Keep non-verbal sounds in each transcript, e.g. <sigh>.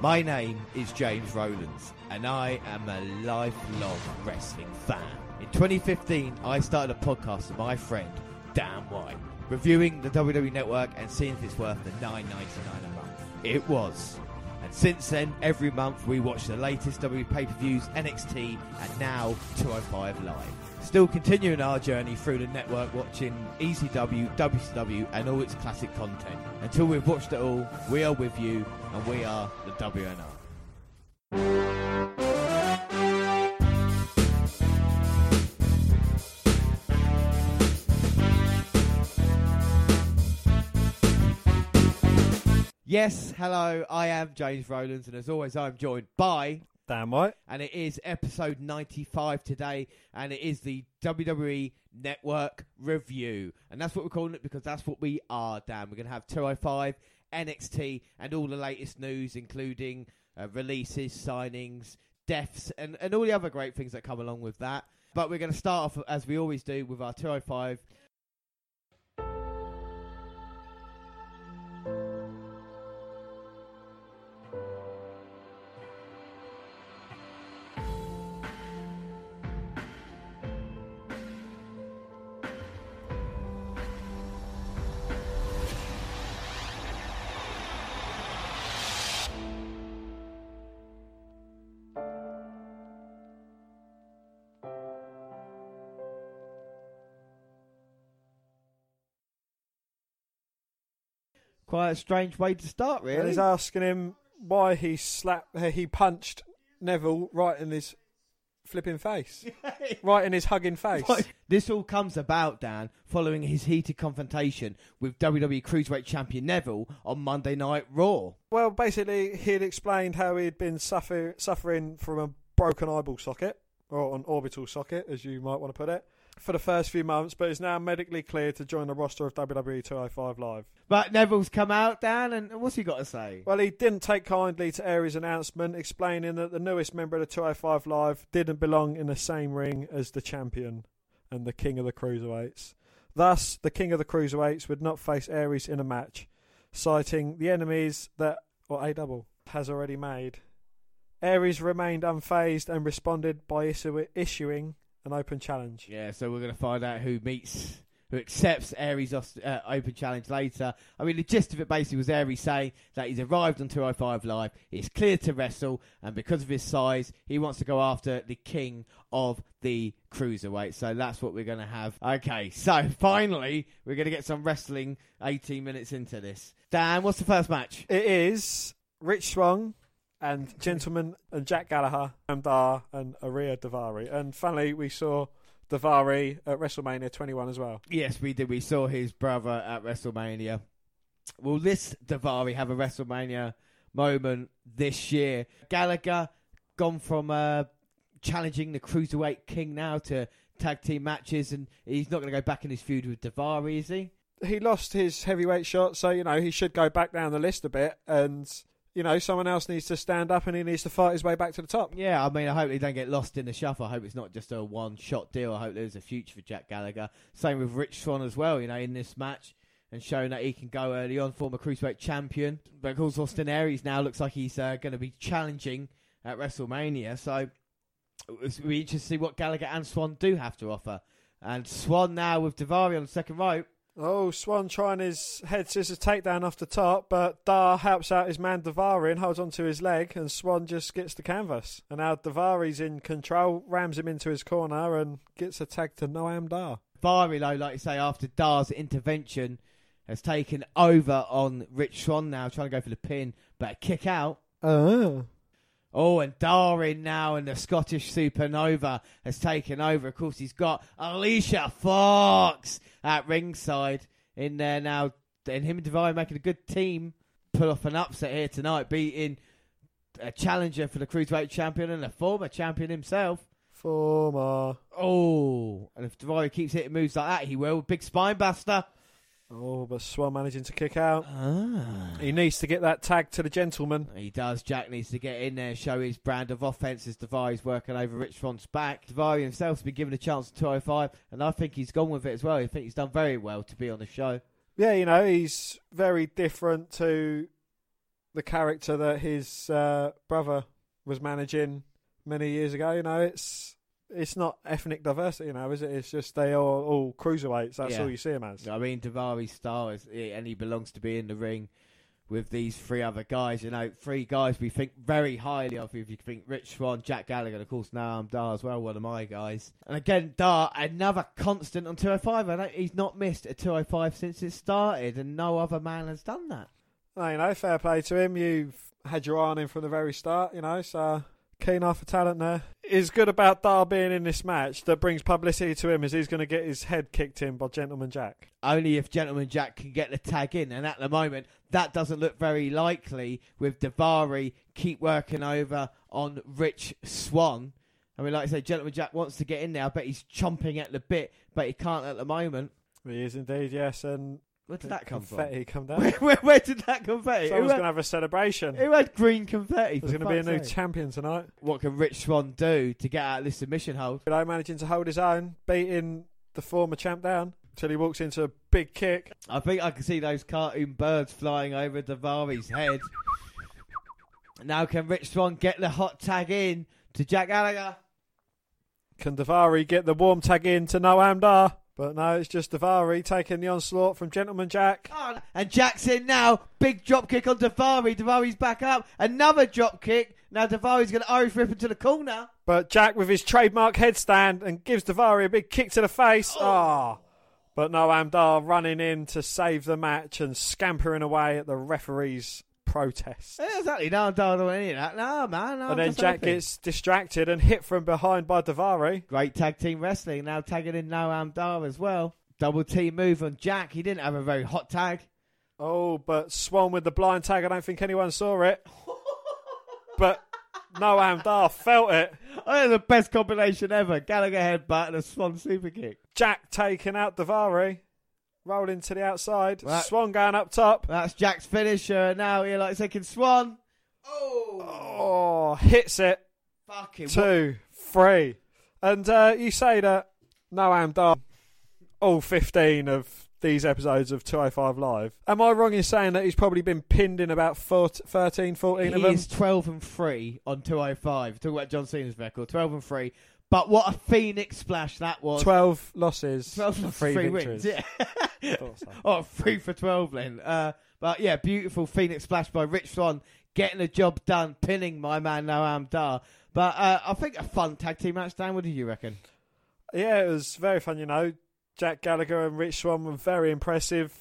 My name is James Rowlands, and I am a lifelong wrestling fan. In 2015, I started a podcast with my friend Dan White, reviewing the WWE Network and seeing if it's worth the $9.99 a month. It was. And since then, every month we watch the latest WWE pay-per-views, NXT, and now 205 Live. Still continuing our journey through the network watching ECW, WCW, and all its classic content. Until we've watched it all, we are with you, and we are the WNR. Yes, hello, I am James Rowlands, and as always, I'm joined by Damn right. and it is episode 95 today, and it is the WWE Network Review. And that's what we're calling it because that's what we are, Dan. We're going to have 205, NXT, and all the latest news, including uh, releases, signings, deaths, and, and all the other great things that come along with that. But we're going to start off, as we always do, with our 205. Quite a strange way to start, And really. he's asking him why he slapped, uh, he punched Neville right in his flipping face, <laughs> right in his hugging face. This all comes about, Dan, following his heated confrontation with WWE Cruiserweight Champion Neville on Monday Night Raw. Well, basically, he'd explained how he'd been suffer, suffering from a broken eyeball socket, or an orbital socket, as you might want to put it, for the first few months, but is now medically cleared to join the roster of WWE 205 Live. But Neville's come out, Dan, and what's he got to say? Well, he didn't take kindly to Aries' announcement, explaining that the newest member of the 205 Live didn't belong in the same ring as the champion and the king of the cruiserweights. Thus, the king of the cruiserweights would not face Aries in a match, citing the enemies that or A double has already made. Aries remained unfazed and responded by issu- issuing an open challenge. Yeah, so we're going to find out who meets, who accepts Aries' uh, open challenge later. I mean, the gist of it basically was Aries saying that he's arrived on 205 Live, he's cleared to wrestle, and because of his size, he wants to go after the king of the cruiserweight. So that's what we're going to have. Okay, so <laughs> finally, we're going to get some wrestling 18 minutes into this. Dan, what's the first match? It is Rich Swann and Gentleman and Jack Gallagher and Dar and Ariya Daivari. And finally, we saw Daivari at WrestleMania 21 as well. Yes, we did. We saw his brother at WrestleMania. Will this Daivari have a WrestleMania moment this year? Gallagher gone from uh, challenging the Cruiserweight King now to tag team matches, and he's not going to go back in his feud with Daivari, is he? He lost his heavyweight shot, so, you know, he should go back down the list a bit. And, you know, someone else needs to stand up and he needs to fight his way back to the top. Yeah, I mean, I hope he don't get lost in the shuffle. I hope it's not just a one-shot deal. I hope there's a future for Jack Gallagher. Same with Rich Swann as well. You know, in this match. And showing that he can go early on, former cruiserweight champion. But of course, Austin Aries now looks like he's uh, going to be challenging at WrestleMania. So we to see what Gallagher and Swann do have to offer. And Swann now with Daivari on the second rope. Oh, Swann trying his head scissors takedown off the top, but Dar helps out his man Daivari and holds onto his leg, and Swann just gets the canvas. And now Daivari's in control, rams him into his corner, and gets a tag to Noam Dar. Daivari, though, like you say, after Dar's intervention, has taken over on Rich Swann now, trying to go for the pin, but a kick out. Oh. Oh, and Darwin now and the Scottish Supernova has taken over. Of course, he's got Alicia Fox at ringside in there now. And him and Daivari making a good team. Pull off an upset here tonight, beating a challenger for the Cruiserweight champion and a former champion himself. Former. Oh, and if Daivari keeps hitting moves like that, he will. Big spine buster. Oh, but Swann managing to kick out. Ah. He needs to get that tag to the gentleman. He does. Jack needs to get in there, show his brand of offense as working over Rich Swann's back. Daivari himself's been given a chance at 205, and I think he's gone with it as well. I think he's done very well to be on the show. Yeah, you know, he's very different to the character that his uh, brother was managing many years ago. You know, it's it's not ethnic diversity now, is it? It's just they are all cruiserweights. That's Yeah. all you see him as. I mean, Daivari's star is, and he belongs to be in the ring with these three other guys. You know, three guys we think very highly of. If you think Rich Swann, Jack Gallagher, and of course now I'm Dar as well, one of my guys. And again, Dar, another constant on 205. I don't, he's not missed a 205 since it started, and no other man has done that. No, you know, fair play to him. You've had your eye on him from the very start, you know, so keen eye for talent there. Is good about Dar being in this match that brings publicity to him as he's going to get his head kicked in by Gentleman Jack. Only if Gentleman Jack can get the tag in, and at the moment that doesn't look very likely. With Daivari keep working over on Rich Swann. I mean, like I say, Gentleman Jack wants to get in there. I bet he's chomping at the bit, but he can't at the moment. He is indeed, yes, and Where did that come from? confetti come <laughs> down. Where, where, where did that confetti? Someone's had, going to have a celebration. who had green confetti? There's for going to be a fuck's new sake? champion tonight. what can Rich Swann do to get out of this submission hold? Know, managing to hold his own, beating the former champ down until he walks into a big kick. I think I can see those cartoon birds flying over Daivari's head. Now can Rich Swann get the hot tag in to Jack Gallagher? Can Daivari get the warm tag in to Noam Dar? But no, it's just Daivari taking the onslaught from Gentleman Jack. Oh, and Jack's in now. Big drop kick on Daivari. Daivari's back up. Another drop kick. Now Daivari's going to Irish whip into the corner. But Jack with his trademark headstand and gives Daivari a big kick to the face. Ah. But Noam Amdar running in to save the match and scampering away at the referee's protest. Yeah, exactly. No, I don't any of that. No, man. No, and then Jack happy. gets distracted and hit from behind by Daivari. Great tag team wrestling. Now tagging in Noam Dar as well. Double team move on Jack. He didn't have a very hot tag. Oh, but Swann with the blind tag, I don't think anyone saw it. <laughs> but Noam Dar felt it. Oh, the best combination ever. Gallagher headbutt and a Swann super kick. Jack taking out Daivari, rolling to the outside. Right. Swann going up top. That's Jack's finisher. Now here, like second Swann. Oh, Oh, hits it. fucking what- Two, three. And uh, you say that Noam Dar, all 15 of these episodes of 205 Live. Am I wrong in saying that he's probably been pinned in about 14, 13, 14 of He them? is 12 and 3 on 205. Talk about John Cena's record. 12 and 3. But what a phoenix splash that was. 12 losses, 12 and three, 3 wins. Yeah. <laughs> Oh, 3 for 12 then. Uh, but yeah, beautiful phoenix splash by Rich Swann. Getting the job done, pinning my man Noam Dar. But uh, I think a fun tag team match, Dan. What do you reckon? Yeah, it was very fun, you know. Jack Gallagher and Rich Swann were very impressive.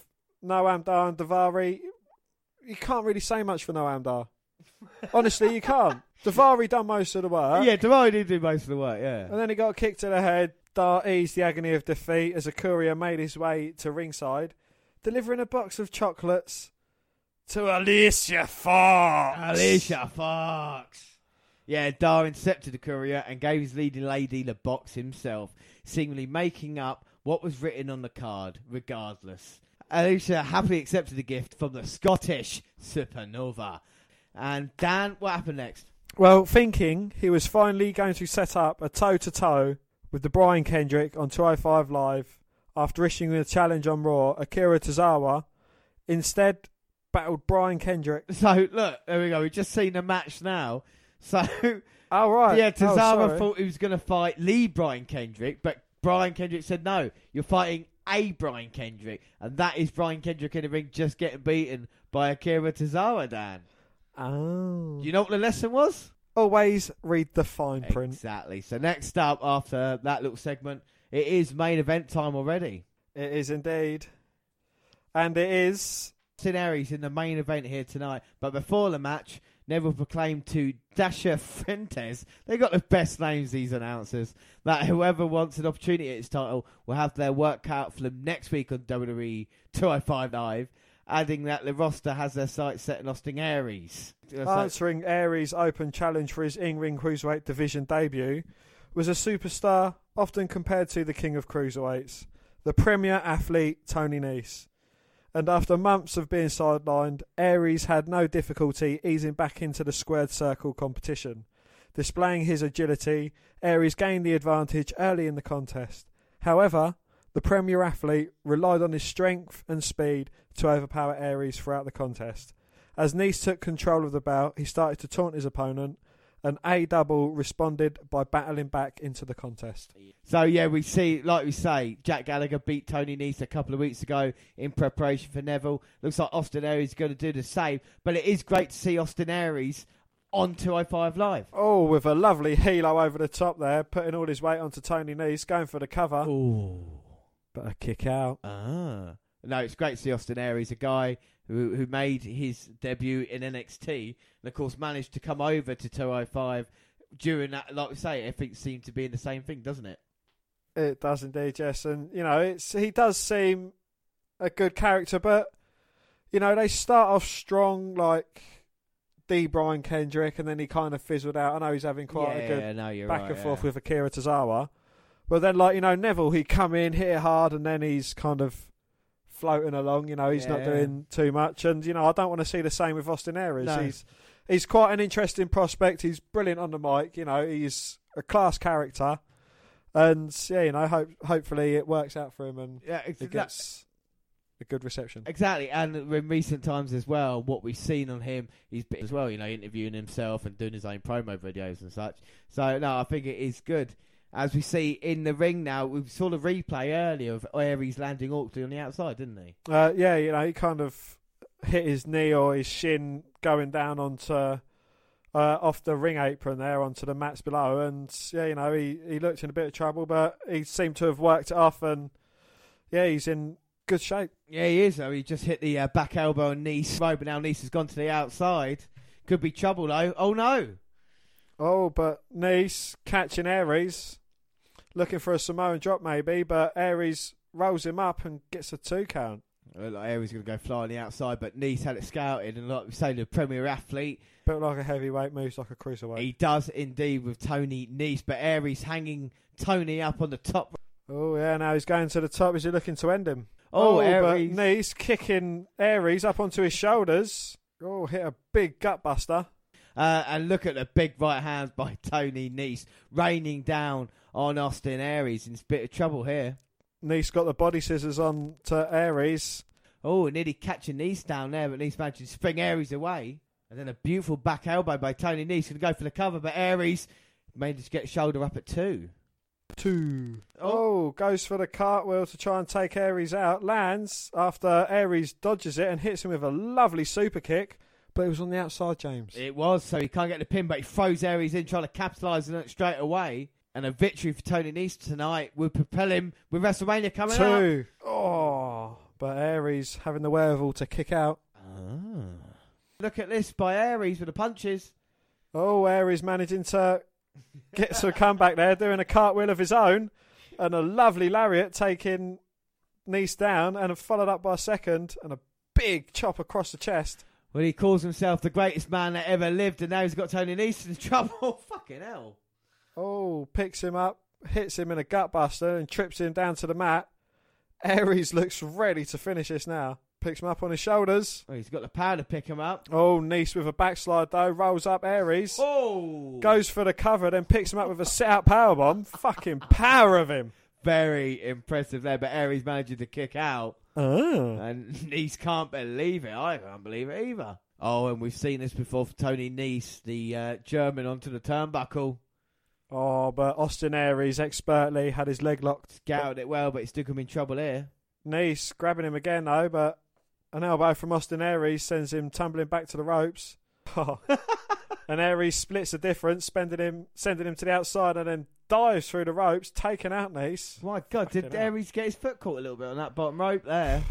Noam Dar and Daivari, you can't really say much for Noam Dar. Honestly, you can't. Daivari done most of the work. yeah, Daivari did do most of the work, yeah. And then he got kicked to the head. Dar eased the agony of defeat as a courier made his way to ringside, delivering a box of chocolates to Alicia Fox. Alicia Fox. Yeah, Dar intercepted the courier and gave his leading lady the box himself, seemingly making up what was written on the card, regardless. Alicia happily accepted the gift from the Scottish Supernova. And Dan, what happened next? Well, thinking he was finally going to set up a toe to toe with the Brian Kendrick on 205 Live after issuing a challenge on Raw, Akira Tozawa instead battled Brian Kendrick. <laughs> So, look, there we go. We've just seen the match now. <laughs> So, Oh, right. yeah, Oh, Tozawa sorry. thought he was going to fight Lee Brian Kendrick, but Brian Kendrick said, no, you're fighting a Brian Kendrick. And that is Brian Kendrick in the ring just getting beaten by Akira Tozawa, Dan. Oh. Do you know what the lesson was? Always read the fine print. Exactly. So next up, after that little segment, it is main event time already. It is indeed. And it is. Aries in the main event here tonight. But before the match, Neville proclaimed to Dasha Fuentes, they got the best names, these announcers, that whoever wants an opportunity at his title will have their work cut out for them next week on WWE 205 Live, adding that the roster has their sights set on Austin Aries. Answering Aries' open challenge for his in ring cruiserweight division debut was a superstar often compared to the king of cruiserweights, the premier athlete Tony Nese. And after months of being sidelined, Aries had no difficulty easing back into the squared circle competition. Displaying his agility, Aries gained the advantage early in the contest. However, the premier athlete relied on his strength and speed to overpower Aries throughout the contest As Nese took control of the bout, he started to taunt his opponent, and A Double responded by battling back into the contest. So yeah, we see, like we say, Jack Gallagher beat Tony Nese a couple of weeks ago in preparation for Neville. Looks like Austin Aries is going to do the same, but it is great to see Austin Aries on 205 Live. Oh, with a lovely helo over the top there, putting all his weight onto Tony Nese, going for the cover, Oh. But a kick out. Ah. No, it's great to see Austin Aries, a guy who who made his debut in NXT and of course managed to come over to 205 during that. Like we say, everything seemed to be in the same thing, doesn't it? It does indeed, yes, and you know, it's he does seem a good character, but you know, they start off strong like D. Brian Kendrick, and then he kind of fizzled out. I know he's having quite yeah, a good no, back right, and forth with Akira Tozawa. But then, like you know, Neville, he come in, hit it hard, and then he's kind of floating along. You know, he's not doing too much, and you know, I don't want to see the same with Austin Aries. No. He's he's quite an interesting prospect. He's brilliant on the mic. You know, he's a class character, and yeah, you know, hope hopefully it works out for him and Yeah, it's it gets a good reception. Exactly, and in recent times as well, what we've seen on him, he's been as well, you know, interviewing himself and doing his own promo videos and such. So no, I think it is good. As we see in the ring now, we saw the replay earlier of Aries landing awkwardly on the outside, didn't he? Uh, yeah, you know, he kind of hit his knee or his shin going down onto uh, off the ring apron there onto the mats below, and yeah, you know, he, he looked in a bit of trouble, but he seemed to have worked it off, and yeah, he's in good shape. Yeah, he is. though. He just hit the uh, back elbow and knee Right, but now Nese has gone to the outside. Could be trouble though. Oh no! Oh, but Nese catching Aries, looking for a Samoan drop maybe, but Aries rolls him up and gets a two count. Well, like Aries going to go fly on the outside, but Nese had it scouted, and like we say, the premier athlete, Built like a heavyweight, moves like a cruiserweight. he does indeed with Tony Nese, but Aries hanging Tony up on the top. Oh yeah, now he's going to the top. Is he looking to end him? Oh, but Aries. Nese kicking Aries up onto his shoulders. Oh, hit a big gut buster. Uh, and look at the big right hands by Tony Nese raining down on Austin Aries in a bit of trouble here. Nese got the body scissors on to Aries. Oh, nearly catching Nese down there, but Nese managed to spring Aries away. And then a beautiful back elbow by Tony Nese going to go for the cover, but Aries managed to get shoulder up at two. Two. Oh. oh, goes for the cartwheel to try and take Aries out. Lands after Aries dodges it and hits him with a lovely super kick. But it was on the outside, James. It was, so he can't get the pin, but he throws Aries in, trying to capitalise on it straight away. And a victory for Tony Nese tonight will propel him with WrestleMania coming up. Two. Oh, but Aries having the wherewithal to kick out. Ah. Look at this by Aries with the punches. Oh, Aries managing to get some comeback there, doing a cartwheel of his own, and a lovely lariat taking Nese down, and followed up by a second and a big chop across the chest. Well, he calls himself the greatest man that ever lived, and now he's got Tony Nese in trouble. <laughs> Fucking hell. Oh, picks him up, hits him in a gut buster, and trips him down to the mat. Aries looks ready to finish this now. Picks him up on his shoulders. Well, he's got the power to pick him up. Oh, Nese with a backslide though, rolls up Aries. Oh! Goes for the cover, then picks him up with a sit out powerbomb. Fucking power of him. Very impressive there, but Aries managing to kick out. Oh. And <laughs> Nese can't believe it. I can't believe it either. Oh, and we've seen this before for Tony Nese, the uh, German onto the turnbuckle. Oh, but Austin Aries expertly had his leg locked. Scouted it well, but he's still going to be in trouble here. Nese grabbing him again though, but an elbow from Austin Aries sends him tumbling back to the ropes. <laughs> Oh. and Aries splits the difference, spending him, sending him to the outside, and then dives through the ropes, taking out Nese. My God, did Fucking hell. Aries get his foot caught a little bit on that bottom rope there?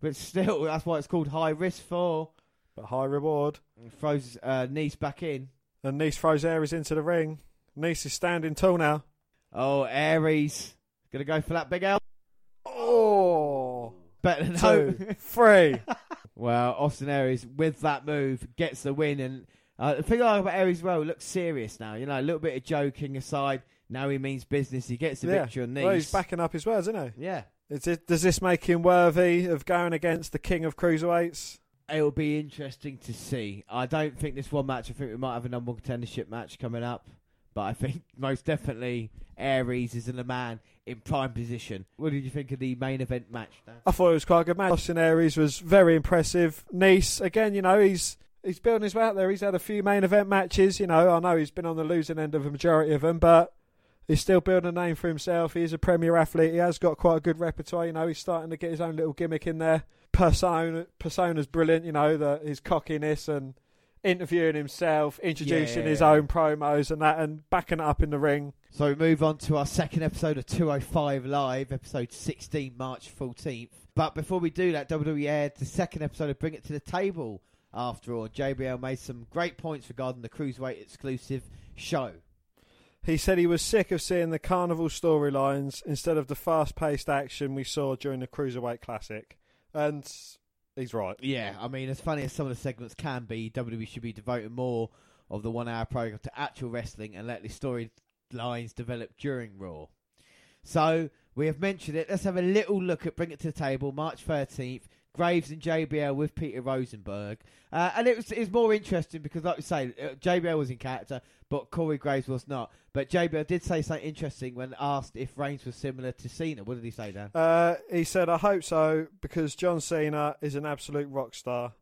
But still, that's why it's called high risk for. But high reward. And throws uh, Nese back in. And Nese throws Aries into the ring. Nese is standing tall now. Oh, Aries. Gonna go for that big L. Oh, Better than two, <laughs> three. Well, Austin Aries with that move gets the win, and uh, the thing I like about Aries as well looks serious now. You know, a little bit of joking aside. Now he means business. He gets the yeah. victory on Nese. Well, he's backing up his words, isn't he? Yeah, Is it, does this make him worthy of going against the king of cruiserweights? it'll be interesting to see. I don't think this one match. I think we might have a number one contendership match coming up, but I think <laughs> most definitely Aries is in the man in prime position. What did you think of the main event match? Dan? I thought it was quite a good match. Austin Aries was very impressive. Nese, again, you know, he's he's building his way out there. He's had a few main event matches. You know, I know he's been on the losing end of a majority of them, but he's still building a name for himself. He's a premier athlete. He has got quite a good repertoire. You know, he's starting to get his own little gimmick in there. Persona, persona's brilliant. You know, the, his cockiness and interviewing himself, introducing Yeah. his own promos and that, and backing it up in the ring. So we move on to our second episode of 205 Live, episode 16, March 14th. But before we do that, WWE aired the second episode of Bring It to the Table. After all, JBL made some great points regarding the Cruiserweight exclusive show. He said he was sick of seeing the carnival storylines instead of the fast paced action we saw during the Cruiserweight Classic. And he's right. Yeah, I mean, as funny as some of the segments can be, WWE should be devoting more of the one hour program to actual wrestling and let the storylines develop during Raw. So, we have mentioned it. Let's have a little look at Bring It to the Table, March 13th. Graves and JBL with Peter Rosenberg. Uh, and it was, it was more interesting because, like we say, uh, JBL was in character, but Corey Graves was not. But JBL did say something interesting when asked if Reigns was similar to Cena. What did he say, Dan? Uh, he said, I hope so, because John Cena is an absolute rock star.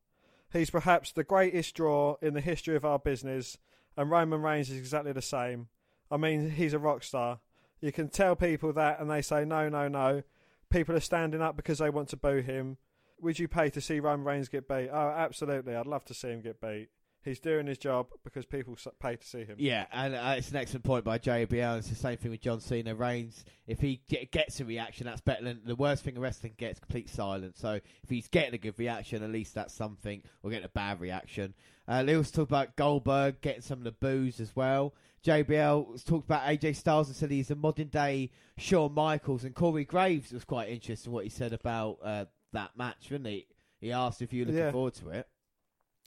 He's perhaps the greatest draw in the history of our business, and Roman Reigns is exactly the same. I mean, he's a rock star. You can tell people that, and they say, no, no, no. People are standing up because they want to boo him. Would you pay to see Roman Reigns get beat? Oh, absolutely. I'd love to see him get beat. He's doing his job because people pay to see him. Yeah, and uh, it's an excellent point by JBL. It's the same thing with John Cena. Reigns, if he get, gets a reaction, that's better than the worst thing a wrestling gets complete silence. So if he's getting a good reaction, at least that's something. Or getting a bad reaction. Uh, talked about Goldberg getting some of the boos as well. JBL talked about AJ Styles and said he's a modern day Shawn Michaels. And Corey Graves was quite interesting what he said about uh, that match, wasn't he? He asked if you were looking Yeah. forward to it.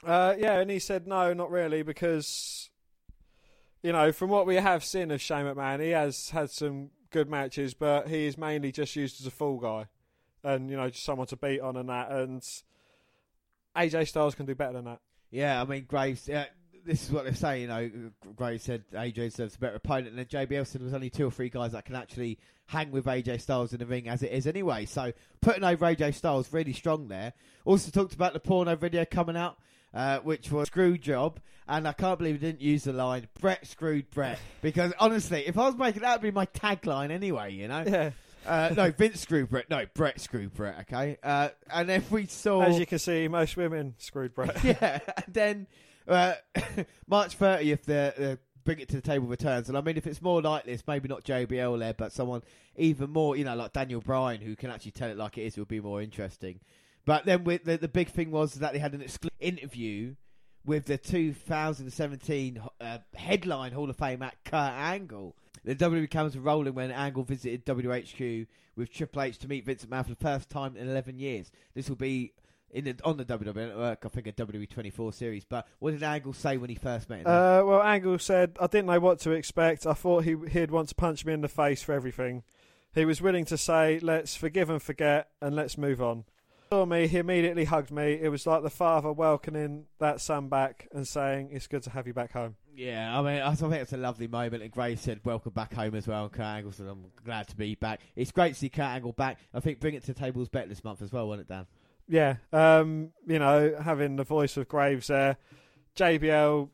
Uh, yeah, and he said no, not really, because you know, from what we have seen of Shane McMahon, he has had some good matches, but he is mainly just used as a fool guy, and you know, just someone to beat on and that. And AJ Styles can do better than that. Yeah, I mean, Graves. Uh, this is what they're saying. You know, Gray said AJ deserves a better opponent, and then JBL said there's only two or three guys that can actually hang with AJ Styles in the ring as it is anyway. So putting over AJ Styles really strong there. Also talked about the porno video coming out. Uh, which was screw job, and I can't believe he didn't use the line "Brett screwed Brett" <laughs> because honestly, if I was making that, would be my tagline anyway. You know, Yeah, uh, no, Vince screwed Brett, no, Brett screwed Brett. Okay, uh, and then we saw as you can see, most women screwed Brett. <laughs> yeah, and then uh, <laughs> March 30th, the, the Bring It to the Table returns. And I mean, if it's more like this, maybe not JBL there, but someone even more, you know, like Daniel Bryan, who can actually tell it like it is, would be more interesting. But then with the, the big thing was that they had an exclusive interview with the 2017 uh, headline Hall of Fame at Kurt Angle. The WWE were rolling when Angle visited WHQ with Triple H to meet Vince McMahon for the first time in 11 years. This will be in the, on the WWE network, I think a WWE 24 series. But what did Angle say when he first met him? Uh, well, Angle said, I didn't know what to expect. I thought he, he'd want to punch me in the face for everything. He was willing to say, let's forgive and forget and let's move on. Saw me, he immediately hugged me. It was like the father welcoming that son back and saying, it's good to have you back home. yeah, I mean, I think it's a lovely moment. And Gray said, "Welcome back home" as well. And Kurt Angle said, "I'm glad to be back." It's great to see Kurt Angle back. I think Bring It to the Table was better this month as well, wasn't it, Dan? Yeah, um, you know, having the voice of Graves there. JBL,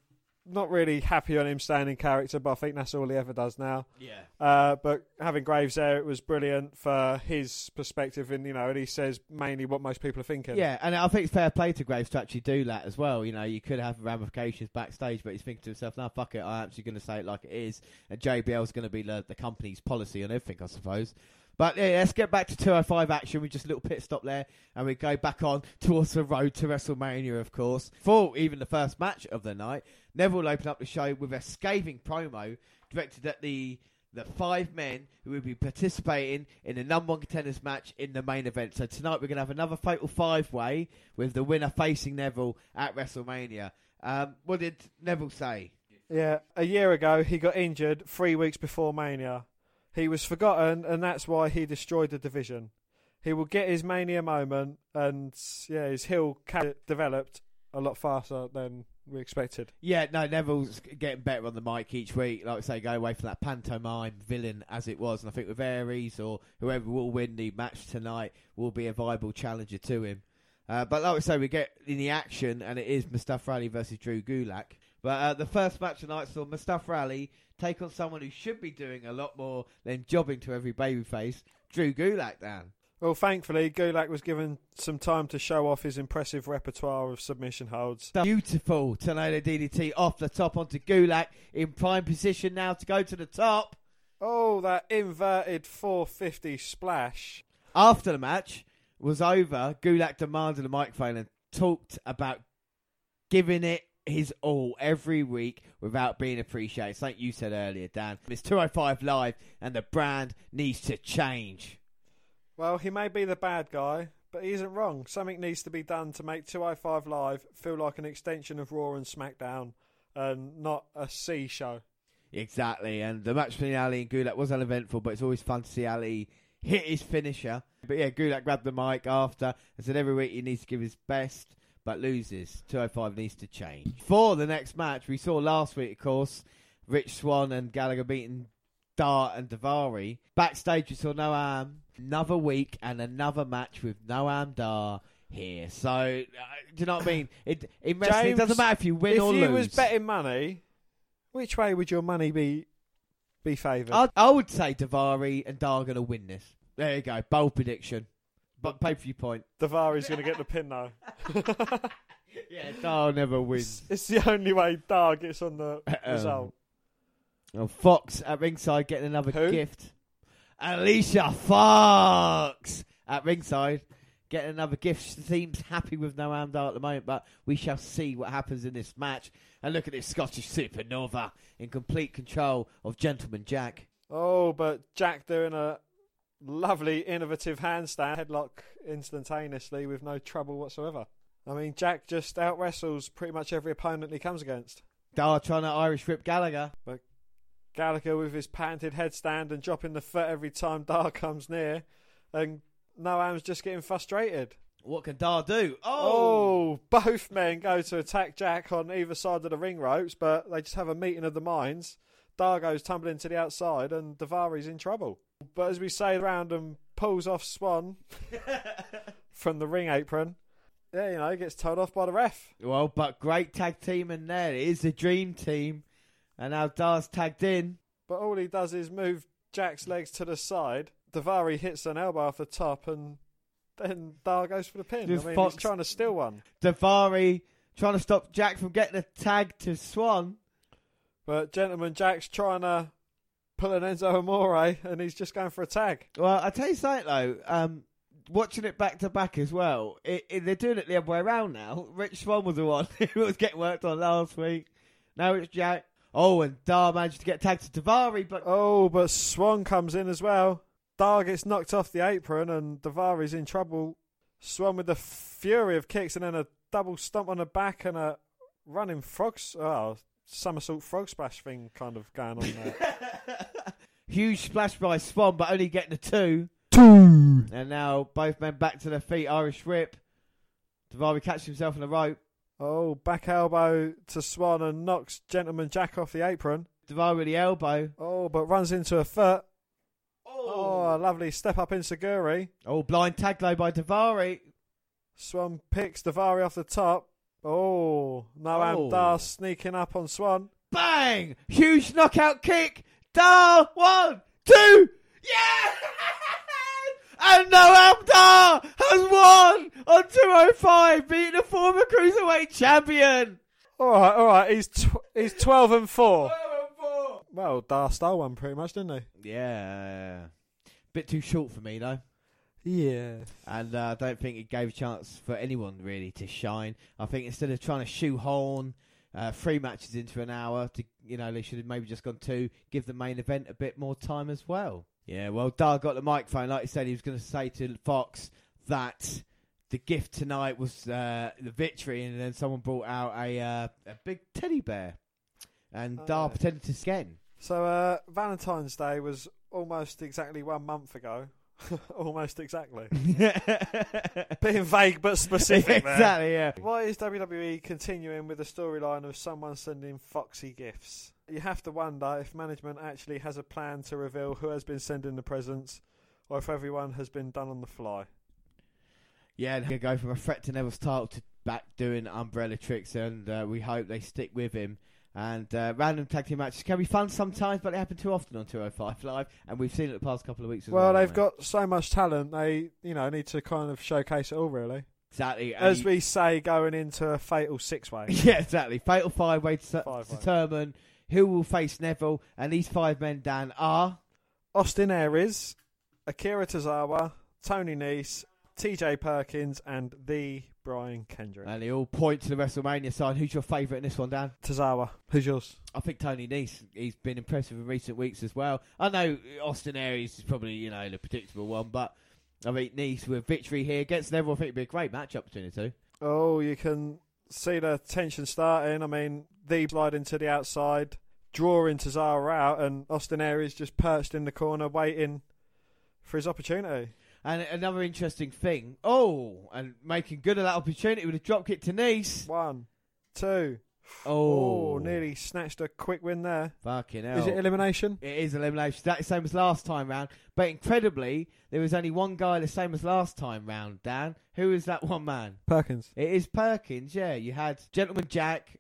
not really happy on him staying in character, but I think that's all he ever does now. Yeah. Uh, but having Graves there, it was brilliant for his perspective, and you know, and he says mainly what most people are thinking. Yeah, and I think it's fair play to Graves to actually do that as well. You know, you could have ramifications backstage, but he's thinking to himself, "No, fuck it, I'm actually going to say it like it is." And JBL's going to be the, the company's policy on everything, I suppose. But yeah, let's get back to 205 action. We just a little pit stop there, and we go back on <laughs> towards the road to WrestleMania, of course. For even the first match of the night, Neville opened up the show with a scathing promo directed at the the five men who will be participating in the number one contenders match in the main event. So tonight we're going to have another fatal five way with the winner facing Neville at WrestleMania. Um, what did Neville say? Yeah, a year ago he got injured three weeks before Mania. He was forgotten, and that's why he destroyed the division. He will get his Mania moment, and yeah, his heel developed a lot faster than we expected. Yeah, no, Neville's getting better on the mic each week. Like I say, go away from that pantomime villain as it was. And I think with Aries or whoever will win the match tonight will be a viable challenger to him. Uh, but like I say, we get in the action, and it is Mustafa Ali versus Drew Gulak. But uh, the first match tonight saw Mustafa Ali take on someone who should be doing a lot more than jobbing to every babyface, Drew Gulak, Dan. Well, thankfully, Gulak was given some time to show off his impressive repertoire of submission holds. Beautiful tornado DDT off the top onto Gulak in prime position now to go to the top. Oh, that inverted 450 splash. After the match was over, Gulak demanded a microphone and talked about giving it his all every week without being appreciated. It's like you said earlier, Dan. It's 205 Live and the brand needs to change. Well, he may be the bad guy, but he isn't wrong. Something needs to be done to make 205 Live feel like an extension of Raw and SmackDown and not a C show. Exactly, and the match between Ali and Gulak was uneventful, but it's always fun to see Ali hit his finisher. But yeah, Gulak grabbed the mic after and said every week he needs to give his best, but loses. 205 needs to change. For the next match, we saw last week, of course, Rich Swann and Gallagher beating Dart and Daivari. Backstage, we saw Noam. Another week and another match with Noam Dar here. So, uh, do you know what I mean? <coughs> It, in wrestling, it doesn't matter if you win if or lose. If you was betting money, which way would your money be be favoured? I, I would say Daivari and Dar are going to win this. There you go. Bold prediction. But pay per view point. Daivari's going to get the pin though. <laughs> Yeah, Dar never wins. it's the only way Dar gets on the result. Oh, Fox at ringside getting another Who? gift. Alicia Fox at ringside getting another gift. She seems happy with Noam Dar at the moment, but we shall see what happens in this match. And look at this Scottish supernova in complete control of Gentleman Jack. Oh, but Jack doing a lovely, innovative handstand headlock instantaneously with no trouble whatsoever. I mean, Jack just out wrestles pretty much every opponent he comes against. Dar trying to Irish whip Gallagher. But Gallagher with his patented headstand and dropping the foot every time Dar <laughs> comes near, and Noam's just getting frustrated. What can Dar do? Oh! oh, both men go to attack Jack on either side of the ring ropes, but they just have a meeting of the minds. Dar goes tumbling to the outside, and Daivari's in trouble. But as we say around and pulls off Swann <laughs> from the ring apron, yeah, you know, he gets told off by the ref. Well, but great tag team in there. It is the dream team. And now Dar's tagged in. But all he does is move Jack's legs to the side. Daivari hits an elbow off the top, and then Dar goes for the pin. Just I mean, Fox- he's trying to steal one. Daivari trying to stop Jack from getting a tag to Swann. But Gentleman Jack's trying to pull an Enzo Amore, and he's just going for a tag. Well, I tell you something though. Um, watching it back to back as well, it, it, they're doing it the other way around now. Rich Swann was the one <laughs> who was getting worked on last week. Now it's Jack. Oh, and Dar managed to get tagged to Daivari, but Oh, but Swann comes in as well. Dar gets knocked off the apron, and Daivari's in trouble. Swann with the fury of kicks, and then a double stomp on the back, and a running frogs. Oh, somersault frog splash thing kind of going on there. <laughs> huge splash by Swann, but only getting a two. Two. And now both men back to their feet. Irish whip. Daivari catches himself on the rope. Oh, back elbow to Swann and knocks Gentleman Jack off the apron. Daivari with the elbow. Oh, but runs into a foot. Oh, Oh, a lovely step up enzuigiri. oh blind tag low by Daivari. Swann picks Daivari off the top. Oh, Noam Oh. Dar sneaking up on Swann. Bang! Huge knockout kick. Dar one, two, yeah! <laughs> and Noam Dar has won on 205, beating the former cruiserweight champion. All right, all right. He's tw- he's twelve and four. Well, Dar stole one pretty much, didn't he? Yeah, bit too short for me though. He? Yeah. And uh, I don't think it gave a chance for anyone really to shine. I think instead of trying to shoehorn uh, three matches into an hour, to you know, they should have maybe just gone two, give the main event a bit more time as well. Yeah, well, Dar got the microphone. Like he said, he was going to say to Fox that the gift tonight was uh, the victory, and then someone brought out a uh, a big teddy bear, and Oh, Dar yeah. pretended to scan. So uh, Valentine's Day was almost exactly one month ago. <laughs> Almost exactly. <laughs> Being vague but specific. there. exactly, yeah. Why is WWE continuing with the storyline of someone sending Foxy gifts? You have to wonder if management actually has a plan to reveal who has been sending the presents, or if everyone has been done on the fly. Yeah, they go from a threat to Neville's title to back doing umbrella tricks, and uh, we hope they stick with him. And uh, random tag team matches can be fun sometimes, but they happen too often on 205 Live, and we've seen it the past couple of weeks as well. Well, they've got so much talent, they you know need to kind of showcase it all, really. exactly As we say, going into a fatal six way. <laughs> Yeah, exactly. Fatal five way to Five-way. determine who will face Neville, and these five men, Dan, are Austin Aries, Akira Tozawa, Tony Nese, TJ Perkins, and the Brian Kendrick. and they all point to the WrestleMania side. Who's your favourite in this one, Dan? Tozawa. who's yours? I think Tony Nese. He's been impressive in recent weeks as well. I know Austin Aries is probably you know the predictable one, but I think Nese with victory here against Neville. I think it'd be a great matchup between the two. Oh, you can see the tension starting. I mean, the sliding to the outside, drawing Tozawa out, and Austin Aries just perched in the corner waiting for his opportunity. And another interesting thing. Oh, and making good of that opportunity with a drop kick to Nese. One, two. Oh, Oh, nearly snatched a quick win there. Fucking hell. Is it elimination? It is elimination. That's the same as last time round. But incredibly, there was only one guy the same as last time round, Dan. Who is that one man? Perkins. It is Perkins, yeah. You had Gentleman Jack,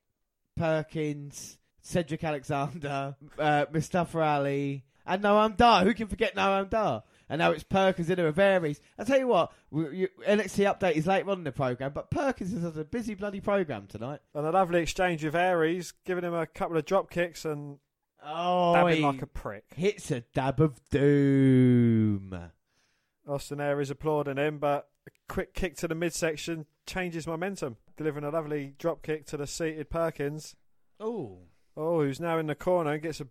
Perkins, Cedric Alexander, <laughs> uh, Mustafa Ali, and Noam Dar. Who can forget Noam Dar? And now it's Perkins in with Aries. I tell you what, we, you, NXT update is later on in the program, but Perkins is a busy bloody program tonight. And a lovely exchange with Aries, giving him a couple of drop kicks and Oh, dabbing like a prick. hits a dab of doom. Austin Aries applauding him, but a quick kick to the midsection changes momentum, delivering a lovely drop kick to the seated Perkins. Oh, Oh, who's now in the corner and gets a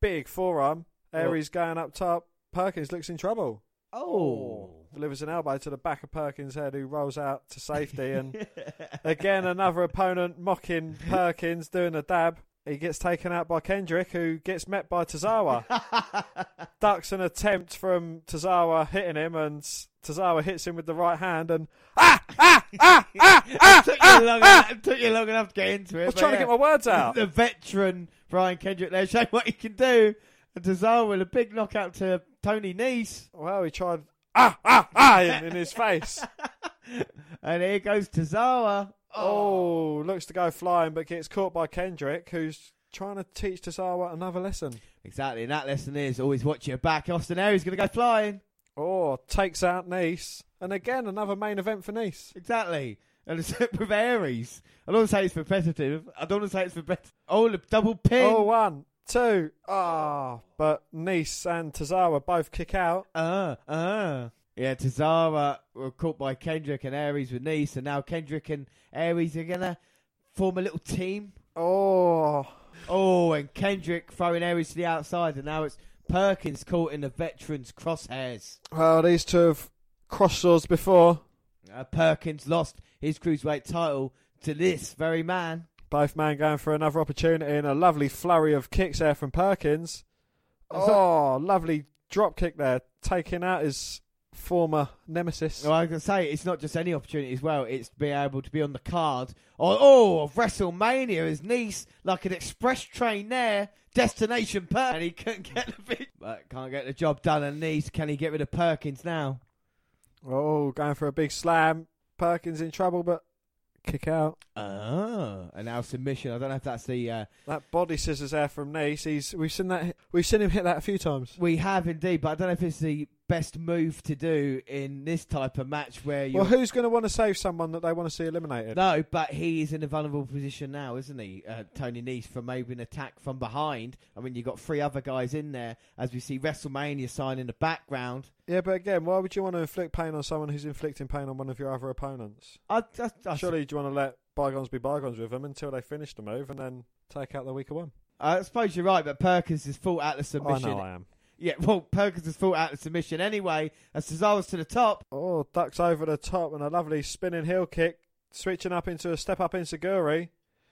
big forearm. Aries going up top. Perkins looks in trouble. oh. Delivers an elbow to the back of Perkins' head, who rolls out to safety. And <laughs> again, another opponent mocking Perkins, doing a dab. He gets taken out by Kendrick, who gets met by Tozawa. <laughs> Ducks an attempt from Tozawa hitting him, and Tozawa hits him with the right hand. And ah, <laughs> ah, ah, ah, ah, it took, ah, you long ah. enough, it took you long enough to get into it. I was trying to get my words out. the veteran Brian Kendrick there showing what he can do. And Tozawa with a big knockout to Tony Nese. Well, he tried ah, ah, ah in, in his face. <laughs> and here goes Tozawa. Oh, looks to go flying, but gets caught by Kendrick, who's trying to teach Tozawa another lesson. Exactly, and that lesson is always watch your back. Austin Aries going to go flying. Oh, takes out Nese. And again, another main event for Nese. Exactly. And it's <laughs> with Aries. I don't want to say it's repetitive. I don't want to say it's repetitive. Oh, the double pin. Oh, one, two. Ah, but Nese and Tozawa both kick out. Uh, uh. Yeah, Tozawa were caught by Kendrick and Aries with Nese, and now Kendrick and Aries are going to form a little team. Oh, Oh, and Kendrick throwing Aries to the outside, and now it's Perkins caught in the veterans' crosshairs. well, these two have crossed swords before. Uh, Perkins lost his cruiserweight title to this very man. Both men going for another opportunity and a lovely flurry of kicks there from Perkins. Is Oh, lovely drop kick there, taking out his former nemesis. Well, I can say, it's not just any opportunity as well, it's being able to be on the card. Oh, oh of WrestleMania, his Nese, like an express train there, destination Perkins. And he couldn't get the big, but can't get the job done. And Nese, can he get rid of Perkins now? Oh, going for a big slam. Perkins in trouble, but kick out. Ah, and now submission. I don't know if that's the. Uh, That body scissors there from Nese. He's we've seen that we've seen him hit that a few times. we have indeed, but I don't know if it's the best move to do in this type of match where you. Well, who's going to want to save someone that they want to see eliminated? No, but he is in a vulnerable position now, isn't he, uh, Tony Nese, from maybe an attack from behind. I mean, you've got three other guys in there, as we see WrestleMania sign in the background. Yeah, but again, why would you want to inflict pain on someone who's inflicting pain on one of your other opponents? I, I, I, Surely do you want to let bygones be bygones with them until they finish the move and then take out the weaker one? I suppose you're right, but Perkins is fought out the submission. I know I am. Yeah, <laughs> well, Perkins has fought out the submission anyway, as Cesaro's to the top. Oh, ducks over the top and a lovely spinning heel kick, switching up into a step up enzuigiri.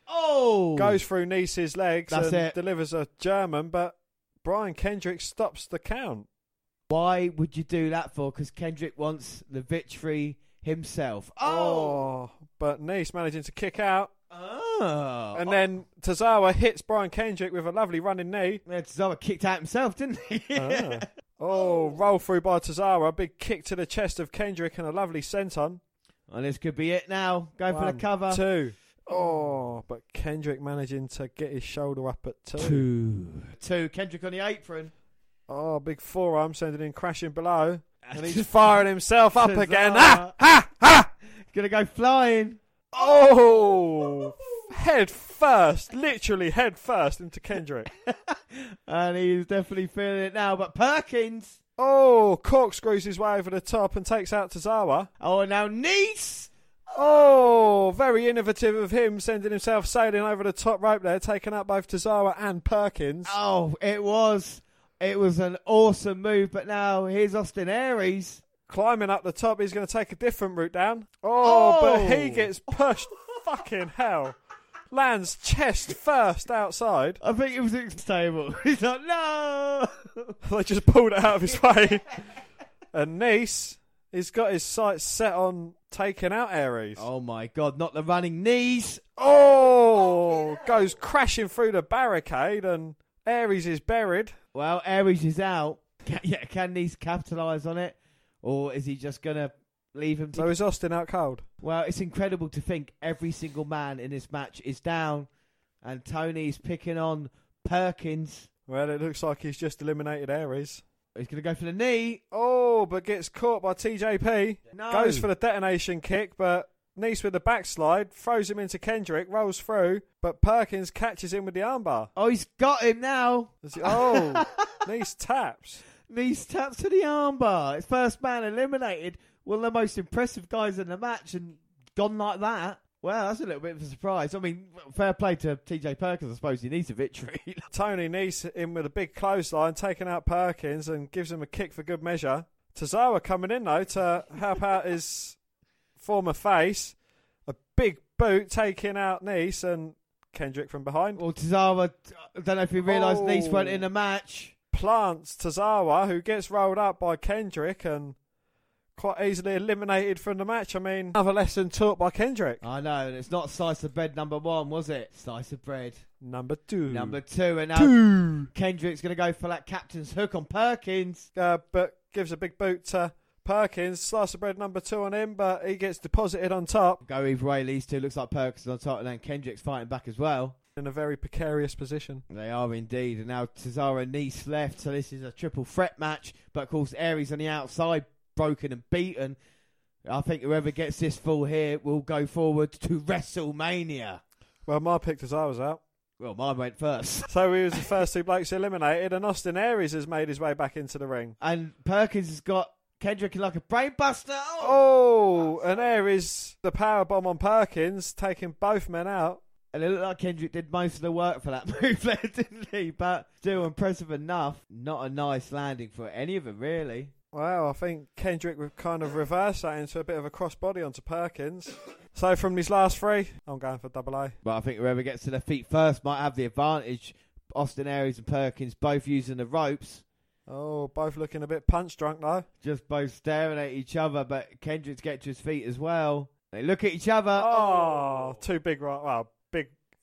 Oh! Goes through Nese's legs That's and it. delivers a German, but Brian Kendrick stops the count. Why would you do that for? Because Kendrick wants the victory himself. Oh! oh, but Nese managing to kick out. Oh. And then Tozawa hits Brian Kendrick with a lovely running knee. Yeah, Tozawa kicked out himself, didn't he? Ah. <laughs> Oh, roll through by Tozawa. Big kick to the chest of Kendrick and a lovely senton. Well, this could be it now. Go for the cover. Two. Oh, but Kendrick managing to get his shoulder up at two. Two. Two. Kendrick on the apron. Oh, big forearm sending him crashing below. <laughs> And he's firing himself up Tozawa. again. Ha! Ha! Ha! Gonna go flying. Oh! Head first. Literally head first into Kendrick. <laughs> And he's definitely feeling it now. But Perkins. Oh, corkscrews his way over the top and takes out Tozawa. Oh, now Nice. Oh, very innovative of him, sending himself sailing over the top rope there, taking out both Tozawa and Perkins. Oh, it was. It was an awesome move. But now here's Austin Aries. Climbing up the top, he's going to take a different route down. Oh, but Oh. he gets pushed. <laughs> Fucking hell. Lands chest first outside. I think it was stable. <laughs> He's like, no. <laughs> They just pulled it out of his way. and Nice, he's got his sights set on taking out Aries. Oh my god, not the running knees. Oh, goes crashing through the barricade, and Aries is buried. Well, Aries is out. Can, yeah, can Nice capitalise on it? Or is he just going to leave him to. So is Austin out cold? well, it's incredible to think every single man in this match is down, and Tony's picking on Perkins. Well, it looks like he's just eliminated Aries. He's going to go for the knee. Oh, but gets caught by TJP. No. Goes for the detonation kick, but Nice with the backslide, throws him into Kendrick, rolls through, but Perkins catches him with the armbar. Oh, he's got him now. He- Oh, <laughs> Nice taps. Nice taps to the armbar. It's first man eliminated. One of the most impressive guys in the match, and gone like that. Well, that's a little bit of a surprise. I mean, fair play to TJ Perkins. I suppose he needs a victory. <laughs> Tony Nice in with a big clothesline, taking out Perkins and gives him a kick for good measure. Tozawa coming in though to help out his former face. A big boot taking out Nice and Kendrick from behind. well, Tozawa, I don't know if he realised Oh. Nice weren't in the oh. match. Plants Tozawa, who gets rolled up by Kendrick and quite easily eliminated from the match. I mean, another lesson taught by Kendrick. I know, and it's not slice of bread number one, was it? Slice of bread Number two. number two, and now two. Kendrick's going to go for that captain's hook on Perkins. Uh, but gives a big boot to Perkins. Slice of bread number two on him, but he gets deposited on top Go either way. These two looks like Perkins on top, and then Kendrick's fighting back as well. In a very precarious position. They are indeed, and now Cesaro and Nice left, so this is a triple threat match. But of course, Aries on the outside, broken and beaten. I think whoever gets this full here will go forward to WrestleMania. Well, my pick Tozawa's out. Well, mine went first, <laughs> So he was the <laughs> first two blokes eliminated, and Austin Aries has made his way back into the ring. and Perkins has got Kendrick in like a brainbuster. Oh, and Aries, the power bomb on Perkins, taking both men out. And it looked like Kendrick did most of the work for that <laughs> move there, didn't he? But still impressive enough. Not a nice landing for any of them, really. Well, I think Kendrick would kind of reverse that into a bit of a crossbody onto Perkins. So from these last three, I'm going for double A. But I think whoever gets to their feet first might have the advantage. Austin Aries and Perkins both using the ropes, Oh, both looking a bit punch drunk though. just both staring at each other. But Kendrick's get to his feet as well. They look at each other. Oh, oh. two big right, well,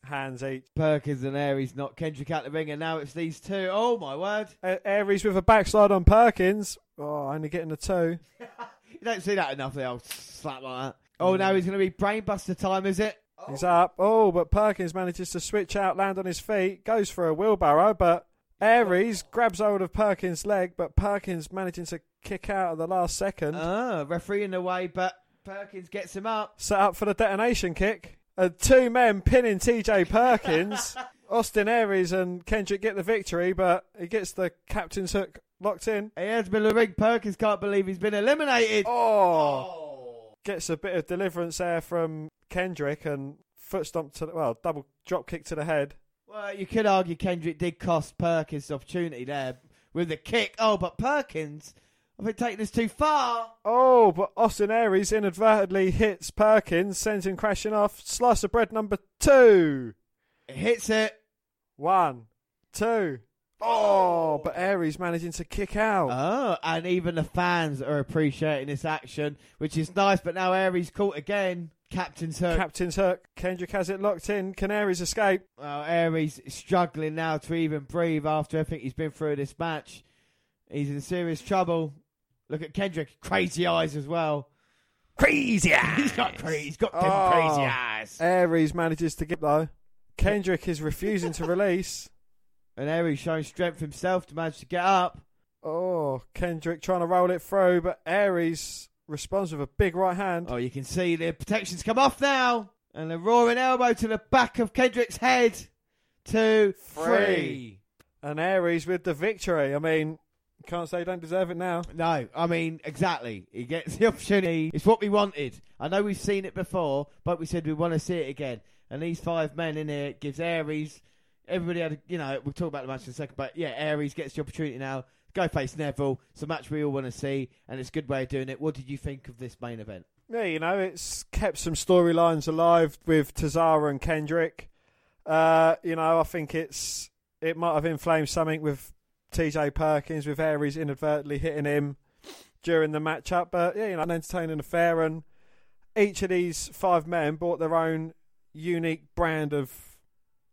hands each. Perkins and Aries knock Kendrick out the ring, and now it's these two. Oh my word! A- Aries with a backslide on Perkins. Oh, only getting the two. <laughs> You don't see that enough. The old slap like that. Oh, now he's going to be brainbuster time, is it? He's up. Oh, but Perkins manages to switch out, land on his feet, goes for a wheelbarrow, but Aries grabs hold of Perkins' leg, but Perkins managing to kick out at the last second. Ah, referee in the way, but Perkins gets him up. Set up for the detonation kick. And two men pinning TJ Perkins. <laughs> Austin Aries and Kendrick get the victory, but he gets the captain's hook locked in. He has been the ring. Perkins can't believe he's been eliminated. Oh. oh, gets a bit of deliverance there from Kendrick and foot stomp to the, well, double drop kick to the head. Well, you could argue Kendrick did cost Perkins the opportunity there with the kick. Oh, but Perkins, I think taking this too far. Oh, but Austin Aries inadvertently hits Perkins, sends him crashing off. Slice of bread number two. It hits it. One, two, Oh, but Aries managing to kick out. Oh, and even the fans are appreciating this action, which is nice. But now Aries caught again. Captain's hook. Captain's hurt. Kendrick has it locked in. Can Aries escape? well, Aries struggling now to even breathe after everything he's been through this match. He's in serious trouble. Look at Kendrick, crazy eyes as well. Crazy eyes. <laughs> He's got crazy, he's got them Oh. crazy eyes. Aries manages to get though. Kendrick is refusing to <laughs> release. And Aries showing strength himself to manage to get up. Oh, Kendrick trying to roll it through, but Aries responds with a big right hand. Oh, you can see the protections come off now. And a roaring elbow to the back of Kendrick's head. Two, three. And Aries with the victory. I mean, can't say don't deserve it now. No, I mean, exactly. He gets the <laughs> opportunity. It's what we wanted. I know we've seen it before, but we said we want to see it again. And these five men in here gives Aries. Everybody had, a, you know, we'll talk about the match in a second, but yeah, Aries gets the opportunity now. Go face Neville. It's a match we all want to see, and it's a good way of doing it. What did you think of this main event? Yeah, you know, it's kept some storylines alive with Tozawa and Kendrick. Uh, you know, I think it's it might have inflamed something with TJ Perkins, with Aries inadvertently hitting him during the matchup. But yeah, you know, an entertaining affair, and each of these five men brought their own unique brand of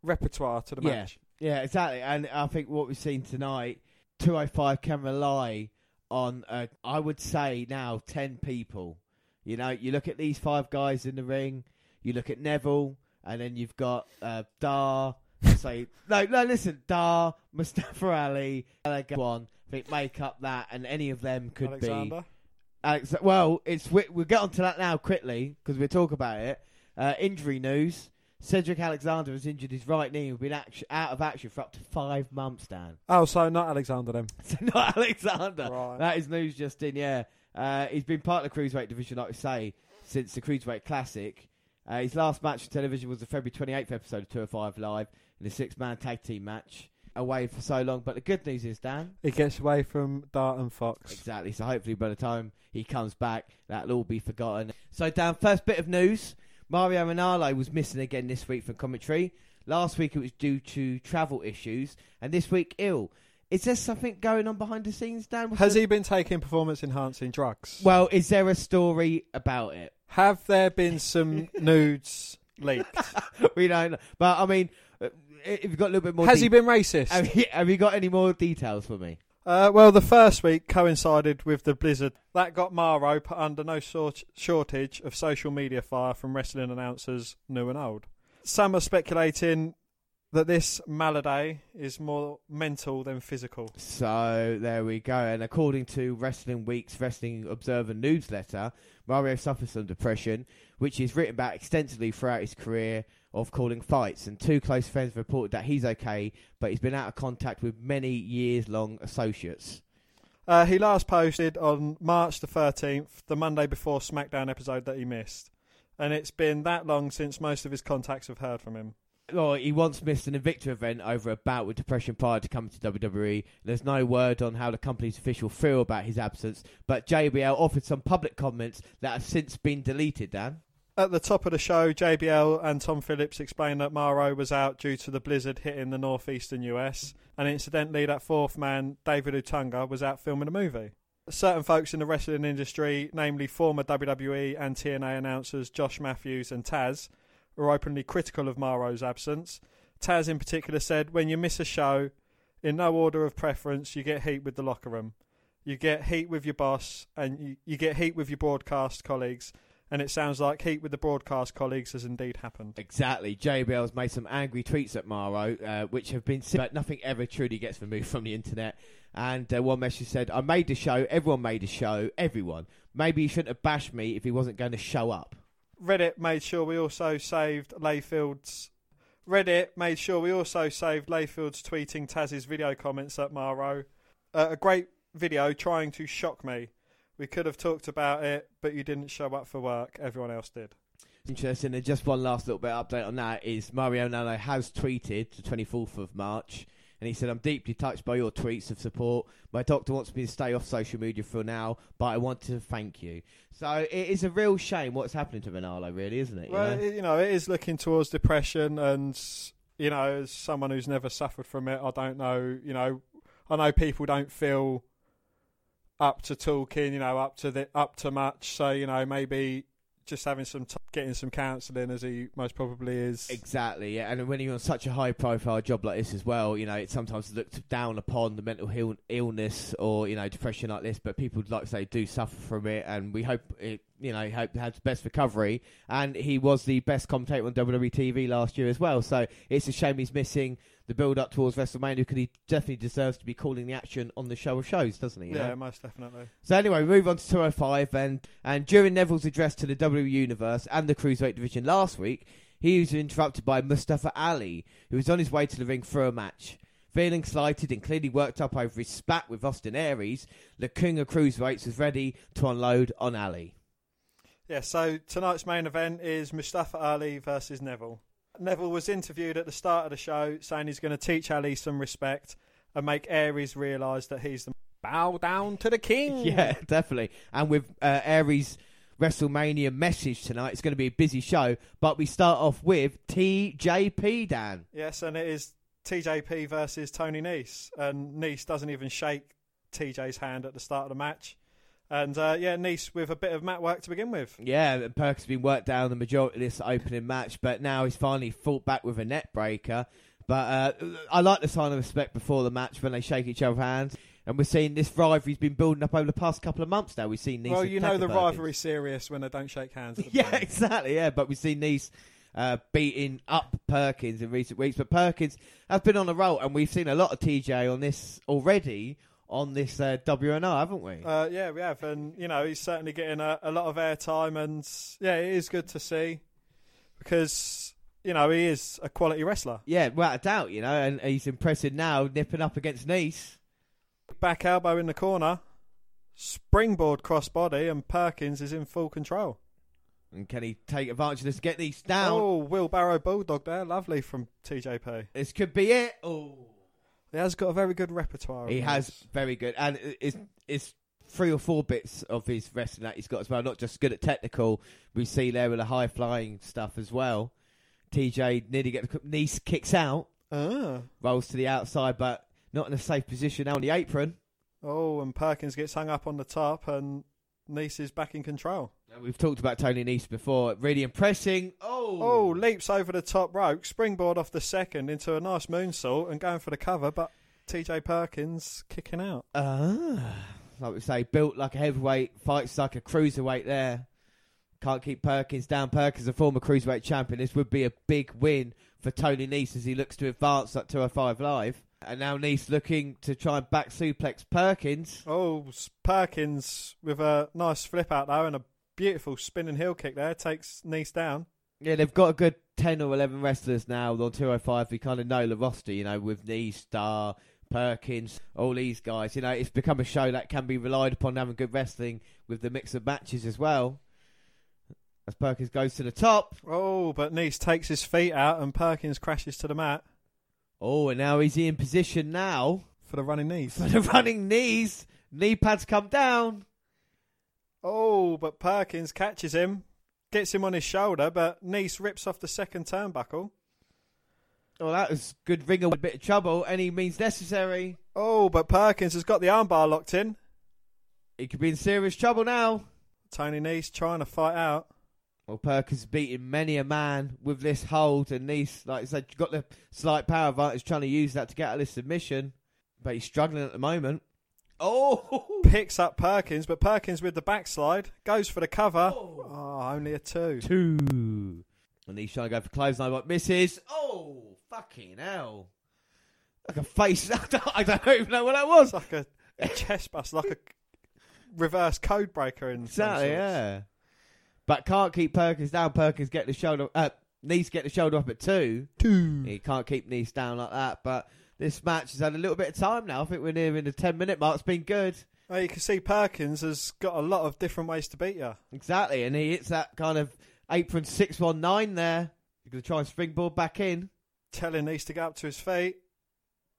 repertoire to the Yeah. match. Yeah, exactly. And I think what we've seen tonight, 205 can rely on, uh, I would say now, 10 people. You know, you look at these five guys in the ring, you look at Neville, and then you've got uh, Dar. Say no, no. Listen, Dar, Mustafa Ali, One. I think make up that, and any of them could be Alex, well, it's we, we'll get onto that now quickly because we'll talk about it. Uh, injury news: Cedric Alexander has injured his right knee. and been act- out of action for up to five months. Dan, Oh, so not Alexander then. <laughs> so not Alexander. Right. That is news just in. Yeah, uh, he's been part of the cruiserweight division, like I say, since the cruiserweight classic. Uh, his last match on television was the February 28th episode of 205 Live in a six-man tag team match. Away for so long, but the good news is, Dan, He gets away from Dar and Fox. Exactly. So hopefully by the time he comes back, that'll all be forgotten. So Dan, first bit of news: Mauro Ranallo was missing again this week from commentary. Last week it was due to travel issues, and this week ill. Is there something going on behind the scenes, Dan? Has he been taking performance enhancing drugs? Well, is there a story about it? Have there been some <laughs> nudes leaked? <laughs> we don't. know. But I mean, if you've got a little bit more, Has he been racist? Have you, have you got any more details for me? Uh, well, the first week coincided with the blizzard. That got Mauro put under no sort- shortage of social media fire from wrestling announcers new and old. Some are speculating that this malady is more mental than physical. So there we go. And according to Wrestling Week's Wrestling Observer newsletter, Mauro suffers from depression, which he's written about extensively throughout his career of calling fights. And two close friends reported that he's okay, but he's been out of contact with many years long associates. Uh, he last posted on March the 13th, the Monday before SmackDown episode that he missed. And it's been that long since most of his contacts have heard from him. Well, he once missed an Invicta event over a bout with depression prior to coming to WWE. There's no word on how the company's official feel about his absence, but JBL offered some public comments that have since been deleted, Dan. At the top of the show, JBL and Tom Phillips explained that Mauro was out due to the blizzard hitting the northeastern US, and incidentally, that fourth man, David Otunga, was out filming a movie. Certain folks in the wrestling industry, namely former WWE and TNA announcers Josh Matthews and Taz, were openly critical of Mauro's absence. Taz, in particular, said, When you miss a show, in no order of preference, you get heat with the locker room. You get heat with your boss, and you, you get heat with your broadcast colleagues, and it sounds like heat with the broadcast colleagues has indeed happened. Exactly. JBL's made some angry tweets at Mauro, uh, which have been, but nothing ever truly gets removed from the internet. And uh, one message said, "I made the show. Everyone made the show. Everyone. Maybe he shouldn't have bashed me if he wasn't going to show up." Reddit made sure we also saved Layfield's. Reddit made sure we also saved Layfield's tweeting Taz's video comments at Mauro. Uh, a great video trying to shock me. We could have talked about it, but you didn't show up for work. Everyone else did. Interesting. And just one last little bit of update on that is Mauro Ranallo has tweeted the 24th of March, and he said, "I'm deeply touched by your tweets of support. My doctor wants me to stay off social media for now, but I want to thank you." So it is a real shame what's happening to Ranallo, really, isn't it? You Well, know? it, you know, it is looking towards depression, and you know, as someone who's never suffered from it, I don't know. You know, I know people don't feel up to talking, you know, up to the up to much. So you know, maybe just having some t- getting some counselling, as he most probably is. Exactly, yeah. And when you're on such a high profile job like this as well, you know, it's sometimes looked down upon the mental Ill- illness or, you know, depression like this, but people, like I say, do suffer from it. And we hope it, you know, hope has the best recovery. And he was the best commentator on WWE TV last year as well. So it's a shame he's missing the build up towards WrestleMania because he definitely deserves to be calling the action on the show of shows, doesn't he? yeah, know? most definitely. So anyway, we move on to 205, and and during Neville's address to the WWE Universe and the Cruiserweight division last week, he was interrupted by Mustafa Ali, who was on his way to the ring for a match. Feeling slighted and clearly worked up over his spat with Austin Aries, the King of Cruiserweights was ready to unload on Ali. Yeah, so tonight's main event is Mustafa Ali versus Neville. Neville was interviewed at the start of the show saying he's going to teach Ali some respect and make Aries realise that he's the bow down to the king. <laughs> Yeah, definitely. And with uh, Aries' WrestleMania message tonight, it's going to be a busy show. But we start off with TJP, Dan. Yes, and it is TJP versus Tony Nese. And Nese doesn't even shake TJ's hand at the start of the match. And uh, yeah, Nice with a bit of mat work to begin with. Yeah, Perkins has been worked down the majority of this opening match, but now he's finally fought back with a neck breaker. But uh, I like the sign of respect before the match when they shake each other's hands. And we're seeing this rivalry's been building up over the past couple of months now. We've seen these. well, you know the rivalry's serious when they don't shake hands. At the <laughs> Yeah, exactly. Yeah, but we've seen these uh, beating up Perkins in recent weeks. But Perkins has been on a roll, and we've seen a lot of TJ on this already on this uh, WNR, haven't we? Uh, yeah, we have, and you know he's certainly getting a, a lot of airtime, and yeah, it is good to see because you know he is a quality wrestler. yeah, without a doubt, you know, and he's impressive now, nipping up against Nice. Back elbow in the corner, springboard crossbody, and Perkins is in full control. And can he take advantage of this? To get these down. Oh, wheelbarrow bulldog there, lovely from TJP. This could be it. Oh, He has got a very good repertoire. he has moves. very good, and it's it's three or four bits of his wrestling that he's got as well. Not just good at technical. We see there with the high flying stuff as well. TJ nearly gets Nice kicks out, Ah. rolls to the outside, but not in a safe position now on the apron. Oh, and Perkins gets hung up on the top, and Nice is back in control. We've talked about Tony Nice before. Really impressing. Oh, Oh, leaps over the top rope, springboard off the second into a nice moonsault and going for the cover, but TJ Perkins kicking out. Ah, like we say, built like a heavyweight, fights like a cruiserweight there. Can't keep Perkins down. Perkins, a former cruiserweight champion. This would be a big win for Tony Nese as he looks to advance at 205 Live. And now Nese looking to try and back suplex Perkins. Oh, Perkins with a nice flip out there and a beautiful spinning heel kick there takes Nice down. Yeah, they've got a good 10 or 11 wrestlers now on 205. We kind of know the roster, you know, with Nice, Star, Perkins, all these guys. You know, it's become a show that can be relied upon having good wrestling with the mix of matches as well. As Perkins goes to the top. Oh, but Nice takes his feet out and Perkins crashes to the mat Oh, and now he's in position now for the running knees. for the running knees? Knee pads come down. Oh, but Perkins catches him, gets him on his shoulder, but Nice rips off the second turnbuckle. Oh, that was good ringer with a bit of trouble. Any means necessary. Oh, but Perkins has got the armbar locked in. He could be in serious trouble now. Tony Nice trying to fight out. Well, Perkins beating many a man with this hold, and Nice, like I said, got the slight power advantage, trying to use that to get out of this submission. But he's struggling at the moment. Oh, Picks up Perkins, but Perkins with the backslide goes for the cover. Oh, only a two. two. And he's trying to go for clothesline, but misses. Oh, fucking hell! Like a face. <laughs> I don't, I don't even know what that was. It's like a, a chest bust, like a reverse code breaker in some Exactly, sorts. yeah. But can't keep Perkins down. Perkins get the shoulder. Uh, Nice get the shoulder up at two. Two. He can't keep Nice down like that. But this match has had a little bit of time now. I think we're nearing the ten minute mark. It's been good. Well, you can see Perkins has got a lot of different ways to beat you. Exactly, and he hits that kind of apron six one nine there. You're gonna try and springboard back in. Telling Nice to get up to his feet.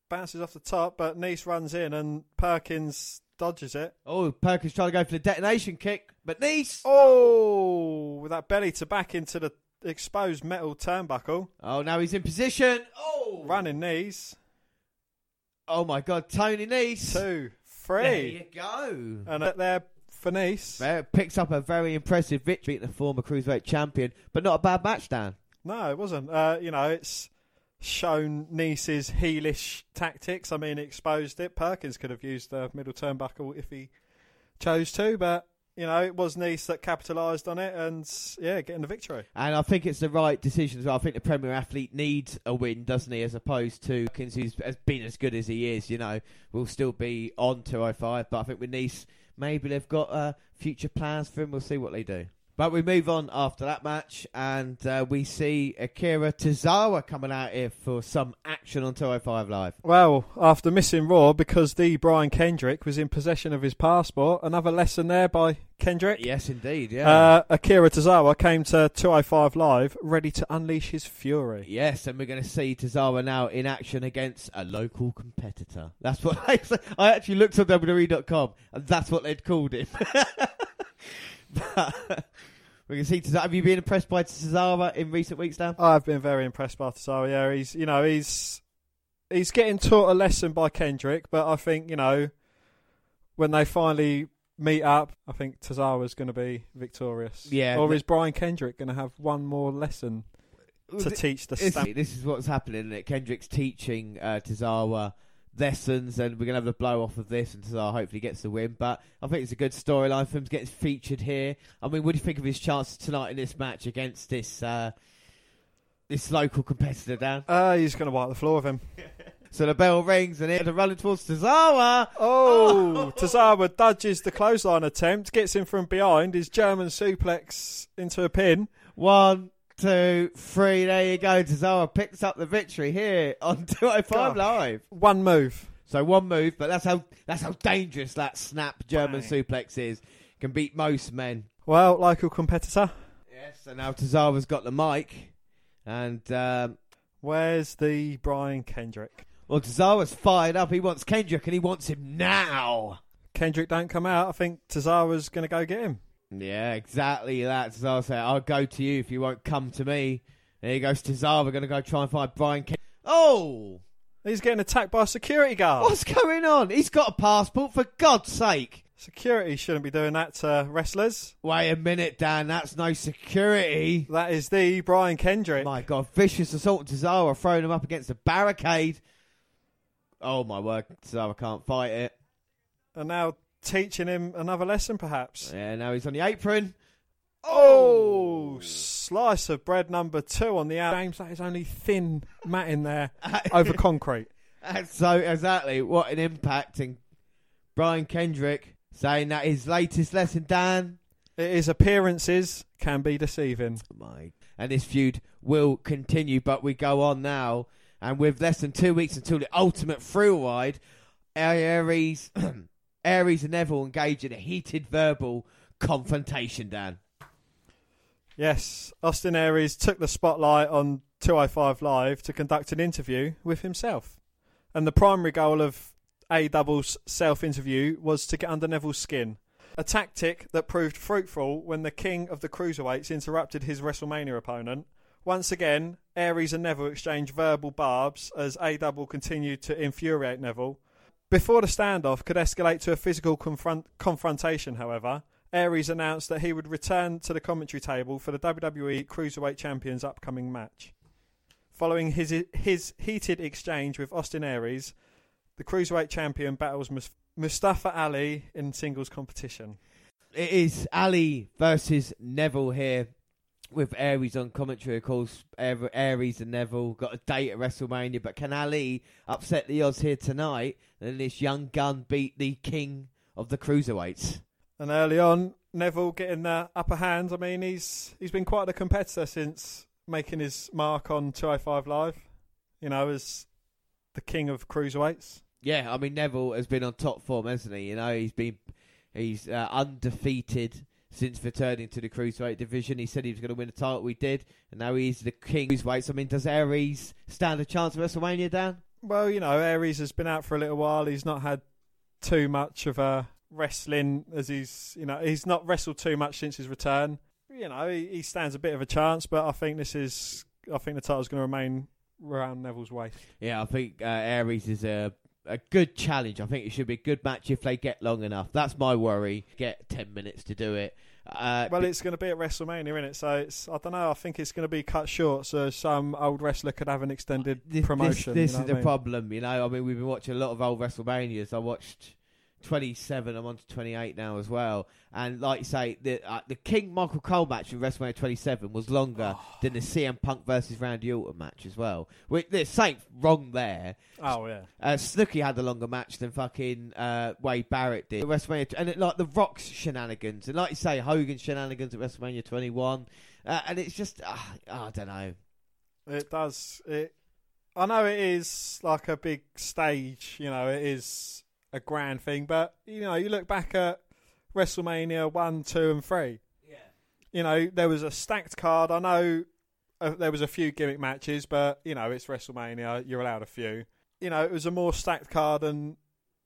Bounces off the top, but Nice runs in and Perkins dodges it. Oh, Perkins trying to go for the detonation kick, but Nice. Oh, with that belly to back into the exposed metal turnbuckle. Oh, now he's in position. Oh, Oh! Running knees. Oh my God, Tony Nese. Two, three. There you go. And there for Nice. There, picks up a very impressive victory at the former cruiserweight champion, but not a bad match, Dan. No, it wasn't. Uh, you know, it's shown Nice's heelish tactics. I mean, exposed it. Perkins could have used the middle turnbuckle if he chose to, but you know, it was Nice that capitalised on it, and yeah, getting the victory. And I think it's the right decision as well. I think the Premier Athlete needs a win, doesn't he, as opposed to Kins, who's been as good as he is. You know, will still be on 205, but I think with Nice, maybe they've got uh, future plans for him. We'll see what they do. But we move on after that match, and uh, we see Akira Tozawa coming out here for some action on 205 Live. Well, after missing Raw because the Brian Kendrick was in possession of his passport, another lesson there by Kendrick. Yes, indeed. Yeah. Uh, Akira Tozawa came to 205 Live ready to unleash his fury. Yes, and we're going to see Tozawa now in action against a local competitor. That's what say. <laughs> I actually looked on WWE.com, and that's what they'd called him. <laughs> but <laughs> we can see. Have you been impressed by Tozawa in recent weeks, Dan? I've been very impressed by Tozawa. Yeah, he's you know he's he's getting taught a lesson by Kendrick, but I think you know when they finally meet up, I think Tozawa's going to be victorious. Yeah, or is Brian Kendrick going to have one more lesson to teach the This, is what's happening. Isn't it? Kendrick's teaching uh, Tozawa lessons, and we're going to have the blow off of this, and Tozawa hopefully gets the win. But I think it's a good storyline for him to get featured here. I mean, what do you think of his chances tonight in this match against this uh, this local competitor, Dan? Uh, he's going to wipe the floor with him. <laughs> So the bell rings, and they're running towards Tozawa. Oh, <laughs> Tozawa dodges the clothesline attempt, gets him from behind, his German suplex into a pin. One, two, three. There you go. Tozawa picks up the victory here on <laughs> 205 God. Live. One move. So one move, but that's how that's how dangerous that snap German Bang. suplex is. Can beat most men. Well, local competitor. Yes, and now Tozawa's got the mic, and um, Where's the Brian Kendrick? well, Tozawa's fired up. He wants Kendrick, and he wants him now. Kendrick don't come out. I think Tozawa's going to go get him. Yeah, exactly that. Tozawa say. "I'll go to you if you won't come to me." There he goes, Tozawa. Going to go try and find Brian. Ken- oh, He's getting attacked by a security guard. what's going on? He's got a passport, for God's sake. Security shouldn't be doing that to wrestlers. Wait a minute, Dan. That's no security. That is the Brian Kendrick. My God, vicious assault on Tozawa, throwing him up against a barricade. Oh my word, Tozawa can't fight it. And now teaching him another lesson, perhaps. Yeah, now he's on the apron. Oh, slice of bread number two on the out. James, that is only thin mat in there <laughs> over concrete. And so exactly what an impact. And Brian Kendrick saying that his latest lesson, Dan. It is appearances can be deceiving. Oh my and this feud will continue, but we go on now, and with less than two weeks until the ultimate thrill ride, Aries, <clears throat> Aries and Neville engage in a heated verbal confrontation. Dan. Yes, Austin Aries took the spotlight on 205 Live to conduct an interview with himself. And the primary goal of A Double's self interview was to get under Neville's skin. A tactic that proved fruitful when the king of the cruiserweights interrupted his WrestleMania opponent. Once again, Aries and Neville exchanged verbal barbs as A Double continued to infuriate Neville. Before the standoff could escalate to a physical confront- confrontation, however, Aries announced that he would return to the commentary table for the WWE Cruiserweight Champions upcoming match. Following his his heated exchange with Austin Aries, the Cruiserweight Champion battles Mustafa Ali in singles competition. It is Ali versus Neville here with Aries on commentary. Of course, Aries and Neville got a date at WrestleMania, but can Ali upset the odds here tonight and this young gun beat the king of the cruiserweights? And early on, Neville getting the upper hand. I mean, he's he's been quite a competitor since making his mark on 205 Live. You know, as the king of cruiserweights. Yeah, I mean Neville has been on top form, hasn't he? You know, he's been he's uh, undefeated since returning to the cruiserweight division. He said he was going to win the title. We did, and now he's the king of cruiserweights. I mean, does Aries stand a chance at WrestleMania, Dan? Well, you know, Aries has been out for a little while. He's not had too much of a wrestling as he's, you know, he's not wrestled too much since his return. You know, he, he stands a bit of a chance, but I think this is, I think the title's going to remain around Neville's waist. Yeah, I think uh, Aries is a a good challenge. I think it should be a good match if they get long enough. That's my worry. Get ten minutes to do it. Uh, Well, it's going to be at WrestleMania, isn't it? So it's I don't know. I think it's going to be cut short, so some old wrestler could have an extended this, promotion. This, this you know is I the mean? problem, you know. I mean, we've been watching a lot of old WrestleManias. I watched 27. I'm on to 28 now as well. And like you say, the uh, the King Michael Cole match in WrestleMania 27 was longer Oh. than the CM Punk versus Randy Orton match as well. Which, there's something wrong there. Oh yeah. Uh, Snooki had a longer match than fucking uh, Wade Barrett did. WrestleMania, and it, like the Rock's shenanigans, and like you say, Hogan's shenanigans at WrestleMania 21, uh, and it's just, uh, I don't know. It does. It. I know it is like a big stage. You know, it is a grand thing. But you know, you look back at WrestleMania one, two, and three. Yeah. You know, there was a stacked card. I know uh, there was a few gimmick matches, but you know, it's WrestleMania. You're allowed a few. You know, it was a more stacked card and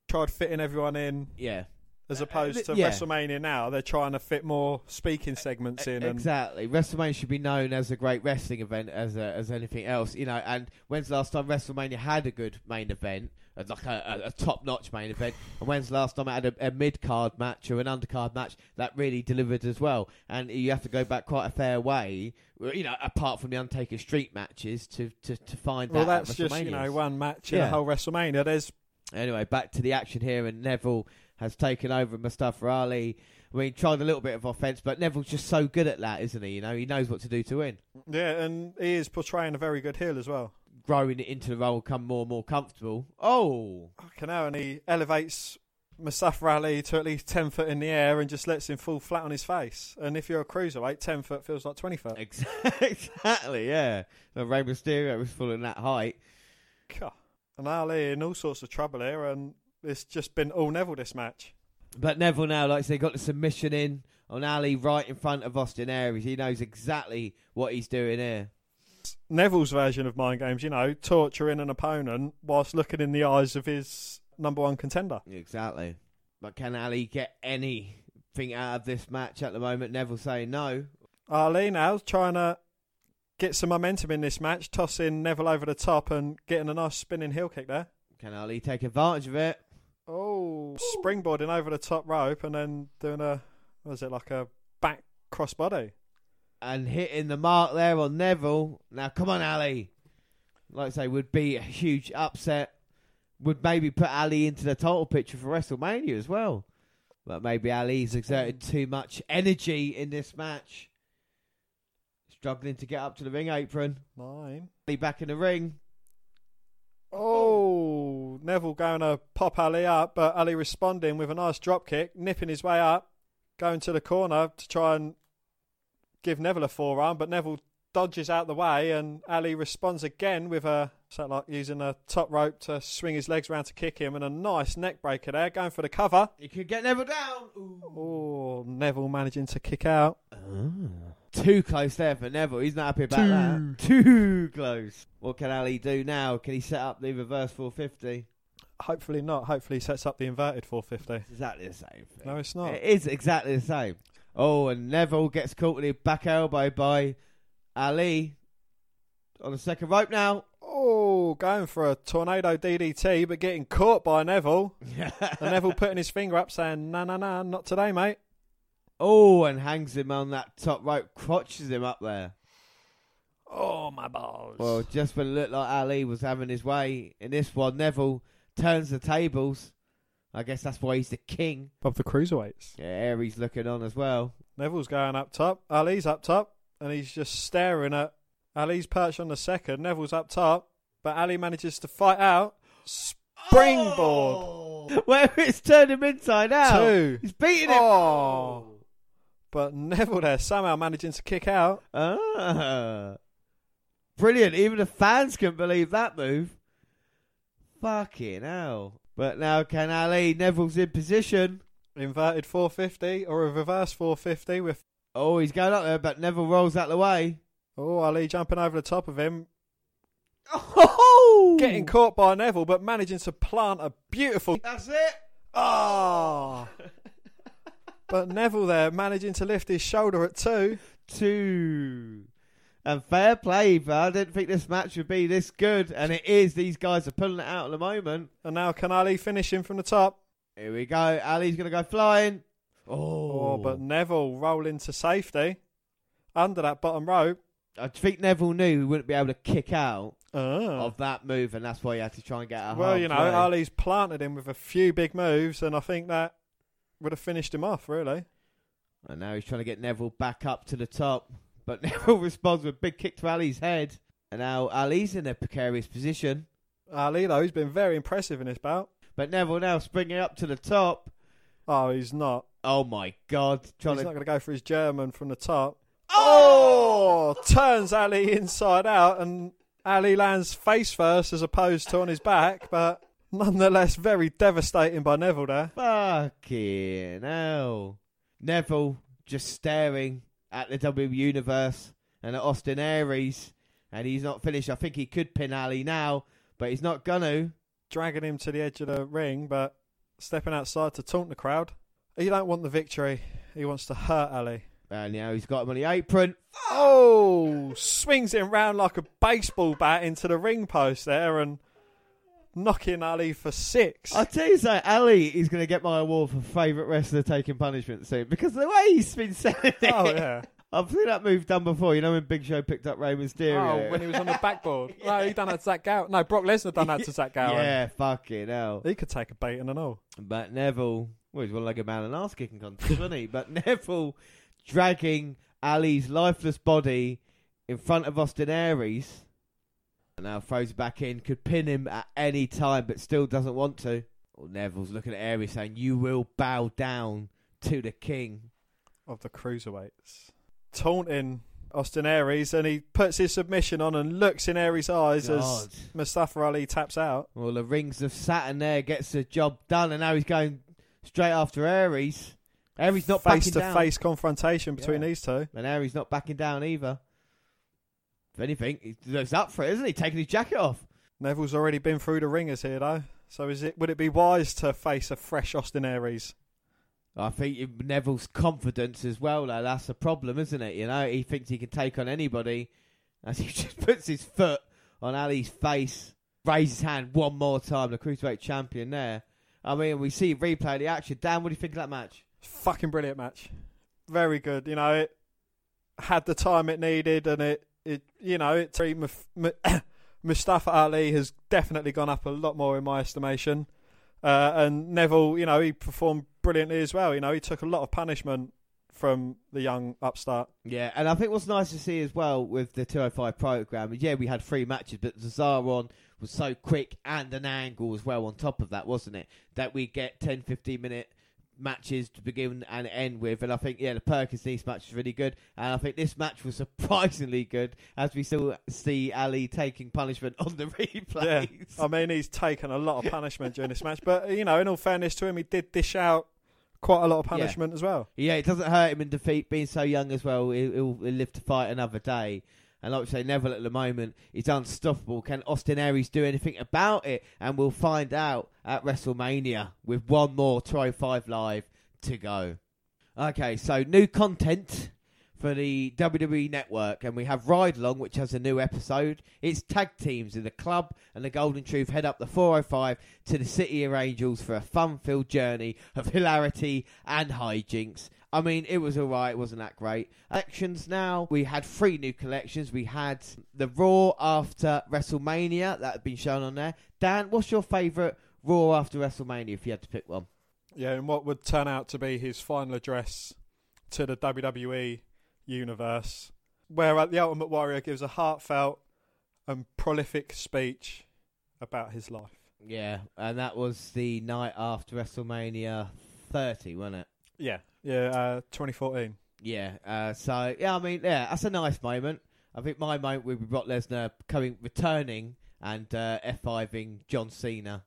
tried fitting everyone in Yeah. as Uh, opposed to yeah. WrestleMania now. They're trying to fit more speaking segments in. And Exactly. WrestleMania should be known as a great wrestling event as a, as anything else, you know. And when's the last time WrestleMania had a good main event, uh, like a, a, a top-notch main event? And when's the last time I had a, a mid-card match or an undercard match that really delivered as well? And you have to go back quite a fair way, you know, apart from the Undertaker Street matches to to, to find well, that. at that's just you know one match in Yeah. a whole WrestleMania. There's Anyway, back to the action here, and Neville has taken over Mustafa Ali. I mean, tried a little bit of offense, but Neville's just so good at that, isn't he? You know, he knows what to do to win. yeah, and he is portraying a very good heel as well. Growing it into the role, come more and more comfortable. Oh, can hell, and he elevates Mustafa Ali to at least 10 foot in the air and just lets him fall flat on his face. And if you're a cruiserweight, 10 foot feels like 20 foot. <laughs> exactly, yeah. The Rey Mysterio was falling that height. God. And Ali in all sorts of trouble here, and it's just been all Neville this match. But Neville now, like I say, got the submission in on Ali right in front of Austin Aries. He knows exactly what he's doing here. Neville's version of mind games, you know, torturing an opponent whilst looking in the eyes of his number one contender. Exactly. But can Ali get anything out of this match at the moment? Neville saying no. Ali now trying to get some momentum in this match, tossing Neville over the top and getting a nice spinning heel kick there. Can Ali take advantage of it? Oh, springboarding over the top rope and then doing a, what was it, like a back crossbody? And hitting the mark there on Neville. Now, come on, Ali. Like I say, would be a huge upset. Would maybe put Ali into the title picture for WrestleMania as well. But maybe Ali's exerted too much energy in this match. Struggling to get up to the ring apron. Nine. Ali back in the ring. Oh, Neville going to pop Ali up, but Ali responding with a nice drop kick, nipping his way up, going to the corner to try and give Neville a forearm, but Neville dodges out the way, and Ali responds again with a like using a top rope to swing his legs around to kick him, and a nice neck breaker there, going for the cover. You could get Neville down. Ooh. Oh, Neville managing to kick out. Ah. Too close there for Neville. He's not happy about Too. that. Too close. What can Ali do now? Can he set up the reverse 450? Hopefully not. Hopefully he sets up the inverted 450. It's exactly the same thing. No, it's not. It is exactly the same. Oh, and Neville gets caught with a back elbow by Ali on the second rope now. Oh, going for a tornado DDT, but getting caught by Neville. <laughs> And Neville putting his finger up, saying, "No, no, no, not today, mate." oh, and hangs him on that top rope, crotches him up there. Oh, my balls. Well, just when it looked like Ali was having his way in this one, Neville turns the tables. I guess that's why he's the king. of the cruiserweights. Yeah, Aries looking on as well. Neville's going up top. Ali's up top, and he's just staring at Ali's perched on the second. Neville's up top, but Ali manages to fight out. Springboard Oh! <laughs> Where it's turned him inside out. two. He's beating him. Oh. But Neville there somehow managing to kick out. Ah. Brilliant. Even the fans couldn't believe that move. Fucking hell. But now can Ali? Neville's in position. Inverted 450 or a reverse 450 with Oh, he's going up there, but Neville rolls out the way. oh Ali jumping over the top of him, Oh! getting caught by Neville, but managing to plant a beautiful That's it. ah. but Neville there managing to lift his shoulder at two. Two. And fair play, but I didn't think this match would be this good, and it is. These guys are pulling it out at the moment. And now can Ali finish him from the top? Here we go. Ali's going to go flying. Oh. Oh, but Neville rolling to safety under that bottom rope. I think Neville knew he wouldn't be able to kick out Oh. of that move, and that's why he had to try and get out. Well, you know, halfway. Ali's planted him with a few big moves, and I think that would have finished him off, really. And now he's trying to get Neville back up to the top. But <laughs> Neville responds with a big kick to Ali's head. And now Ali's in a precarious position. Ali, though, he's been very impressive in this bout. But Neville now springing up to the top. Oh, he's not. Oh my god. Trying He's to... not going to go for his German from the top. Oh! Oh, turns Ali inside out, and Ali lands face first as opposed to on his back, but nonetheless, very devastating by Neville there. Fucking hell. Neville just staring at the W Universe and at Austin Aries. And he's not finished. I think he could pin Ali now, but he's not gonna. Dragging him to the edge of the ring, but stepping outside to taunt the crowd. He don't want the victory. He wants to hurt Ali. And now he's got him on the apron. Oh, swings him round like a baseball bat into the ring post there and knocking Ali for six. I tell you so, Ali is going to get my award for favourite wrestler taking punishment soon because the way he's been selling it. oh yeah. <laughs> I've seen that move done before. You know when Big Show picked up Rey Mysterio? Oh, when he was on the backboard. <laughs> No, he done that to Zach Gowen. No, Brock Lesnar done that to Zach Gowen. <laughs> Yeah, fucking hell. He could take a beating and all. But Neville, well, he's one like a man and ass kicking contest, wasn't he? But Neville dragging Ali's lifeless body in front of Austin Aries. And now throws back in, could pin him at any time, but still doesn't want to. Well, Neville's looking at Aries saying, You will bow down to the king. Of the cruiserweights. Taunting Austin Aries and he puts his submission on and looks in Aries' eyes God. as Mustafa Ali taps out. Well, the rings of Saturn there gets the job done, and now he's going straight after Aries. Aries not face backing to down. face confrontation between Yeah. these two. And Aries not backing down either. If anything, he looks up for it, isn't he? Taking his jacket off. Neville's already been through the ringers here though. So is it would it be wise to face a fresh Austin Aries? I think Neville's confidence as well, though, that's the problem, isn't it? You know, he thinks he can take on anybody as he <laughs> just puts his foot on Ali's face, raises his hand one more time, the Cruiserweight champion there. I mean, we see replay of the action. Dan, what do you think of that match? Fucking brilliant match. Very good. You know, it had the time it needed and it, it you know, it Muf- Mu- <coughs> Mustafa Ali has definitely gone up a lot more in my estimation. Uh, and Neville, you know, he performed brilliantly as well. You know, he took a lot of punishment from the young upstart. Yeah, and I think what's nice to see as well with the 205 program yeah, we had three matches, but the Zaron was so quick and an angle as well on top of that, wasn't it? That we get 10, 15 minute matches to begin and end with. And I think, yeah, the Perkins East match is really good. And I think this match was <laughs> surprisingly good as we still see Ali taking punishment on the <laughs> replays. Yeah. I mean, he's taken a lot of punishment during this match, but you know, in all fairness to him, he did dish out quite a lot of punishment as well. Yeah, it doesn't hurt him in defeat, being so young as well. He'll, he'll live to fight another day. And like we say, Neville at the moment is unstoppable. Can Austin Aries do anything about it? And we'll find out at WrestleMania with one more Try 5 Live to go. Okay, so new content for the WWE Network, and we have Ride Along, which has a new episode. It's tag teams in the club and the Golden Truth head up the 405 to the City of Angels for a fun-filled journey of hilarity and hijinks. I mean, it was alright, It wasn't that great? Collections now, we had three new collections. We had the Raw after WrestleMania that had been shown on there. Dan, what's your favourite Raw after WrestleMania if you had to pick one? Yeah, and what would turn out to be his final address to the WWE universe, where the Ultimate Warrior gives a heartfelt and prolific speech about his life. Yeah, and that was the night after WrestleMania 30, wasn't it? Yeah, yeah, uh, 2014. Yeah, uh, so, yeah, I mean, yeah, that's a nice moment. I think my moment would be Brock Lesnar coming, returning and uh, F5ing John Cena.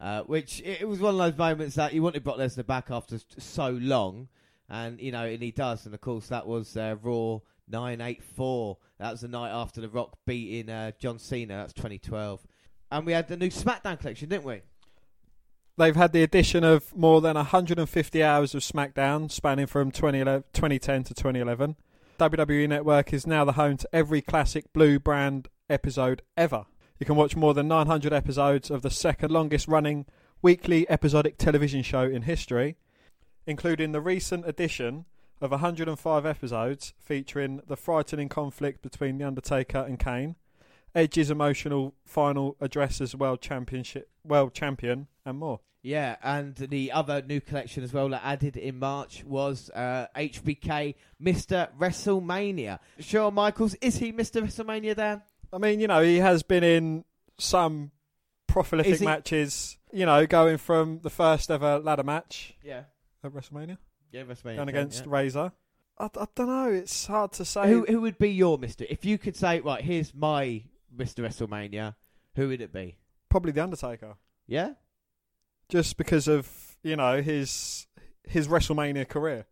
Uh, which it, it was one of those moments that you wanted Brock Lesnar back after so long, and you know, and he does. And of course, that was uh, Raw nine eight four. That was the night after The Rock beating uh, John Cena. That's twenty twelve, and we had the new SmackDown collection, didn't we? They've had the addition of more than 150 hours of SmackDown, spanning from 2010 to 2011. WWE Network is now the home to every classic Blue brand episode ever. You can watch more than 900 episodes of the second longest running weekly episodic television show in history, including the recent addition of 105 episodes featuring the frightening conflict between The Undertaker and Kane, Edge's emotional final address as world championship world champion, and more. Yeah, and the other new collection as well that added in March was uh, HBK Mr. WrestleMania. Shawn Michaels, is he Mr. WrestleMania, Dan? I mean, you know, he has been in some prolific he- matches. You know, going from the first ever ladder match Yeah. at WrestleMania Yeah, WrestleMania. and against yeah. Razor. I, I don't know. It's hard to say. Who, who would be your Mr. If you could say, right, here's my Mr. WrestleMania, who would it be? Probably the Undertaker, Yeah? just because of you know his his WrestleMania career.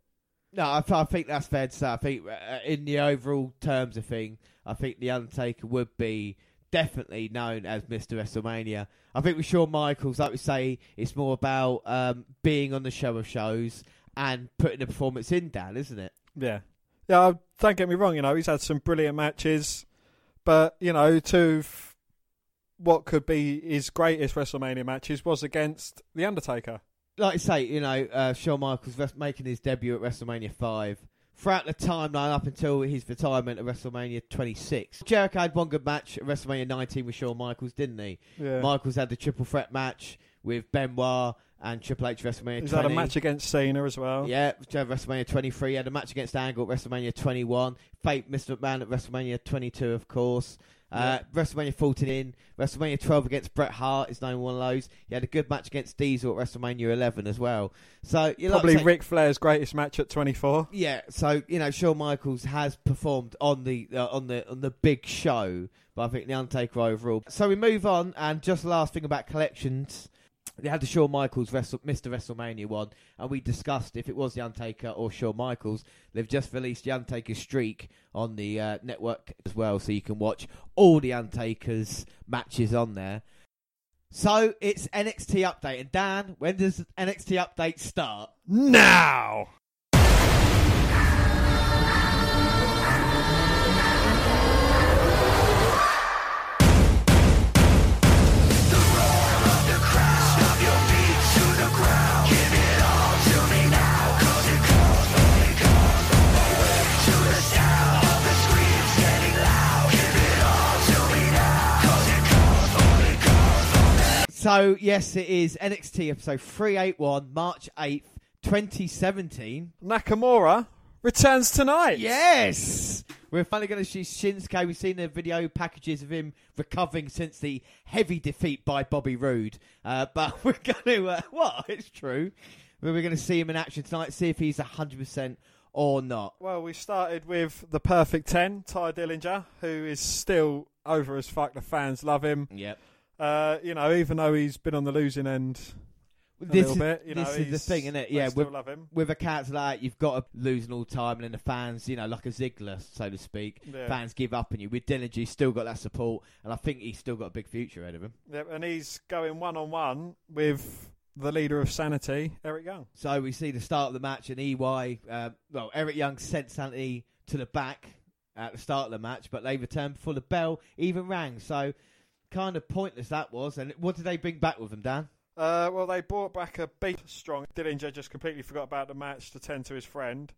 No, I, I think that's fair to say. I think uh, in the overall terms of thing, I think The Undertaker would be definitely known as Mr. WrestleMania. I think with Shawn Michaels, like we say, it's more about um, being on the show of shows and putting the performance in, Dan, isn't it? Yeah, yeah. Don't get me wrong. You know, he's had some brilliant matches, but you know, two what could be his greatest WrestleMania matches was against the Undertaker. Like I say, you know, uh, Shawn Michaels res- making his debut at WrestleMania 5. Throughout the timeline up until his retirement at WrestleMania 26. Jericho had one good match at WrestleMania 19 with Shawn Michaels, didn't he? Yeah, Michaels had the triple threat match with Benoit and Triple H WrestleMania he's 20. had a match against Cena as well. Yeah, WrestleMania 23. He Had a match against Angle at WrestleMania 21. Fake Mr. McMahon at WrestleMania 22, of course. Uh, WrestleMania 14 in. WrestleMania 12 against Bret Hart is known one of those. He had a good match against Diesel at WrestleMania 11 as well. So you Probably like Ric Flair's greatest match at 24. yeah, so you know, Shawn Michaels has performed on the uh, on the on the big show, but I think the Undertaker overall. So we move on, and just last thing about collections, they had the Shawn Michaels Wrestle, Mr. WrestleMania one, and we discussed if it was the Undertaker or Shawn Michaels. They've just released the Undertaker streak on the uh, network as well, so you can watch all the Undertaker's matches on there. So it's NXT update, and Dan, when does NXT update start? Now! So yes, it is NXT episode three eight one, March eighth, twenty seventeen. Nakamura returns tonight. Yes, we're finally going to see Shinsuke. We've seen the video packages of him recovering since the heavy defeat by Bobby Roode. Uh, but <laughs> we're going to uh, what? <laughs> It's true. We're going to see him in action tonight. See if he's hundred percent or not. Well, we started with the perfect 10, Tye Dillinger, who is still over as fuck. The fans love him. Yep. Uh, you know, even though he's been on the losing end a This little is, bit, you know, this is the thing, isn't it? Yeah, still with, love him. with accounts like that, you've got to losing all time, and then the fans, you know, like a Ziggler, so to speak, Yeah. fans give up on you. With Dillinger, he's still got that support, and I think he's still got a big future ahead of him. Yep, and he's going one on one with the leader of Sanity, Eric Young. So we see the start of the match, and EY, uh, well, Eric Young sent Sanity to the back at the start of the match, but they returned before the bell even rang. So kind of pointless that was. And what did they bring back with them, Dan? Uh, well, they brought back a beat strong. Dillinger just completely forgot about the match to tend to his friend,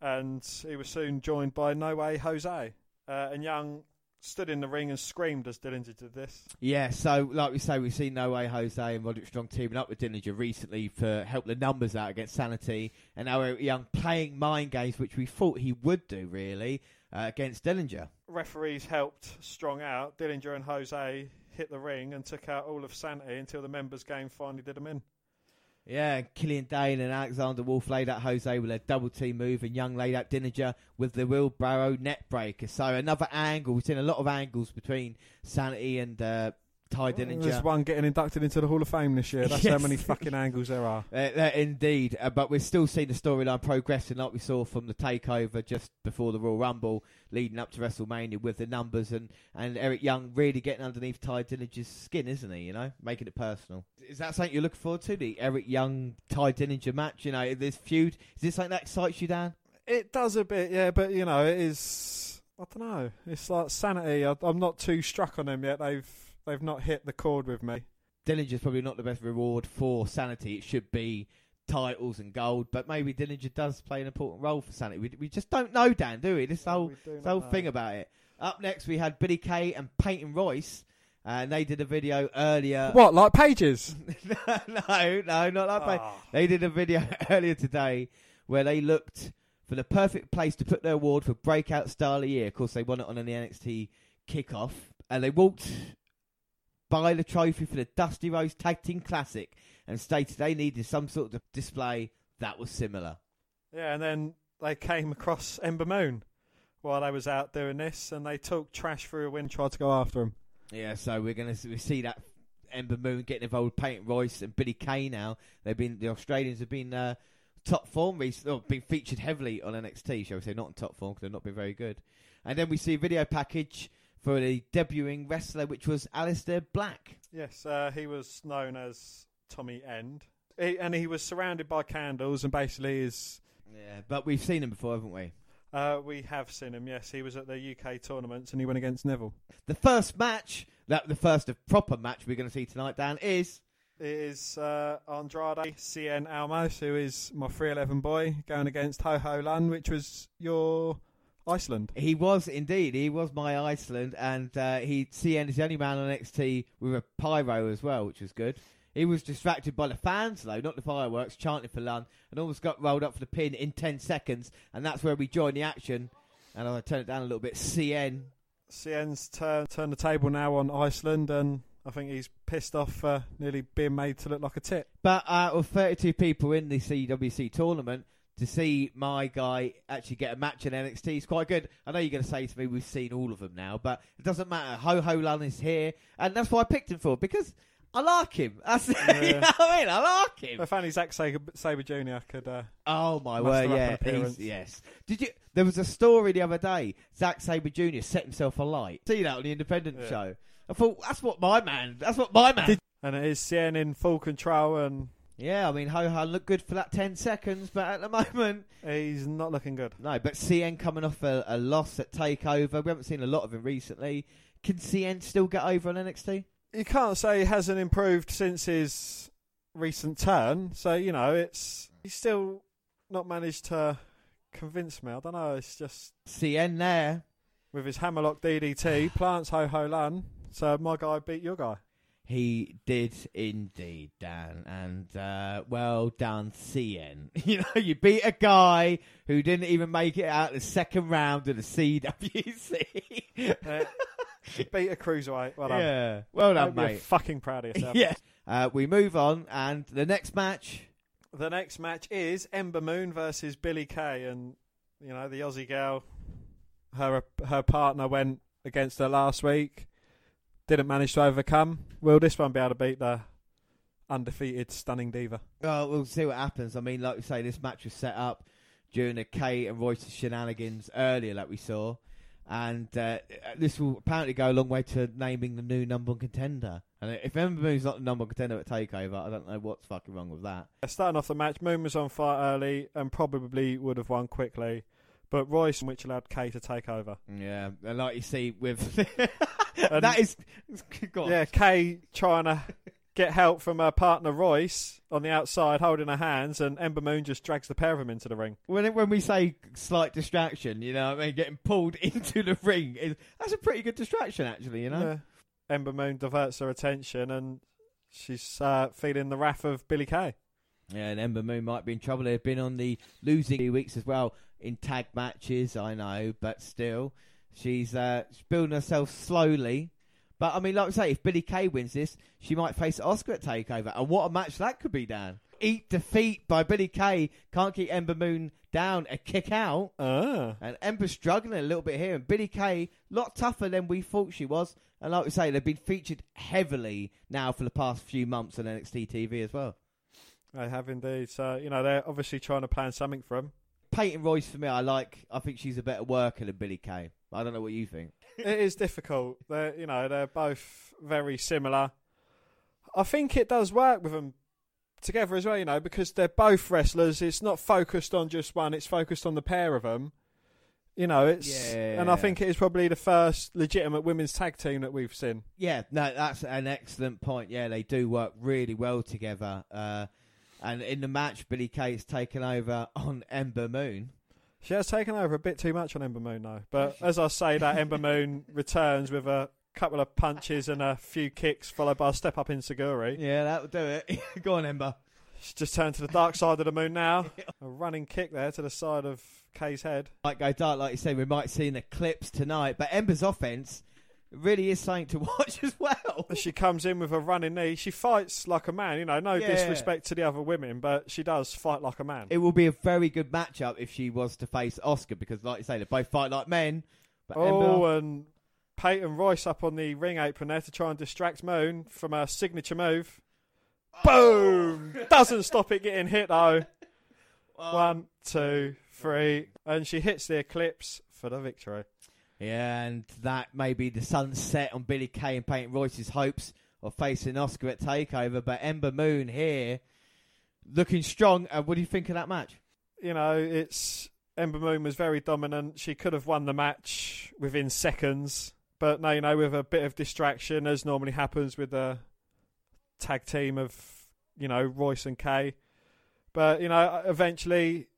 and he was soon joined by No Way Jose. Uh, and Young stood in the ring and screamed as Dillinger did this. Yeah, so like we say, we've seen No Way Jose and Roderick Strong teaming up with Dillinger recently for help the numbers out against Sanity, and now Young playing mind games, which we thought he would do really uh, against Dillinger. Referees helped Strong out. Dillinger and Jose hit the ring and took out all of Sanity until the members' game finally did them in. Yeah, Killian Dain and Alexander Wolfe laid out Jose with a double team move, and Young laid out Dillinger with the wheelbarrow neck breaker. So another angle. We've seen a lot of angles between Sanity and uh, Ty There's one getting inducted into the Hall of Fame this year. That's how many fucking angles there are. Uh, uh, indeed, uh, but we're still seeing the storyline progressing like we saw from the takeover just before the Royal Rumble, leading up to WrestleMania with the numbers and, and Eric Young really getting underneath Tye Dillinger's skin, isn't he? You know, making it personal. Is that something you're looking forward to? The Eric Young Tye Dillinger match? You know, this feud. Is this something that excites you, Dan? It does a bit, yeah, but you know, it is. I don't know. It's like sanity. I, I'm not too struck on them yet. They've they've not hit the chord with me. Dillinger's probably not the best reward for sanity. It should be titles and gold, but maybe Dillinger does play an important role for sanity. We, we just don't know, Dan, do we? This whole We this whole know. thing about it. Up next, we had Billie Kay and Peyton Royce, and they did a video earlier. What, like pages? <laughs> no, no, not like bad. Ah. They did a video <laughs> earlier today where they looked for the perfect place to put their award for breakout star of the year. Of course, they won it on the NXT kickoff, and they walked by the trophy for the Dusty Rhodes Tag Team Classic and stated they needed some sort of display that was similar. Yeah, and then they came across Ember Moon while I was out doing this, and they took trash through a wind, tried to go after him. Yeah, so we're gonna we see that Ember Moon getting involved with Peyton Royce and Billie Kay now. They've been the Australians have been uh, top form recently, or been featured heavily on NXT. Shall we say not in top form because they've not been very good. And then we see a video package for the debuting wrestler, which was Aleister Black. Yes, uh, he was known as Tommy End, he, and he was surrounded by candles, and basically is. Yeah, but we've seen him before, haven't we? Uh, we have seen him. Yes, he was at the UK tournaments, and he went against Neville. The first match, that the first of proper match we're going to see tonight, Dan, is It is uh, Andrade Cien Almas, who is my 311 boy, going against Ho Ho Lun, which was your Iceland. He was indeed. He was my Iceland, and uh, he Cien is the only man on NXT with a pyro as well, which was good. He was distracted by the fans, though, not the fireworks, chanting for Lun, and almost got rolled up for the pin in 10 seconds, and that's where we join the action. And I turn it down a little bit. Cien. Cien's turn turned the table now on Iceland, and I think he's pissed off for nearly being made to look like a tit. But out of 32 people in the CWC tournament, to see my guy actually get a match in NXT is quite good. I know you're going to say to me, we've seen all of them now, but it doesn't matter. Ho Ho Lun is here, and that's why I picked him for, because I like him. <laughs> That's, you know I mean? I like him. If only Zack Sabre, Sabre Jr. could. Uh, Oh my word! Yeah, an appearance. he's, yes. Did you? There was a story the other day. Zack Sabre Jr. set himself alight. See that on the Independent Yeah. show? I thought that's what my man. That's what my man. Did- and it is Cien in full control, and yeah, I mean, Ho Ho looked good for that ten seconds, but at the <laughs> moment, he's not looking good. no. But Cien coming off a, a loss at Takeover. We haven't seen a lot of him recently. Can Cien still get over on NXT? You can't say he hasn't improved since his recent turn. So you know, it's he's still not managed to convince me. I don't know. It's just Cien there. with his hammerlock DDT, plants Ho Ho Lun. So my guy beat your guy. He did indeed, Dan, and uh, well done, Cien. <laughs> You know, you beat a guy who didn't even make it out the second round of the CWC. Uh, <laughs> beat a cruiserweight. Well done. yeah, well done, mate. fucking proud of yourself. <laughs> yeah. Uh, we move on, and the next match. The next match is Ember Moon versus Billie Kay, and you know the Aussie girl. Her her partner went against her last week. Didn't manage to overcome. Will this one be able to beat the undefeated stunning diva? Well, we'll see what happens. I mean, like we say, this match was set up during the Kay and Royce shenanigans earlier, like we saw, and uh, this will apparently go a long way to naming the new number one contender. And if Ember Moon's not the number one contender at Takeover, I don't know what's fucking wrong with that. Starting off the match, Moon was on fire early and probably would have won quickly, but Royce, which allowed Kay to take over. Yeah, and like you see with <laughs> And- <laughs> that is, <laughs> go on. Yeah, Kay trying to get help from her partner Royce on the outside, holding her hands, and Ember Moon just drags the pair of them into the ring. When when we say slight distraction, you know, what I mean, getting pulled <laughs> into the ring, is, that's a pretty good distraction, actually. You know. Yeah. Ember Moon diverts her attention, and she's uh, feeling the wrath of Billie Kay. Yeah, and Ember Moon might be in trouble. They've been on the losing few weeks as well in tag matches, I know, but still, she's uh, she's building herself slowly. But I mean, like I say, if Billie Kay wins this, she might face Asuka at Takeover, and what a match that could be, Dan. Eat defeat by Billie Kay can't keep Ember Moon down. A kick out, Ah. and Ember's struggling a little bit here, and Billie Kay a lot tougher than we thought she was. And like we say, they've been featured heavily now for the past few months on NXT TV as well. They have indeed. So, you know, they're obviously trying to plan something for him. Peyton Royce for me, I like. I think she's a better worker than Billie Kay. I don't know what you think. it is difficult. They're, you know, they're both very similar. I think it does work with them together as well, you know, because they're both wrestlers. It's not focused on just one; it's focused on the pair of them. You know, it's and I think it is probably the first legitimate women's tag team that we've seen. Yeah, no, that's an excellent point. Yeah, they do work really well together. Uh, and in the match, Billy Kate's taken over on Ember Moon. She has taken over a bit too much on Ember Moon, though. But as I say, that Ember Moon <laughs> returns with a couple of punches and a few kicks, followed by a step up enzuigiri. Yeah, that'll do it. <laughs> Go on, Ember. She's just turned to the dark side of the moon now. <laughs> A running kick there to the side of Kay's head. Might go dark, like you say. We might see in the clips tonight. But Ember's offense really is something to <laughs> watch as well. She comes in with a running knee, she fights like a man. You know, no Yeah. disrespect to the other women, but she does fight like a man. It will be a very good matchup if she was to face Asuka because, like you say, they both fight like men. Oh, Ember, and Peyton Royce up on the ring apron there to try and distract Moon from her signature move. Boom! Doesn't stop it getting hit though. <laughs> Oh. One, two, three, and she hits the eclipse for the victory. Yeah, and that may be the sunset on Billie Kay and Peyton Royce's hopes of facing Asuka at Takeover. But Ember Moon here, looking strong. Uh, what do you think of that match? You know, it's Ember Moon was very dominant. She could have won the match within seconds, but no, you know, with a bit of distraction, as normally happens with a tag team of you know Royce and Kay. But you know, eventually,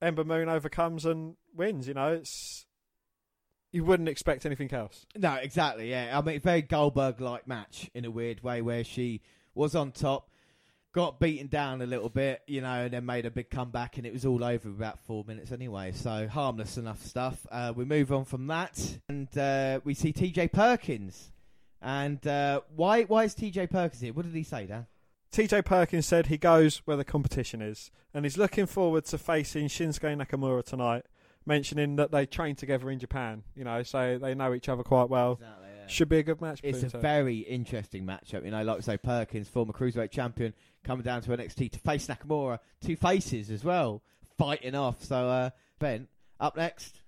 Ember Moon overcomes and wins. You know, it's you wouldn't expect anything else. No, exactly. Yeah, I mean, very Goldberg-like match in a weird way, where she was on top, got beaten down a little bit, you know, and then made a big comeback, and it was all over in about four minutes anyway. So harmless enough stuff. Uh, we move on from that, and uh, we see T.J. Perkins. And uh, why? Why is T.J. Perkins here? What did he say, Dan? TJ Perkins said he goes where the competition is, and he's looking forward to facing Shinsuke Nakamura tonight. Mentioning that they train together in Japan, you know, so they know each other quite well. Exactly. Yeah. Should be a good match. It's a two. very interesting matchup. You know, like I say, Perkins, former cruiserweight champion, coming down to NXT to face Nakamura. Two faces as well, fighting off. So, uh, Ben, up next.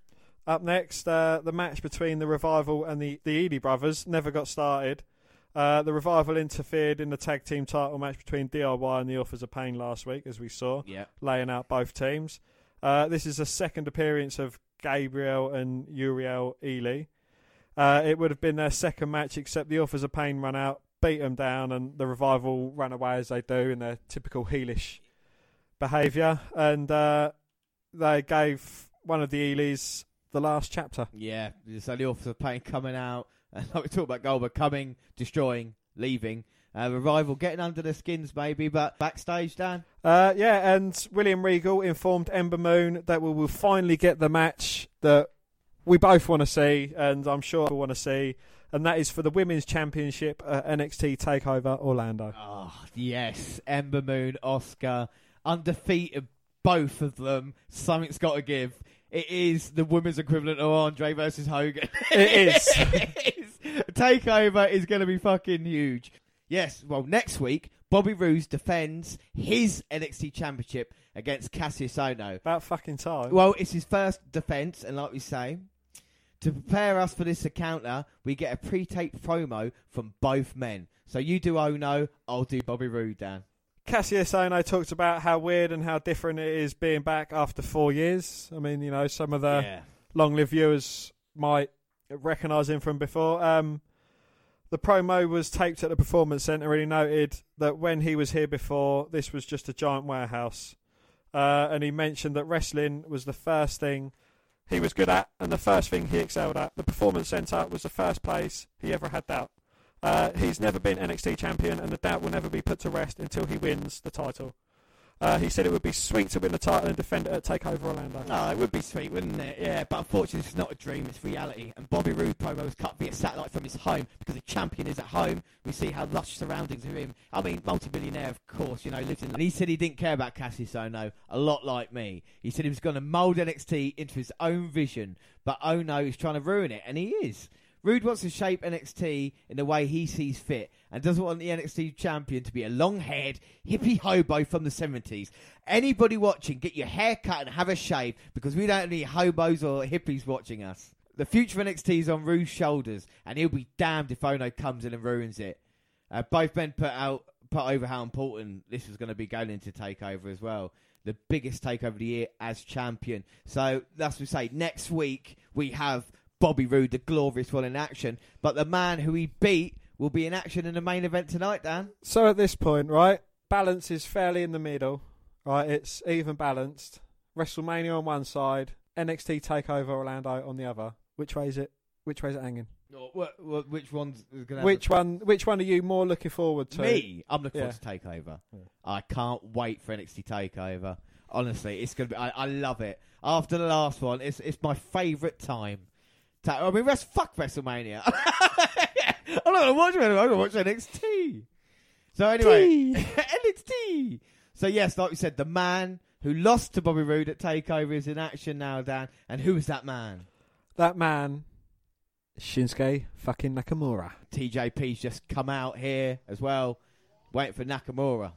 Up next, uh, the match between the Revival and the the Ealy brothers never got started. Uh, the Revival interfered in the tag team title match between DIY and the Authors of Pain last week, as we saw, Yeah. laying out both teams. Uh, this is a second appearance of Gabriel and Uriel Ealy. Uh, it would have been their second match, except the Authors of Pain run out, beat them down, and the Revival ran away as they do in their typical heelish behaviour. And uh, they gave one of the Ealys the last chapter. Yeah. So the Authors of Pain coming out. <laughs> And like we talked about Goldberg coming, destroying, leaving. Uh, revival getting under the skins, maybe. But backstage, Dan? Uh, yeah, and William Regal informed Ember Moon that we will finally get the match that we both want to see, and I'm sure we want to see, and that is for the Women's Championship at NXT Takeover Orlando. Oh, yes. Ember Moon, Asuka, undefeated, both of them. Something's got to give. It is the women's equivalent of Andre versus Hogan. It is. <laughs> it is. Takeover is going to be fucking huge. Yes, well, next week, Bobby Roode defends his NXT Championship against Kassius Ohno. About fucking time. Well, it's his first defence, and like we say, to prepare us for this encounter, we get a pre-taped promo from both men. So you do Ohno, I'll do Bobby Roode, Dan. Kassius Ohno talked about how weird and how different it is being back after four years. I mean, you know, some of the yeah. long-lived viewers might recognise him from before. Um, the promo was taped at the Performance Centre, and he noted that when he was here before, this was just a giant warehouse. Uh, and he mentioned that wrestling was the first thing he was good at and the first thing he excelled at. The Performance Centre was the first place he ever had doubt. Uh, he's never been NXT champion, and the doubt will never be put to rest until he wins the title. Uh, he said it would be sweet to win the title and defend it at Takeover Orlando. Oh, it would be sweet, wouldn't it? Yeah, but unfortunately, it's not a dream; it's reality. And Bobby Roode promo was cut via satellite from his home because the champion is at home. We see how lush surroundings are him. I mean, multi-billionaire, of course. You know, lives in. And he said he didn't care about Kassius Ohno a lot, like me. He said he was going to mould NXT into his own vision, but Ohno is trying to ruin it, and he is. Roode wants to shape NXT in the way he sees fit and doesn't want the NXT champion to be a long haired, hippie hobo from the 70s. Anybody watching, get your hair cut and have a shave because we don't need hobos or hippies watching us. The future of NXT is on Roode's shoulders and he'll be damned if Ohno comes in and ruins it. Uh, both men put out put over how important this was going to be going into Takeover as well. The biggest takeover of the year as champion. So that's what we say. Next week we have Bobby Roode, the glorious one in action, but the man who he beat will be in action in the main event tonight. Dan. So at this point, right, balance is fairly in the middle. Right, it's even balanced. WrestleMania on one side, NXT Takeover Orlando on the other. Which way is it? Which way is it hanging? What, what, which one's going to Which one? Which one are you more looking forward to? Me, I'm looking Yeah. forward to Takeover. Yeah. I can't wait for NXT Takeover. Honestly, it's gonna be. I, I love it. After the last one, it's it's my favourite time. I mean, rest, fuck WrestleMania. <laughs> I'm not gonna watch it. I'm gonna watch NXT. So anyway, <laughs> NXT. So yes, like we said, the man who lost to Bobby Roode at Takeover is in action now, Dan. And who is that man? That man, Shinsuke fucking Nakamura. TJP's just come out here as well, waiting for Nakamura.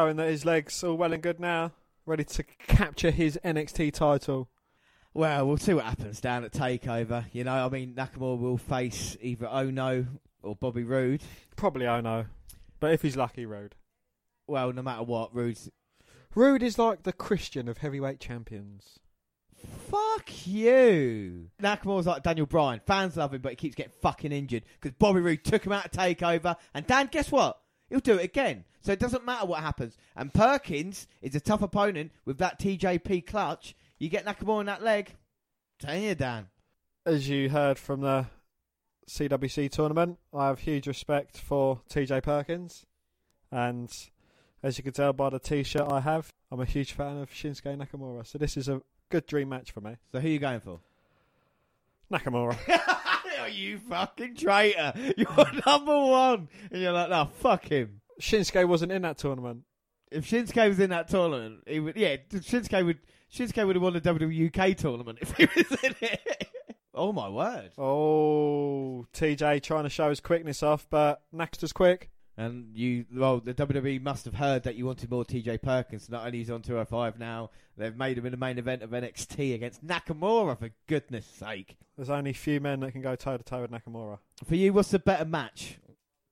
Showing that his legs all well and good now, ready to capture his NXT title. Well, we'll see what happens down at Takeover. You know, I mean, Nakamura will face either Ohno or Bobby Roode. Probably know, but if he's lucky, Roode. Well, no matter what, Roode's Roode is like the Christian of heavyweight champions. fuck you. Nakamura's like Daniel Bryan. Fans love him, but he keeps getting fucking injured because Bobby Roode took him out of Takeover. And Dan, guess what? He'll do it again. So it doesn't matter what happens. And Perkins is a tough opponent with that TJP clutch. You get Nakamura in that leg. Tell you, Dan. As you heard from the CWC tournament, I have huge respect for TJ Perkins, and as you can tell by the T-shirt I have, I'm a huge fan of Shinsuke Nakamura. So this is a good dream match for me. So who are you going for? Nakamura. <laughs> oh, you fucking traitor. <laughs> You're number one. And you're like, no, fuck him. Shinsuke wasn't in that tournament. If Shinsuke was in that tournament, he would, yeah, Shinsuke would, Shinsuke would have won the WWE UK tournament if he was in it. <laughs> oh my word. Oh, TJ trying to show his quickness off, but Naxter's quick. And you, well, the WWE must have heard that you wanted more TJ Perkins. Not only is he on 205 now, they've made him in the main event of NXT against Nakamura, for goodness sake. There's only few men that can go toe to toe with Nakamura. For you, what's the better match?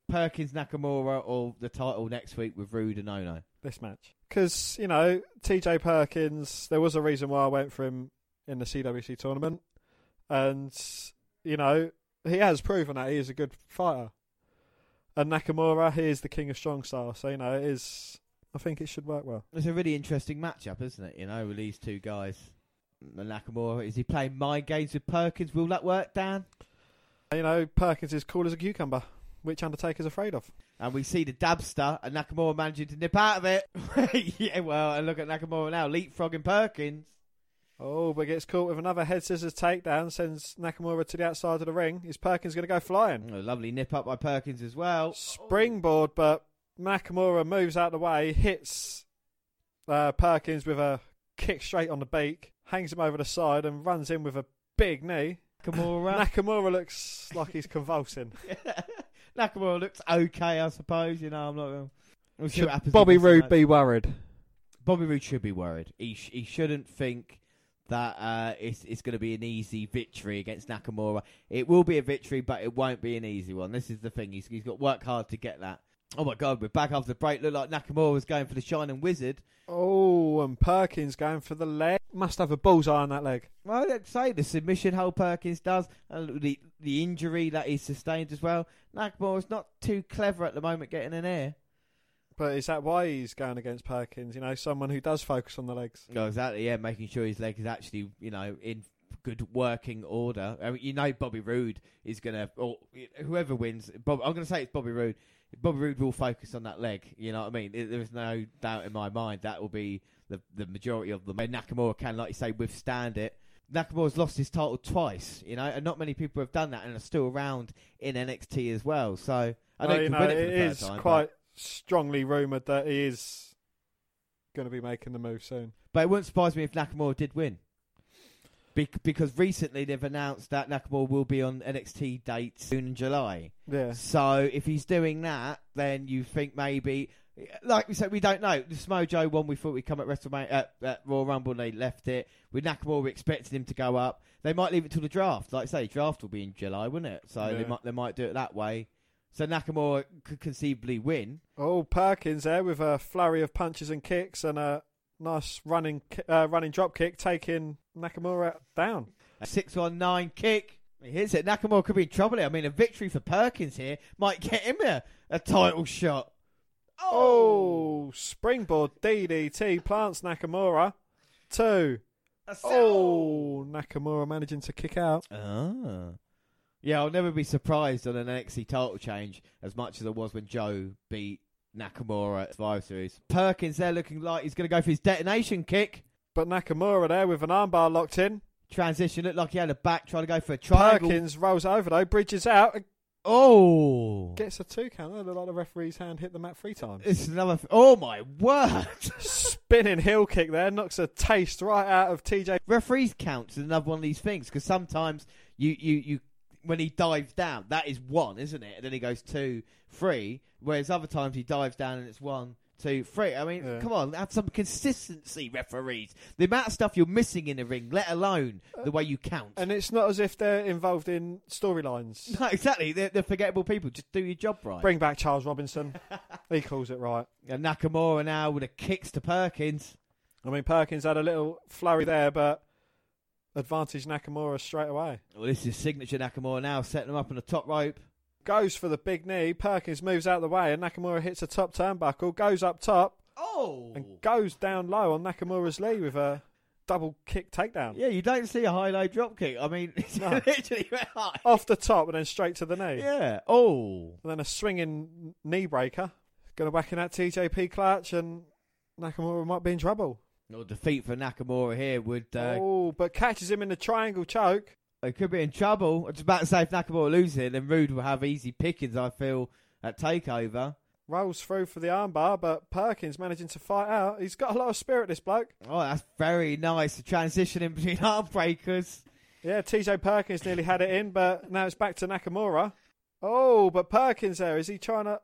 Perkins Nakamura or the title next week with Roode and Ohno? This match, because you know TJ Perkins. There was a reason why I went for him in the CWC tournament, and you know he has proven that he is a good fighter. And Nakamura, he is the king of strong style. So you know it is. I think it should work well. It's a really interesting matchup, isn't it? You know, with these two guys. Nakamura, is he playing mind games with Perkins? Will that work, Dan? You know Perkins is cool as a cucumber, which Undertaker's afraid of. And we see the dabster and Nakamura managing to nip out of it. <laughs> yeah, well, and look at Nakamura now, leapfrogging Perkins. Oh, but gets caught with another head scissors takedown, sends Nakamura to the outside of the ring. Is Perkins going to go flying? A lovely nip up by Perkins as well. Springboard, but Nakamura moves out of the way, hits uh, Perkins with a kick straight on the beak, hangs him over the side, and runs in with a big knee. Nakamura. <laughs> Nakamura looks like he's convulsing. <laughs> Nakamura looks okay, I suppose. You know, I'm not. Gonna... We'll see Should what happens Bobby Roode be worried? Bobby Roode should be worried. He sh- he shouldn't think that uh, it's it's going to be an easy victory against Nakamura. It will be a victory, but it won't be an easy one. This is the thing. He's he's got to work hard to get that. Oh my God, we're back after the break. Look like Nakamura was going for the Shining Wizard. Oh, and Perkins going for the leg. Must have a bullseye on that leg. Well, let's say the submission hold Perkins does, and the the injury that he sustained as well. Nakamura's not too clever at the moment getting an air. But is that why he's going against Perkins? You know, someone who does focus on the legs. No, exactly. Yeah, making sure his leg is actually, you know, in good working order. I mean, you know, Bobby Roode is gonna, or whoever wins. Bob, I'm gonna say it's Bobby Roode. Bobby Roode will focus on that leg. You know what I mean? It, there is no doubt in my mind that will be the the majority of them. And Nakamura can, like you say, withstand it. Nakamura's lost his title twice, you know, and not many people have done that and are still around in NXT as well. So I Well, don't know, it, it is time, quite strongly rumoured that he is going to be making the move soon. But it wouldn't surprise me if Nakamura did win. Be- because recently they've announced that Nakamura will be on NXT dates soon in July. Yeah. So if he's doing that, then you think maybe, like we said, we don't know. The Samoa Joe one, we thought we'd come at WrestleMania at, at Royal Rumble, and they left it. With Nakamura, we expected him to go up. They might leave it till the draft. Like I say, draft will be in July, wouldn't it? So they might they might do it that way. So Nakamura could conceivably win. Oh, Perkins there with a flurry of punches and kicks and a nice running uh, running drop kick, taking Nakamura down. A 619 kick. He hits it. Nakamura could be in trouble here. I mean, a victory for Perkins here might get him a, a title shot. Oh, springboard DDT plants Nakamura. Two. Oh, Nakamura managing to kick out. Ah. Yeah, I'll never be surprised on an NXT title change as much as I was when Joe beat Nakamura at Survivor Series. Perkins there looking like he's going to go for his detonation kick. But Nakamura there with an armbar locked in. Transition looked like he had a back trying to go for a triangle. Perkins rolls over though, bridges out, Oh. gets a two count. Looked like the referee's hand hit the mat three times. It's another. F- oh my word. <laughs> Spinning heel kick there knocks a taste right out of TJ. referees counts is another one of these things because sometimes you, you, you when he dives down that is one isn't it and then he goes two three whereas other times he dives down and it's one two three i mean Yeah. come on have some consistency referees the amount of stuff you're missing in the ring let alone the way you count And it's not as if they're involved in storylines. <laughs> no, exactly they're, they're forgettable people just do your job right Bring back Charles Robinson. <laughs> he calls it right. and nakamura now with a kicks to perkins I mean, Perkins had a little flurry there, but advantage Nakamura straight away. well this is signature nakamura now setting him up on the top rope Goes for the big knee. Perkins moves out of the way, and Nakamura hits a top turnbuckle, goes up top, oh and goes down low on Nakamura's knee with a double kick takedown. yeah you don't see a high low drop kick i mean <laughs> it's No. literally high Off the top and then straight to the knee. Yeah. Oh. And then a swinging knee breaker. Going to whack in that TJP clutch, and Nakamura might be in trouble. No defeat for Nakamura here would uh, oh, but catches him in the triangle choke. they could be in trouble. I was about to say if Nakamura loses, then Roode will have easy pickings. I feel at Takeover. Rolls through for the armbar, but Perkins managing to fight out. He's got a lot of spirit, this bloke. Oh, that's very nice. The transition in between <laughs> arm breakers. Yeah, TJ Perkins nearly had it in, but now it's back to Nakamura. Oh, but Perkins there. Is he trying to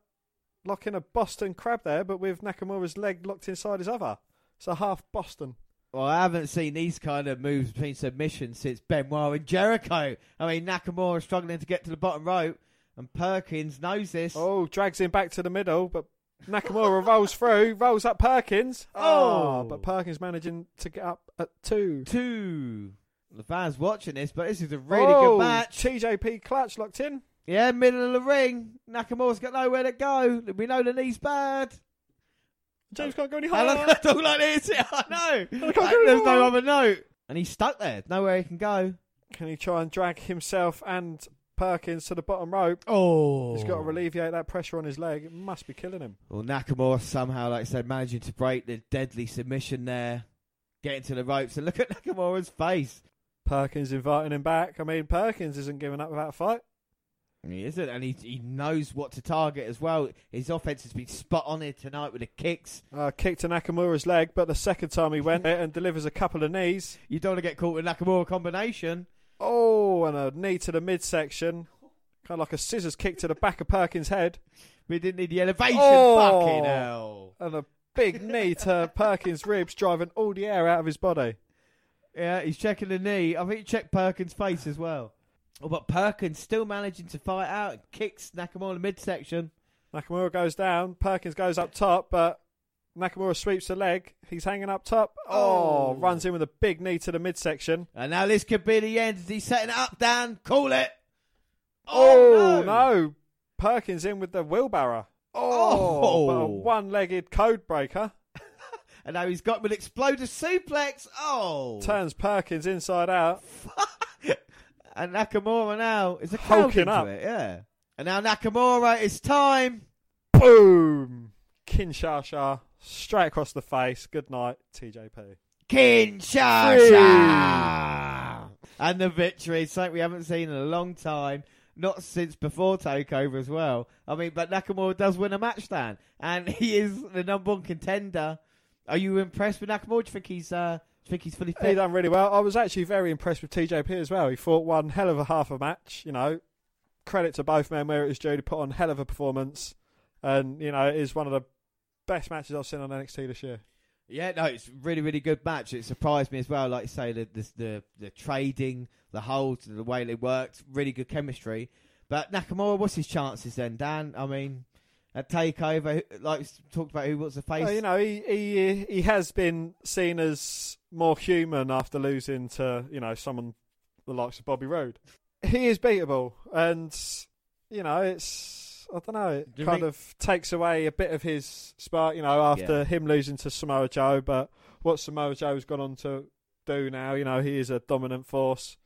lock in a Boston crab there, but with Nakamura's leg locked inside his other? So half Boston. Well, I haven't seen these kind of moves between submissions since Benoit and Jericho. I mean, Nakamura struggling to get to the bottom rope, and Perkins knows this. Oh, drags him back to the middle, but Nakamura <laughs> rolls through, rolls up Perkins. Oh, Oh. but Perkins managing to get up at two. Two. The fans watching this, but this is a really oh, good match. TJP clutch locked in. Yeah, middle of the ring. Nakamura's got nowhere to go. We know the knee's bad. James can't go any higher. I talk like this? <laughs> I know. can't Like, go there's no other note. And he's stuck there. Nowhere he can go. Can he try and drag himself and Perkins to the bottom rope? Oh. He's got to alleviate that pressure on his leg. It must be killing him. Well, Nakamura somehow, like I said, managing to break the deadly submission there. Getting to the ropes. And look at <laughs> Nakamura's face. Perkins inviting him back. I mean, Perkins isn't giving up without a fight. He isn't. And he, he knows what to target as well. His offense has been spot on here tonight with the kicks. Uh, kick to Nakamura's leg, but the second time he went there <laughs> and delivers a couple of knees. You don't want to get caught with Nakamura combination. Oh, and a knee to the midsection. Kind of like a scissors kick to the back of Perkins' head. We didn't need the elevation. Oh. Fucking hell. And a big knee to Perkins' ribs, driving all the air out of his body. Yeah, he's checking the knee. I think he checked Perkins' face as well. Oh, but Perkins still managing to fight out. Kicks Nakamura in the midsection. Nakamura goes down. Perkins goes up top, but Nakamura sweeps the leg. He's hanging up top. Oh, Oh. runs in with a big knee to the midsection. And now this could be the end. He's setting it up, Dan. Call it. Oh, oh no. Perkins in with the wheelbarrow. Oh, Oh. but a one-legged code breaker. <laughs> and now he's got him an exploder suplex. Oh, Turns Perkins inside out. <laughs> and Nakamura now is a Hulking up. it, yeah. And now Nakamura, it's time. Boom! Kinshasa straight across the face. Good night, TJP. Kinshasa! And the victory, something we haven't seen in a long time. Not since before Takeover as well. I mean, but Nakamura does win a match, Dan, and <laughs> he is the number one contender. Are you impressed with Nakamura? Do you think he's, uh, you think he's fully He fit? done really well. I was actually very impressed with TJP as well. He fought one hell of a half a match. You know, credit to both men where it was due. He put on hell of a performance, and you know, it is one of the best matches I've seen on NXT this year. Yeah, no, it's really, really good match. It surprised me as well. Like you say, the the the, the trading, the holds, the way they worked, really good chemistry. But Nakamura, what's his chances then, Dan? I mean, at Takeover, like we talked about, who what's the face? Well, you know, he he uh, he has been seen as more human after losing to you know someone the likes of Bobby Roode. He is beatable, and you know it's I don't know. It Do kind think- of takes away a bit of his spark, you know, after Yeah. him losing to Samoa Joe. But what Samoa Joe's gone on to do now, you know, he is a dominant force,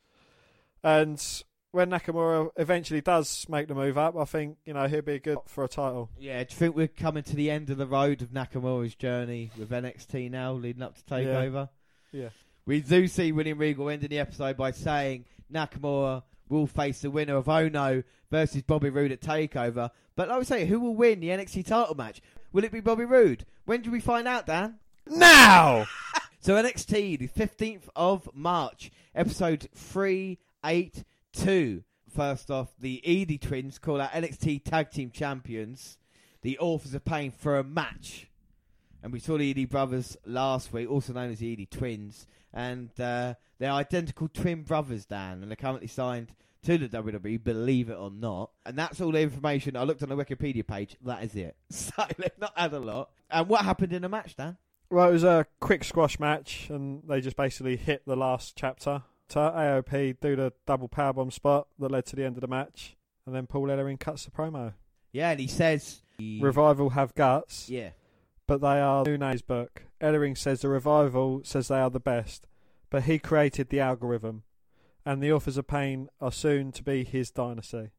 and. When Nakamura eventually does make the move up, I think you know he'll be good for a title. yeah, do you think we're coming to the end of the road of Nakamura's journey with NXT now, leading up to Takeover? Yeah. We do see William Regal ending the episode by saying Nakamura will face the winner of Ohno versus Bobby Roode at Takeover. But like we say, who will win the NXT title match? Will it be Bobby Roode? When do we find out, Dan? Now. <laughs> So NXT, the 15th of March, episode 382. First off, the Edie twins call out NXT Tag Team Champions. The Authors of Pain for a match. And we saw the Edie brothers last week, also known as the Edie twins. And uh, they're identical twin brothers, Dan. And they're currently signed to the WWE, believe it or not. And that's all the information. I looked on the Wikipedia page. That is it. <laughs> So they've not had a lot. And what happened in the match, Dan? Well, it was a quick squash match, and they just basically hit the last chapter. To AOP do the double powerbomb spot that led to the end of the match, and then Paul Ellering cuts the promo. Yeah, and he says Revival have guts, Yeah, but they are Nunes' book. Ellering says the Revival says they are the best, but he created the algorithm, and the Authors of Pain are soon to be his dynasty.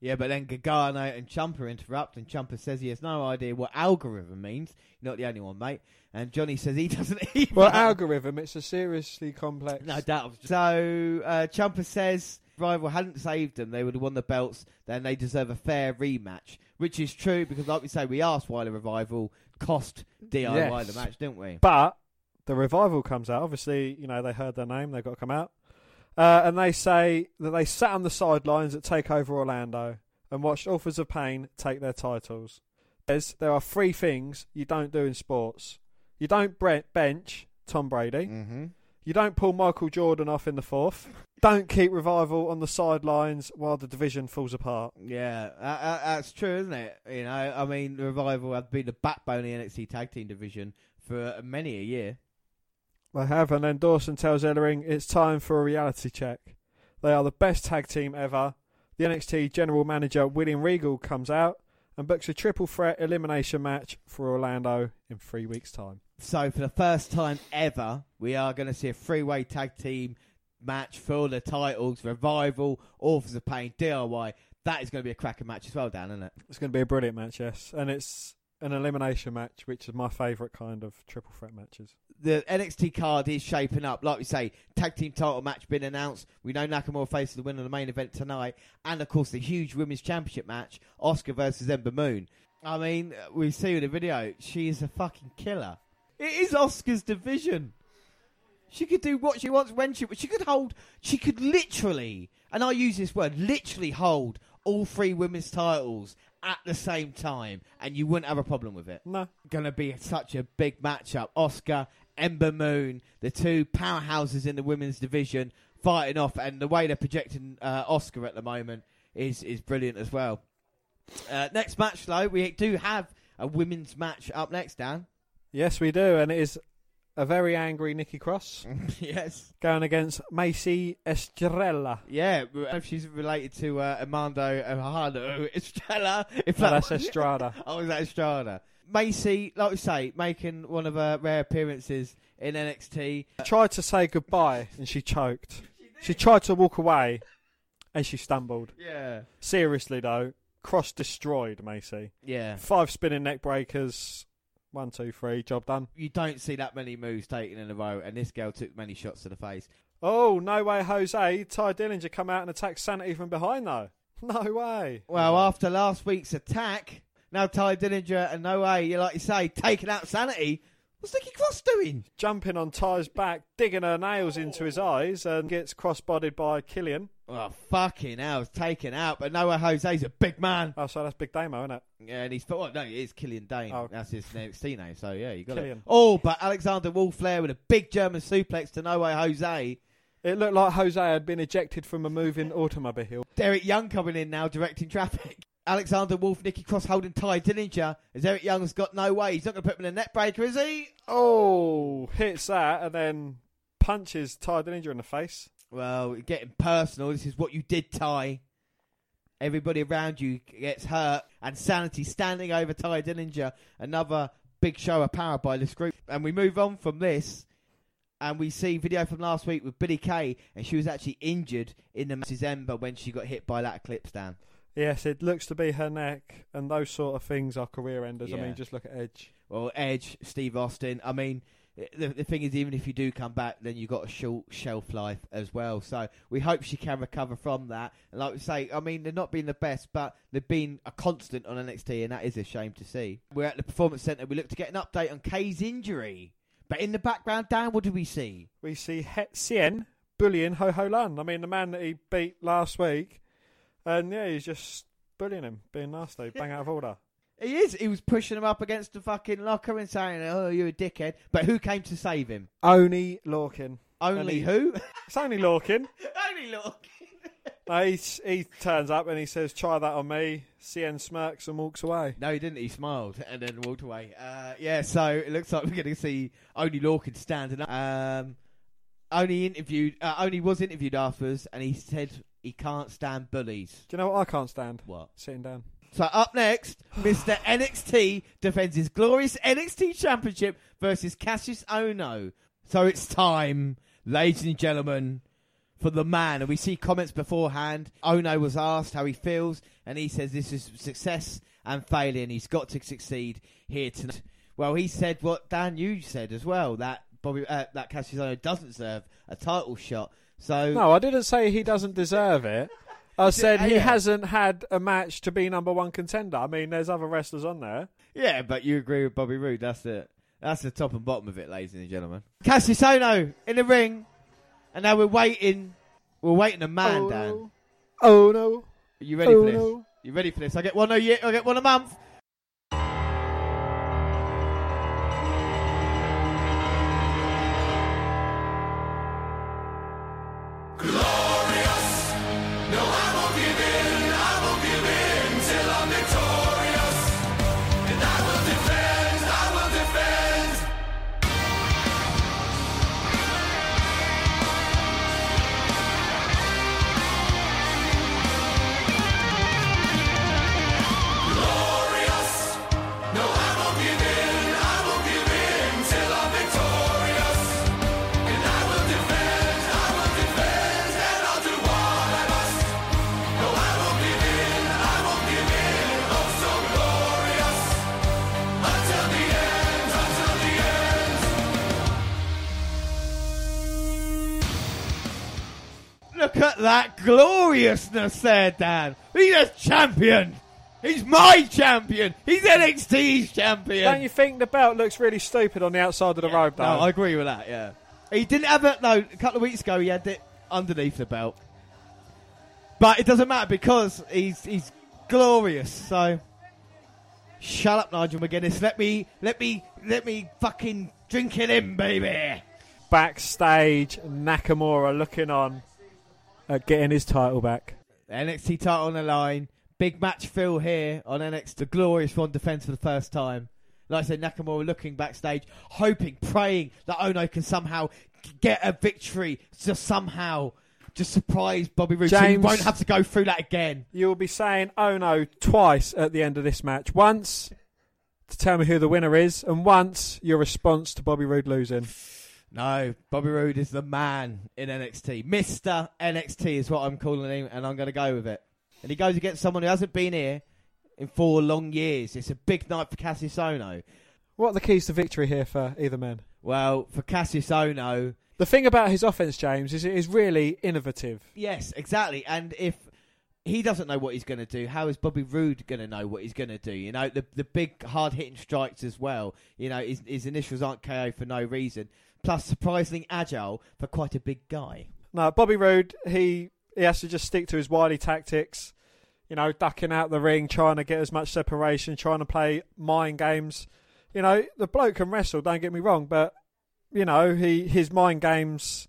Yeah, but then Gargano and Ciampa interrupt, and Ciampa says he has no idea what algorithm means. You're not the only one, mate. And Johnny says he <laughs> doesn't either. Well, algorithm, it's a seriously complex. no doubt. So uh, Ciampa says rival hadn't saved them, they would have won the belts. Then they deserve a fair rematch, which is true because, like we say, we asked why the revival cost DIY Yes. the match, didn't we? But the revival comes out. Obviously, you know they heard their name; they've got to come out, uh, and they say that they sat on the sidelines at Takeover Orlando and watched Authors of Pain take their titles. Says there are three things you don't do in sports: you don't bre- bench Tom Brady, Mm-hmm. you don't pull Michael Jordan off in the fourth, don't keep revival on the sidelines while the division falls apart. Yeah, uh, that's true, isn't it? You know, I mean, revival have been the backbone of the NXT tag team division for many a year. They have, and then Dawson tells Ellering it's time for a reality check. They are the best tag team ever. The NXT general manager William Regal comes out and books a triple threat elimination match for Orlando in three weeks' time. So, for the first time ever, we are going to see a three-way tag team match for the titles: Revival, Authors of Pain, DIY. That is going to be a cracking match as well, Dan, isn't it? It's going to be a brilliant match, yes, and it's an elimination match, which is my favourite kind of triple threat matches. The NXT card is shaping up. Like we say, tag team title match been announced. We know Nakamura faces the winner of the main event tonight, and of course the huge women's championship match: Asuka versus Ember Moon. I mean, uh, we see in the video, she is a fucking killer. It is Asuka's division. She could do what she wants when she. She could hold. She could literally, and I use this word, literally hold all three women's titles at the same time, and you wouldn't have a problem with it No, to be such a big matchup. Asuka, Ember Moon, the two powerhouses in the women's division fighting off, and the way they're projecting uh, Asuka at the moment is is brilliant as well. Uh, next match, though, we do have a women's match up next, Dan. yes, we do, and it is a very angry Nikki Cross <laughs> yes. going against Macy Estrella. Yeah, if she's related to uh, Armando <laughs> Estrella. If No, that's Estrada. <laughs> Oh, is that Estrada? Macy, like we say, making one of her rare appearances in NXT. Tried to say goodbye and she choked. She tried to walk away and she stumbled. Yeah. Seriously though, cross destroyed Macy. Yeah. Five spinning neck breakers. One, two, three. Job done. You don't see that many moves taken in a row, and this girl took many shots to the face. Oh, no way, Jose. Tye Dillinger come out and attack Sanity from behind though. <laughs> No way. Well, after last week's attack, now Tye Dillinger and No Way, you like you say, taking out Sanity. What's Nikki Cross doing? Jumping on Tye's back, digging her nails into his eyes, and gets cross-bodied by Killian. Oh, fucking hell, it's taken out. But No Way Jose's a big man. Oh, so that's Big Damo, isn't it? Yeah, and he's well, oh, no, it is Killian Dain. Oh. That's his NXT name. So yeah, you got it. Killian. Oh, but Alexander Wolfe Flair with a big German suplex to No Way Jose. It looked like Jose had been ejected from a moving automobile. Derek Young coming in now, directing traffic. Alexander Wolfe, Nikki Cross holding Tye Dillinger. As Eric Young's got no way. He's not going to put him in a neck breaker, is he? Oh, hits that and then punches Tye Dillinger in the face. Well, getting personal. This is what you did, Tye. Everybody around you gets hurt, and Sanity standing over Tye Dillinger. Another big show of power by this group. And we move on from this, and we see video from last week with Billie Kay, and she was actually injured in the Mrs. Ember when she got hit by that Eclipse down. Yes, it looks to be her neck, and those sort of things are career enders. I mean, just look at Edge. Well, Edge, Steve Austin. I mean, the, the thing is, even if you do come back, then you've got a short shelf life as well. So we hope she can recover from that. And like we say, I mean, they're not being the best, but they've been a constant on NXT, and that is a shame to see. We're at the Performance Centre. We look to get an update on Kay's injury. But in the background, Dan, what do we see? We see Het Cien bullying Ho Ho Lun. I mean, the man that he beat last week, and yeah, he's just bullying him, being nasty, <laughs> bang out of order. He is. He was pushing him up against the fucking locker and saying, "Oh, you're a dickhead." But who came to save him? Oney Lorcan. Only who? <laughs> It's Oney Lorcan. <laughs> Only no, he, he turns up and he says, "Try that on me." Cien smirks and walks away. No, he didn't. He smiled and then walked away. Uh, yeah, so it looks like we're going to see Oney Lorcan standing up. Um, only interviewed, uh, only was interviewed afterwards, and he said he can't stand bullies. Do you know what I can't stand? What? Sitting down. So up next, <gasps> Mr. NXT defends his glorious NXT Championship versus Kassius Ohno. So it's time, ladies and gentlemen, for the man. And we see comments beforehand. Ohno was asked how he feels, and he says this is success and failure, and he's got to succeed here tonight. Well, he said what Dan you said as well that Bobby uh, that Kassius Ohno doesn't deserve a title shot. So No, I didn't say he doesn't deserve it. I said he yeah. hasn't had a match to be number one contender. I mean, there's other wrestlers on there. Yeah, but you agree with Bobby Roode. That's it. That's the top and bottom of it, ladies and gentlemen. Kassius Ohno in the ring, and now we're waiting. We're waiting a man, oh, Dan. no. Oh no! Are you ready oh for this? no! You ready for this? I get one a year. I get one a month. That gloriousness there, Dan. He's a champion. He's my champion. He's NXT's champion. Don't you think the belt looks really stupid on the outside of the robe, though? No, I agree with that. Yeah, he didn't have it. No, a couple of weeks ago he had it underneath the belt, but it doesn't matter because he's he's glorious. So shut up, Nigel McGuinness. Let me let me let me fucking drink it in, baby. Backstage, Nakamura looking on at getting his title back. NXT title on the line. Big match feel here on NXT. The glorious one defense for the first time. Like I said, Nakamura looking backstage, hoping, praying that Ohno can somehow get a victory. Just somehow, just surprise Bobby Roode. So he James- won't have to go through that again. You'll be saying "Oh no" twice at the end of this match. Once to tell me who the winner is, and once your response to Bobby Roode losing. No, Bobby Roode is the man in NXT. Mr. NXT is what I'm calling him, and I'm going to go with it. And he goes against someone who hasn't been here in four long years. It's a big night for Kassius Ohno. What are the keys to victory here for either man? Well, for Kassius Ohno, The thing about his offense, James, is it is really innovative. yes, exactly. And if he doesn't know what he's going to do, how is Bobby Roode going to know what he's going to do? You know, the the big hard hitting strikes as well. You know, his, his initials aren't KO for no reason. Plus, surprisingly agile for quite a big guy. No, Bobby Roode, he he has to just stick to his wily tactics. You know, ducking out the ring, trying to get as much separation, trying to play mind games. You know, the bloke can wrestle. Don't get me wrong, but you know, he his mind games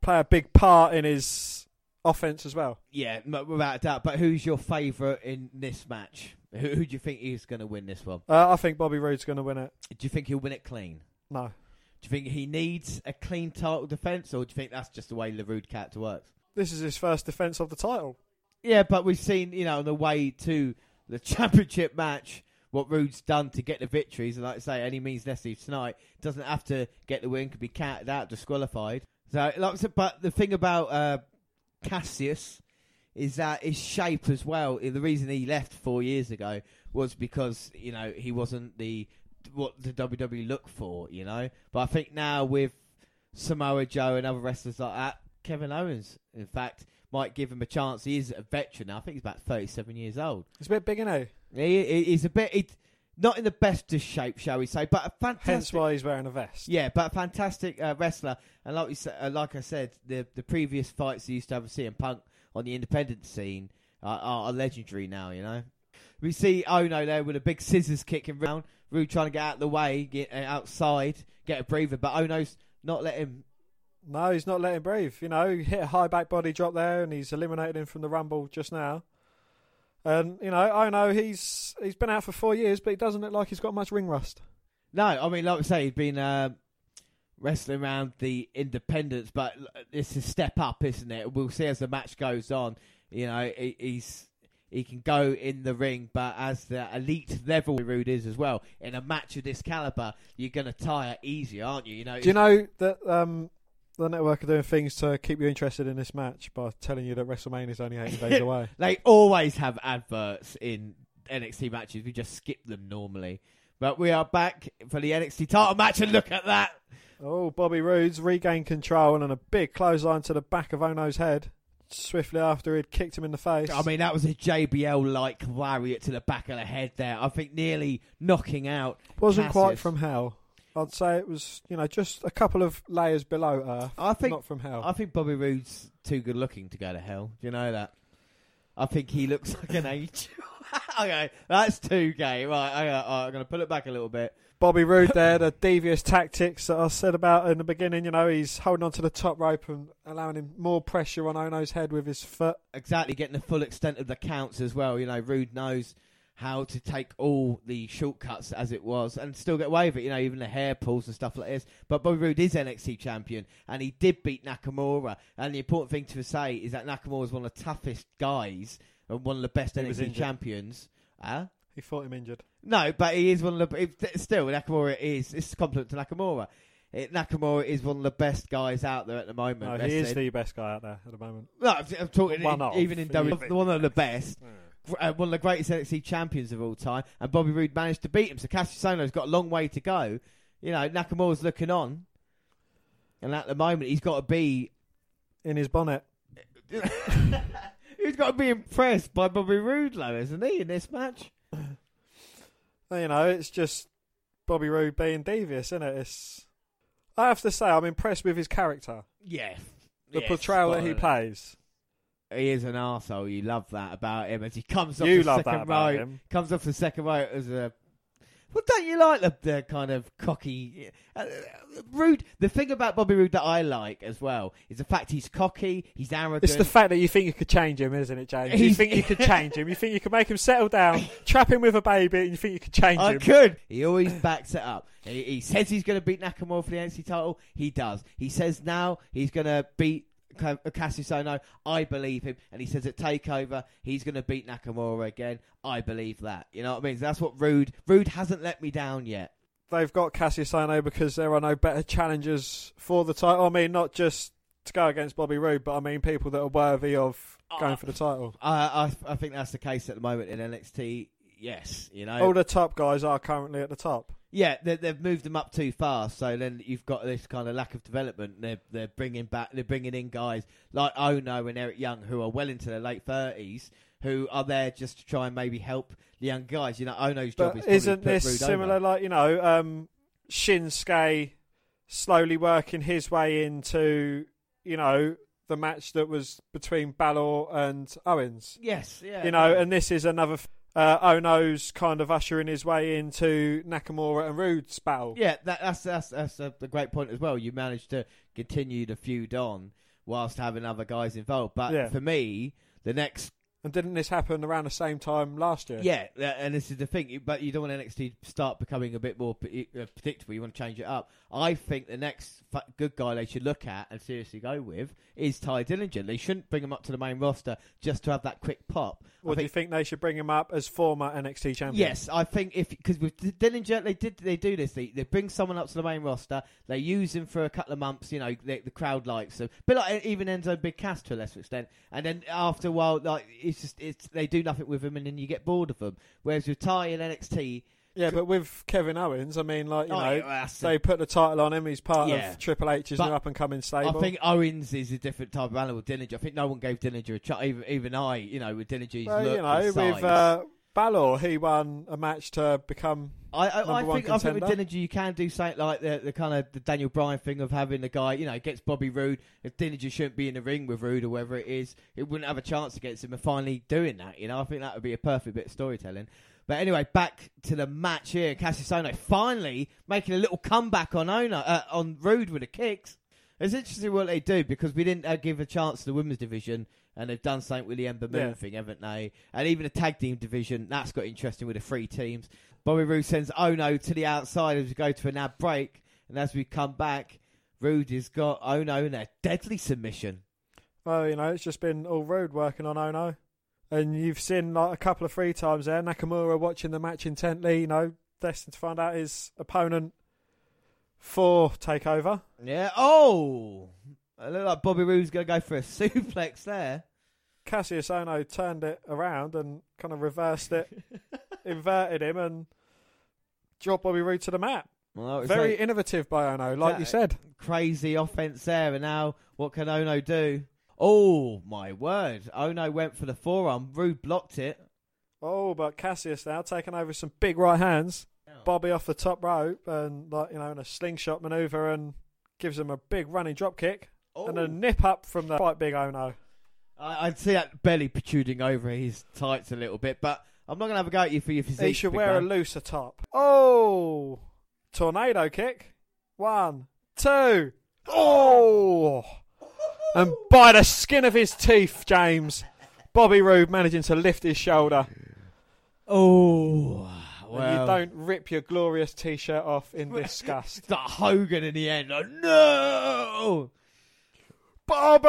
play a big part in his offense as well. Yeah, without a doubt. But who's your favourite in this match? Who, who do you think is going to win this one? Uh, I think Bobby Roode's going to win it. Do you think he'll win it clean? No, Do you think he needs a clean title defence, or do you think that's just the way the Roode character works? this is his first defense of the title. Yeah, but we've seen, you know, on the way to the <laughs> championship match, what Roode's done to get the victories, and like I say, any means necessary tonight. Doesn't have to get the win, could be counted out, disqualified. So, like I said, but the thing about uh, Kassius is that his shape as well. The reason he left four years ago was because you know he wasn't the what the WWE look for, you know. But I think now with Samoa Joe and other wrestlers like that, Kevin Owens, in fact, might give him a chance. He is a veteran now. I think he's about thirty-seven years old. He's a bit bigger isn't he? He, he- he's a bit he, not in the best of shape, shall we say, but a fantastic. Hence why he's wearing a vest. Yeah, but a fantastic uh, wrestler, and like we sa- uh, like I said, the the previous fights he used to have with CM Punk on the independent scene are, are legendary now. You know, we see Ohno there with a big scissors kicking round, Roode trying to get out of the way, get uh, outside, get a breather, but Ohno's not letting him. No, he's not letting breathe. You know, he hit a high back body drop there, and he's eliminated him from the rumble just now. And you know, I know he's he's been out for four years, but he doesn't look like he's got much ring rust. No, I mean, like I say, he's been uh, wrestling around the independents, but it's a step up, isn't it? We'll see as the match goes on. You know, he, he's he can go in the ring, but as the elite level Roode is as well, in a match of this caliber, you're going to tire easier, aren't you? You know, Do you know that um, the network are doing things to keep you interested in this match by telling you that WrestleMania is only 18 days <laughs> away? They always have adverts in NXT matches. We just skip them normally. But we are back for the NXT title match, and look at that. Oh, Bobby Roode's regained control and a big clothesline to the back of Ohno's head. Swiftly after he'd kicked him in the face. I mean, that was a JBL like lariat to the back of the head there. I think nearly knocking out. wasn't quite from hell. I'd say it was, you know, just a couple of layers below Earth, I think not from hell. I think Bobby Roode's too good looking to go to hell. Do you know that? I think he looks <laughs> like an angel. <laughs> okay, that's too gay. Right, okay, right, I'm going to pull it back a little bit. Bobby Roode there, the devious tactics that I said about in the beginning. You know, he's holding on to the top rope and allowing him more pressure on Ohno's head with his foot. Exactly, getting the full extent of the counts as well. You know, Roode knows how to take all the shortcuts as it was and still get away with it. You know, even the hair pulls and stuff like this. But Bobby Roode is NXT champion and he did beat Nakamura. And the important thing to say is that Nakamura is one of the toughest guys and one of the best He NXT champions. Huh? He thought him injured. No, but he is one of the. If, still, Nakamura is. It's a compliment to Nakamura. It, Nakamura is one of the best guys out there at the moment. No, he is the best guy out there at the moment. No, I'm, I'm talking One in- even in He W, is. one of the best, uh, one of the greatest NXT champions of all time, and Bobby Roode managed to beat him. So Kassius Ohno's got a long way to go. You know, Nakamura's looking on, and at the moment he's got to be. In his bonnet. <laughs> he's got to be impressed by Bobby Roode, though, isn't he, in this match? You know, it's just Bobby Roode being devious, isn't it? It's. I have to say, I'm impressed with his character, Yeah, the Yeah, portrayal that he plays. He is an arsehole. You love that about him as he comes off You the love second that about row. him. Comes off the second row as a. Well, don't you like the, the kind of cocky, uh, Roode? The thing about Bobby Roode that I like as well is the fact he's cocky, he's arrogant. It's the fact that you think you could change him, isn't it, James? You think you could change him. You think you could make him settle down, <laughs> trap him with a baby, and you think you could change I him. I could. He always backs it up. He, he says he's going to beat Nakamura for the NXT title. He does. He says now he's going to beat Ca- Kassius Ohno. I believe him, and he says at Takeover he's going to beat Nakamura again. I believe that. You know what I mean? That's what Roode. Roode hasn't let me down yet. They've got Kassius Ohno because there are no better challengers for the title. I mean, not just to go against Bobby Roode, but I mean people that are worthy of going Uh, for the title. I, I I think that's the case at the moment in NXT. Yes, you know. All the top guys are currently at the top. Yeah, they, they've moved them up too fast, so then you've got this kind of lack of development. They're they're bringing back, they're bringing in guys like Ohno and Eric Young who are well into their late thirties, who are there just to try and maybe help the young guys. You know, Ohno's job But is isn't this similar, over. like you know, um, Shinsuke slowly working his way into, you know, the match that was between Balor and Owens. Yes, yeah, you know, and this is another. f- Uh, Ohno's kind of ushering his way into Nakamura and Roode's battle. yeah, that, that's that's that's a, a great point as well. You managed to continue the feud on whilst having other guys involved. But Yeah. for me, the next And didn't this happen around the same time last year? Yeah, uh, and this is the thing. But you don't want NXT to start becoming a bit more uh, predictable. You want to change it up. I think the next good guy they should look at and seriously go with is Tye Dillinger. They shouldn't bring him up to the main roster just to have that quick pop. I Or do you think- think they should bring him up as former NXT champion? Yes, I think if because with Dillinger they did they do this they, they bring someone up to the main roster they use him for a couple of months you know they, the crowd likes him, but like even Enzo Big Cass to a lesser extent and then after a while like it's just it's they do nothing with him and then you get bored of them whereas with Tye in NXT Yeah, but with Kevin Owens, I mean, like you Oh, know, yeah, that's the- they put the title on him. He's part Yeah. of Triple H's But new up and coming stable. I think Owens is a different type of animal. Dillinger, I think no one gave Dillinger a chance. Even, even I, you know, with Dillinger's well, look, you know, with uh, Balor, he won a match to become. I, I, I think I think with contender. You can do something like the, the kind of the Daniel Bryan thing of having the guy, you know, gets Bobby Roode. If Dillinger shouldn't be in the ring with Roode or whatever it is, it wouldn't have a chance against him. And finally doing that, you know, I think that would be a perfect bit of storytelling. But anyway, back to the match here. Kassius Ohno finally making a little comeback on Ohno uh, on Roode with the kicks. It's interesting what they do because we didn't uh, give a chance to the women's division, and they've done something with the Ember Moon Yeah. thing, haven't they? And even the tag team division that's got interesting with the three teams. Bobby Roode sends Ohno to the outside as we go to an ad break, and as we come back, Roode has got Ohno in a deadly submission. Well, you know, it's just been all Roode working on Ohno, and you've seen like a couple of free times there. Nakamura watching the match intently. You know, destined to find out his opponent for takeover. Yeah. Oh, it looked like Bobby Roode's going to go for a <laughs> suplex there. Kassius Ohno turned it around and kind of reversed it, <laughs> inverted him, and dropped Bobby Roode to the mat. Well, Very like innovative by Ohno, like you said. crazy offense there, and now what can Ohno do? Oh my word! Ohno went for the forearm. Roode blocked it. Oh, but Kassius now taking over some big right hands. Bobby off the top rope and like you know in a slingshot maneuver and gives him a big running drop kick Oh. and a oh. nip up from the quite big Ohno. I, I'd see that belly protruding over his tights a little bit, but I'm not going to have a go at you for your physique. He should wear a looser top. Oh, tornado kick. One, two. Oh, and by the skin of his teeth, James. Bobby Roode managing to lift his shoulder. Oh, well. you don't rip your glorious t-shirt off in <laughs> disgust. that Hogan in the end. Like, no! Bobby! <laughs>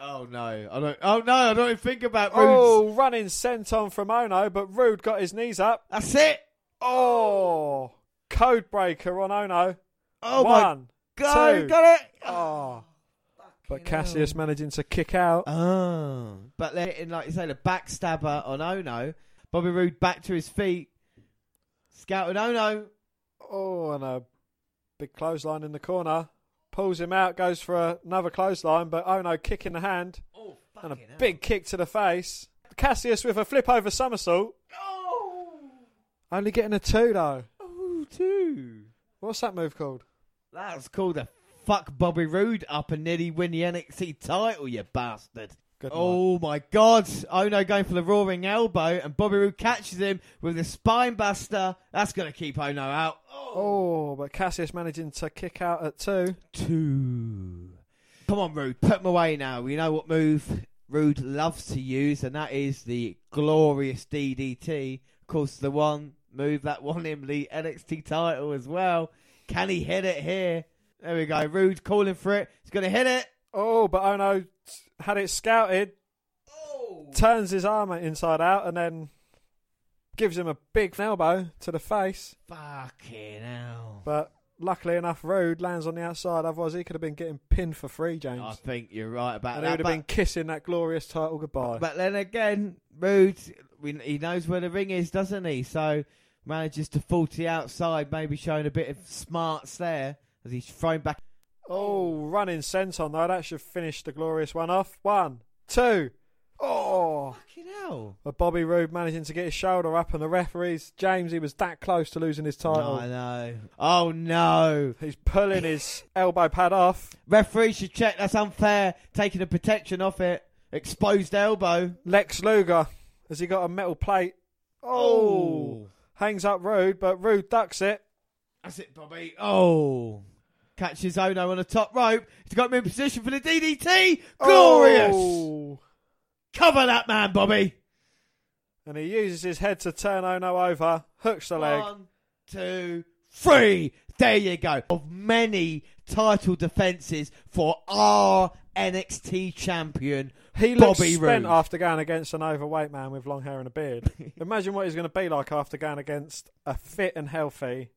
oh no! I don't. Oh no! I don't even think about Roode's. oh, running senton from Ohno, but Roode got his knees up. That's it. Oh, code breaker on Ohno. Oh my One, god! two. Got it. Oh. But Kassius managing to kick out. Oh, but they're hitting like you say the backstabber on Ohno. Bobby Roode back to his feet, scouting Ohno. Oh, and a big clothesline in the corner. Pulls him out, goes for another clothesline, but oh no, kick in the hand Oh, and a big kick to the face. Kassius with a flip over somersault. Oh, Only getting a two though. oh, two. What's that move called? That's called a fuck Bobby Roode up and nearly win the NXT title, you bastard. Good night. Oh my god. Ohno going for the roaring elbow and Bobby Roode catches him with the spine buster. That's going to keep Ohno out. Oh, but Kassius managing to kick out at two. Two. Come on, Roode. Put him away now. We know what move Roode loves to use, and that is the glorious DDT. Of course, the one move that won him the NXT title as well. Can he hit it here? There we go. Roode calling for it. He's going to hit it. Oh, but Ohno had it scouted, Oh. turns his armour inside out, and then gives him a big elbow to the face. Fucking hell. But luckily enough, Roode lands on the outside. Otherwise, he could have been getting pinned for free, James. I think you're right about that. and he would have been kissing that glorious title goodbye. But then again, Roode, he knows where the ring is, doesn't he? So manages to fall to the outside, maybe showing a bit of smarts there as he's thrown back. Oh, running senton though. That should finish the glorious one off. One, two. Oh, Fucking hell. but Bobby Roode managing to get his shoulder up, and the referees, James, he was that close to losing his title. I know. Oh no. He's pulling his elbow pad off. Referee should check. That's unfair. Taking the protection off it. Exposed elbow. Lex Luger, has he got a metal plate? Oh, oh. hangs up Roode, but Roode ducks it. That's it, Bobby. Oh. Catches Ohno on the top rope. He's got him in position for the DDT. Oh. Glorious. Oh. Cover that man, Bobby. And he uses his head to turn Ohno over, hooks the leg. One, two, three. There you go. Of many title defences for our NXT champion. He looks Bobby spent Roode. after going against an overweight man with long hair and a beard. <laughs> Imagine what he's going to be like after going against a fit and healthy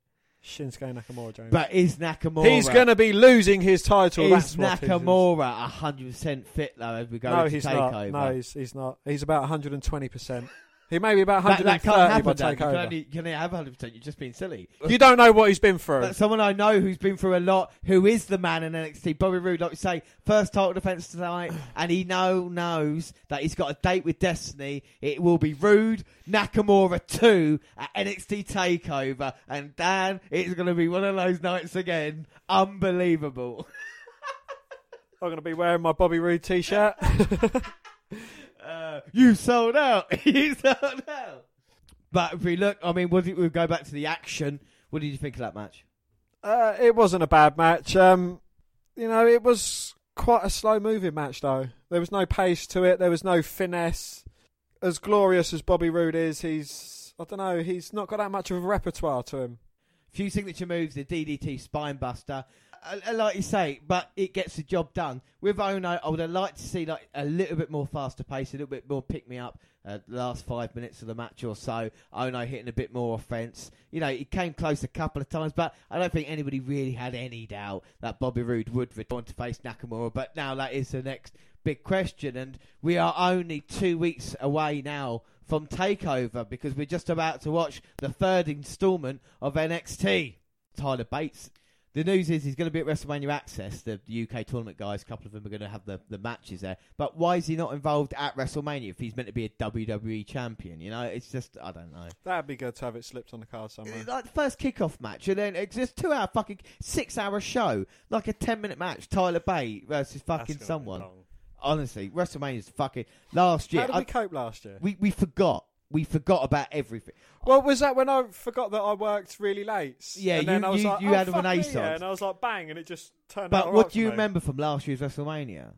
Shinsuke Nakamura, James. But is Nakamura? he's going to be losing his title. Is That's what. Nakamura hundred percent fit though? As we go No, into he's takeover. not. No, he's, he's not. He's about 120%. He may be about 130 that can't by happen. Dan. You can only, you can only have hundred percent. You're just being silly. You don't know what he's been through. That's someone I know who's been through a lot, who is the man in NXT, Bobby Roode, like we say, first title defense tonight, <sighs> and he know knows that he's got a date with Destiny. It will be Roode Nakamura 2 at NXT Takeover, and Dan, it's going to be one of those nights again. Unbelievable. <laughs> I'm going to be wearing my Bobby Roode t-shirt. <laughs> Uh, you sold out. <laughs> you sold out. But if we look, I mean, what did, we'll go back to the action. What did you think of that match? Uh, it wasn't a bad match. Um, you know, it was quite a slow moving match, though. There was no pace to it. There was no finesse. As glorious as Bobby Roode is, he's I don't know. He's not got that much of a repertoire to him. few signature moves, the DDT spine buster. Uh, like you say, but it gets the job done. With Ohno, I would have liked to see like a little bit more faster pace, a little bit more pick me up. Uh, the last five minutes of the match or so, Ohno hitting a bit more offense. You know, he came close a couple of times, but I don't think anybody really had any doubt that Bobby Roode would return to face Nakamura. But now that is the next big question, and we are only two weeks away now from Takeover because we're just about to watch the third instalment of NXT. Tyler Bates. The news is he's going to be at WrestleMania Access. The UK tournament guys, a couple of them are going to have the, the matches there. But why is he not involved at WrestleMania if he's meant to be a WWE champion? You know, it's just I don't know. That'd be good to have it slipped on the card somewhere. It's Like the first kickoff match, and then it's just two hour fucking six hour show, like a ten minute match. Tyler Bate versus fucking That's gonna be someone. long. Honestly, WrestleMania's fucking last year. How did I- we cope last year? we we forgot. We forgot about everything. Well, was that when I forgot that I worked really late? Yeah, and then you- I was you- like, you oh, had an ace yeah, on. and I was like, bang, and it just turned out. But what right do you me. remember from last year's WrestleMania?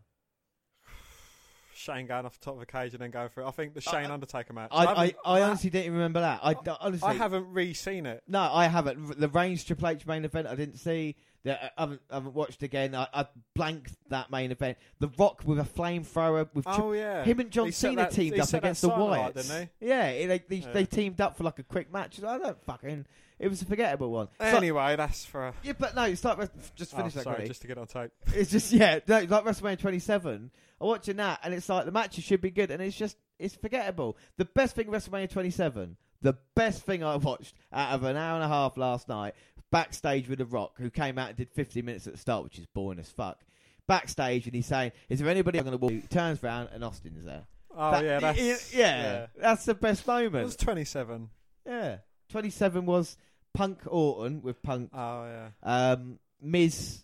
Shane going off the top of the cage and then going for it. I think the Shane Undertaker match. I, I, haven't- I honestly didn't even remember that. I, honestly, I haven't re-seen it. No, I haven't. The Reigns Triple H main event, I didn't see. I haven't, I haven't watched again. I, I blanked that main event. The Rock with a flamethrower with Tri- Oh yeah, him and John He Cena that- teamed up against the Wyatts. didn't Yeah, they, they, Yeah. they teamed up for like a quick match. I don't fucking. It was a forgettable one. he? So- Anyway, that's for. A, yeah, but no, it's like just oh, finish that. sorry, just to get on tape. <laughs> It's just yeah, no, like WrestleMania 27. I'm watching that, and it's like the matches should be good, and it's just it's forgettable. The best thing WrestleMania 27, the best thing I watched out of an hour and a half last night, backstage with The Rock, who came out and did 50 minutes at the start, which is boring as fuck. Backstage, and he's saying, "Is there anybody I'm going to walk?" He turns around, and Austin's there. Oh That- yeah, that's yeah, that's the best moment. It was twenty-seven. Yeah, 27 was Punk Orton with Punk Oh yeah. um, Miz.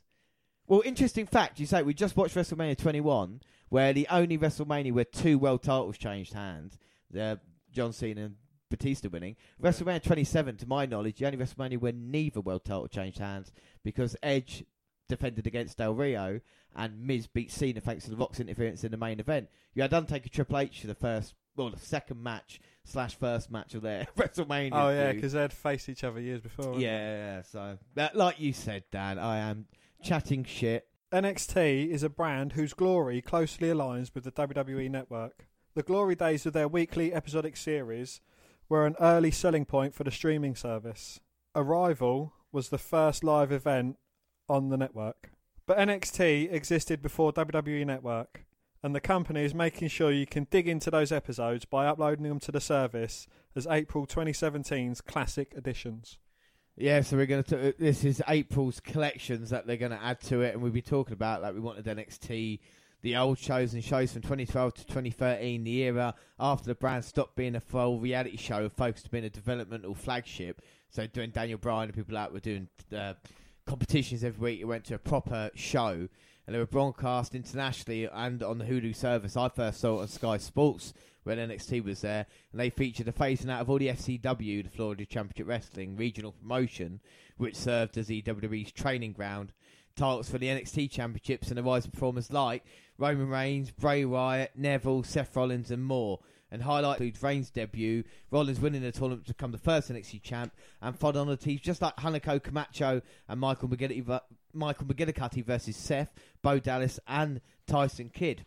Well, interesting fact. You say we just watched WrestleMania 21, where the only WrestleMania where two world titles changed hands, the John Cena and Batista winning. WrestleMania 27, to my knowledge, the only WrestleMania where neither world title changed hands because Edge defended against Del Rio and Miz beat Cena thanks to the Rock's interference in the main event. You had Undertaker Triple H for the first, well, the second match slash first match of their <laughs> WrestleMania. Oh yeah, because they'd faced each other years before. Yeah, yeah, so like you said, Dan, I am chatting shit. NXT is a brand whose glory closely aligns with the WWE network. The glory days of their weekly episodic series were an early selling point for the streaming service. Arrival was the first live event on the network. But NXT existed before WWE Network, and the company is making sure you can dig into those episodes by uploading them to the service as April 2017's classic editions. Yeah, so we're going to. Uh, this is April's collections that they're going to add to it, and we'll be talking about like we wanted NXT, the old shows and shows from 2012 to 2013, the era after the brand stopped being a full reality show, focused on being a developmental flagship. So doing Daniel Bryan and people like were doing uh, competitions every week. It went to a proper show, and they were broadcast internationally and on the Hulu service. I first saw it on Sky Sports when NXT was there, and they featured a phasing out of all the FCW, the Florida Championship Wrestling regional promotion, which served as the WWE's training ground. Titles for the NXT Championships and the rise of performers like Roman Reigns, Bray Wyatt, Neville, Seth Rollins, and more. And highlight includes Reigns' debut, Rollins winning the tournament to become the first NXT champ, and followed on the teams just like Hunico Camacho and Michael McGillicutty, Michael versus Seth, Bo Dallas, and Tyson Kidd.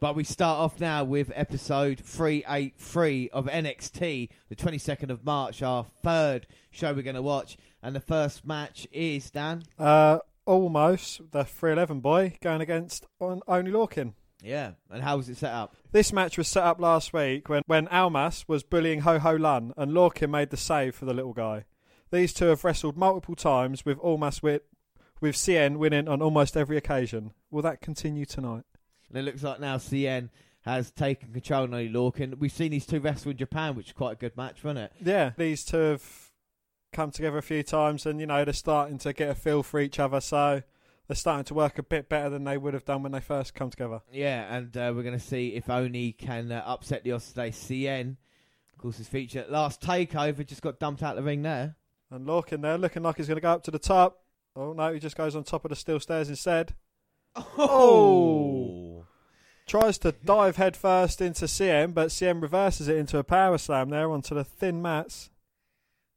But we start off now with episode 383 of NXT, the 22nd of March, our third show we're going to watch. And the first match is, Dan? Uh, Almas the 311 boy going against on Oney Lorcan. Yeah, and how was it set up? This match was set up last week when, when Almas was bullying Ho Ho Lun and Lorcan made the save for the little guy. These two have wrestled multiple times with Almas with, with Cien winning on almost every occasion. Will that continue tonight? And it looks like now Cien has taken control of Oney Lorcan. We've seen these two wrestle in Japan, which is quite a good match, wasn't it? Yeah, these two have come together a few times and, you know, they're starting to get a feel for each other. So they're starting to work a bit better than they would have done when they first come together. Yeah, and uh, we're going to see if Oney can uh, upset the Osprey Cien. Of course, his feature last takeover just got dumped out of the ring there. And Lorcan there looking like he's going to go up to the top. Oh, no, he just goes on top of the steel stairs instead. Oh! Tries to dive headfirst into Cien, but Cien reverses it into a power slam there onto the thin mats.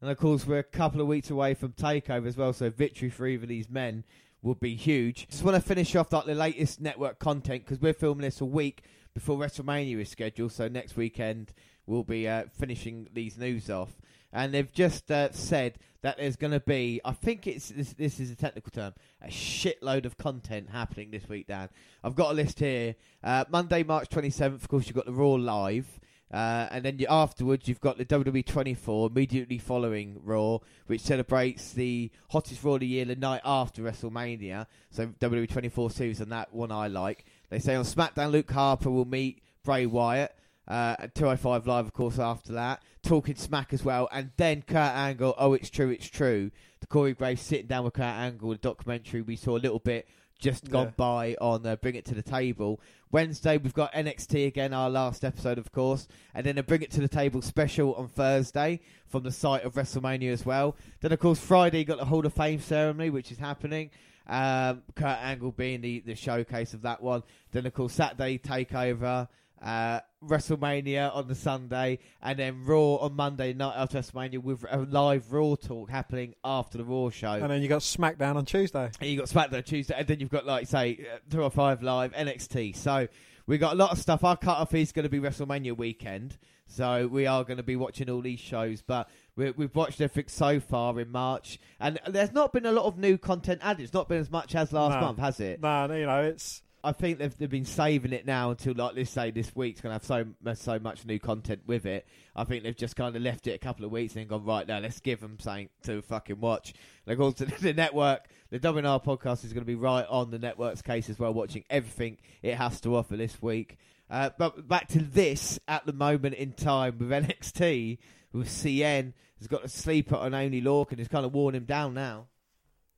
And of course, we're a couple of weeks away from Takeover as well, so victory for either of these men would be huge. Just want to finish off like the latest network content because we're filming this a week before WrestleMania is scheduled. So next weekend we'll be uh, finishing these news off, and they've just uh, said that there's going to be, I think it's this, this is a technical term, a shitload of content happening this week. Dan, I've got a list here. Uh, Monday, March 27th. Of course, you've got the Raw live. Uh, and then you, afterwards, you've got the WWE 24 immediately following Raw, which celebrates the hottest Raw of the year the night after WrestleMania. So WWE 24 series, and that one I like. They say on SmackDown, Luke Harper will meet Bray Wyatt. Uh, at 205 Live, of course, after that. Talking smack as well. And then Kurt Angle, Oh, It's True, It's True. The Corey Graves sitting down with Kurt Angle, the documentary we saw a little bit just gone Yeah. by on uh, Bring It to the Table. Wednesday, we've got NXT again, our last episode, of course. And then a Bring It to the Table special on Thursday from the site of WrestleMania as well. Then, of course, Friday, you got the Hall of Fame ceremony, which is happening. Um, Kurt Angle being the, the showcase of that one. Then, of course, Saturday, Takeover. Uh, WrestleMania on the Sunday, and then Raw on Monday night after WrestleMania with a live Raw talk happening after the Raw show. And then you got SmackDown on Tuesday. And you got SmackDown on Tuesday, and then you've got like say uh, two or five live NXT. So we got a lot of stuff. Our cut off is going to be WrestleMania weekend, so we are going to be watching all these shows. But we, we've watched everything so far in March, and there's not been a lot of new content added. It's not been as much as last No. month, has it? No, no, you know, it's I think they've, they've been saving it now until like let's say this week's to have so so much new content with it. I think they've just kind of left it a couple of weeks and gone right now. Let's give them something to fucking watch. And of course, the, the network, the WNR podcast is going to be right on the network's case as well, watching everything it has to offer this week. Uh, but back to this at the moment in time with <laughs> NXT, with Cien has got a sleeper on Oney Lorcan. He's kind of worn him down now.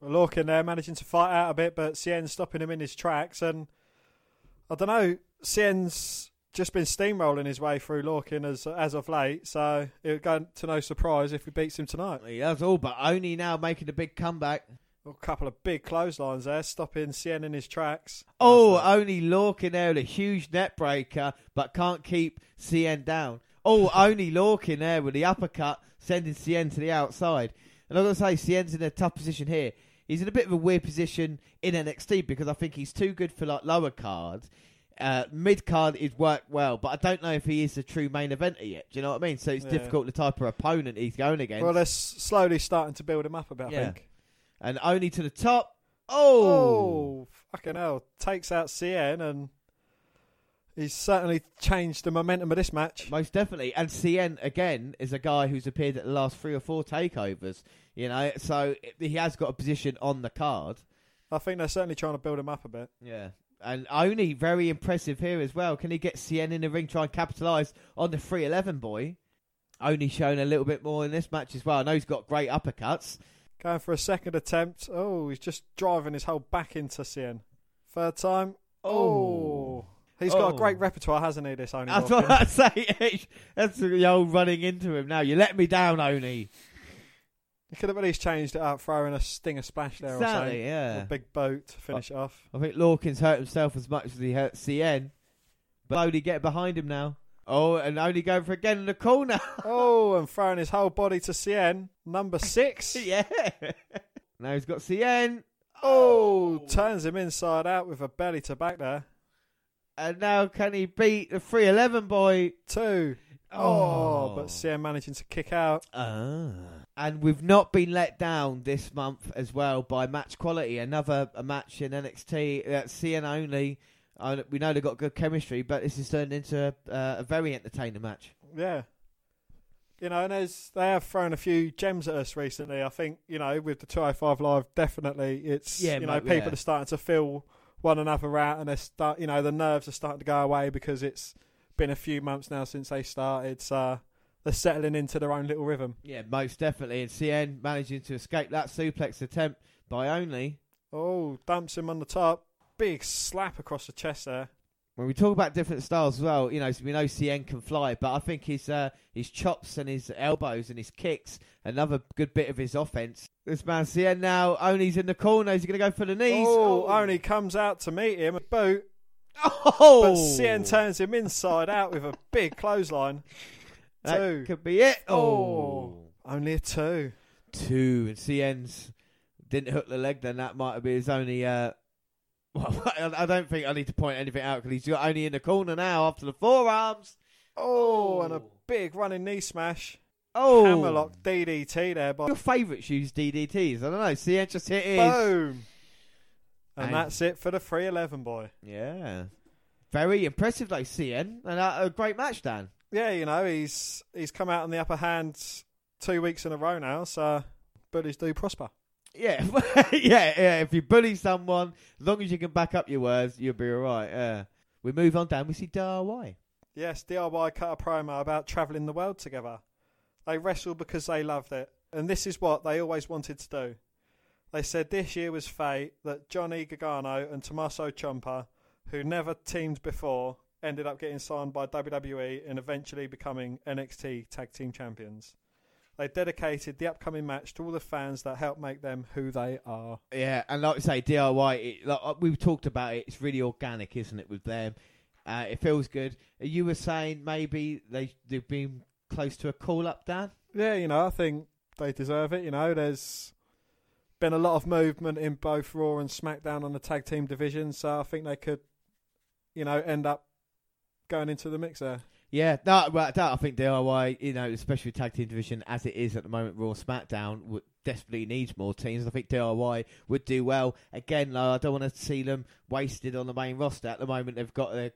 Lorcan there managing to fight out a bit, but Cien's stopping him in his tracks. And I don't know, Cien's just been steamrolling his way through Lorcan as as of late, so it would go to no surprise if he beats him tonight. He has all, but only now making a big comeback. A couple of big clotheslines there, stopping Cien in his tracks. Oh, Oney Lorcan there with a huge neck breaker, but can't keep Cien down. Oh, <laughs> Oney Lorcan there with the uppercut, sending Cien to the outside. And I've got to say, Cien's in a tough position here. He's in a bit of a weird position in NXT because I think he's too good for like lower card. Uh, mid card is worked well, but I don't know if he is a true main eventer yet. Do you know what I mean? So it's Yeah. difficult the type of opponent he's going against. Well, they're s- slowly starting to build him up a bit. I Yeah. think. and only to the top. Oh, Oh, fucking hell! Takes out Cien and he's certainly changed the momentum of this match. Most definitely. And Cien, again, is a guy who's appeared at the last three or four takeovers, you know, so he has got a position on the card. I think they're certainly trying to build him up a bit. Yeah. And only very impressive here as well. Can he get Cien in the ring, try and capitalise on the 311 boy? Only shown a little bit more in this match as well. I know he's got great uppercuts. Going for a second attempt. Oh, he's just driving his whole back into Cien. Third time. Oh. oh. He's got Oh. a great oh. repertoire, hasn't he, this Oney That's Dawkins? what I say. <laughs> That's the old running into him now. You let me down, Oney. He could have at least changed it up, throwing a stinger splash there or Exactly, something. yeah. A big boat to finish it off. I think Lorcan's hurt himself as much as he hurt Cien. But only get behind him now. Oh, and only going for again in the corner. <laughs> Oh, and throwing his whole body to Cien. Number six. <laughs> yeah. now he's got Cien. Oh, oh, turns him inside out with a belly to back there. And now can he beat the 311 boy? Two. Oh, but Cien managing to kick out. Ah. And we've not been let down this month as well by match quality. Another a match in NXT, uh, Cien only. Uh, we know they've got good chemistry, but this has turned into uh, a very entertaining match. Yeah. You know, and there's, they have thrown a few gems at us recently. I think, you know, with the 205 Live, definitely it's, Yeah, you know, mate, people yeah. are starting to feel one another out and they're start, you know, the nerves are starting to go away because it's been a few months now since they started. So they're settling into their own little rhythm. Yeah, most definitely. And Cien managing to escape that suplex attempt by only. Oh, dumps him on the top. Big slap across the chest there. When we talk about different styles as well, you know, we know Cien can fly, but I think his uh, his chops and his elbows and his kicks, another good bit of his offense. This man Cien now, Oney's in the corner. Is he going to go for the knees? Oh, only comes out to meet him. Boot. Oh! But Cien turns him inside out with a big clothesline. <laughs> That Two. could be it. Oh. Oh. Only a two. Two. And Cien's didn't hook the leg, then that might have been his only. Uh, well, <laughs> I don't think I need to point anything out because he's got only in the corner now after the forearms. Oh, and a big running knee smash. Oh. Hammerlock DDT there, but Your favourite shoes DDTs. I don't know. Cien just hit his. boom. And, And- that's it for the 311 boy. Yeah. Very impressive, though, Cien. And uh, a great match, Dan. Yeah, you know, he's he's come out on the upper hand two weeks in a row now, so buddies do prosper. Yeah. <laughs> yeah, yeah. If you bully someone, as long as you can back up your words, you'll be alright. Yeah. We move on, Dan. We see DIY. Yes, DIY cut a promo about travelling the world together. They wrestled because they loved it, and this is what they always wanted to do. They said this year was fate that Johnny Gargano and Tommaso Ciampa, who never teamed before, ended up getting signed by WWE and eventually becoming NXT Tag Team Champions. They dedicated the upcoming match to all the fans that helped make them who they are. Yeah, and like I say, DIY. It, like uh, we've talked about it. It's really organic, isn't it? With them, uh, it feels good. You were saying maybe they they've been close to a call up, Dan. Yeah, you know, I think they deserve it. You know, there's been a lot of movement in both Raw and SmackDown on the tag team division, so I think they could, you know, end up going into the mix there. Yeah, well, that, I think DIY, you know, especially with tag team division as it is at the moment, Raw SmackDown would desperately needs more teams. I think DIY would do well. Again, though, I don't want to see them wasted on the main roster. At the moment, they've got their,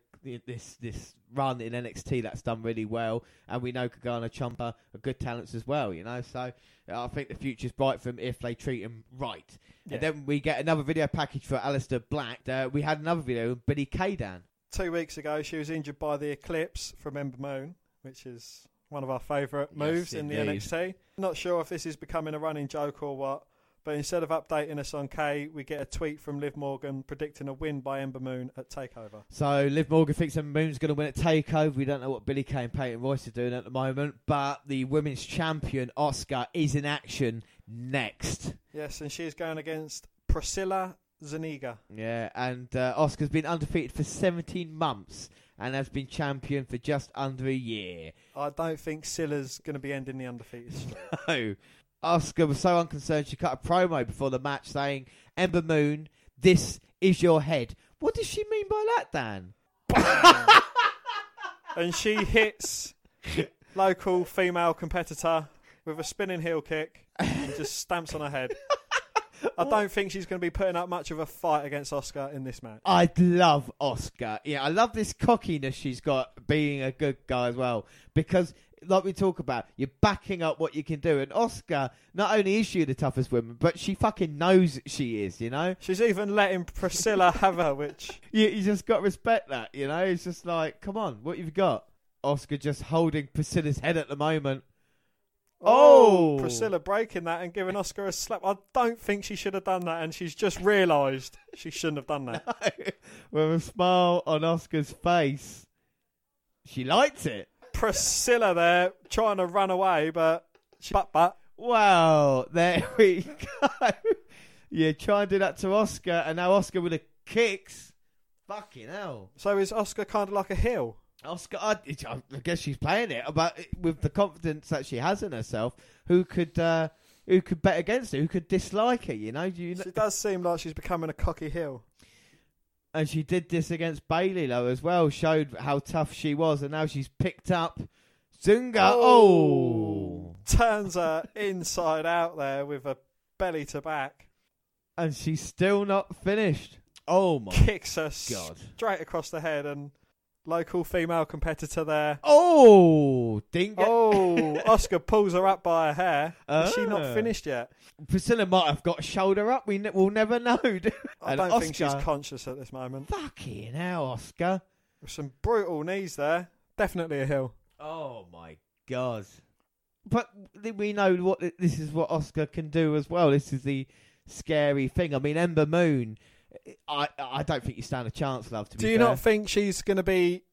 this this run in NXT that's done really well, and we know Gargano Ciampa are good talents as well. You know, so I think the future's bright for them if they treat them right. Yeah. And then we get another video package for Aleister Black. Uh, we had another video with Billie Kay Dan. Two weeks ago, she was injured by the Eclipse from Ember Moon, which is one of our favourite Yes, moves in the. NXT. Not sure if this is becoming a running joke or what, but instead of updating us on Kay, we get a tweet from Liv Morgan predicting a win by Ember Moon at Takeover. So Liv Morgan thinks Ember Moon's going to win at Takeover. We don't know what Billie Kay and Peyton Royce are doing at the moment, but the women's champion Asuka is in action next. Yes, and she is going against Priscilla Zuniga. Yeah, and uh, Asuka's been undefeated for 17 months and has been champion for just under a year. I don't think Silla's going to be ending the undefeated <laughs> streak. No. Asuka was so unconcerned she cut a promo before the match saying, Ember Moon, this is your head. What does she mean by that, Dan? <laughs> and she hits local female competitor with a spinning heel kick and just stamps on her head. I don't think she's going to be putting up much of a fight against Asuka in this match. I love Asuka. Yeah, I love this cockiness she's got being a good guy as well. Because, like we talk about, you're backing up what you can do. And Asuka, not only is she the toughest woman, but she fucking knows she is, you know? She's even letting Priscilla have her, which. <laughs> You, you just got to respect that, you know? It's just like, come on, what you've got? Asuka just holding Priscilla's head at the moment. Oh, Oh. Priscilla breaking that and giving Asuka a slap. I don't think she should have done that, and she's just realised she shouldn't have done that. <laughs> With a smile on Asuka's face. She liked it. Priscilla there trying to run away, but she but but Wow, there <laughs> we go. yeah, try and do that to Asuka, and now Asuka with the kicks. Fucking hell. so is Asuka kind of like a heel? Asuka, I, I guess she's playing it, but with the confidence that she has in herself, who could uh, who could bet against her? Who could dislike her? You know, you? She does seem like she's becoming a cocky heel. and she did this against Bayley though as well. Showed how tough she was, and now she's picked up Zunga. Oh, turns her inside out there with a belly to back, and she's still not finished. Oh my kicks her god! straight across the head, and local female competitor there. Oh, didn't get Oh, <laughs> Asuka pulls her up by her hair. Is she Ah. not finished yet? Priscilla might have got a shoulder up. We ne- will never know. <laughs> I don't think she's conscious at this moment. Fucking hell, Asuka. Some brutal knees there. Definitely a hill. Oh my god! But we know what this is. What Asuka can do as well. This is the scary thing. I mean, Ember Moon. I I don't think you stand a chance, love. To Do be you fair. not think she's going to be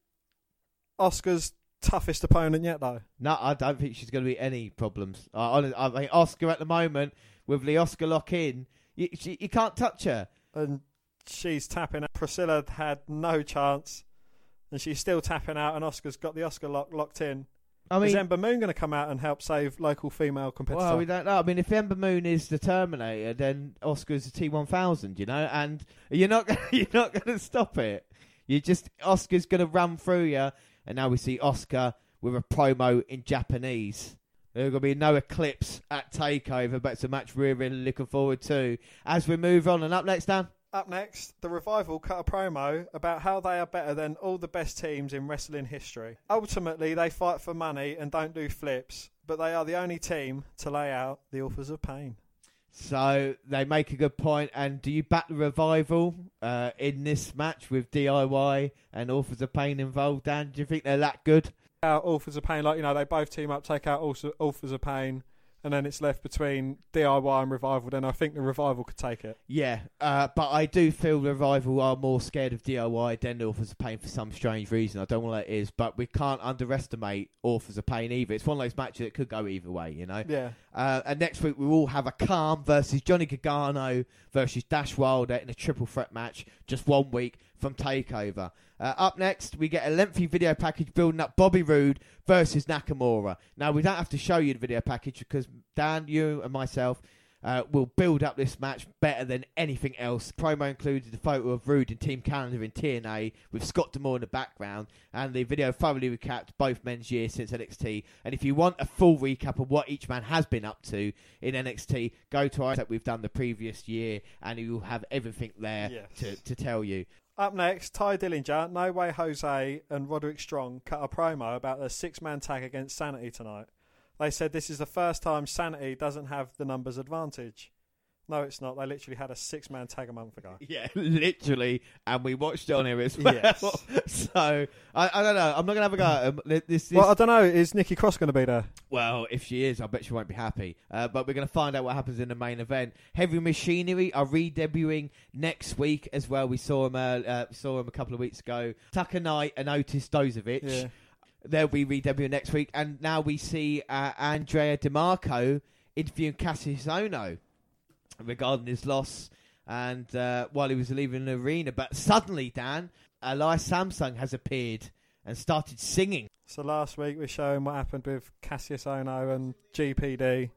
Asuka's toughest opponent yet, though? No, I don't think she's going to be any problems. I, I mean, Asuka at the moment with the Asuka lock in, you, she, you can't touch her. And she's tapping out. Priscilla had no chance. And she's still tapping out, and Asuka's got the Asuka lock locked in. I is mean, Ember Moon going to come out and help save local female competitor? well, we don't know. I mean, if Ember Moon is the Terminator, then Asuka's the T one thousand. You know, and you're not <laughs> you're not going to stop it. You just Asuka's going to run through you, and now we see Asuka with a promo in Japanese. There's going to be no eclipse at Takeover, but it's a match we're really looking forward to. As we move on, and up next, Dan. Up next, the Revival cut a promo about how they are better than all the best teams in wrestling history. Ultimately, they fight for money and don't do flips, but they are the only team to lay out the authors of pain. So they make a good point. And do you back the revival uh, in this match with DIY and Authors of Pain involved, Dan? Do you think they're that good? Out authors of pain, like you know, they both team up, take out authors authors of pain, and then it's left between DIY and Revival. Then I think the Revival could take it. Yeah, uh, but I do feel revival are more scared of DIY than the Authors of Pain for some strange reason. I don't know what it is, but we can't underestimate Authors of Pain either. It's one of those matches that could go either way, you know. Yeah, Uh, and next week we will have a Calm versus Johnny Gargano versus Dash Wilder in a triple threat match, just one week from Takeover. Uh, up next, we get a lengthy video package building up Bobby Roode versus Nakamura. Now we don't have to show you the video package because Dan, you, and myself. Uh, will build up this match better than anything else. Promo included a photo of Roode and Team Canada in TNA with Scott D'Amore in the background, and the video thoroughly recapped both men's years since NXT. And if you want a full recap of what each man has been up to in NXT, go to our that we've done the previous year, and you'll have everything there Yes. to, to tell you. Up next, Tye Dillinger, No Way Jose, and Roderick Strong cut a promo about their six man tag against Sanity tonight. They said this is the first time Sanity doesn't have the numbers advantage. No, it's not. They literally had a six man tag a month ago. Yeah, <laughs> literally, and we watched it on here as well. Yes. <laughs> so I, I don't know. I'm not gonna have a go. At 'em. This, this, Well, I don't know. Is Nikki Cross going to be there? Well, if she is, I bet she won't be happy. Uh, but we're going to find out what happens in the main event. Heavy Machinery are re-debuting next week as well. We saw them, uh, uh, saw them a couple of weeks ago. Tucker Knight and Otis Dozovic. Yeah. They'll be re-debuting next week. And now we see uh, Andrea D'Marco interviewing Kassius Ohno regarding his loss and uh, while he was leaving the arena. But suddenly, Dan, Elias Samson has appeared and started singing. So last week we're showing what happened with Kassius Ohno and GPD.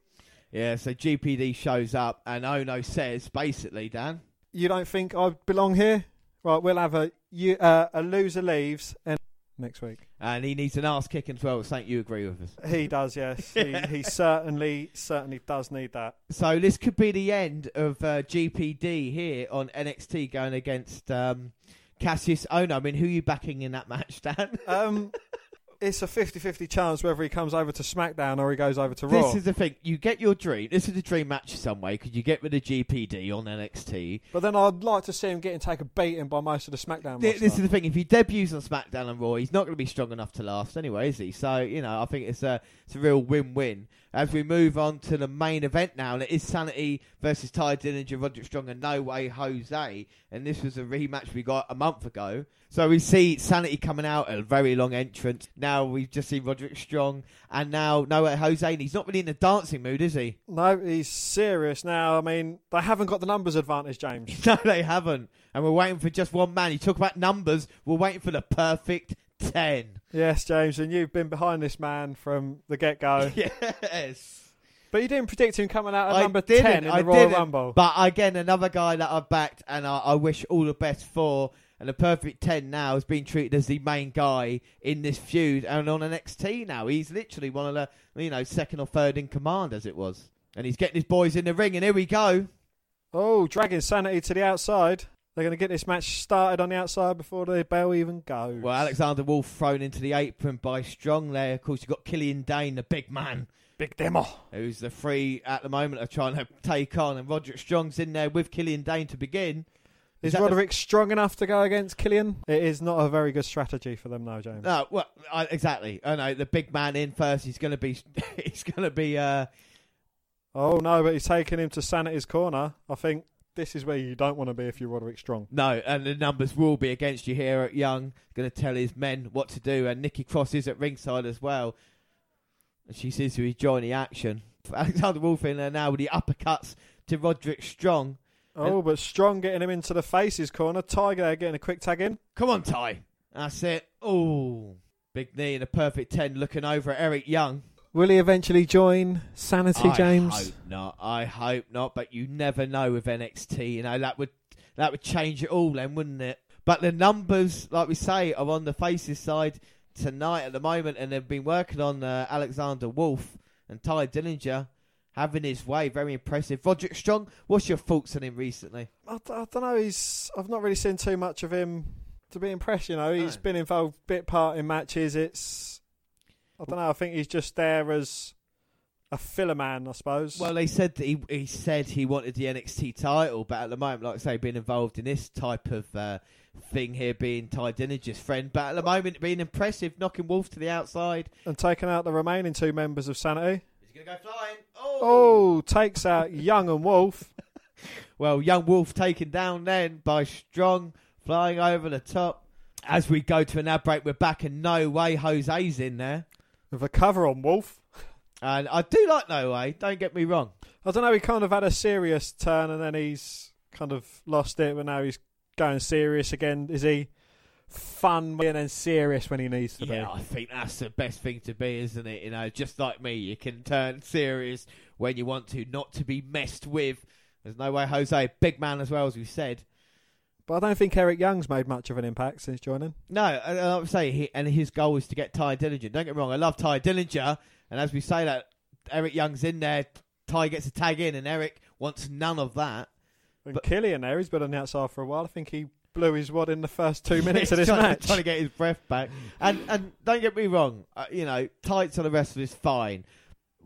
Yeah, so GPD shows up and Ohno says, basically, Dan, You don't think I belong here? Right, we'll have a you uh, a loser leaves and next week. And he needs an ass kicking as well. Something you agree with us. He does, yes. he, <laughs> he certainly certainly does need that. So this could be the end of uh, GPD here on NXT going against um, Kassius Ohno. I mean, who are you backing in that match, Dan? Um, <laughs> it's a 50-50 chance whether he comes over to SmackDown or he goes over to Raw. This is the thing. You get your dream. This is a dream match in some way because you get rid of GPD on NXT. But then I'd like to see him getting taken beating by most of the SmackDown Th-. This is the thing. If he debuts on SmackDown and Raw, he's not going to be strong enough to last anyway, is he? So you know, I think it's a it's a real win-win. As we move on to the main event now, and it is Sanity versus Tye Dillinger, Roderick Strong, and No Way Jose. And this was a rematch we got a month ago. So we see Sanity coming out a very long entrance. Now we've just seen Roderick Strong, and now No Way Jose. And he's not really in the dancing mood, is he? No, he's serious now. I mean, they haven't got the numbers advantage, James. <laughs> No, they haven't. And we're waiting for just one man. You talk about numbers. We're waiting for the perfect ten. yes, James, and you've been behind this man from the get go. <laughs> Yes. but you didn't predict him coming out at I number 10 in I the Royal didn't. Rumble. But again, another guy that I've backed and I, I wish all the best for. And the perfect 10 now is being treated as the main guy in this feud and on NXT now. He's literally one of the, you know, second or third in command as it was. And he's getting his boys in the ring, and here we go. Oh, dragging Sanity to the outside. They're going to get this match started on the outside before the bell even goes. Well, Alexander Wolfe thrown into the apron by Strong there. Of course, you've got Killian Dain, the big man. Big demo. who's the three at the moment are trying to take on, and Roderick Strong's in there with Killian Dain to begin. Is the- Roderick strong enough to go against Killian? It is not a very good strategy for them now, James. No, well, I, exactly. I know the big man in first. He's going to be. <laughs> He's going to be. Uh, Oh no, but he's taking him to Sanity's corner. I think this is where you don't want to be if you're Roderick Strong. no, and the numbers will be against you here at Young. Going to tell his men what to do, and Nikki Cross is at ringside as well. And she seems to be enjoying <laughs> the action. Alexander Wolfe in there now with the uppercuts to Roderick Strong. Oh, but Strong getting him into the faces corner. Tiger there getting a quick tag in. Come on, Tye. That's it. Oh, big knee and a perfect ten, looking over at Eric Young. Will he eventually join Sanity, James? I James? hope not. I hope not. But you never know with NXT. You know that would that would change it all, then, wouldn't it? But the numbers, like we say, are on the faces side tonight at the moment, and they've been working on uh, Alexander Wolfe and Tye Dillinger having his way. Very impressive. Roderick Strong, what's your thoughts on him recently? I, I don't know. He's I've not really seen too much of him to be impressed. You know, he's No. been involved a bit part in matches. It's I don't know. I think he's just there as a filler man, I suppose. Well, they said that he he said he wanted the NXT title, but at the moment, like I say, being involved in this type of uh, thing here, being Tye Dillinger's friend, but at the moment, being impressive, knocking Wolfe to the outside. and taking out the remaining two members of Sanity. He's gonna go flying. Oh, Oh, takes out Young and Wolfe. <laughs> well, young Wolfe taken down then by Strong, flying over the top. As we go to an ad break, we're back, and no way Jose's in there. With a cover on Wolfe. And I do like No Way. Don't get me wrong. I don't know. He kind of had a serious turn, and then he's kind of lost it. But now he's going serious again. Is he fun and then serious when he needs to be? Yeah, I think that's the best thing to be, isn't it? You know, just like me, you can turn serious when you want to, not to be messed with. There's no way Jose, big man as well as we said. But I don't think Eric Young's made much of an impact since joining. No, and I would say, he, and his goal is to get Tye Dillinger. Don't get me wrong, I love Tye Dillinger, and as we say that, Eric Young's in there, Tye gets a tag in, and Eric wants none of that. And But- Killian there, he's been on the outside for a while. I think he blew his wad in the first two <laughs> minutes of this trying, match. trying to get his breath back. And and don't get me wrong, uh, you know, tights on the wrestler is fine.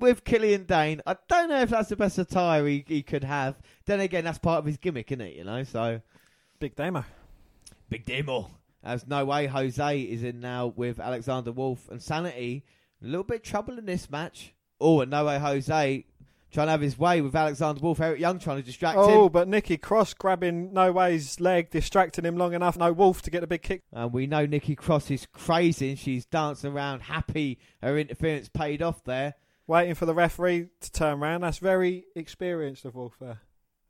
With Killian Dain, I don't know if that's the best attire he, he could have. Then again, that's part of his gimmick, isn't it? You know, so Big demo. big demo. There's no way Jose is in now with Alexander Wolfe and Sanity. A little bit trouble in this match. Oh, and no way Jose trying to have his way with Alexander Wolfe. Eric Young trying to distract Oh, him. Oh, but Nikki Cross grabbing No Way's leg, distracting him long enough. No Wolfe to get a big kick. And we know Nikki Cross is crazy and she's dancing around happy. Her interference paid off there. Waiting for the referee to turn round. That's very experienced of Wolfe there.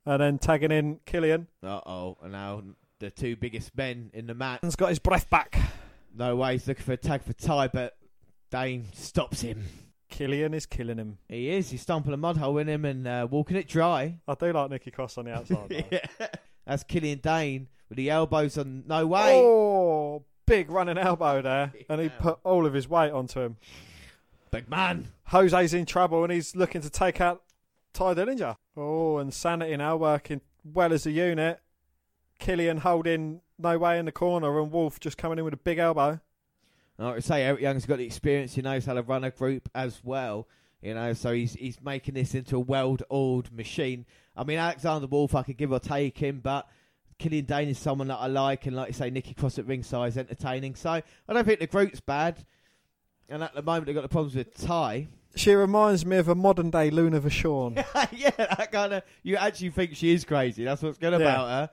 And then tagging in Killian. Uh oh, and now the two biggest men in the match. He's got his breath back. No way, he's looking for a tag for Tye, but Dain stops him. Killian is killing him. He is. He's stomping a mud hole in him and uh, walking it dry. I do like Nikki Cross on the outside. though. <laughs> yeah. That's Killian Dain with the elbows on no way. Oh, big running elbow there, <laughs> and he put all of his weight onto him. Big man. Jose's in trouble, and he's looking to take out Tye Dillinger. Oh, and Sanity now working well as a unit. Killian holding no way in the corner, and Wolfe just coming in with a big elbow. I would say, Eric Young's got the experience. He knows how to run a group as well. You know, so he's he's making this into a well-oiled machine. I mean, Alexander Wolfe, I could give or take him, but Killian Dain is someone that I like, and like you say, Nikki Cross at ringside is entertaining. So I don't think the group's bad. And at the moment, they've got the problems with Tye. She reminds me of a modern day Luna Vachon. <laughs> yeah, that kind of. You actually think she is crazy. That's what's good about her.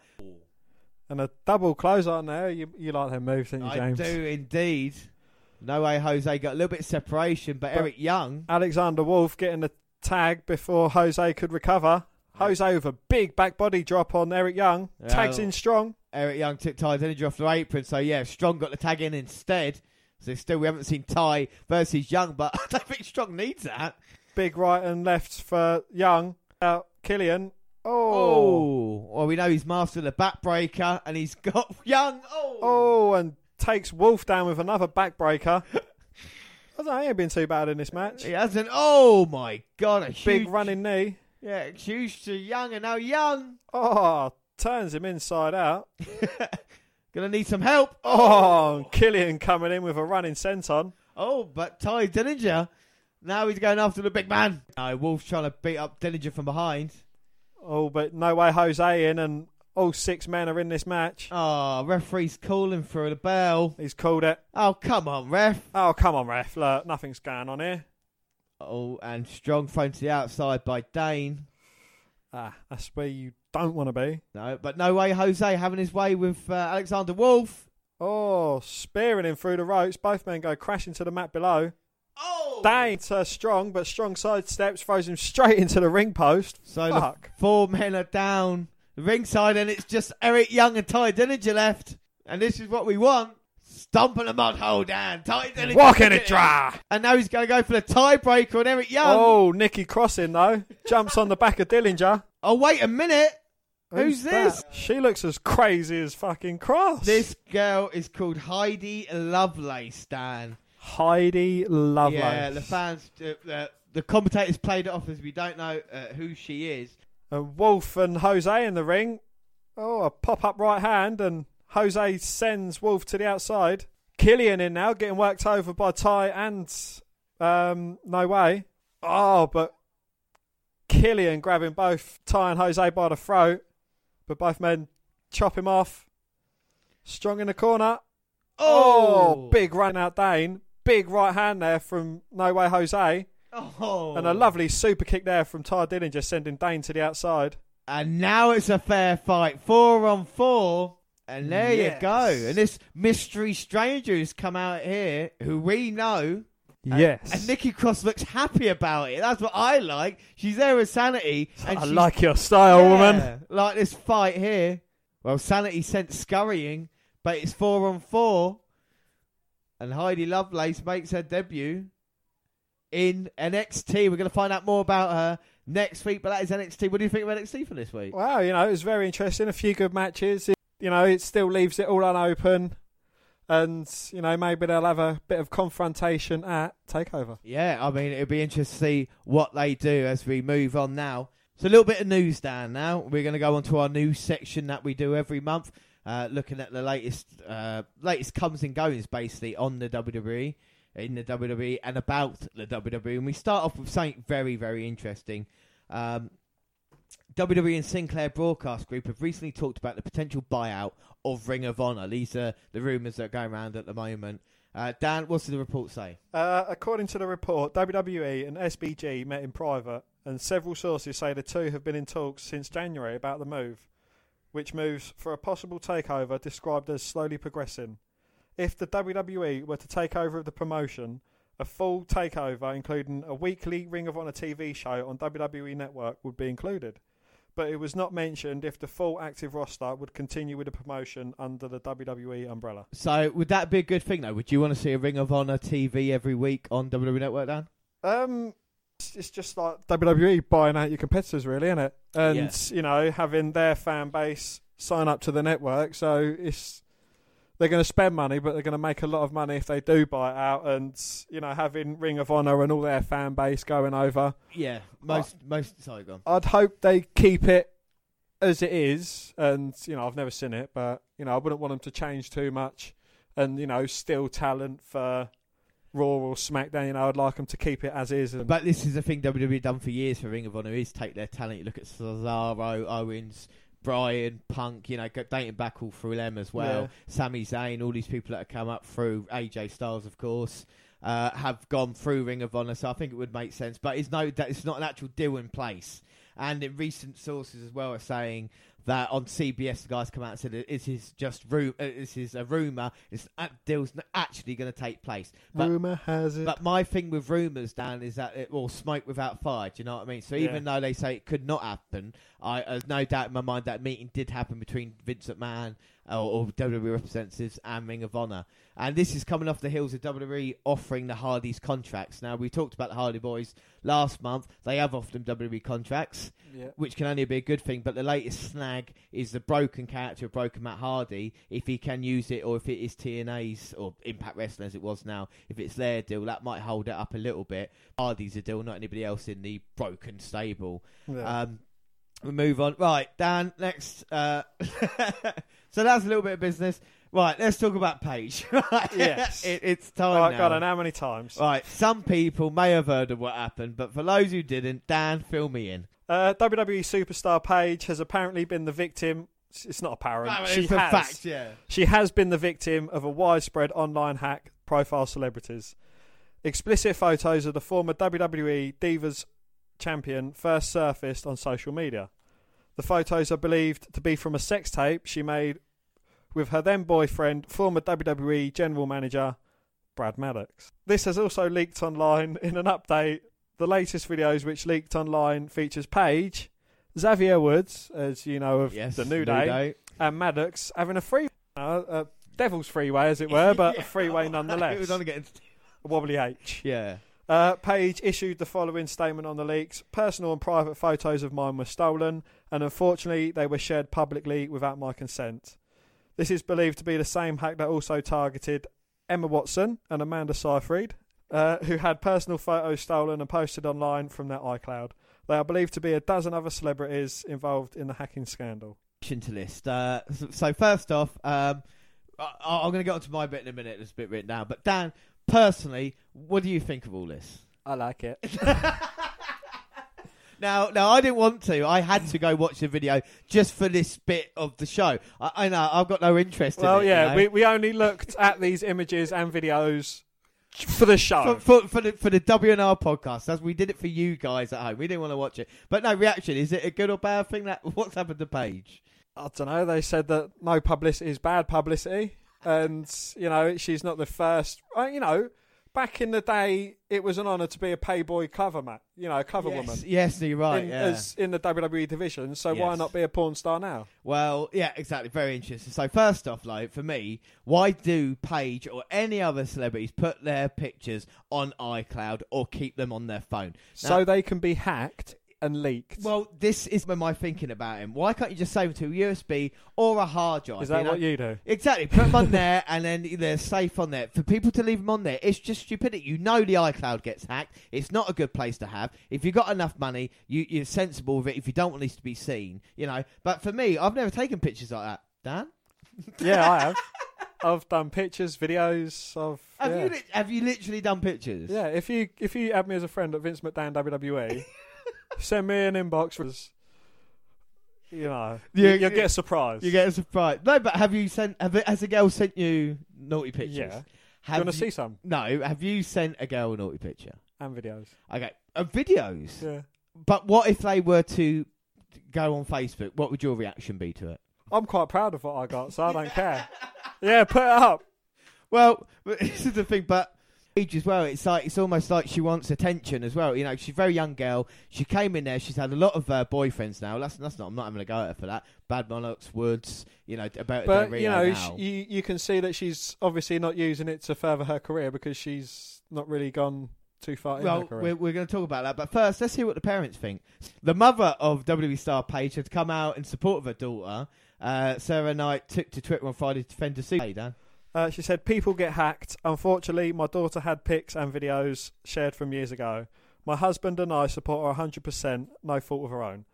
and a double close on there. You you like them moves, don't you, James? I James? do indeed. No way, Jose got a little bit of separation, but, But- Eric Young. Alexander Wolfe getting the tag before Jose could recover. Jose with a big back body drop on Eric Young. Tags Yeah. in strong. Eric Young took Tye's energy off the apron, so yeah, Strong got the tag in instead. So still, we haven't seen Tye versus Young, but <laughs> I don't think Strong needs that. Big right and left for Young. Out Killian. Oh. Oh, well, we know he's mastered the backbreaker, and he's got <laughs> Young. Oh, Oh, and takes Wolfe down with another backbreaker. <laughs> I don't know, he ain't been too bad in this match. he hasn't. Oh my God, a Big huge running knee. Yeah, huge to Young, and now Young Oh, turns him inside out. Gonna need some help. Oh, Killian coming in with a running senton. Oh, but Tye Dillinger. Now he's going after the big man. No, Wolfe's trying to beat up Dillinger from behind. Oh, but no way Jose in, and all six men are in this match. Oh, referee's calling for the bell. He's called it. Oh, come on, ref. Oh, come on, ref. Look, nothing's going on here. Oh, and Strong thrown to the outside by Dain. Ah, that's where you don't want to be. No, but no way Jose having his way with uh, Alexander Wolfe. Oh, spearing him through the ropes. Both men go crashing to the mat below. Oh! Dain's uh, strong, but strong sidesteps, throws him straight into the ring post. So Fuck. four men are down the ringside, and it's just Eric Young and Tye Dillinger left. And this is what we want. Stomping the mud hole down. Tye Dillinger. Walking it dry. And now he's going to go for the tiebreaker on Eric Young. Oh, Nicky crossing though. Jumps on the back of Dillinger. Oh, wait a minute. Who's this? that? She looks as crazy as fucking Cross. This girl is called Heidi Lovelace, Dan. Heidi Lovelace. Yeah, the fans, uh, the, the commentators played it off as we don't know uh, who she is. And Wolfe and Jose in the ring. Oh, a pop up right hand, and Jose sends Wolfe to the outside. Killian in now, getting worked over by Tye and um, No Way. Oh, but Killian grabbing both Tye and Jose by the throat, but both men chop him off. Strong in the corner. Oh! oh, big run out Dain. Big right hand there from No Way Jose. Oh. And a lovely super kick there from Tye Dillinger sending Dain to the outside. And now it's a fair fight, four on four. And there Yes. you go. And this mystery stranger who's come out here, who we know, and- Yes. And Nikki Cross looks happy about it. That's what I like. She's there with Sanity. And I she's- like your style, woman. Like this fight here. Well, Sanity sent scurrying, but it's four on four. And Heidi Lovelace makes her debut in NXT. We're going to find out more about her next week, but that is NXT. What do you think of NXT for this week? Wow, you know, it was very interesting. A few good matches. It, you know, it still leaves it all unopen. And, you know, maybe they'll have a bit of confrontation at TakeOver. Yeah, I mean, it'll be interesting to see what they do as we move on now. So a little bit of news, Dan. Now we're going to go on to our news section that we do every month, uh, looking at the latest, uh, latest comes and goings basically on the WWE, in the WWE, and about the WWE. And we start off with something very, very interesting. Um, WWE and Sinclair Broadcast Group have recently talked about the potential buyout of Ring of Honor. These are the rumours that are going around at the moment. Uh, Dan, what's the report say? Uh, according to the report, WWE and SBG met in private, and several sources say the two have been in talks since January about the move, which moves for a possible takeover described as slowly progressing. If the WWE were to take over the promotion, a full takeover, including a weekly Ring of Honor TV show on WWE Network, would be included. But it was not mentioned if the full active roster would continue with the promotion under the WWE umbrella. So would that be a good thing though? Would you want to see a Ring of Honor TV every week on WWE Network, Dan? Um, it's, just like WWE buying out your competitors, really, isn't it? And Yeah. you know, having their fan base sign up to the network, so it's they're going to spend money, but they're going to make a lot of money if they do buy it out. And you know, having Ring of Honor and all their fan base going over, Yeah, most most. Sorry. I'd hope they keep it as it is. And you know, I've never seen it, but you know, I wouldn't want them to change too much. And you know, still talent for Raw or SmackDown. You know, I'd like them to keep it as is. And But this is the thing WWE done for years for Ring of Honor is take their talent. You look at Cesaro, Owens, Bryan, Punk. You know, dating back all through them as well. Yeah. Sami Zayn, all these people that have come up through AJ Styles, of course. Uh, have gone through Ring of Honor, so I think it would make sense. But it's no, that it's not an actual deal in place. And in recent sources as well are saying that on CBS, the guys come out and said this is just ru- uh, this is a rumor. This uh, deal's not actually going to take place. But rumor has it. but my thing with rumours, Dan, is that it will smoke without fire. Do you know what I mean? So even though they say it could not happen, I there's no doubt in my mind that meeting did happen between Vince McMahon or, WWE representatives and Ring of Honor. And this is coming off the heels of WWE offering the Hardys contracts. Now we talked about the Hardy Boys last month. They have offered them WWE contracts yeah. which can only be a good thing. But the latest snag is the broken character of Broken Matt Hardy. If he can use it, or if it is TNA's or Impact Wrestling as it was now, if it's their deal, that might hold it up a little bit. Hardy's a deal, not anybody else in the broken stable. Yeah. Um, we move on. Right, Dan. Next. Uh, <laughs> so that's a little bit of business. Right, let's talk about Paige. <laughs> Yes. <laughs> it, it's time Right, now. God, and how many times? Right, some people may have heard of what happened, but for those who didn't, Dan, fill me in. Uh, WWE superstar Paige has apparently been the victim. It's not apparent. No, she it's a has. fact, yeah. She has been the victim of a widespread online hack profile celebrities. Explicit photos of the former WWE Divas champion first surfaced on social media. The photos are believed to be from a sex tape she made with her then boyfriend, former WWE general manager Brad Maddox. This has also leaked online in an update. The latest videos which leaked online features Paige, Xavier Woods, as you know of Yes, the New Day, and Maddox having a free, uh, a devil's freeway as it were, but <laughs> Yeah. a freeway nonetheless. <laughs> it was only getting. A wobbly H. Yeah. Uh, Paige issued the following statement on the leaks. Personal and private photos of mine were stolen, and unfortunately, they were shared publicly without my consent. This is believed to be the same hack that also targeted Emma Watson and Amanda Seyfried, uh, who had personal photos stolen and posted online from their iCloud. They are believed to be a dozen other celebrities involved in the hacking scandal. to list. Uh, so, so first off, um, I, I'm going to get onto my bit in a minute. There's a bit written down, but Dan, personally, what do you think of all this? I like it. <laughs> Now, now, I didn't want to. I had to go watch the video just for this bit of the show. I, I know I've got no interest Well, in it. yeah, you know? we, we only looked at these images and videos for the show. for, for, for the for the WNR podcast, as we did it for you guys at home. We didn't want to watch it, but no reaction. Is it a good or bad thing? That <laughs> what's happened to Paige? I don't know. They said that no publicity is bad publicity, and you know she's not the first. Uh, you know, back in the day, it was an honour to be a payboy cover mat. You know, a cover yes, woman yes, you're right. in, yeah. as in the WWE division. So why not be a porn star now? Well, yeah, exactly. Very interesting. So first off, like for me, why do Paige or any other celebrities put their pictures on iCloud or keep them on their phone? so they can be hacked and leaked. Well, this is my thinking about him. Why can't you just save them to a USB or a hard drive? is that know? what you do? Exactly. Put them on <laughs> there, and then they're safe on there. For people to leave them on there, it's just stupidity. You know the iCloud gets hacked. It's not a good place to have. If you've got enough money, you, you're sensible with it. If you don't want this to be seen, you know. But for me, I've never taken pictures like that. Dan, <laughs> yeah, I have. <laughs> I've done pictures, videos of. have yeah. you li- have you literally done pictures? Yeah, if you if you add me as a friend at Vince McMahon WWE, send me an inbox with, you know, Yeah, you, will get a surprise. You get a surprise. No, but have you sent? Have has a girl sent you naughty pictures? Yeah. Do Have you want to see some No. Have you sent a girl a naughty picture? and videos? Okay. Uh, videos. Yeah, But what if they were to go on Facebook? What would your reaction be to it? I'm quite proud of what I got, so I don't care. Yeah, put it up. Well, <laughs> this is the thing, but age as well. It's like it's almost like she wants attention as well. You know, she's a very young girl. She came in there. She's had a lot of uh, boyfriends now. That's that's not. I'm not having a go at her for that. Bad Monarchs, Woods. You know about But you know, now. sh- you you can see that she's obviously not using it to further her career because she's not really gone too far in Well, we're, we're going to talk about that, but first, let's hear what the parents think. The mother of WWE star Paige had come out in support of her daughter. Uh, Saraya Knight took to Twitter on Friday to defend her suit. Uh, she said, People get hacked. Unfortunately, my daughter had pics and videos shared from years ago. My husband and I support her 100%, no fault of her own.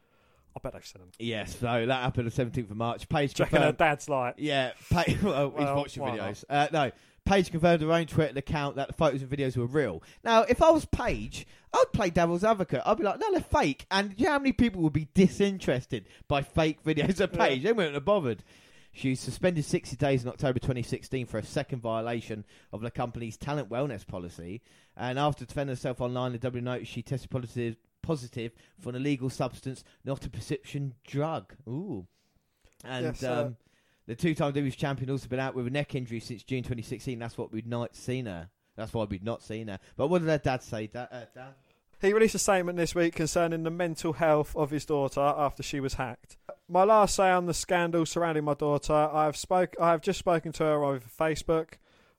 I bet they've seen them. Yes, so that happened the 17th of March. Paige Checking her confirmed. dad's like, Yeah, Paige, <laughs> well, he's watching why videos. Uh, no, Paige confirmed her own Twitter account that the photos and videos were real. Now, if I was Paige, I'd play devil's advocate. I'd be like, no, they're fake. And you know how many people would be disinterested by fake videos of. Paige? They wouldn't have bothered. She was suspended 60 days in October 2016 for a second violation of the company's talent wellness policy. And after defending herself online, the W noticed she tested positive, positive for an illegal substance, not a prescription drug. Ooh. And Yes, um, the two-time WWE champion also been out with a neck injury since June 2016. That's what we'd not seen her. That's why we'd not seen her. But what did her dad say? Da- uh, Dan? He released a statement this week concerning the mental health of his daughter after she was hacked. My last say on the scandal surrounding my daughter, I have spoke I have just spoken to her over Facebook.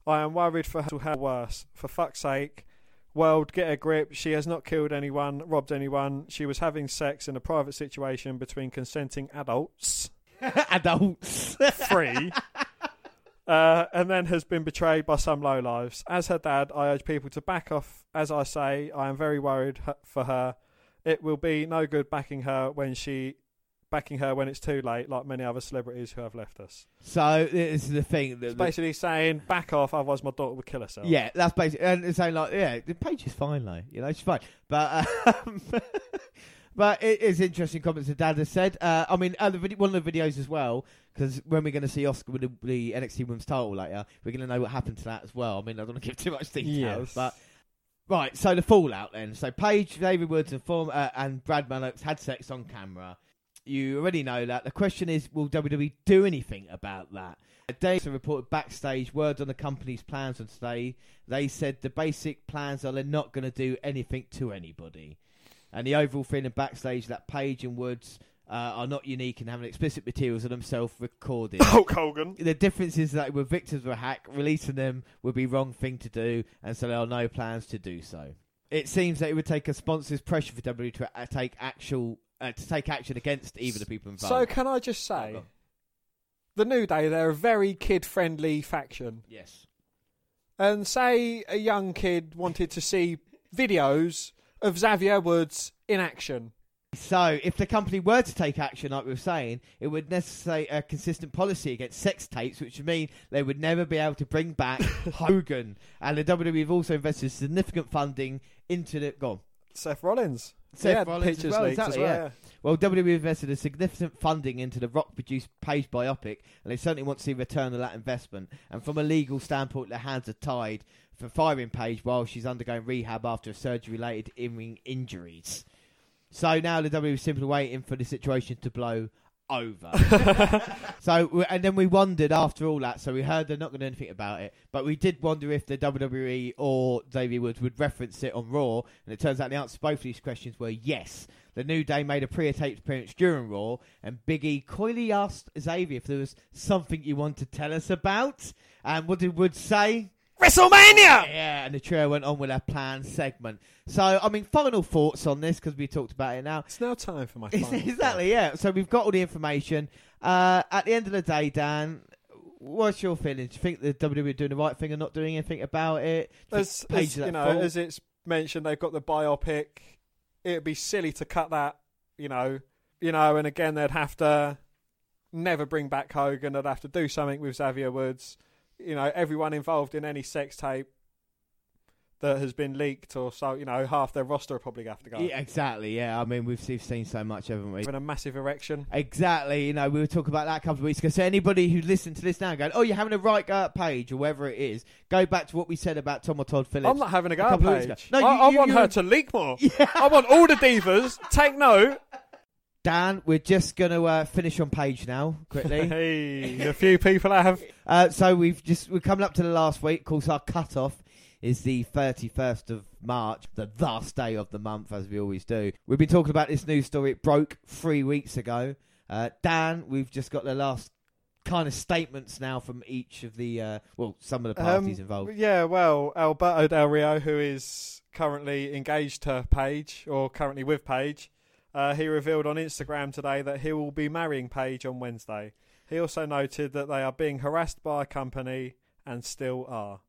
I am worried for her mental health worse. For fuck's sake. World, get a grip. She has not killed anyone, robbed anyone. She was having sex in a private situation between consenting adults. <laughs> Adults. <laughs> Free. Uh, and then has been betrayed by some lowlives. As her dad, I urge people to back off. As I say, I am very worried for her. It will be no good backing her when she backing her when it's too late, like many other celebrities who have left us. so this is the thing. The, It's basically saying back off, otherwise my daughter would kill herself. yeah, that's basically. And it's saying like, yeah, the Paige is fine though. You know, she's fine. But um, <laughs> but it is interesting comments that Dad has said. Uh, I mean, uh, the vid- one of the videos as well. Because when we're going to see Asuka with the, the NXT Women's title later, we're going to know what happened to that as well. I mean, I don't want to give too much details, Yes. but Right, so the fallout then. So Paige, David Woods, and form uh, and Brad Maddox had sex on camera. You already know that. The question is, will WWE do anything about that? Dave reported backstage word on the company's plans on today. They said the basic plans are they're not going to do anything to anybody. And the overall feeling backstage that Paige and Woods uh, are not unique in having explicit materials of themselves recorded. <laughs> Hulk Hogan. The difference is that with victims of a hack, releasing them would be wrong thing to do, and so there are no plans to do so. It seems that it would take a sponsor's pressure for WWE to take actual uh, to take action against either the people involved. So can I just say, the New Day, they're a very kid-friendly faction. yes, And say a young kid wanted to see videos of Xavier Woods in action. So, if the company were to take action, like we were saying, it would necessitate a consistent policy against sex tapes, which would mean they would never be able to bring back <laughs> Hogan. And the WWE have also invested significant funding into the. Go on. Seth Rollins. Seth yeah, Rollins as well, exactly, as well. yeah. Well, WWE invested a significant funding into the Rock produced Paige biopic, and they certainly want to see a return of that investment. And from a legal standpoint, their hands are tied for firing Paige while she's undergoing rehab after surgery related in-ring injuries. So now the WWE is simply waiting for the situation to blow over. <laughs> so, and then we wondered after all that. So we heard they're not going to do anything about it, but we did wonder if the WWE or Davey Woods would reference it on Raw. And it turns out the answer to both of these questions were yes. The New Day made a pre-taped appearance during Raw, and Big E coyly asked Xavier if there was something you want to tell us about. And what did Woods say? WrestleMania! Yeah, and the trio went on with their planned segment. So, I mean, final thoughts on this because we talked about it now. It's now time for my It's- final <laughs> exactly, yeah. So we've got all the information. Uh, at the end of the day, Dan, what's your feelings? Do you think the WWE are doing the right thing and not doing anything about it? You As, as you know, fault? as it's mentioned, they've got the biopic. It'd be silly to cut that. You know, you know, and again, they'd have to never bring back Hogan. They'd have to do something with Xavier Woods. You know, everyone involved in any sex tape that has been leaked or so, you know, half their roster will probably have to go. yeah, exactly. Yeah, I mean, we've seen so much, haven't we? Having a massive erection. Exactly. You know, we were talking about that a couple of weeks ago. So anybody who listened to this now, going, "Oh, you're having a right go Paige or whatever it is," go back to what we said about Tom or Todd Phillips. I'm not having a go a at couple of weeks Paige. No, I, you- I you- want you- her to leak more. <laughs> Yeah. I want all the divas. Take note. Dan, we're just going to uh, finish on Paige now quickly. <laughs> hey, a few people have. <laughs> Uh, so we've just we're coming up to the last week. Of course, our cut off is the 31st of March, the last day of the month, as we always do. We've been talking about this news story. It broke three weeks ago. Uh, Dan, we've just got the last kind of statements now from each of the uh, well, some of the parties Um, involved. Yeah, well, Alberto Del Rio, who is currently engaged to Paige, or currently with Paige, uh, he revealed on Instagram today that he will be marrying Paige on Wednesday. He also noted that they are being harassed by a company and still are,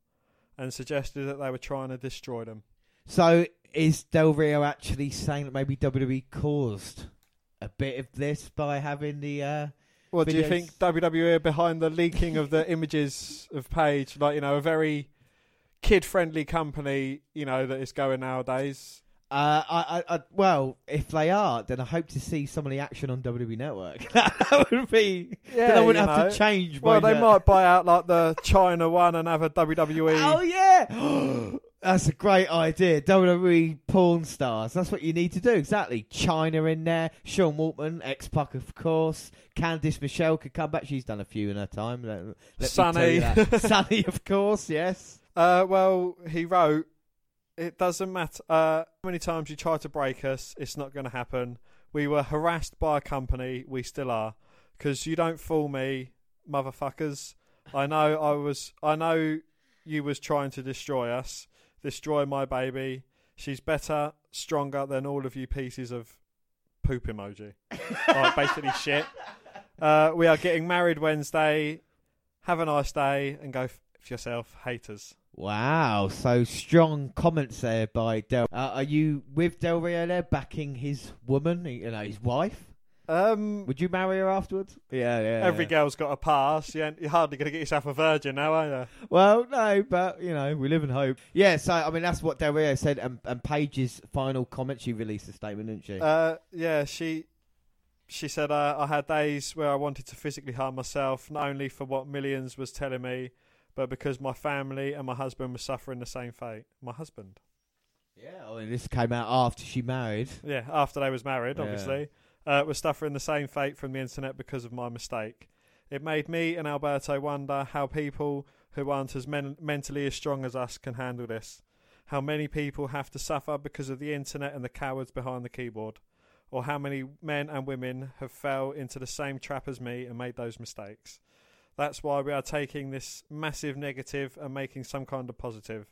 and suggested that they were trying to destroy them. So is Del Rio actually saying that maybe WWE caused a bit of this by having the? Uh, What do you think WWE are behind the leaking of the images of Paige? Like, you know, a very kid friendly company, you know, that is going nowadays. Uh, I, I, I, well, if they are, then I hope to see some of the action on WWE Network. <laughs> that would be. Yeah, then I wouldn't have know. to change. Well, they uh, might buy out like the Chyna one and have a WWE. <laughs> Oh yeah, <gasps> that's a great idea. WWE porn stars. That's what you need to do. Exactly. Chyna in there. Sean Waltman, ex Pac, of course. Candice Michelle could come back. She's done a few in her time. Let, let me tell you Sunny. Sunny, of course. Yes. <laughs> Uh, well, he wrote, "It doesn't matter uh, how many times you try to break us. It's not going to happen. We were harassed by a company. We still are. Because you don't fool me, motherfuckers. I know I was. I know you was trying to destroy us. Destroy my baby. She's better, stronger than all of you pieces of poop emoji. <laughs> like basically shit. Uh, we are getting married Wednesday. Have a nice day and go f- f yourself, haters. Wow. So strong comments there by Del. Uh, are you with Del Rio there, backing his woman? You know, his wife. Um, Would you marry her afterwards? Yeah, yeah. every yeah. girl's got a pass. You ain't- You're hardly going to get yourself a virgin now, are you? Well, no, but you know, we live in hope. Yeah, so I mean, that's what Del Rio said, and, and Paige's final comment. She released a statement, didn't she? Uh, yeah, she she said uh, I had days where I wanted to physically harm myself, not only for what millions was telling me, but because my family and my husband were suffering the same fate. My husband, yeah, I mean, this came out after she married. yeah, after they was married, Yeah. obviously, uh, was suffering the same fate from the internet because of my mistake. It made me and Alberto wonder how people who aren't as men- mentally as strong as us can handle this. How many people have to suffer because of the internet and the cowards behind the keyboard, or how many men and women have fell into the same trap as me and made those mistakes. That's why we are taking this massive negative and making some kind of positive.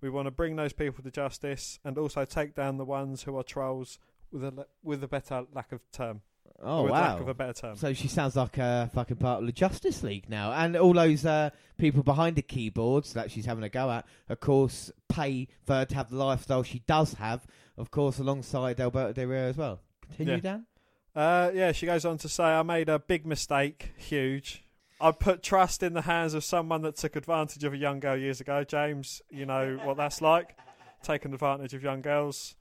We want to bring those people to justice and also take down the ones who are trolls with a with a better lack of term. Oh with lack wow! of a better term. So she sounds like a fucking part of the Justice League now, and all those uh, people behind the keyboards that she's having a go at, of course, pay for her to have the lifestyle she does have, of course, alongside Alberto Del Rio as well. Continue, Yeah. Dan. Uh, yeah, she goes on to say, I made a big mistake, huge. I put trust in the hands of someone that took advantage of a young girl years ago. James, you know what that's like, taking advantage of young girls.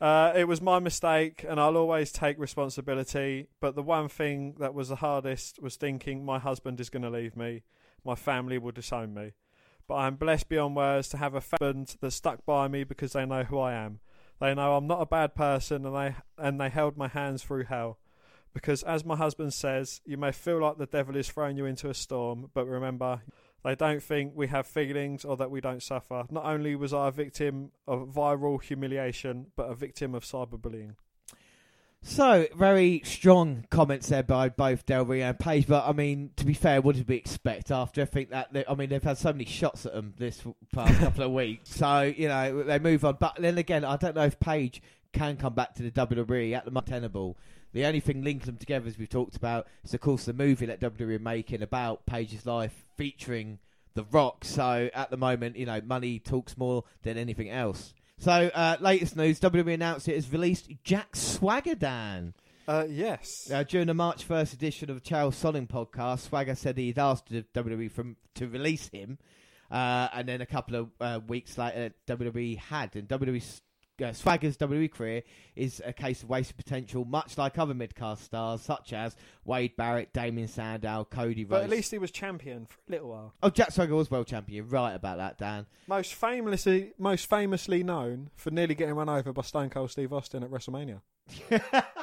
Uh, it was my mistake, and I'll always take responsibility. But the one thing that was the hardest was thinking my husband is going to leave me, my family will disown me. But I'm blessed beyond words to have a husband that stuck by me because they know who I am. They know I'm not a bad person, and they and they held my hands through hell. Because as my husband says, you may feel like the devil is throwing you into a storm, but remember, they don't think we have feelings or that we don't suffer. Not only was I a victim of viral humiliation, but a victim of cyberbullying. So very strong comments there by both Del Rio and Paige, but I mean, to be fair, what did we expect after? I think that they, I mean they've had so many shots at them this past <laughs> couple of weeks, so you know they move on. But then again, I don't know if Paige can come back to the WWE at the moment tenable. The only thing linking them together, as we've talked about, is of course the movie that WWE are making about Paige's life featuring The Rock. So at the moment, you know, money talks more than anything else. So, uh, latest news: WWE announced it has released Jack Swagger Dan. Uh, yes. Uh, during the March 1st edition of the Chael Sonnen podcast, Swagger said he'd asked WWE from, to release him, uh, and then a couple of uh, weeks later, WWE had. And WWE, uh, Swagger's WWE career is a case of wasted potential, much like other mid-card stars such as Wade Barrett, Damien Sandow, Cody Rhodes. But at least he was champion for a little while. oh, Jack Swagger was world champion. Right about that, Dan. Most famously, most famously known for nearly getting run over by Stone Cold Steve Austin at WrestleMania. <laughs>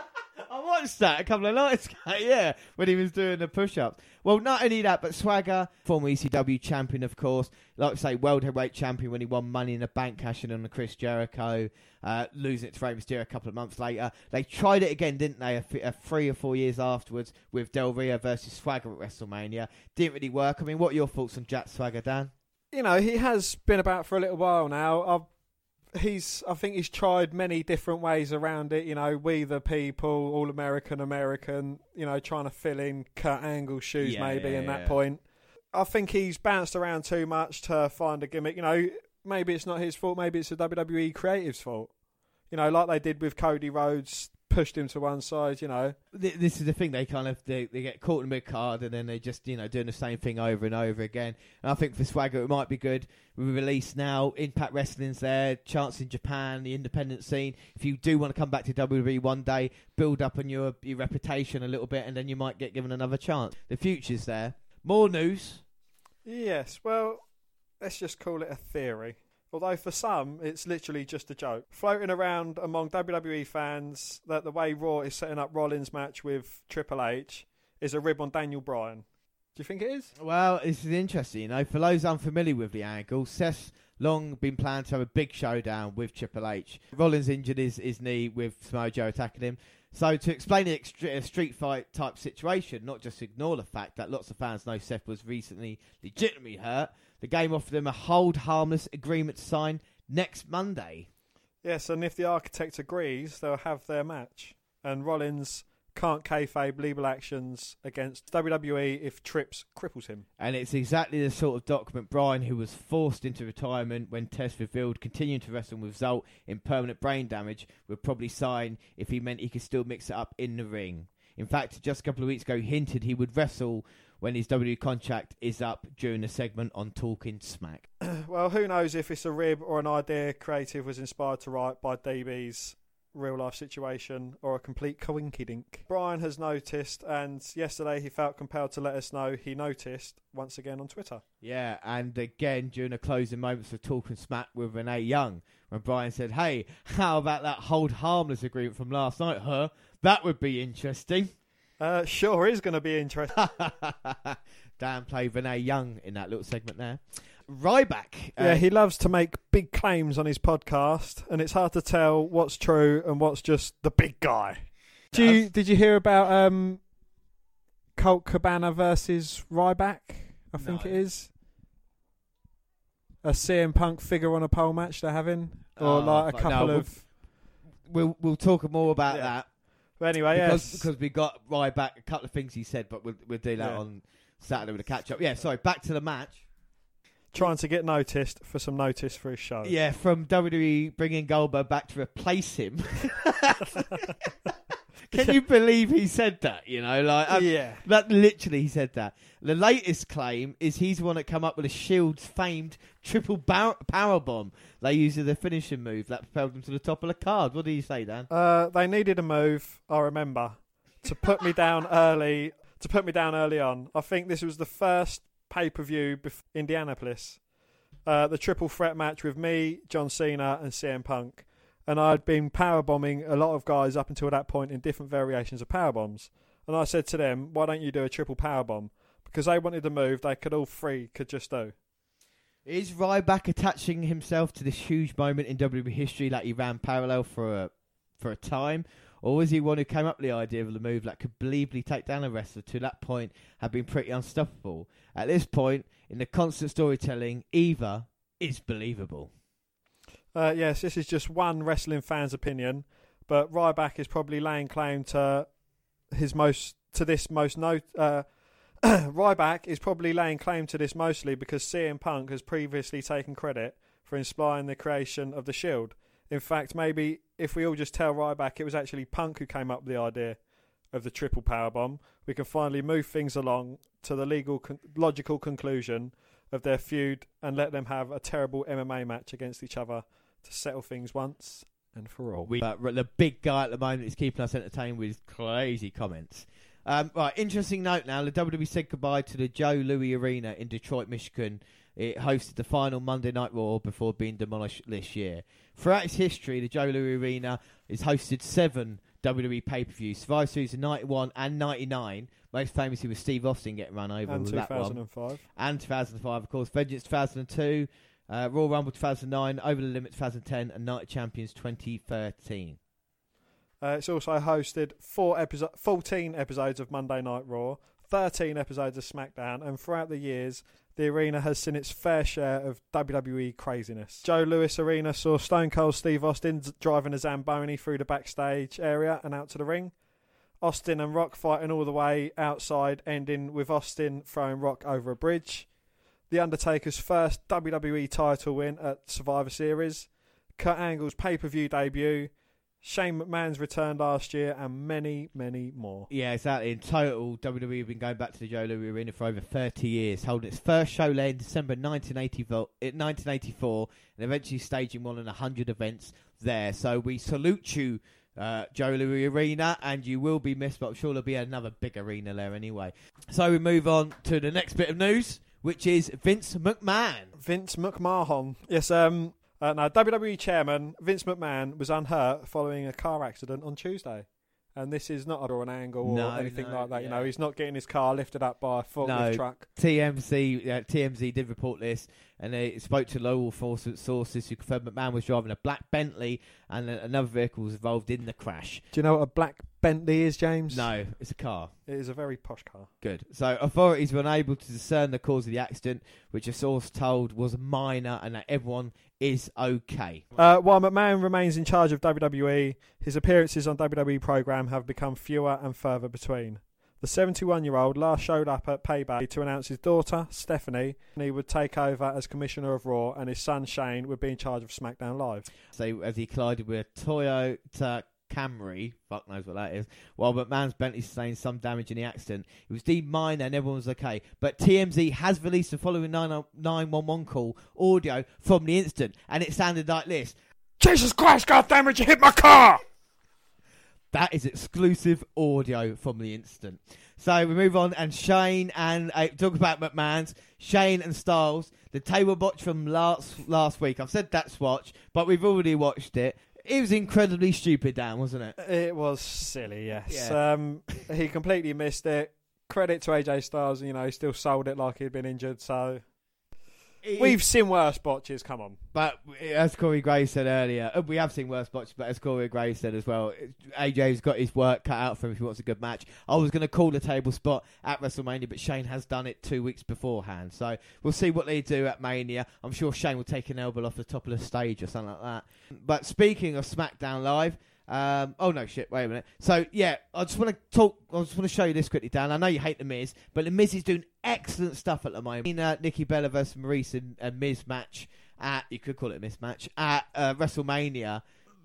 watched that a couple of nights <laughs> ago. Yeah, when he was doing the push-ups. Well, not only that, but Swagger, former ECW champion, of course. Like I say, world heavyweight champion when he won Money in the Bank, cashing in on Chris Jericho, uh, losing it to Rey Mysterio a couple of months later. They tried it again, didn't they? A, f- a three or four years afterwards with Del Rio versus Swagger at WrestleMania. Didn't really work. I mean, what are your thoughts on Jack Swagger, Dan? You know, he has been about for a little while now. I've he's I think he's tried many different ways around it. You know, we the people, all American, American. You know, trying to fill in Kurt Angle's shoes Yeah, maybe yeah, in that yeah. point. I think he's bounced around too much to find a gimmick. You know, maybe it's not his fault. Maybe it's the WWE creative's fault. You know, like they did with Cody Rhodes, pushed him to one side. You know, Th- This is the thing. They kind of they, they get caught in the mid card and then they just you know doing the same thing over and over again. And I think for Swagger it might be good. We release now. Impact Wrestling's there. Chance in Japan, the independent scene. If you do want to come back to WWE one day, build up on your your reputation a little bit, and then you might get given another chance. The future's there. More news. Yes, well, let's just call it a theory. Although for some, it's literally just a joke. Floating around among WWE fans that the way Raw is setting up Rollins' match with Triple H is a rib on Daniel Bryan. Do you think it is? Well, this is interesting. You know, for those unfamiliar with the angle, Seth's long been planning to have a big showdown with Triple H. Rollins injured his, his knee with Samoa Joe attacking him. So to explain the street fight type situation, not just ignore the fact that lots of fans know Seth was recently legitimately hurt, the game offered them a hold harmless agreement to sign next Monday. Yes, and if the architect agrees, they'll have their match. And Rollins can't kayfabe legal actions against WWE if Trips cripples him. And it's exactly the sort of document Bryan, who was forced into retirement when Tess revealed continuing to wrestle with result in permanent brain damage, would probably sign if he meant he could still mix it up in the ring. In fact, just a couple of weeks ago, he hinted he would wrestle when his WWE contract is up during the segment on Talking Smack. <clears throat> Well, who knows if it's a rib or an idea creative was inspired to write by DB's real life situation or a complete coinkydink. Bryan has noticed, and yesterday he felt compelled to let us know he noticed once again on Twitter. Yeah, and again during the closing moments of Talking Smack with Renee Young, when Bryan said, "Hey, how about that hold harmless agreement from last night, huh? That would be interesting." Uh, sure is going to be interesting. <laughs> Dan played Renee Young in that little segment there. Ryback. uh, yeah, he loves to make big claims on his podcast, and it's hard to tell what's true and what's just the big guy. Do you, did you hear about um, Colt Cabana versus Ryback? I think No. it is. A CM Punk figure on a pole match they're having, or Oh, like a no, couple we'll- of. we'll we'll talk more about Yeah. that But anyway, because yes. because we got right back a couple of things he said, but we'll we'll do that Yeah. on Saturday with a catch up. Yeah, sorry. Back to the match. trying to get noticed for some notice for his show. Yeah, from WWE bringing Goldberg back to replace him. <laughs> <laughs> Can you believe he said that? You know, like um, yeah. That literally, he said that. The latest claim is he's the one that come up with a Shield's famed triple power bomb they used as a finishing move that propelled them to the top of the card. What do you say, Dan? Uh, they needed a move, I remember, to put me down <laughs> early. To put me down early on, I think this was the first pay per view before Indianapolis, uh, the triple threat match with me, John Cena, and CM Punk, and I'd been power bombing a lot of guys up until that point in different variations of power bombs. And I said to them, "Why don't you do a triple power bomb?" Because they wanted the move they could all three could just do. Is Ryback attaching himself to this huge moment in WWE history like he ran parallel for a for a time? Or was he one who came up with the idea of the move that could believably take down a wrestler to that point had been pretty unstoppable? At this point, in the constant storytelling, either is believable. Uh, yes, this is just one wrestling fan's opinion, but Ryback is probably laying claim to his most to this most note. Uh, <clears throat> Ryback is probably laying claim to this mostly because CM Punk has previously taken credit for inspiring the creation of the Shield. In fact, maybe if we all just tell Ryback it was actually Punk who came up with the idea of the triple power bomb, we can finally move things along to the legal con- logical conclusion of their feud and let them have a terrible MMA match against each other to settle things once and for all. We, uh, the big guy at the moment is keeping us entertained with crazy comments. Um, right, interesting note now. The WWE said goodbye to the Joe Louis Arena in Detroit, Michigan. It hosted the final Monday Night Raw before being demolished this year. Throughout its history, the Joe Louis Arena has hosted seven WWE pay per view. Survivor Series in 91 and 99, most famously with Steve Austin getting run over and with that one. 2005. And 2005, of course. Vengeance 2002, uh, Royal Rumble 2009, Over the Limit 2010, and Night of Champions 2013. Uh, it's also hosted four episo- 14 episodes of Monday Night Raw, 13 episodes of SmackDown, and throughout the years, the arena has seen its fair share of WWE craziness. Joe Louis Arena saw Stone Cold Steve Austin driving a Zamboni through the backstage area and out to the ring. Austin and Rock fighting all the way outside, ending with Austin throwing Rock over a bridge. The Undertaker's first WWE title win at Survivor Series. Kurt Angle's pay per view debut. Shane McMahon's return last year, and many, many more. Yeah, exactly. In total, WWE have been going back to the Joe Louis Arena for over 30 years, holding its first show there in December 1984, eh, 1984 and eventually staging more than 100 events there. So we salute you, uh, Joe Louis Arena, and you will be missed, but I'm sure there'll be another big arena there anyway. So we move on to the next bit of news, which is Vince McMahon. Vince McMahon. Yes, um, uh, now WWE chairman Vince McMahon was unhurt following a car accident on Tuesday. And this is not under an angle or No, anything no, like that. You yeah. know, he's not getting his car lifted up by a forklift No. truck. TMZ uh, TMZ did report this, and they spoke to local force- sources who confirmed McMahon was driving a black Bentley, and another vehicle was involved in the crash. Do you know what a black Bentley is, James? No, it's a car. It is a very posh car. Good. So authorities were unable to discern the cause of the accident, which a source told was minor, and that everyone is okay. Uh, while McMahon remains in charge of WWE, his appearances on WWE program have become fewer and further between. The 71-year-old last showed up at Payback to announce his daughter Stephanie and he would take over as commissioner of Raw, and his son Shane would be in charge of SmackDown Live. So as he collided with Toyota Camry, fuck knows what that is, while McMahon's Bentley sustained some damage in the accident. It was deemed minor and everyone was okay. But TMZ has released the following 911 call audio from the incident, and it sounded like this. Jesus Christ, goddammit, you hit my car! That is exclusive audio from the incident. So we move on, and Shane and uh, talk about McMahon's Shane and Styles, the table watch from last last week. I've said that's watch, but we've already watched it. It was incredibly stupid, Dan, wasn't it? It was silly, yes. Yeah. Um, he completely missed it. Credit to AJ Styles, you know, he still sold it like he'd been injured. So we've seen worse botches. Come on. But as Corey Gray said earlier, uh, we have seen worse botches, but as Corey Gray said as well, AJ's got his work cut out for him if he wants a good match. I was going to call the table spot at WrestleMania, but Shane has done it two weeks beforehand. So we'll see what they do at Mania. I'm sure Shane will take an elbow off the top of the stage or something like that. But speaking of SmackDown Live, um, oh no, shit! Wait a minute. So yeah, I just want to talk. I just want to show you this quickly, Dan. I know you hate the Miz, but the Miz is doing excellent stuff at the moment. In uh, Nikki Bella versus Maurice and a Miz match at you could call it a Miz match at uh, WrestleMania.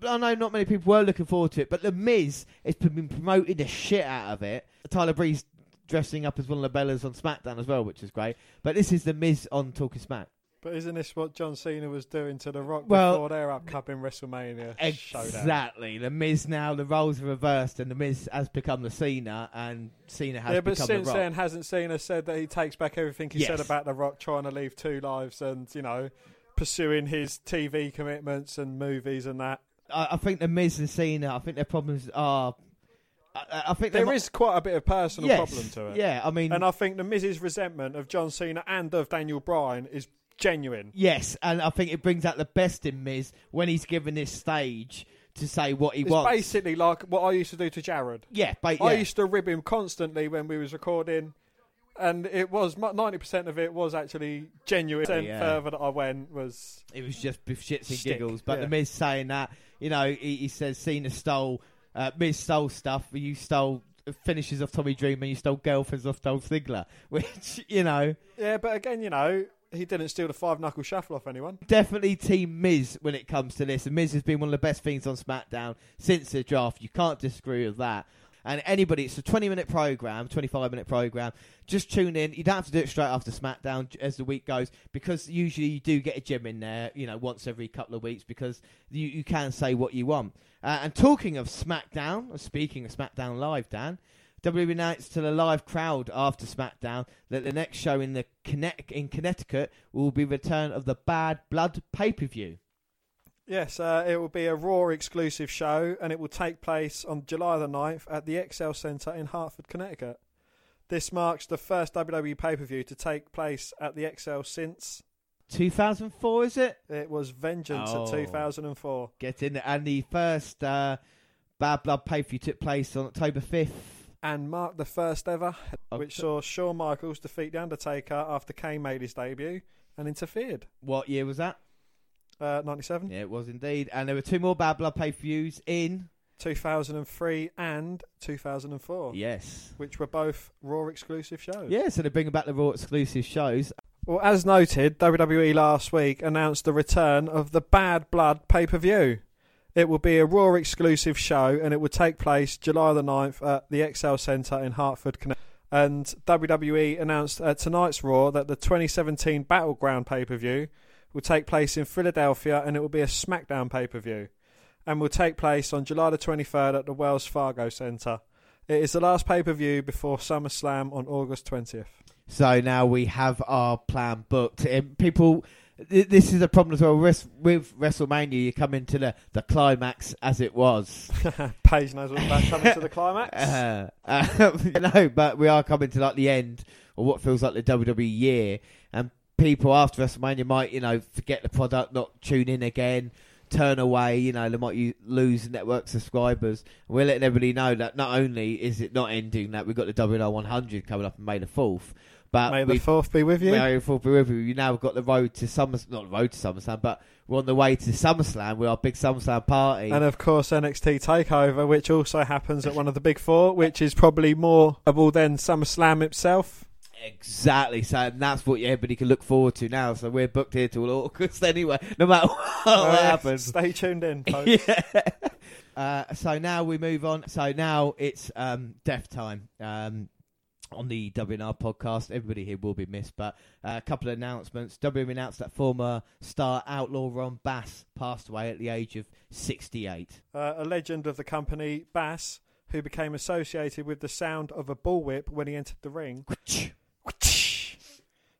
I know not many people were looking forward to it, but the Miz has been promoting the shit out of it. Tyler Breeze dressing up as one of the Bellas on SmackDown as well, which is great. But this is the Miz on Talking Smack. But isn't this what John Cena was doing to The Rock Well, before their upcoming WrestleMania showdown? Exactly. The Miz now, the roles are reversed, and the Miz has become the Cena, and Cena has Yeah, but become since the Rock. then, hasn't Cena said that he takes back everything he Yes. said about The Rock trying to leave two lives and, you know, pursuing his TV commitments and movies and that? I, I think the Miz and Cena, I think their problems are. I, I think There is quite a bit of personal yes, problem to it. Yeah, I mean, And I think the Miz's resentment of John Cena and of Daniel Bryan is genuine. yes, and I think it brings out the best in Miz when he's given this stage to say what he It's wants. basically like what I used to do to Jared. yeah, but I used to rib him constantly when we was recording, and it was ninety percent of it was actually genuine. Percent Yeah. further that I went was It was just shits and Stick, giggles. But yeah. the Miz saying that, you know, he, he says Cena stole, uh, Miz stole stuff, you stole finishes off Tommy Dreamer, you stole girlfriends off Dolph Ziggler, <laughs> which you know, yeah. But again, you know, he didn't steal the five knuckle shuffle off anyone. definitely Team Miz when it comes to this. And Miz has been one of the best things on SmackDown since the draft. You can't disagree with that. And anybody, it's a 20 minute program, 25 minute program. Just tune in. You don't have to do it straight after SmackDown as the week goes because usually you do get a gym in there, you know, once every couple of weeks because you, you can say what you want. Uh, and talking of SmackDown, speaking of SmackDown Live, Dan, WWE announced to the live crowd after SmackDown that the next show in the Connect- in Connecticut will be return of the Bad Blood pay per view. Yes, uh, it will be a Raw exclusive show and it will take place on July the 9th at the XL Centre in Hartford, Connecticut. This marks the first WWE pay per view to take place at the XL since 2004, is it? it was Vengeance Oh. at 2004. Get in there. And the first uh, Bad Blood pay per view took place on October 5th. And marked the first ever, which saw Shawn Michaels defeat The Undertaker after Kane made his debut and interfered. What year was that? Uh, 97, Yeah, it was indeed. And there were two more Bad Blood pay per views in. 2003, and 2004, Yes. which were both Raw exclusive shows. Yeah, so they're bringing back the Raw exclusive shows. Well, as noted, WWE last week announced the return of the Bad Blood pay per view. It will be a Raw exclusive show and it will take place July the 9th at the XL Centre in Hartford, Connecticut. And WWE announced at tonight's Raw that the 2017 Battleground pay per view will take place in Philadelphia and it will be a SmackDown pay per view and will take place on July the 23rd at the Wells Fargo Centre. It is the last pay per view before SummerSlam on August 20th. So now we have our plan booked. People, this is a problem as well. With WrestleMania, you come into the, the climax as it was. <laughs> Paige knows what's about coming to the climax. <laughs> Uh, uh, <laughs> no, but we are coming to like the end of what feels like the WWE year, and people after WrestleMania might, you know, forget the product, not tune in again, turn away. You know, they might lose network subscribers. We're letting everybody know that not only is it not ending, that we've got the WNR 100 coming up on May the fourth, but May the fourth be with you. May the fourth be with you. You now have got the road to Summer, not the road to SummerSlam, but we're on the way to SummerSlam with our big SummerSlam party. And of course, NXT Takeover, which also happens at one of the big four, which is probably more able than SummerSlam itself. Exactly. So and that's what everybody can look forward to now. So we're booked here till August <laughs> anyway, no matter what, <laughs> <laughs> happens. Stay tuned in, folks. yeah. Uh, so now we move on. So now it's um, death time. Um, on the WNR podcast, everybody here will be missed, but uh, a couple of announcements. WWE announced that former star outlaw Ron Bass passed away at the age of 68. Uh, a legend of the company, Bass, who became associated with the sound of a bullwhip when he entered the ring, <laughs>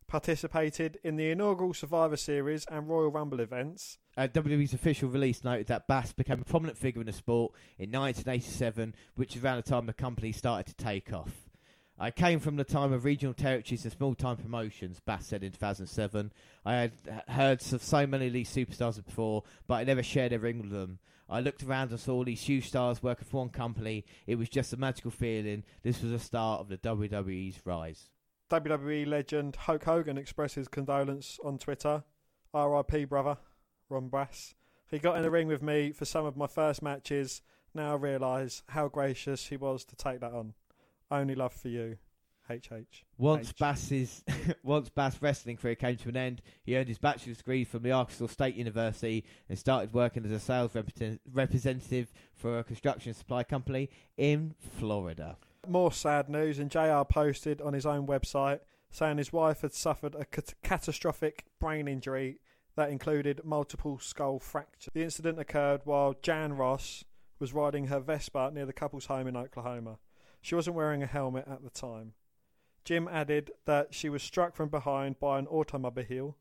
participated in the inaugural Survivor Series and Royal Rumble events. Uh, WWE's official release noted that Bass became a prominent figure in the sport in 1987, which is around the time the company started to take off. I came from the time of regional territories and small time promotions, Bass said in 2007. I had heard of so many of these superstars before, but I never shared a ring with them. I looked around and saw all these huge stars working for one company. It was just a magical feeling. This was the start of the WWE's rise. WWE legend Hulk Hogan expressed his condolence on Twitter. R.I.P. brother, Ron Bass. He got in the ring with me for some of my first matches. Now I realise how gracious he was to take that on. Only love for you, HH. Once H. Bass's <laughs> once Bass wrestling career came to an end, he earned his bachelor's degree from the Arkansas State University and started working as a sales represent- representative for a construction supply company in Florida. More sad news, and JR posted on his own website saying his wife had suffered a cat- catastrophic brain injury that included multiple skull fractures. The incident occurred while Jan Ross was riding her Vespa near the couple's home in Oklahoma. She wasn't wearing a helmet at the time. Jim added that she was struck from behind by an automobile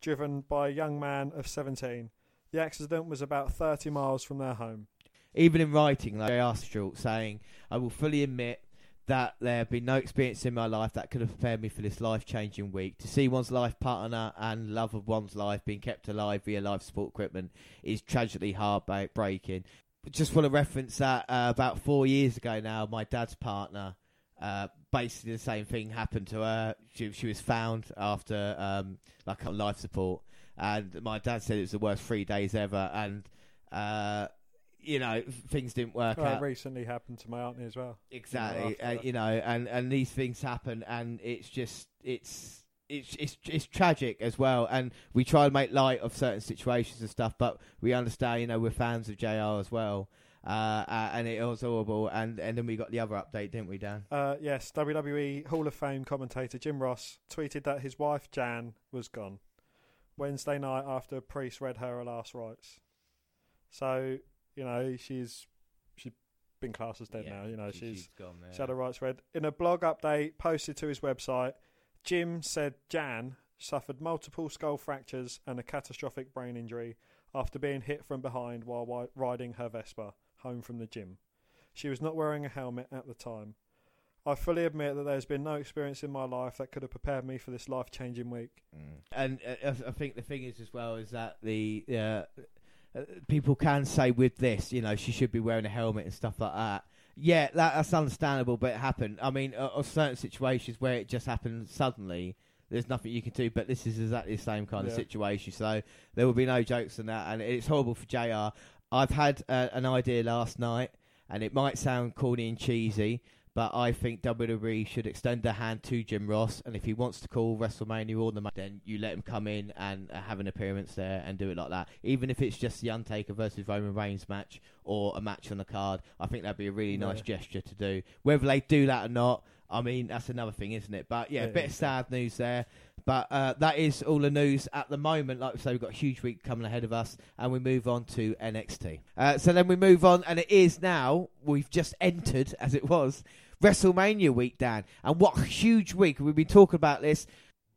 driven by a young man of 17. The accident was about 30 miles from their home. Even in writing, like J.R. Stewart saying, I will fully admit that there have been no experience in my life that could have prepared me for this life changing week. To see one's life partner and love of one's life being kept alive via life support equipment is tragically heartbreaking. Just want to reference that uh, about four years ago now, my dad's partner, uh, basically the same thing happened to her. She, she was found after um, like on life support, and my dad said it was the worst three days ever. And uh, you know, things didn't work Well, out. recently happened to my auntie as well. Exactly, after uh, you know, and and these things happen, and it's just it's it's it's it's tragic as well. And we try to make light of certain situations and stuff, but we understand, you know, we're fans of Jr. as well, uh, uh, and it was horrible. And and then we got the other update, didn't we, Dan? Uh, yes, WWE Hall of Fame commentator Jim Ross tweeted that his wife Jan was gone Wednesday night after a priest read her last rites. So you know she's she's been classed as dead Yeah, now. You know she- she's gone. she had her rites read. In a blog update posted to his website, Jim said Jan suffered multiple skull fractures and a catastrophic brain injury. after being hit from behind while riding her Vespa home from the gym. She was not wearing a helmet at the time. I fully admit that there's been no experience in my life that could have prepared me for this life changing week. And uh, I I think the thing is as well is that the uh, uh, people can say with this, you know, she should be wearing a helmet and stuff like that. Yeah, that, that's understandable, but it happened. I mean, uh, of certain situations where it just happened suddenly, there's nothing you can do. But this is exactly the same kind of situation, so there will be no jokes on that, and it's horrible for Jr. I've had uh, an idea last night, and it might sound corny and cheesy, but I think WWE should extend their hand to Jim Ross, and if he wants to call WrestleMania or the money, then you let him come in and uh, have an appearance there and do it like that. Even if it's just the Undertaker versus Roman Reigns match or a match on the card, I think that'd be a really nice Yeah. gesture to do. Whether they do that or not, I mean that's another thing, isn't it? But yeah, a It bit of sad news there. But uh, that is all the news at the moment. Like I say, we've got a huge week coming ahead of us, and we move on to NXT. Uh, so then we move on, and it is now, we've just entered, as it was, WrestleMania week, Dan. And what a huge week. We've been talking about this,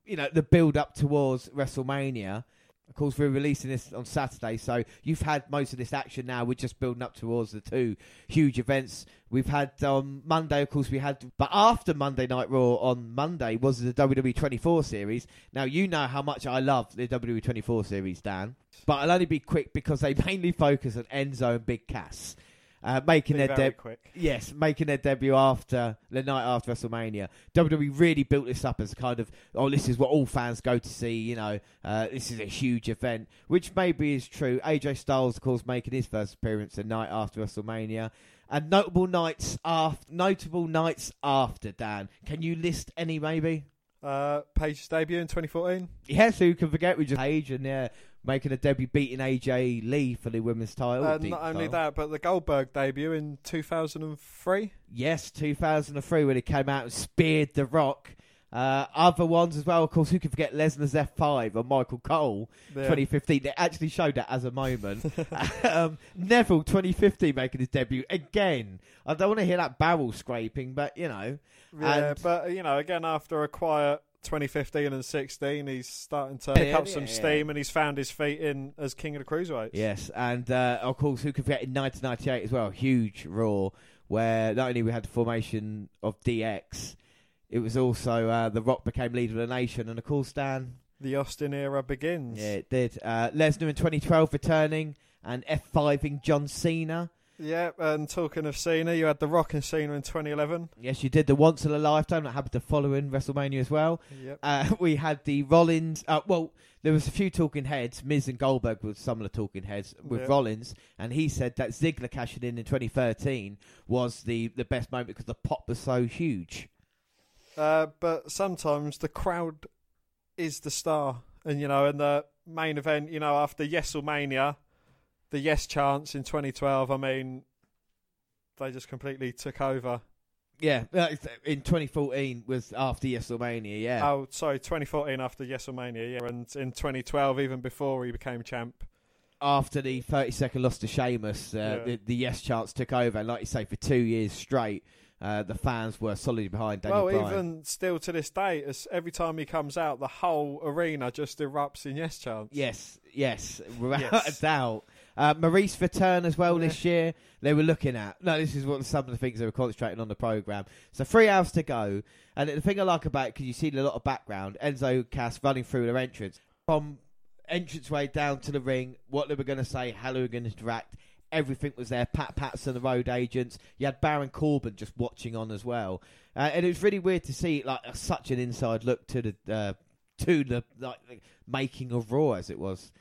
you know, the build up towards WrestleMania. Of course, we're releasing this on Saturday, so you've had most of this action now. We're just building up towards the two huge events. We've had on Monday, of course, we had, but after Monday Night Raw on Monday was the WWE 24 series. Now, you know how much I love the WWE 24 series, Dan, but I'll only be quick because they <laughs> mainly focus on Enzo and Big Cass. Uh, making Be their very deb- quick. Yes, making their debut after the night after WrestleMania. WWE really built this up as kind of, oh, this is what all fans go to see. You know, uh, this is a huge event, which maybe is true. AJ Styles, of course, making his first appearance the night after WrestleMania, and notable nights after. Notable nights after Dan. Can you list any? Maybe. Uh, Paige's debut in 2014. Yes, who can forget? We just Paige and yeah, making a debut, beating AJ Lee for the women's title. Uh, not only title. that, but the Goldberg debut in 2003. Yes, 2003 when he came out and speared The Rock. Uh, other ones as well, of course, who can forget Lesnar's F5 or Michael Cole Yeah. 2015. They actually showed that as a moment. <laughs> um, Neville 2015 making his debut again. I don't want to hear that barrel scraping, but you know. Yeah, And- but you know, again after a quiet 2015 and 16, he's starting to pick up some steam, and he's found his feet in as king of the cruiserweights. Yes, and uh, of course, who could forget in 1998 as well, huge Raw, where not only we had the formation of DX, it was also uh, The Rock became leader of the nation, and of course, Dan, the Austin era begins. Yeah, it did. Uh, Lesnar in 2012 returning and F5ing John Cena. Yeah, and talking of Cena, you had the Rock and Cena in 2011. Yes, you did the once in a lifetime that happened to follow in WrestleMania as well. Yep. Uh, <laughs> we had the Rollins. Uh, well, there was a few talking heads. Miz and Goldberg were some of the talking heads with Yeah. Rollins, and he said that Ziggler cashing in in 2013 was the, the best moment because the pop was so huge. Uh, but sometimes the crowd is the star, and you know, in the main event, you know, after Yeselmania, the Yes chance in 2012. I mean, they just completely took over. Yeah, in 2014 was after WrestleMania. Yeah, Oh, sorry, 2014 after Yeselmania, yeah, and in 2012, even before he became champ. after the 30 second loss to Sheamus, uh, Yeah. the, the yes chance took over. And like you say, for two years straight, uh, the fans were solidly behind Daniel well, Bryan. even still to this day, as every time he comes out, the whole arena just erupts in Yes chants. Yes, yes, <laughs> without Yes. a doubt. Uh, Maurice return as well Yeah. this year. They were looking at. No, this is what some of the things they were concentrating on the program. So three hours to go, and the thing I like about it because you see a lot of background. Enzo Cass running through their entrance from entranceway down to the ring. What they were going to say, how they were going to interact. Everything was there. Pat Patterson, the road agents. You had Baron Corbin just watching on as well, uh, and it was really weird to see like such an inside look to the uh, to the like the making of Raw as it was.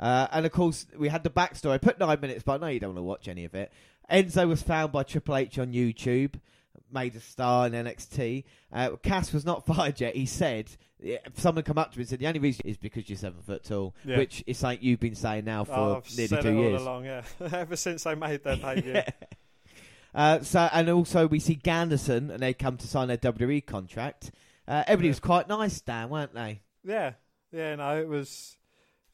Uh, and of course, we had the backstory. I put nine minutes, but I know you don't want to watch any of it. Enzo was found by Triple H on YouTube, made a star in NXT. Uh, Cass was not <laughs> fired yet. He said, someone come up to me and said, the only reason is because you're seven foot tall, Yeah. which is something you've been saying now for Oh, nearly two years. along, yeah. <laughs> Ever since they made their <laughs> debut. Yeah. Uh, so and also we see Ganderson and they come to sign their WWE contract. Uh, everybody Yeah. was quite nice, Dan, weren't they? Yeah, yeah, no, it was.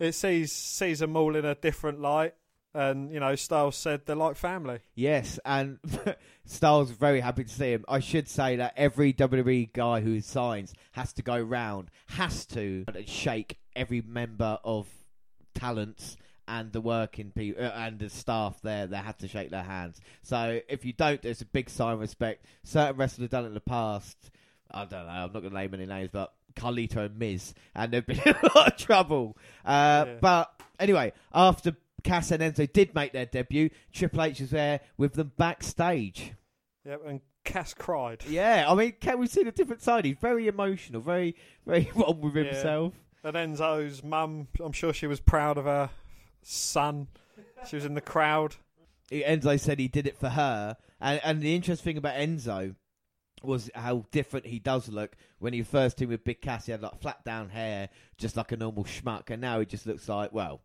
It sees sees them all in a different light, and you know, Styles said they're like family. Yes, and <laughs> Styles was very happy to see him. I should say that every WWE guy who signs has to go round, has to shake every member of talents and the working people uh, and the staff there they had to shake their hands. So if you don't, there's a big sign of respect. Certain wrestlers have done it in the past. I don't know. I'm not going to name any names, but Carlito and Miz, and they've been in <laughs> a lot of trouble. Uh, Yeah. But anyway, after Cass and Enzo did make their debut, Triple H was there with them backstage. Yep, and Cass cried. Yeah, I mean, can we see the different side? He's very emotional, very, very <laughs> on with Yeah. himself. And Enzo's mum, I'm sure she was proud of her son. She was in the crowd. Enzo said he did it for her, and and the interesting thing about Enzo was how different he does look when he first teamed with Big Cass. He had like flat down hair, just like a normal schmuck, and now he just looks like well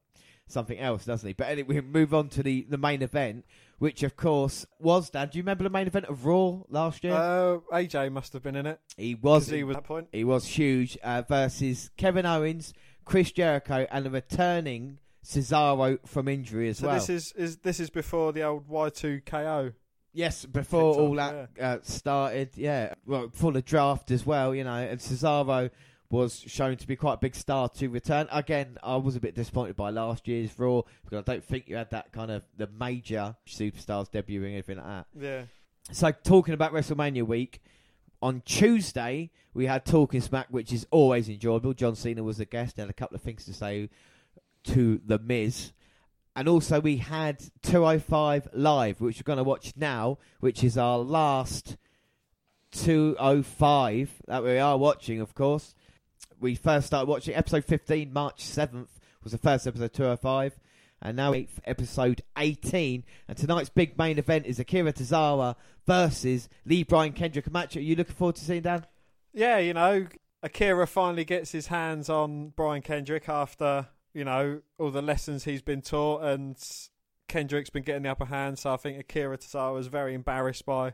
something else, doesn't he? But anyway, we move on to the the main event, which of course was. Dad, do you remember the main event of Raw last year? Uh, AJ must have been in it. he was. He was at that point. He was huge uh, versus Kevin Owens, Chris Jericho, and the returning Cesaro from injury as So well. this is, is this is before the old Y2KO. Yes, before all that uh, started, yeah, well, before the draft as well, you know, and Cesaro was shown to be quite a big star to return. Again, I was a bit disappointed by last year's Raw because I don't think you had that kind of the major superstars debuting anything like that. Yeah. So talking about WrestleMania week, on Tuesday we had Talking Smack, which is always enjoyable. John Cena was the guest, had a couple of things to say to the Miz. And also we had 205 Live, which we're going to watch now, which is our last 205 that we are watching, of course. We first started watching episode 15, March 7th, was the first episode 205. And now episode 18. And tonight's big main event is Akira Tozawa versus Lee Brian Kendrick. A match are you looking forward to seeing, Dan? Yeah, you know, Akira finally gets his hands on Brian Kendrick after, you know, all the lessons he's been taught and Kendrick's been getting the upper hand, so I think Akira Tozawa is very embarrassed by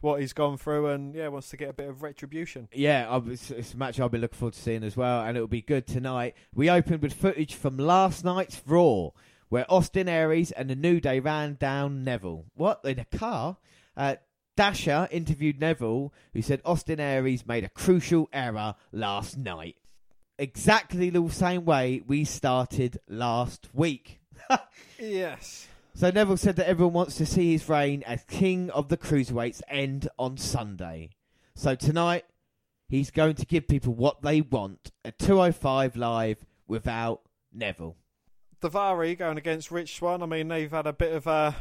what he's gone through and yeah, wants to get a bit of retribution. Yeah, it's a match I'll be looking forward to seeing as well, and it'll be good tonight. We opened with footage from last night's Raw, where Austin Aries and the New Day ran down Neville. What in a car? Uh, Dasha interviewed Neville, who said Austin Aries made a crucial error last night. Exactly the same way we started last week. <laughs> Yes. So Neville said that everyone wants to see his reign as king of the cruiserweights end on Sunday. So tonight he's going to give people what they want: a 205 live without Neville. Daivari going against Rich Swann. I mean, they've had a bit of a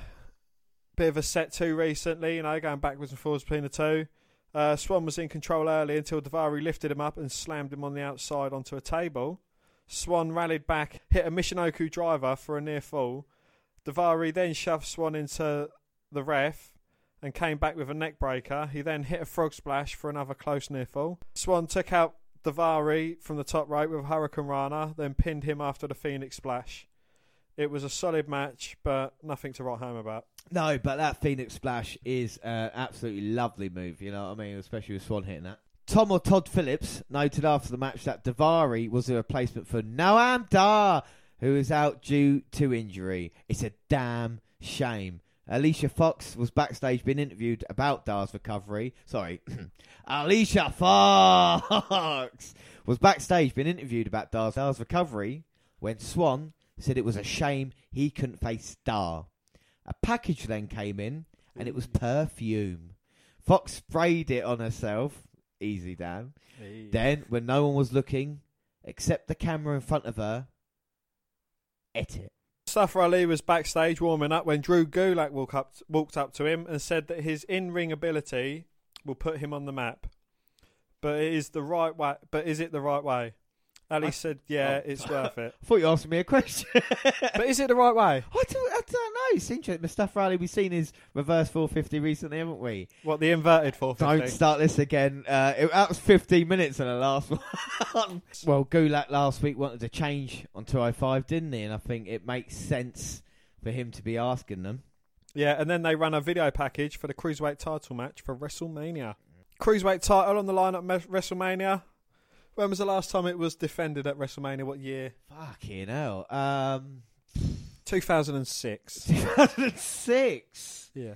bit of a set two recently. You know, going backwards and forwards between the two. Uh, Swann was in control early until Daivari lifted him up and slammed him on the outside onto a table. Swann rallied back, hit a Michinoku driver for a near fall. Daivari then shoved Swann into the ref and came back with a neck breaker. He then hit a frog splash for another close near fall. Swann took out Daivari from the top rope with a hurricanrana, then pinned him after the Phoenix Splash. It was a solid match, but nothing to write home about. No, but that Phoenix Splash is an absolutely lovely move. You know what I mean? Especially with Swann hitting that. Tom or Todd Phillips noted after the match that Daivari was a replacement for Noam Dar, who is out due to injury. It's a damn shame. Alicia Fox was backstage being interviewed about Dar's recovery. Sorry, <clears throat> Alicia Fox was backstage being interviewed about Dar's, Dar's recovery when Swann said it was a shame he couldn't face Dar. A package then came in, and it was perfume. Fox sprayed it on herself. Easy, Dan. Then, when no one was looking, except the camera in front of her, ate it. Mustafa Ali was backstage warming up when Drew Gulak walk up, walked up to him and said that his in-ring ability will put him on the map. But it is the right way. But is it the right way? Ali I- said, "Yeah, oh. it's worth it." <laughs> I thought you asked me a question. <laughs> But is it the right way? I don't, I don't know. It's interesting. Mustafa Ali, we've seen his reverse 450 recently, haven't we? What the inverted 450? Don't 450? start this again. Uh, it, that was 15 minutes in the last one. <laughs> well, Gulak last week wanted to change on 205, didn't he? And I think it makes sense for him to be asking them. Yeah, and then they ran a video package for the cruiserweight title match for WrestleMania. Cruiserweight title on the line at WrestleMania. When was the last time it was defended at WrestleMania? What year? Fucking hell. Um, 2006. 2006. Yeah.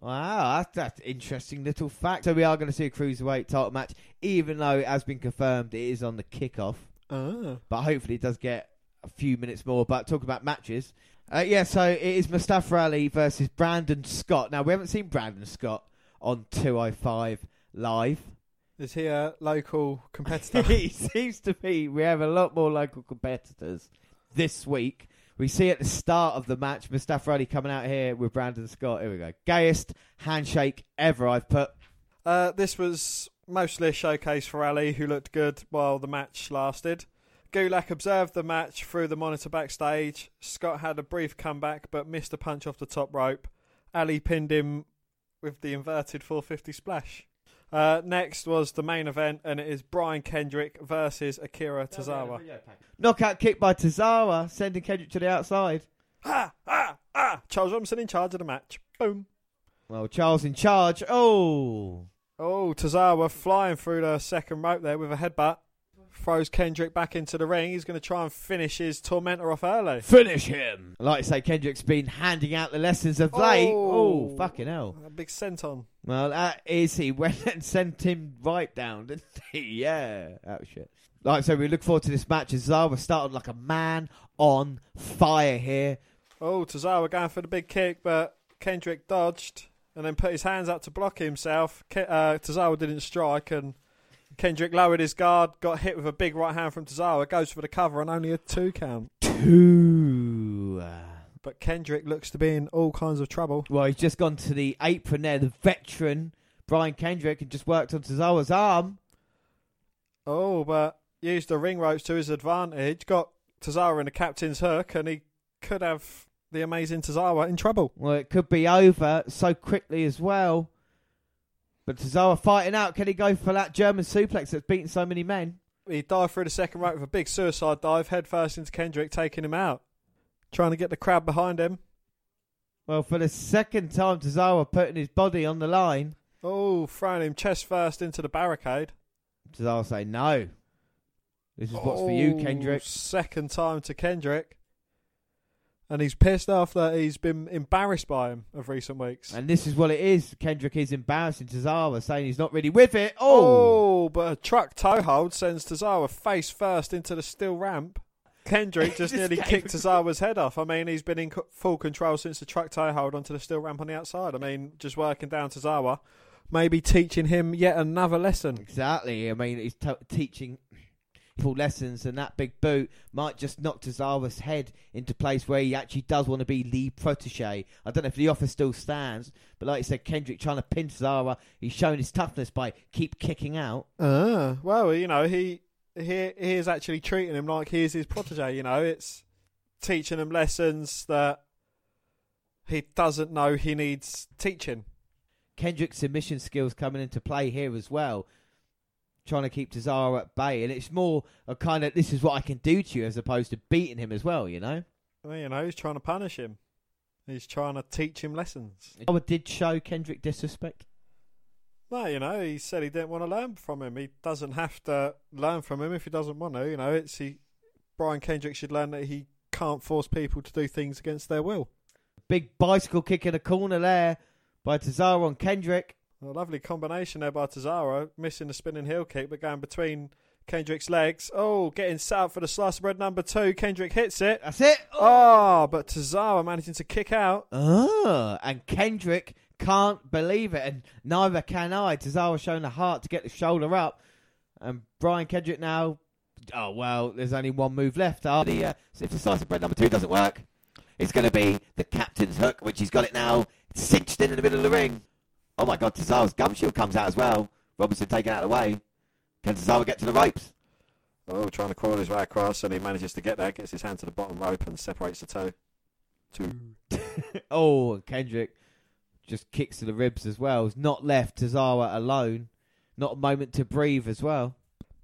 Wow, that's, that's interesting little fact. So we are going to see a cruiserweight title match, even though it has been confirmed it is on the kickoff. Ah. But hopefully it does get a few minutes more. But talk about matches. Uh, yeah, so it is Mustafa Ali versus Brandon Scott. Now we haven't seen Brandon Scott on 205 live. Is he a local competitor? <laughs> it seems to be we have a lot more local competitors this week. We see at the start of the match Mustafa Ali coming out here with Brandon Scott. Here we go. Gayest handshake ever I've put. Uh, this was mostly a showcase for Ali, who looked good while the match lasted. Gulak observed the match through the monitor backstage. Scott had a brief comeback but missed a punch off the top rope. Ali pinned him with the inverted 450 splash. Uh, next was the main event, and it is Brian Kendrick versus Akira Tozawa. Knockout kick by Tozawa, sending Kendrick to the outside. Ah, ah, ah! Charles Robinson in charge of the match. Boom. Well, Charles in charge. Oh. Oh, Tozawa flying through the second rope there with a headbutt. Throws Kendrick back into the ring. He's going to try and finish his tormentor off early. Finish him. Like I say, Kendrick's been handing out the lessons of late. Oh. Oh, fucking hell. A big sent on. Well, that is he went and <laughs> sent him right down, didn't he? Yeah, that was shit. Like I said, we look forward to this match. Zawa started like a man on fire here. Oh, Tozawa going for the big kick, but Kendrick dodged and then put his hands up to block himself. Ke- uh, didn't strike, and Kendrick lowered his guard, got hit with a big right hand from Tozawa, goes for the cover, and only a two count. Two. But Kendrick looks to be in all kinds of trouble. Well, he's just gone to the apron there. The veteran Brian Kendrick and just worked on Tozawa's arm. Oh, but used the ring ropes to his advantage, got Tozawa in the captain's hook, and he could have the amazing Tozawa in trouble. Well, it could be over so quickly as well. But Tozawa fighting out. Can he go for that German suplex that's beaten so many men? He dived through the second rope with a big suicide dive, head first into Kendrick, taking him out. Trying to get the crowd behind him. Well, for the second time, Tozawa putting his body on the line. Oh, throwing him chest first into the barricade. Tozawa say no. This is what's for you, Oh, Kendrick. Second time to Kendrick. And he's pissed off that he's been embarrassed by him of recent weeks. And this is what it is. Kendrick is embarrassing Tozawa, saying he's not really with it. Oh, Oh, but a drop toe hold sends Tozawa face first into the steel ramp. Kendrick <laughs> just nearly kicked <laughs> Tozawa's head off. I mean, he's been in co- full control since the drop toe hold onto the steel ramp on the outside. I mean, just working down Tozawa, maybe teaching him yet another lesson. exactly. I mean, he's to teaching lessons, and that big boot might just knock Tozawa's head into place where he actually does want to be lead protege. I don't know if the offer still stands, but like you said, Kendrick trying to pin Tozawa. He's showing his toughness by keep kicking out. Ah, well, you know, he he he is actually treating him like he is his protege. You know, it's teaching him lessons that he doesn't know he needs teaching. Kendrick's submission skills coming into play here as well. Trying to keep Tozawa at bay, and it's more a kind of this is what I can do to you as opposed to beating him as well, you know. Well, you know, he's trying to punish him. He's trying to teach him lessons. Tozawa did show Kendrick disrespect. No, you know, he said he didn't want to learn from him. He doesn't have to learn from him if he doesn't want to. You know, it's he. Brian Kendrick should learn that he can't force people to do things against their will. Big bicycle kick in the corner there by Tozawa on Kendrick. A lovely combination there by Tozawa, missing the spinning heel kick, but going between Kendrick's legs. Oh, getting set up for the slice of bread number two. Kendrick hits it. That's it. Oh, but Tozawa managing to kick out. Ah, and Kendrick can't believe it, and neither can I. Tozawa showing the heart to get the shoulder up, and Brian Kendrick now. Oh well, there's only one move left. After the, uh, so if the slice of bread number two doesn't work, it's going to be the captain's hook, which he's got it now cinched in in the middle of the ring. Oh my God, Tozawa's gum shield comes out as well. Robinson taken out of the way. Can Tozawa get to the ropes? Oh, trying to crawl his way across, and he manages to get there, gets his hand to the bottom rope, and separates the toe. Two. <laughs> oh, and Kendrick just kicks to the ribs as well. He's not left Tozawa alone. Not a moment to breathe as well.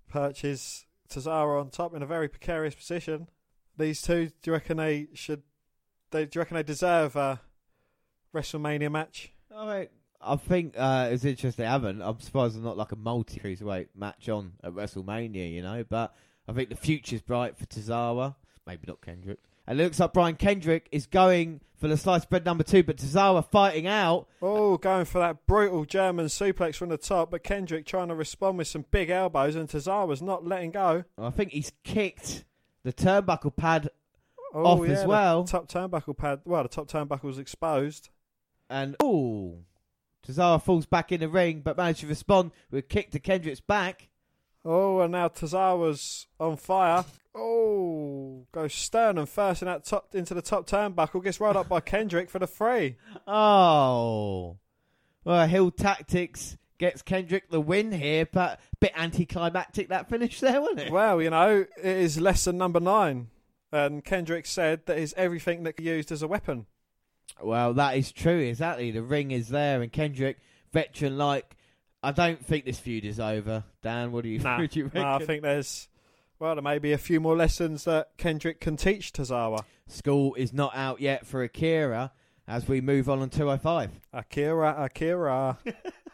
Perches Tozawa on top in a very precarious position. These two, do you reckon they should? They, do you reckon they deserve a WrestleMania match? All right. I think uh, it's interesting. They haven't. I'm surprised there's not like a multi cruiserweight match on at WrestleMania, you know. But I think the future's bright for Tozawa. Maybe not Kendrick. And it looks like Brian Kendrick is going for the sliced bread number two, but Tozawa fighting out. Oh, going for that brutal German suplex from the top, but Kendrick trying to respond with some big elbows, and Tozawa's not letting go. I think he's kicked The turnbuckle pad Oh, off yeah, as the well. top turnbuckle pad. Well, the top turnbuckle's exposed. And ooh, Cesaro falls back in the ring, but manages to respond with a kick to Kendrick's back. Oh, and now Tozawa's on fire. Oh, goes sternum first in that top into the top turnbuckle. Gets rolled up by Kendrick for the free. Oh, well, Hill Tactics gets Kendrick the win here, but a bit anticlimactic that finish there, wasn't it? Well, you know, it is lesson number nine. And Kendrick said that is everything that can be used as a weapon. Well, that is true, exactly. The ring is there, and Kendrick, veteran like. I don't think this feud is over. Dan, what do you, <laughs> Nah, what do you nah, I think there's, well, there may be a few more lessons that Kendrick can teach Tozawa. School is not out yet for Akira as we move on on 205. Akira, Akira. <laughs>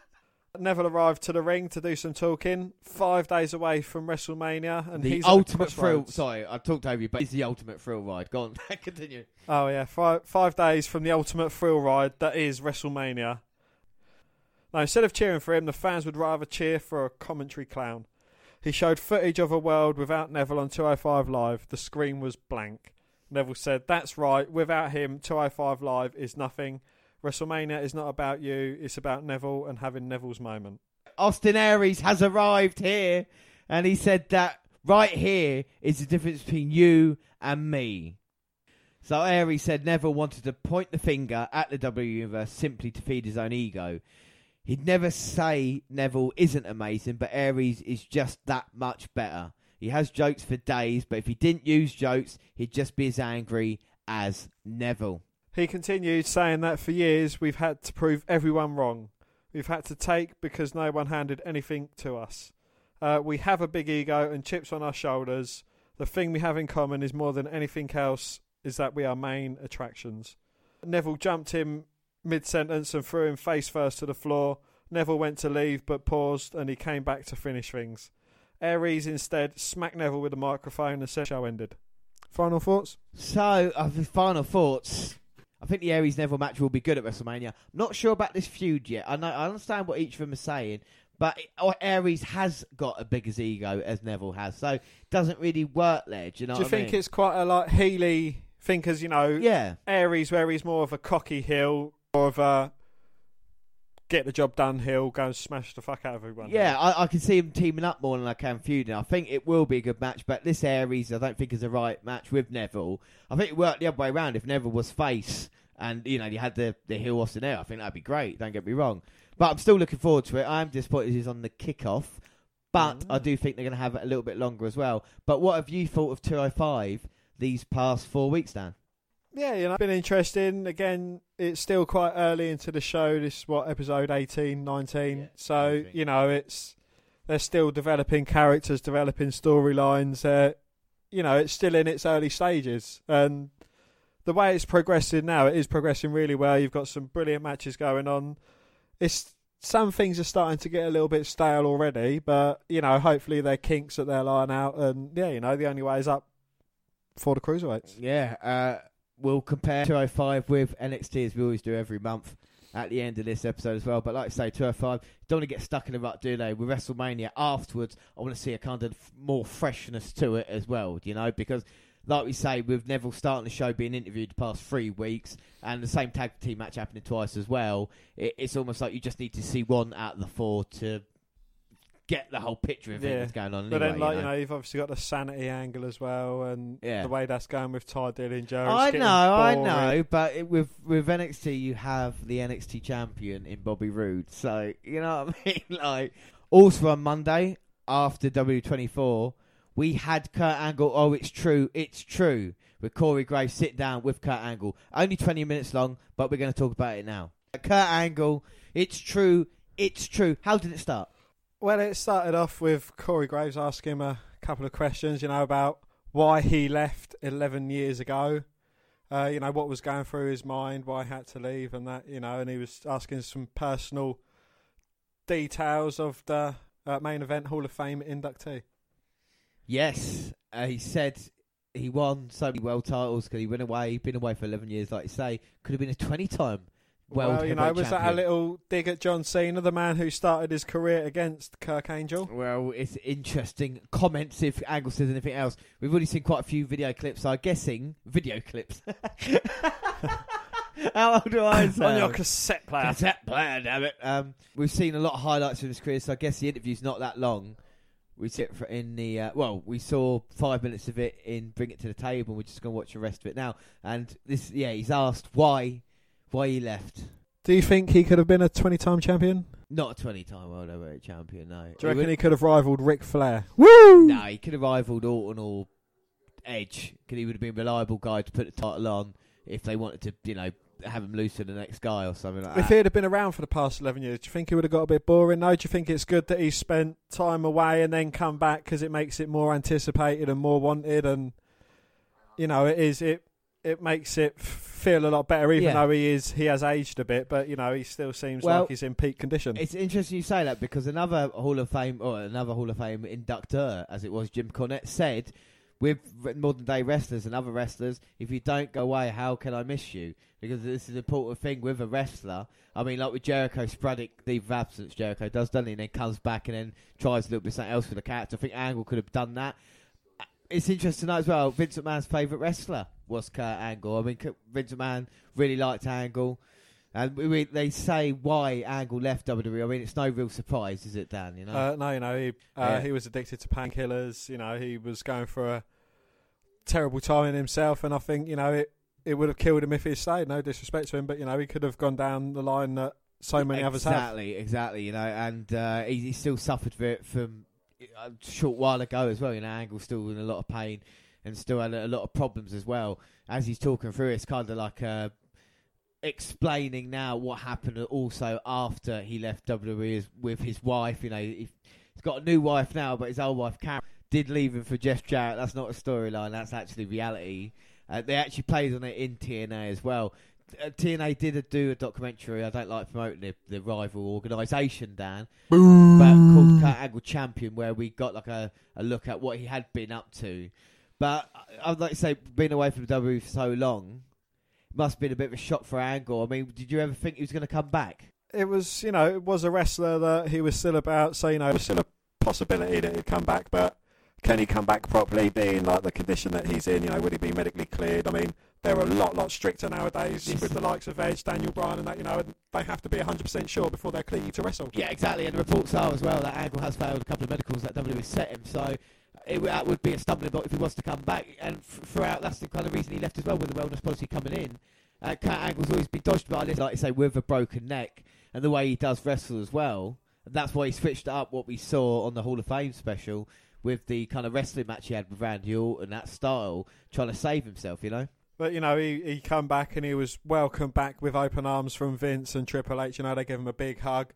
Neville arrived to the ring to do some talking. Five days away from WrestleMania, and the he's at ultimate thrill. Sorry, I've talked over you, but it's the ultimate thrill ride. Go on, <laughs> continue. Oh yeah, five five days from the ultimate thrill ride that is WrestleMania. Now, instead of cheering for him, the fans would rather cheer for a commentary clown. He showed footage of a world without Neville on 205 Live. The screen was blank. Neville said, "That's right. Without him, 205 Live is nothing. WrestleMania is not about you. It's about Neville and having Neville's moment." Austin Aries has arrived here, and he said that right here is the difference between you and me. So Aries said Neville wanted to point the finger at the W Universe simply to feed his own ego. He'd never say Neville isn't amazing, but Aries is just that much better. He has jokes for days, but if he didn't use jokes, he'd just be as angry as Neville. He continued saying that for years we've had to prove everyone wrong. We've had to take because no one handed anything to us. Uh, we have a big ego and chips on our shoulders. The thing we have in common is more than anything else is that we are main attractions. Neville jumped him mid sentence and threw him face first to the floor. Neville went to leave but paused and he came back to finish things. Aries instead smacked Neville with the microphone and the show ended. Final thoughts? So, uh, final thoughts. I think the Aries Neville match will be good at WrestleMania. Not sure about this feud yet. I know I understand what each of them are saying, but oh, Aries has got a big as ego as Neville has, so it doesn't really work there. Do you know? Do you I think mean? it's quite a like Healy thing? Because you know, Yeah, Aries where he's more of a cocky heel, more of a get the job done heel, go and smash the fuck out of everyone. yeah. I, I can see him teaming up more than I can feuding. I think it will be a good match, but this Aries I don't think is the right match with Neville. I think it worked the other way around. If Neville was face and you know you had the the heel Austin there, I think that'd be great. Don't get me wrong, but I'm still looking forward to it. I'm disappointed he's on the kickoff. But I Mm. do think they're going to have it a little bit longer as well. But what have you thought of 205 these past four weeks, Dan? Yeah, you know, been interesting. Again, it's still quite early into the show. This is what episode 18, 19. Yeah, so 19. you know, it's they're still developing characters, developing storylines. Uh, you know, it's still in its early stages, and the way it's progressing now, it is progressing really well. You've got some brilliant matches going on. It's some things are starting to get a little bit stale already, but you know, hopefully they're kinks that they're lying out, and yeah, you know, the only way is up for the cruiserweights. Yeah, uh, we'll compare 205 with NXT as we always do every month at the end of this episode as well. But like I say, 205 don't want to get stuck in the rut, do they? With WrestleMania afterwards, I want to see a kind of more freshness to it as well, you know, because. Like we say, with Neville starting the show, being interviewed the past three weeks, and the same tag team match happening twice as well, it, it's almost like you just need to see one out of the four to get the whole picture of everything that's going on. But anyway, then, like you you know? know, you've obviously got the sanity angle as well, and Yeah. the way that's going with Tye Dillinger. I it's getting know, I boring. know, but it, with with NXT you have the NXT champion in Bobby Roode, so you know what I <laughs> mean. Like also on Monday after W twenty four, we had Kurt Angle. Oh, it's true, it's true. With Corey Graves sit down with Kurt Angle, only twenty minutes long, but we're going to talk about it now. Kurt Angle, it's true, it's true. How did it start? Well, it started off with Corey Graves asking him a couple of questions, you know, about why he left 11 years ago. Uh, you know, what was going through his mind, why he had to leave, and that, you know, and he was asking some personal details of the uh, main event Hall of Fame inductee. Yes, uh, he said he won so many world titles because he went away. He'd been away for 11 years, like you say. Could have been a 20 time world well, you know, was that a little dig at John Cena, the man who started his career against Kurt Angle? Well, it's interesting comments if Angle says anything else. We've already seen quite a few video clips. So I'm guessing video clips. <laughs> How old do I sound? <coughs> On your cassette player. Cassette player, damn it. Um, we've seen a lot of highlights of his career, so I guess the interview's not that long. We sit for in the uh, well, we saw five minutes of it in Bring It to the Table. And we're just going to watch the rest of it now. And this, yeah, he's asked why, why he left. Do you think he could have been a 20 time champion? Not a twenty-time world heavyweight champion, no. Do you reckon would- he could have rivaled Ric Flair? Woo! No, he could have rivaled Orton or Edge. Because he would have been a reliable guy to put the title on if they wanted to, you know, have him loose for the next guy or something like If that. he'd have been around for the past 11 years, do you think he would have got a bit boring? No, do you think it's good that he spent time away and then come back because it makes it more anticipated and more wanted? And, you know, it is, it it makes it f- feel a lot better, even Yeah. though he is he has aged a bit, but, you know, he still seems Well, like he's in peak condition. It's interesting you say that because another Hall of Fame or another Hall of Fame inductor, as it was, Jim Cornette said, with re- modern day wrestlers and other wrestlers, if you don't go away, how can I miss you? Because this is an important thing with a wrestler. I mean, like with Jericho, sporadic leave of absence, Jericho does, doesn't he? And then comes back and then tries a little bit something else for the character. I think Angle could have done that. It's interesting to know as well. Vince McMahon's favourite wrestler was Kurt Angle. I mean, Vince McMahon really liked Angle. And we, we, they say why Angle left WWE. I mean, it's no real surprise, is it, Dan? You know, Uh, no, you know, he uh, Yeah. he was addicted to painkillers. You know, he was going for a terrible time in himself, and I think you know it it would have killed him if he stayed. No disrespect to him, but you know he could have gone down the line that so many others have. exactly, exactly. You know, and uh, he, he still suffered for it from a short while ago as well. You know, Angle's still in a lot of pain and still had a, lot of problems as well. As he's talking through, it's kind of like uh, explaining now what happened also after he left WWE with his wife. You know, he- he's got a new wife now, but his old wife Karen did leave him for Jeff Jarrett. That's not a storyline. That's actually reality. Uh, they actually played on it in TNA as well. Uh, TNA did a, do a documentary. I don't like promoting the, the rival organisation, Dan, but called Kurt Angle Champion, where we got like a, a look at what he had been up to. But I- I'd like to say, being away from WWE for so long, must have been a bit of a shock for Angle. I mean, did you ever think he was going to come back? It was, you know, it was a wrestler that he was still about. So you know, There's still a possibility that he'd come back, but can he come back properly, being like the condition that he's in? You know, would he be medically cleared? I mean, they're a lot, lot stricter nowadays Yes. with the likes of Edge, Daniel Bryan, and that. You know, and they have to be 100% sure before they're cleared to wrestle. Yeah, exactly. And the reports are as well that Angle has failed a couple of medicals that WWE set him. So it, that would be a stumbling block if he was to come back. And throughout, that's the kind of reason he left as well with the wellness policy coming in. Uh, Kurt Angle's always been dodged by this, like you say, with a broken neck and the way he does wrestle as well. That's why he switched up what we saw on the Hall of Fame special with the kind of wrestling match he had with Randy Orton, that style, trying to save himself, you know? but you know he he come back and he was welcomed back with open arms from Vince and Triple H. You know, they gave him a big hug,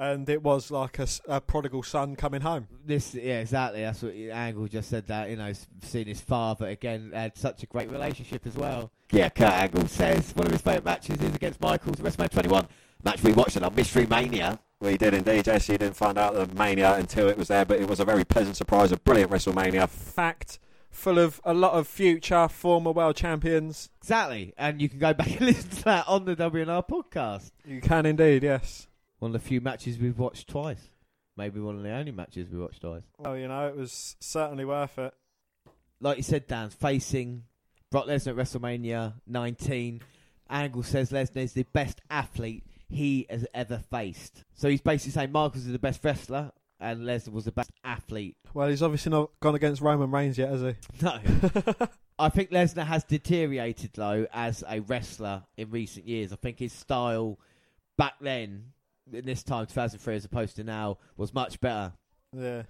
and it was like a prodigal son coming home. This, yeah, exactly. That's what Angle just said. That you know, seeing his father again had such a great relationship as well. Yeah, Kurt Angle says one of his favourite matches is against Michaels, WrestleMania 21 match we watched on Mystery Mania. We did indeed, Jesse. You didn't find out the Mania until it was there, but it was a very pleasant surprise, a brilliant WrestleMania. Fact, full of a lot of future former world champions. Exactly, and you can go back <laughs> and listen to that on the WNR podcast. You can indeed, yes. One of the few matches we've watched twice. Maybe one of the only matches we watched twice. Well, you know, it was certainly worth it. like you said, Dan, facing Brock Lesnar at WrestleMania 19. Angle says Lesnar is the best athlete he has ever faced. So he's basically saying Michaels is the best wrestler and Lesnar was the best athlete. Well, he's obviously not gone against Roman Reigns yet, has he? <laughs> No. I think Lesnar has deteriorated, though, as a wrestler in recent years. I think his style back then, in this time, 2003, as opposed to now, was much better. Yeah.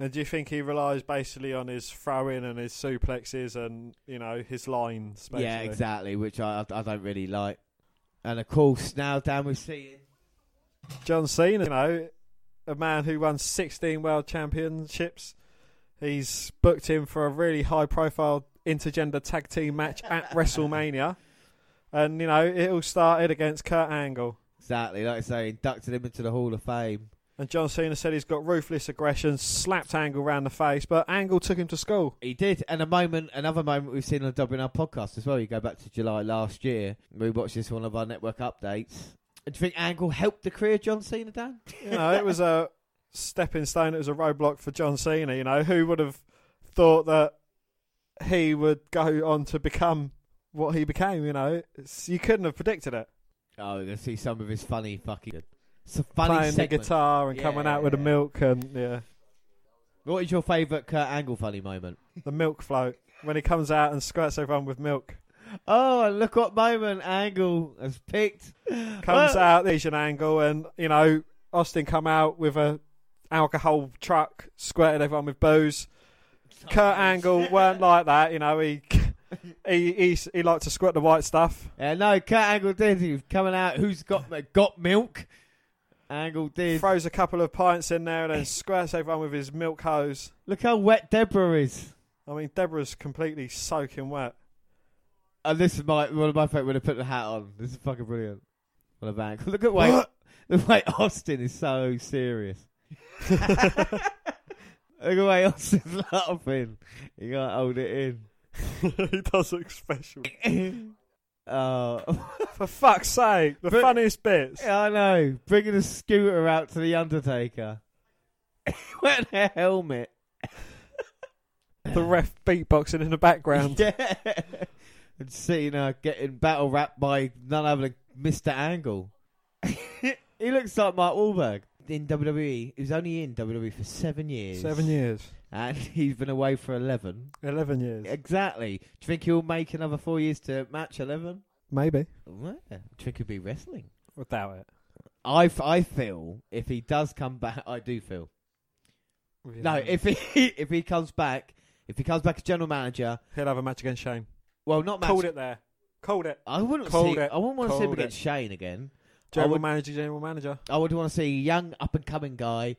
And do you think he relies basically on his throw-in and his suplexes and you know his lines? Basically? Yeah, exactly, which I, I don't really like. And of course, now, Dan, we're seeing. John Cena, you know, a man who won 16 world championships. He's booked him for a really high-profile intergender tag team match at <laughs> WrestleMania, and you know it all started against Kurt Angle. Exactly, like I say, inducted him into the Hall of Fame. And John Cena said he's got ruthless aggression, slapped Angle round the face, but Angle took him to school. He did, and a moment, another moment we've seen on the WNR podcast as well. You go back to July last year. We watched this one of our network updates. Do you think Angle helped the career of John Cena, Dan? You know, it was a stepping stone. It was a roadblock for John Cena. You know, who would have thought that he would go on to become what he became? You know, it's, you couldn't have predicted it. Oh, we're gonna see some of his funny fucking. It's a funny Playing the guitar and coming out with the Yeah. milk and yeah, What is your favourite Kurt Angle funny moment? the milk float when he comes out and squirts everyone with milk. Oh, and look what moment Angle has picked. Comes Well- out Asian angle and you know Austin come out with a alcohol truck, squirted everyone with booze. Kurt Angle weren't like that, you know. He <laughs> he he, he liked to squirt the white stuff. Yeah, no, Kurt Angle did. He was coming out. Who's got got milk? Angle did. Throws a couple of pints in there and then squirts everyone with his milk hose. Look how wet Deborah is. I mean, Deborah's completely soaking wet. And this is my one of my favourite when I put the hat on. This is fucking brilliant. What a bang! <laughs> Look at way the way Austin is so serious. <laughs> <laughs> Look at the way Austin's laughing. You can't hold it <laughs> he does look special. Oh, <laughs> <laughs> For fuck's sake, the But- funniest bits. Yeah, I know. Bringing a scooter out to the Undertaker. Wearing a helmet. The ref beatboxing in the background. Yeah. And Cena getting battle rapped by none other than Mr. Angle. he looks like Mark Wahlberg. In WWE, he was only in WWE for seven years. Seven years. And <laughs> he's been away for 11. Eleven years. Exactly. Do you think he'll make another four years to match 11? Maybe. Well, do you think he'll be wrestling? Without it. I, f- I feel if he does come back, <laughs> I do feel. No, if he <laughs> if he comes back, if he comes back as general manager, He'll have a match against Shane. well, not match. Called it there. Called it. I wouldn't Called see. it. I wouldn't want to see him it. against Shane again. General would- manager, general manager. I would want to see a young up and coming guy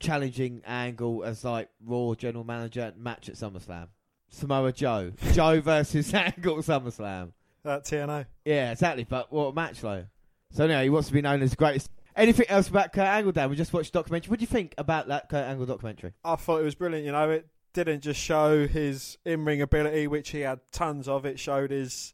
challenging Angle as like Raw general manager match at SummerSlam. Samoa Joe, <laughs> Joe versus <laughs> Angle at SummerSlam. Uh, at TNA. Yeah, exactly. But what a match though. So anyway, he wants to be known as the greatest. Anything else about Kurt Angle, Dan? We just watched a documentary. What do you think about that Kurt Angle documentary? I thought it was brilliant. You know, it didn't just show his in-ring ability, which he had tons of. It showed his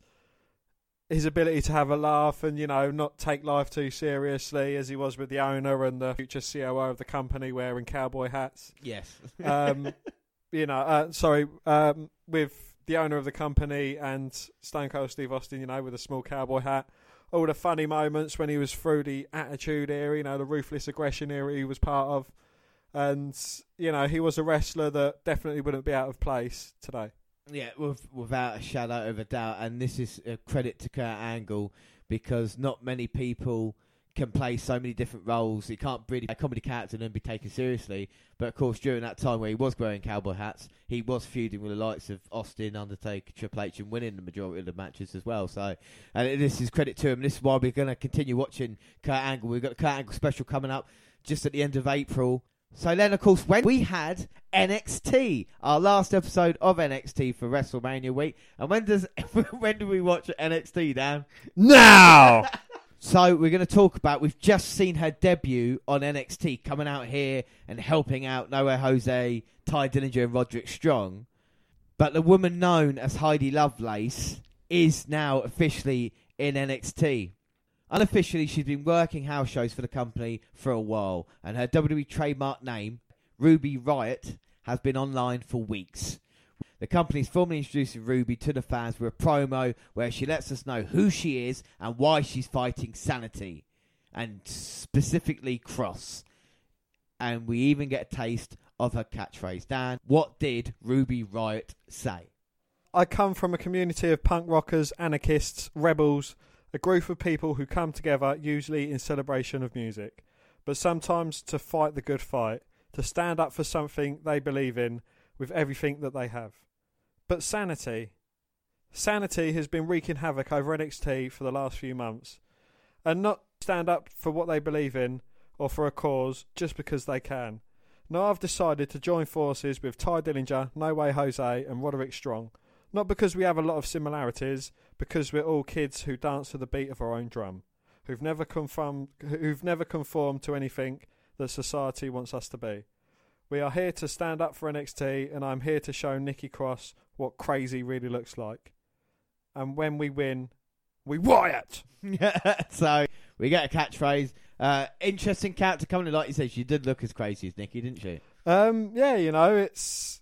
his ability to have a laugh and you know not take life too seriously, as he was with the owner and the future COO of the company wearing cowboy hats. Yes. Um, <laughs> you know, uh, sorry, um, with the owner of the company and Stone Cold Steve Austin, you know, with a small cowboy hat. All the funny moments when he was through the attitude era, you know, the ruthless aggression era he was part of. And, you know, he was a wrestler that definitely wouldn't be out of place today. Yeah, with, without a shadow of a doubt, and this is a credit to Kurt Angle because not many people can play so many different roles. He can't really be a comedy character and be taken seriously. But of course, during that time where he was wearing cowboy hats, he was feuding with the likes of Austin, Undertaker, Triple H, and winning the majority of the matches as well. So, and this is credit to him. This is why we're going to continue watching Kurt Angle. We've got Kurt Angle special coming up just at the end of April. So then, of course, when we had NXT, our last episode of NXT for WrestleMania week, and when does <laughs> when do we watch NXT, Dan? Now! <laughs> So we're going to talk about. We've just seen her debut on NXT, coming out here and helping out No Way Jose, Tye Dillinger, and Roderick Strong. But the woman known as Heidi Lovelace is now officially in NXT. Unofficially, she's been working house shows for the company for a while, and her WWE trademark name, Ruby Riot, has been online for weeks. The company's formally introducing Ruby to the fans with a promo where she lets us know who she is and why she's fighting Sanity, and specifically Cross. And we even get a taste of her catchphrase. Dan, what did Ruby Riot say? I come from a community of punk rockers, anarchists, rebels, a group of people who come together usually in celebration of music, but sometimes to fight the good fight, to stand up for something they believe in with everything that they have. But Sanity. Sanity has been wreaking havoc over NXT for the last few months, and not stand up for what they believe in or for a cause just because they can. Now I've decided to join forces with Tye Dillinger, No Way Jose, and Roderick Strong. Not because we have a lot of similarities, because we're all kids who dance to the beat of our own drum, who've never conformed, who've never conformed to anything that society wants us to be. We are here to stand up for NXT, and I'm here to show Nikki Cross what crazy really looks like. And when we win, we riot. <laughs> so we get a catchphrase. Uh, interesting character coming in, like you said. She did look as crazy as Nikki, didn't she? Um, yeah, you know, it's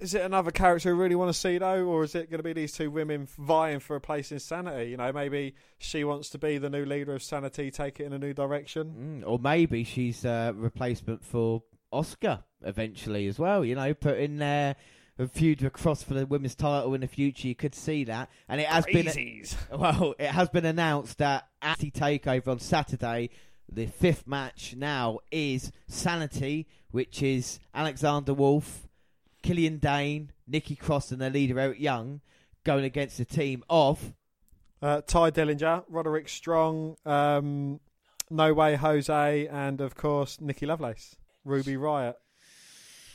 is it another character we really want to see though, or is it going to be these two women vying for a place in Sanity? You know, maybe she wants to be the new leader of Sanity, take it in a new direction. Mm, or maybe she's a replacement for Asuka eventually as well. You know, put in there a feud across for the women's title in the future. You could see that, and it has Crazies. been <laughs> well. It has been announced that at the Takeover on Saturday, the fifth match now is Sanity, which is Alexander Wolfe, Killian Dain, Nikki Cross, and their leader Eric Young going against a team of Uh, Tye Dillinger, Roderick Strong, um, No Way Jose, and of course Nikki Lovelace, Ruby Riot.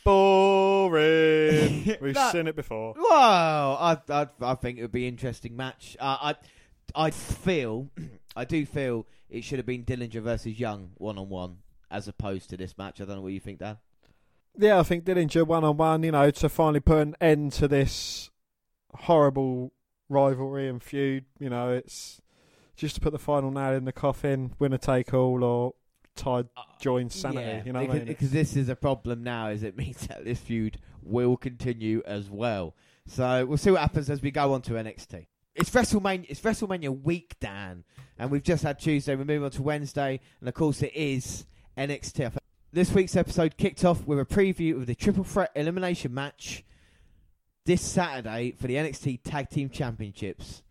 Boring. <laughs> We've No. seen it before. Well, I, I, I think it would be an interesting match. Uh, I, I feel, <clears throat> I do feel it should have been Dillinger versus Young one on one as opposed to this match. I don't know what you think, Dan. Yeah, I think Dillinger one on one, you know, to finally put an end to this horrible rivalry and feud. You know, it's just to put the final nail in the coffin, winner take all, or Tye uh, join Sanity. Yeah, you know, what because, I mean? because this is a problem now. Is it means <laughs> that this feud will continue as well. So we'll see what happens as we go on to NXT. It's WrestleMania. It's WrestleMania week, Dan, and we've just had Tuesday. We move on to Wednesday, and of course it is NXT. This week's episode kicked off with a preview of the triple threat elimination match this Saturday for the NXT Tag Team Championships.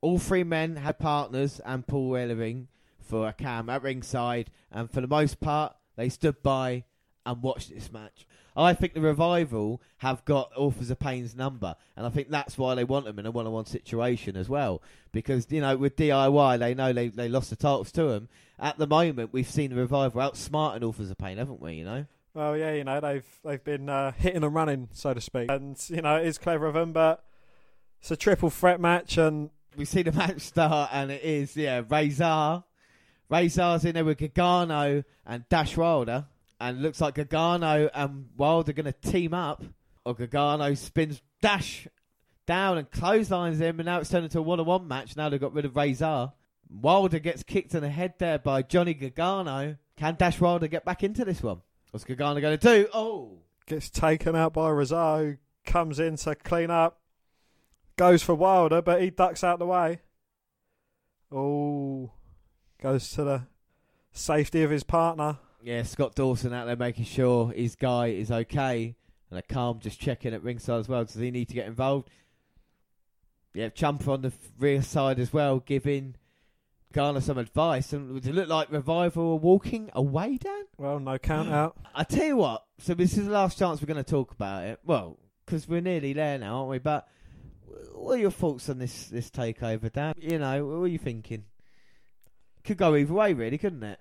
All three men had partners and Paul Ellering for Akam at ringside, and for the most part, they stood by and watched this match. I think the revival have got Authors of Pain's number, and I think that's why they want them in a one-on-one situation as well. Because you know, with DIY, they know they they lost the titles to them. At the moment, we've seen the revival outsmarting Authors of Pain, haven't we? You know. Well, yeah, you know they've they've been uh, hitting and running, so to speak, and you know it is clever of them, but it's a triple threat match, and we see the match start, and it is yeah, Rezar. Rezar's in there with Gargano and Dash Wilder, and looks like Gargano and Wilder are going to team up. Or Gargano spins Dash down and clotheslines him, and now it's turned into a one-on-one match. Now they've got rid of Rezar. Wilder gets kicked in the head there by Johnny Gargano. Can Dash Wilder get back into this one? What's Gargano going to do? Oh, gets taken out by who comes in to clean up, goes for Wilder, but he ducks out the way. Oh, goes to the safety of his partner. Yeah, Scott Dawson out there making sure his guy is okay. And Akam just checking at ringside as well. Does he need to get involved? Yeah, Ciampa on the rear side as well, giving Garner some advice. And does it look like Revival are walking away, Dan? Well, no count out. I tell you what, so this is the last chance we're going to talk about it. Well, because we're nearly there now, aren't we? But what are your thoughts on this, this takeover, Dan? You know, what are you thinking? Could go either way, really, couldn't it?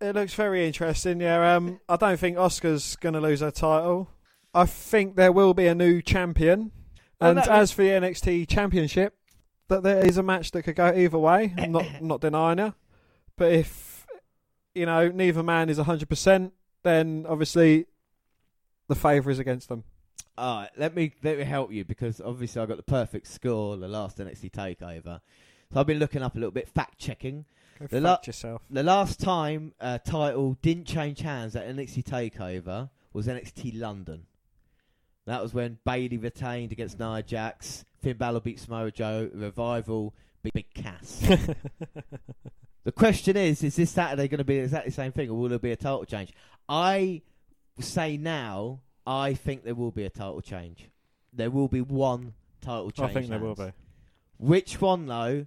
It looks very interesting. Yeah, um, I don't think Asuka's going to lose her title. I think there will be a new champion. And that- as for the NXT Championship, that there is a match that could go either way. I'm not I'm <laughs> not denying her, but if you know neither man is hundred percent, then obviously the favour is against them. All right, let me let me help you because obviously I got the perfect score the last NXT takeover. So I've been looking up a little bit, fact checking. Go The la- yourself. The last time a title didn't change hands at NXT takeover was NXT London. That was when Bayley retained against Nia Jax, Finn Balor beat Samoa Joe, Revival beat Big Cass. <laughs> the question is, is this Saturday going to be exactly the same thing, or will there be a title change? I say now, I think there will be a title change. There will be one title change. I think there will be. Which one though?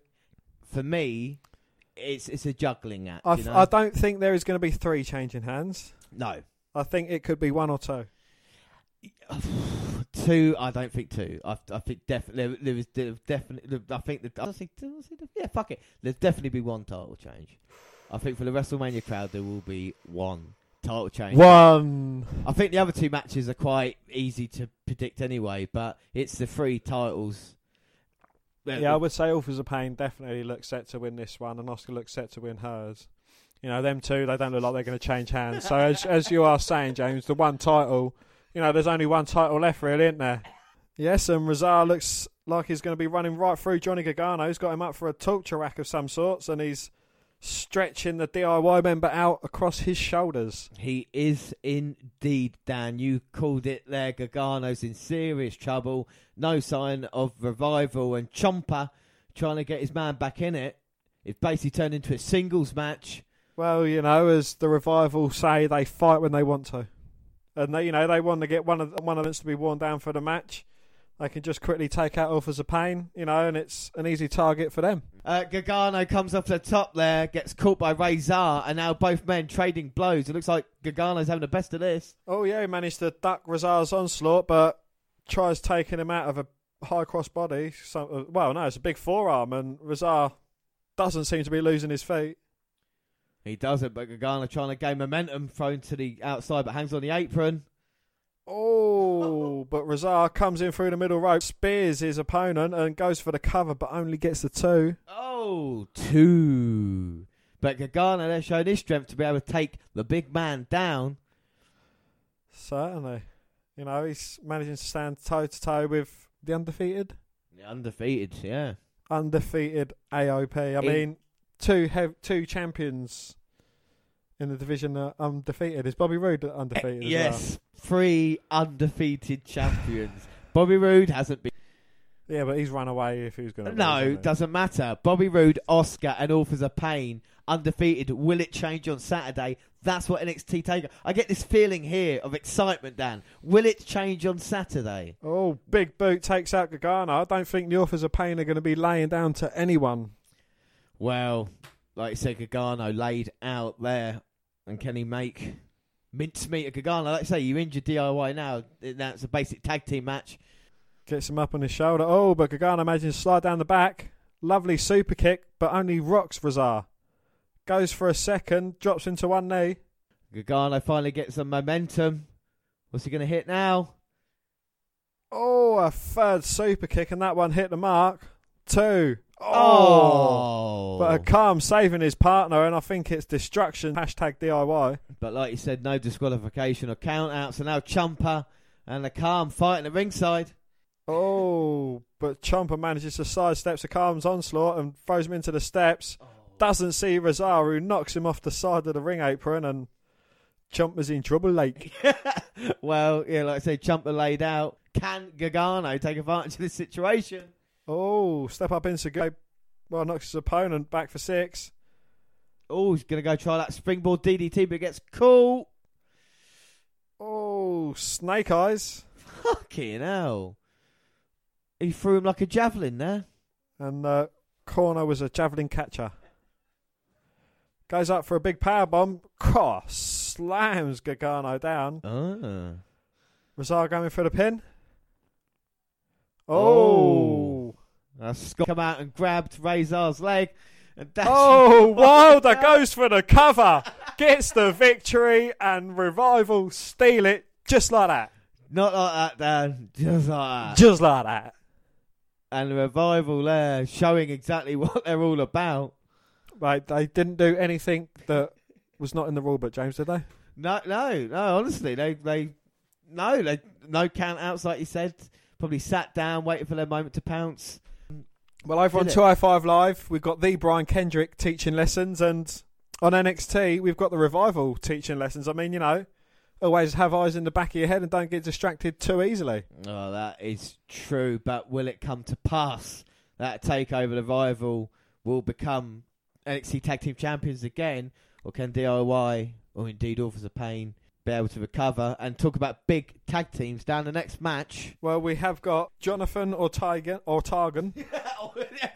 For me, it's it's a juggling act. I, you know? I don't think there is going to be three changing hands. no, I think it could be one or two. <sighs> two. I don't think two. I, I think definitely there, there is there definitely. I think the I think yeah. Fuck it. There'll definitely be one title change. I think for the WrestleMania crowd there will be one title change. One. I think the other two matches are quite easy to predict anyway, but it's the three titles. Yeah, I would say Authors of Pain definitely looks set to win this one, and Asuka looks set to win hers. You know, them two, they don't look like they're going to change hands. So as <laughs> as you are saying, James, the one title, you know, there's only one title left, really, isn't there? Yes, and Rezar looks like he's going to be running right through Johnny Gargano. He's got him up for a torture rack of some sorts, and he's stretching the DIY member out across his shoulders. He is indeed, Dan. You called it there. Gargano's in serious trouble. No sign of revival. And Ciampa trying to get his man back in it. It's basically turned into a singles match. Well, you know, as the revival say, they fight when they want to, and they, you know, they want to get one of one of them to be worn down for the match. They can just quickly take out Authors of Pain, you know, and it's an easy target for them. Uh, Gargano comes off the top there, gets caught by Rezar, and now both men trading blows. It looks like Gargano's having the best of this. Oh yeah, he managed to duck Rezar's onslaught, but tries taking him out of a high cross body. So, well, no, it's a big forearm, and Rezar doesn't seem to be losing his feet. He doesn't, but Gargano trying to gain momentum, thrown to the outside, but hangs on the apron. Oh, but Rezar comes in through the middle rope, spears his opponent, and goes for the cover, but only gets the two. Oh, two. But Gargano there showing his strength to be able to take the big man down. Certainly. You know, he's managing to stand toe to toe with the undefeated. The undefeated, yeah. Undefeated AOP. I In- mean, two hev- two champions in the division are undefeated. Is Bobby Roode undefeated? Eh, as yes, three undefeated champions. <laughs> Bobby Roode hasn't been. Yeah, but he's run away if he was going to. No, doesn't matter. Bobby Roode, Asuka, and Authors of Pain undefeated. Will it change on Saturday? That's what NXT Takeover. I get this feeling here of excitement, Dan. Will it change on Saturday? Oh, Big Boot takes out Gargano. I don't think the Authors of Pain are going to be laying down to anyone. Well, like Gargano laid out there, and can he make mincemeat of Gargano? Like I say, you injured DIY now. That's a basic tag team match. Gets him up on his shoulder. Oh, but Gargano manages to slide down the back. Lovely super kick, but only rocks Rezar. Goes for a second, drops into one knee. Gargano finally gets some momentum. What's he going to hit now? Oh, a third super kick, and that one hit the mark. Two. Oh. But Akam saving his partner, and I think it's destruction. Hashtag DIY. But like you said, no disqualification or count out. So now Ciampa and the Calm fighting at ringside. Oh, but Ciampa manages to sidestep Akam's onslaught and throws him into the steps. Oh. Doesn't see Rosaru, knocks him off the side of the ring apron, and Ciampa's in trouble late. <laughs> well, yeah, like I said, Ciampa laid out. Can Gargano take advantage of this situation? Oh, step up into go. Well, knocks his opponent back for six. Oh, he's going to go try that springboard DDT, but it gets caught. Oh, snake eyes. Fucking hell. He threw him like a javelin there. And uh, corner was a javelin catcher. Goes up for a big power bomb. Cross slams Gargano down. Ah. Rezar going for the pin. Oh. Oh. Uh, Scott come out and grabbed Rezar's leg. And Oh, Wilder goes for the cover. Gets the victory and Revival steal it just like that. Not like that, Dan. Just like that. Just like that. and revival there showing exactly <laughs> what they're all about. Right, they didn't do anything that was not in the rule book, James, did they? No, no, no. Honestly, they, they, no, they, no count outs like you said. Probably sat down, waiting for their moment to pounce. Well, over on Did it? 205 Live, we've got the Brian Kendrick teaching lessons, and on NXT, we've got the Revival teaching lessons. I mean, you know, always have eyes in the back of your head and don't get distracted too easily. Oh, that is true. But will it come to pass that takeover the rival will become NXT Tag Team Champions again, or can DIY or indeed Authors of Pain be able to recover and talk about big tag teams down the next match? Well, we have got Jonathan or Targan <laughs> Ortagan,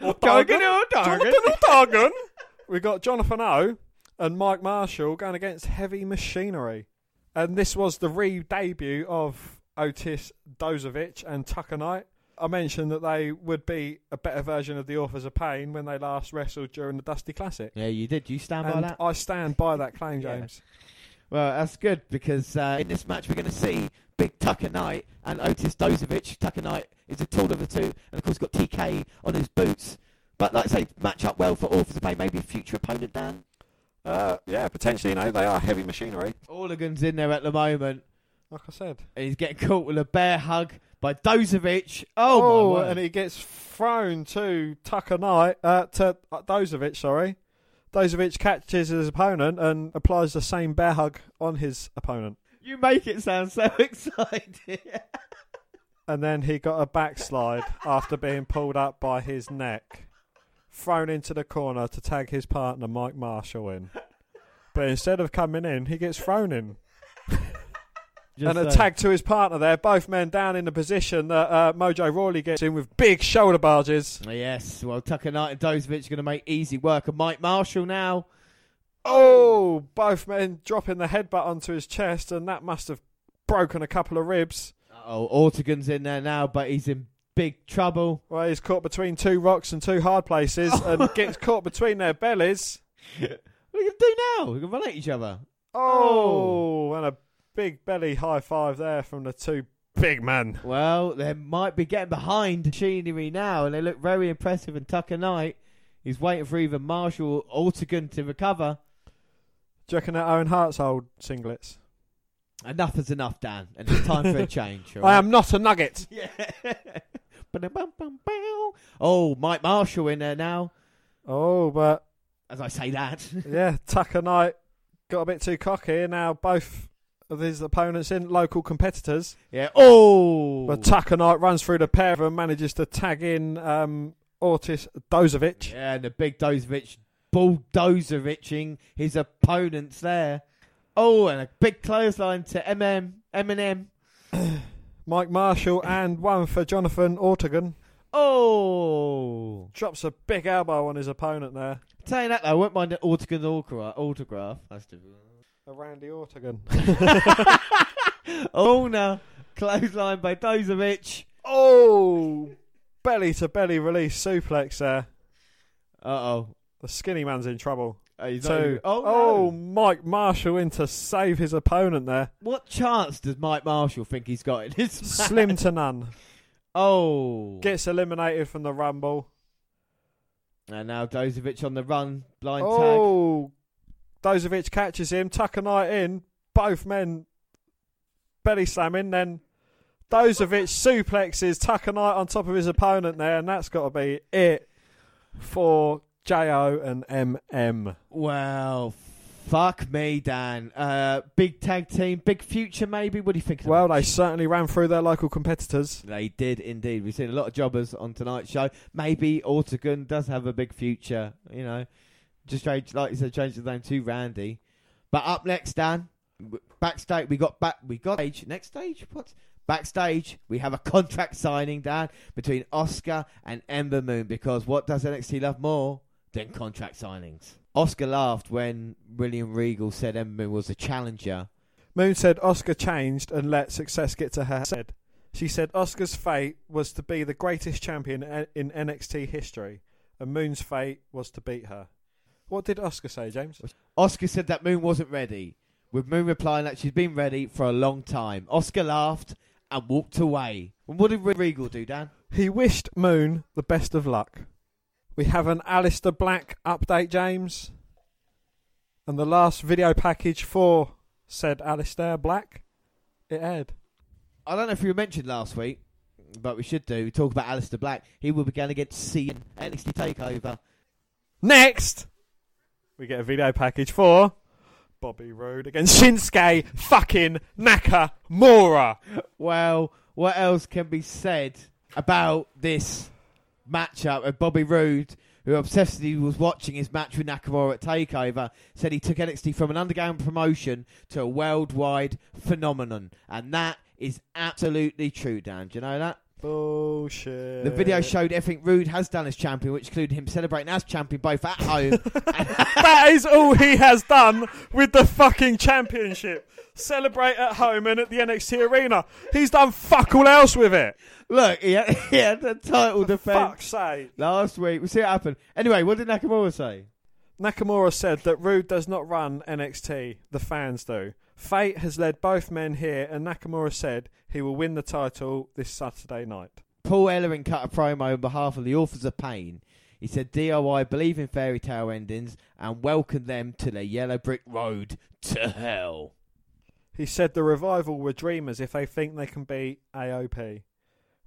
Ortagan, Ortagan, Ortagan. Jonathan Ortagan. <laughs> we got Jonathan O and Mike Marshall going against Heavy Machinery, and this was the re-debut of Otis Dozovic and Tucker Knight. I mentioned that they would be a better version of the Authors of Pain when they last wrestled during the Dusty Classic. Yeah, you did. You stand by And that. I stand by that claim, Yeah. James. Well, that's good because uh, in this match we're going to see Big Tucker Knight and Otis Dozovic. Tucker Knight is a tall of the two, and of course got TK on his boots. But like I say, match up well for Authors of Pain, maybe a future opponent, Dan. Uh, yeah, potentially. You know, they are heavy machinery. Orligan's in there at the moment. Like I said. And he's getting caught with a bear hug by Dozovic. Oh, my word. and he gets thrown to Tucker Knight, uh, to uh, Dozovic, sorry. Dozovic catches his opponent and applies the same bear hug on his opponent. You make it sound so <laughs> exciting. And then he got a backslide after being pulled up by his neck, thrown into the corner to tag his partner Mike Marshall in. But instead of coming in, he gets thrown in. Just and a tag to his partner there, both men down in the position that uh, Mojo Rawley gets in with big shoulder barges. Yes, well, Tucker Knight and Dozovic are going to make easy work of Mike Marshall now. Oh, both men dropping the headbutt onto his chest, and that must have broken a couple of ribs. Oh, Ortegan's in there now, but he's in big trouble. Well, he's caught between two rocks and two hard places, <laughs> and gets caught between their bellies. <laughs> What are you going to do now? We can run at each other. Oh, and a big belly high five there from the two big men. Well, they might be getting behind machinery now, and they look very impressive. And Tucker Knight, he's waiting for either Marshall or Ortegan to recover. Do you reckon that Owen Hart's hold singlets? Enough is enough, Dan, and it's time for a <laughs> change. I right? am not a nugget. <laughs> Yeah. <laughs> Oh, Mike Marshall in there now. Oh, but As I say that. yeah, Tucker Knight got a bit too cocky. Now both of his opponents in local competitors. yeah. Oh. But Tucker Knight runs through the pair of them, manages to tag in um, Ortis Dozovic. Yeah, and the big Dozovic bulldozericing his opponents there. Oh, and a big clothesline to MM, Eminem. <coughs> Mike Marshall and one for Jonathan Ortegan. Oh. Drops a big elbow on his opponent there. Tell you that though, I won't mind an autograph. autograph. That's difficult. A Randy Ortegan. oh no. Clothesline by Dozovic. oh! Belly to belly release suplex there. Uh oh. The skinny man's in trouble. He's not Two. even- oh, oh, no. Mike Marshall in to save his opponent there. What chance does Mike Marshall think he's got in this <laughs> match? Slim to none. Oh. Gets eliminated from the Rumble. And now Dozovic on the run. Blind tag. Oh, Dozovic catches him. Tucker Knight in. Both men belly slamming. Then Dozovic suplexes Tucker Knight on top of his opponent there, and that's got to be it for Jo and MM. Well, fuck me, Dan. Uh, big tag team, big future, maybe. What do you think? Well, they certainly ran through their local competitors. They did indeed. We've seen a lot of jobbers on tonight's show. Maybe Ortegan does have a big future. You know, just change, like you said, change the name to Randy. But up next, Dan, backstage we got back. We got stage next stage. What? Backstage, we have a contract signing, Dan, between Asuka and Ember Moon. Because what does NXT love more than contract signings? Asuka laughed when William Regal said Ember Moon was a challenger. Moon said Asuka changed and let success get to her head. She said Asuka's fate was to be the greatest champion e- in NXT history, and Moon's fate was to beat her. What did Asuka say, James? Asuka said that Moon wasn't ready, with Moon replying that she's been ready for a long time. Asuka laughed and walked away. And what did Regal do, Dan? He wished Moon the best of luck. We have an Aleister Black update, James. And the last video package for said Aleister Black, it aired. I don't know if you mentioned last week, but we should do. We talk about Aleister Black. He will be going against Cena NXT Takeover. Next, we get a video package for Bobby Roode against Shinsuke fucking Nakamura. Well, what else can be said about this matchup? of Bobby Roode, who obsessively was watching his match with Nakamura at Takeover, said he took NXT from an underground promotion to a worldwide phenomenon, and that is absolutely true. Dan, do you know that? Bullshit. The video showed everything Roode has done as champion, which included him celebrating as champion both at home. <laughs> that is all he has done with the fucking championship. Celebrate at home and at the NXT arena. He's done fuck all else with it. Look, he had, he had the title defense Fuck's sake. last week. We'll see what happened. Anyway, what did Nakamura say? Nakamura said that Roode does not run NXT, the fans do. Fate has led both men here, and Nakamura said he will win the title this Saturday night. Paul Ellering cut a promo on behalf of the authors of Pain. He said DIY believe in fairy tale endings and welcome them to the yellow brick road to hell. He said the revival were dreamers if they think they can beat AOP.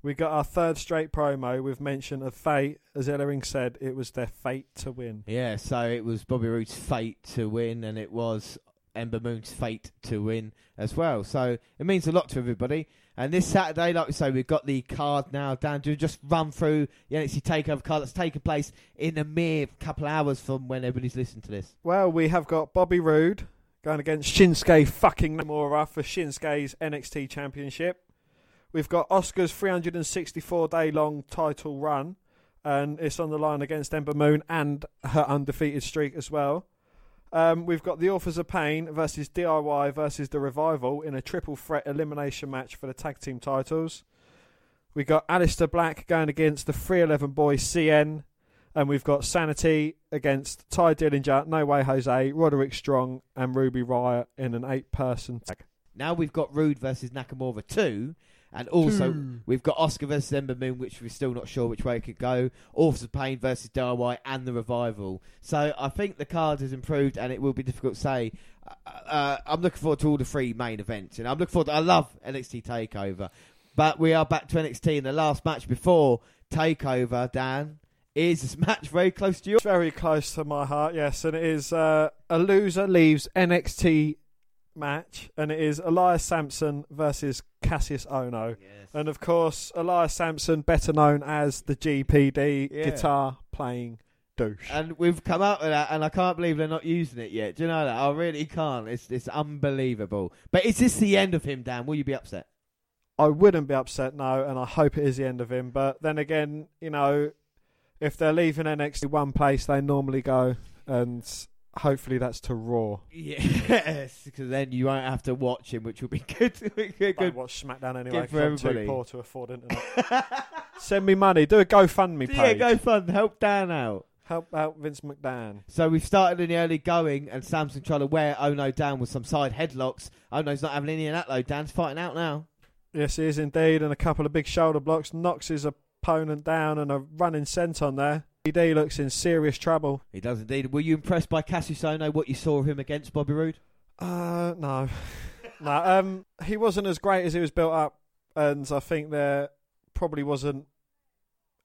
We got our third straight promo with mention of fate. As Ellering said, it was their fate to win. Yeah, so it was Bobby Roode's fate to win, and it was Ember Moon's fate to win as well. So it means a lot to everybody. And this Saturday, like we say, we've got the card now. Dan, do just run through the NXT Takeover card that's taking place in a mere couple hours from when everybody's listening to this. Well, we have got Bobby Roode going against Shinsuke fucking Nakamura for Shinsuke's NXT Championship. We've got Asuka's 364 day long title run, and it's on the line against Ember Moon and her undefeated streak as well. Um, we've got the Authors of Pain versus DIY versus the Revival in a triple threat elimination match for the tag team titles. We've got Aleister Black going against the 311 boys CN, and we've got Sanity against Tye Dillinger, No Way Jose, Roderick Strong, and Ruby Riot in an eight person tag. Now we've got Roode versus Nakamura 2. And also, we've got Asuka versus Ember Moon, which we're still not sure which way it could go. Authors of Pain versus DIY and the Revival. So I think the card has improved, and it will be difficult to say. Uh, uh, I'm looking forward to all the three main events, and I'm looking forward. To, I love NXT Takeover, but we are back to NXT, and the last match before Takeover, Dan, is this <laughs> match very close to you. Very close to my heart, yes, and it is uh, a loser leaves NXT match, and it is Elias Samson versus Kassius Ohno. Yes. And of course, Elias Samson, better known as the GPD Yeah. guitar playing douche. And we've come up with that, and I can't believe they're not using it yet. Do you know that? I really can't. It's it's unbelievable. But is this the end of him, Dan? Will you be upset? I wouldn't be upset, no, and I hope it is the end of him. But then again, you know, if they're leaving NXT one place, they normally go, and hopefully that's to Raw. Yes, because then you won't have to watch him, which will be <laughs> good. <laughs> good, watch SmackDown anyway. Good for 'cause I'm too poor to afford internet. <laughs> Send me money. Do a GoFundMe page. yeah, go fun. Help Dan out. Help out Vince McMahon. So we've started in the early going, and Samson trying to wear oh Ohno down with some side headlocks. Oh Ohno's not having any of that though. Dan's fighting out now. Yes, he is indeed, and a couple of big shoulder blocks knocks his opponent down, and a running senton there. ED looks in serious trouble. He does indeed. Were you impressed by Kassius Ohno? What you saw of him against Bobby Roode? Uh, no, <laughs> no. Um, he wasn't as great as he was built up, and I think there probably wasn't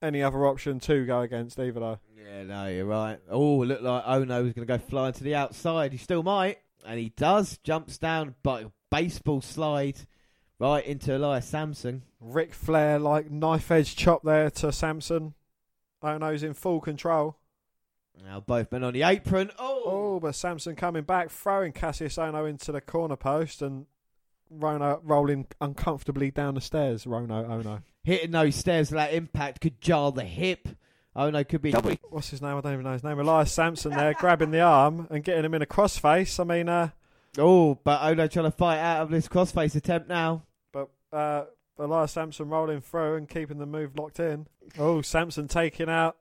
any other option to go against either. Though. Yeah, no, you're right. Oh, it looked like Ohno was going to go flying to the outside. He still might, and he does. Jumps down, but baseball slide right into Elias Samson. Ric Flair like knife edge chop there to Samson. Ohno's in full control. Now both men on the apron. Oh, Oh, but Samson coming back, throwing Kassius Ohno into the corner post, and Rono rolling uncomfortably down the stairs. Rono Ohno. hitting those stairs with that impact could jar the hip. Ohno could be double. What's his name? I don't even know his name. Elias Samson there, <laughs> grabbing the arm and getting him in a crossface. I mean, uh, Oh, but Ohno trying to fight out of this crossface attempt now. but uh, Elias Samson rolling through and keeping the move locked in. Oh, Samson taking out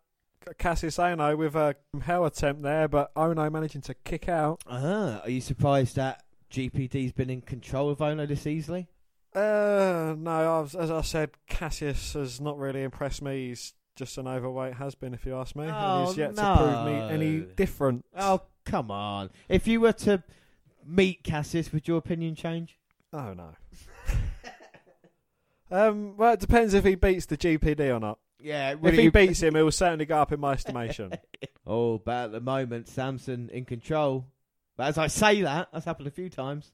Kassius Ohno with a hell attempt there, but Ohno managing to kick out. Uh-huh. Are you surprised that GPD's been in control of Ohno this easily? Uh, no, I've, as I said, Kassius has not really impressed me. He's just an overweight has been, if you ask me, and Oh, he's yet to prove me any different. Oh, come on. If you were to meet Kassius, would your opinion change? Oh no. Um, well, it depends if he beats the GPD or not. Yeah, If he beats him, it will certainly go up in my estimation. <laughs> Oh, but at the moment, Samson in control. But as I say that, that's happened a few times.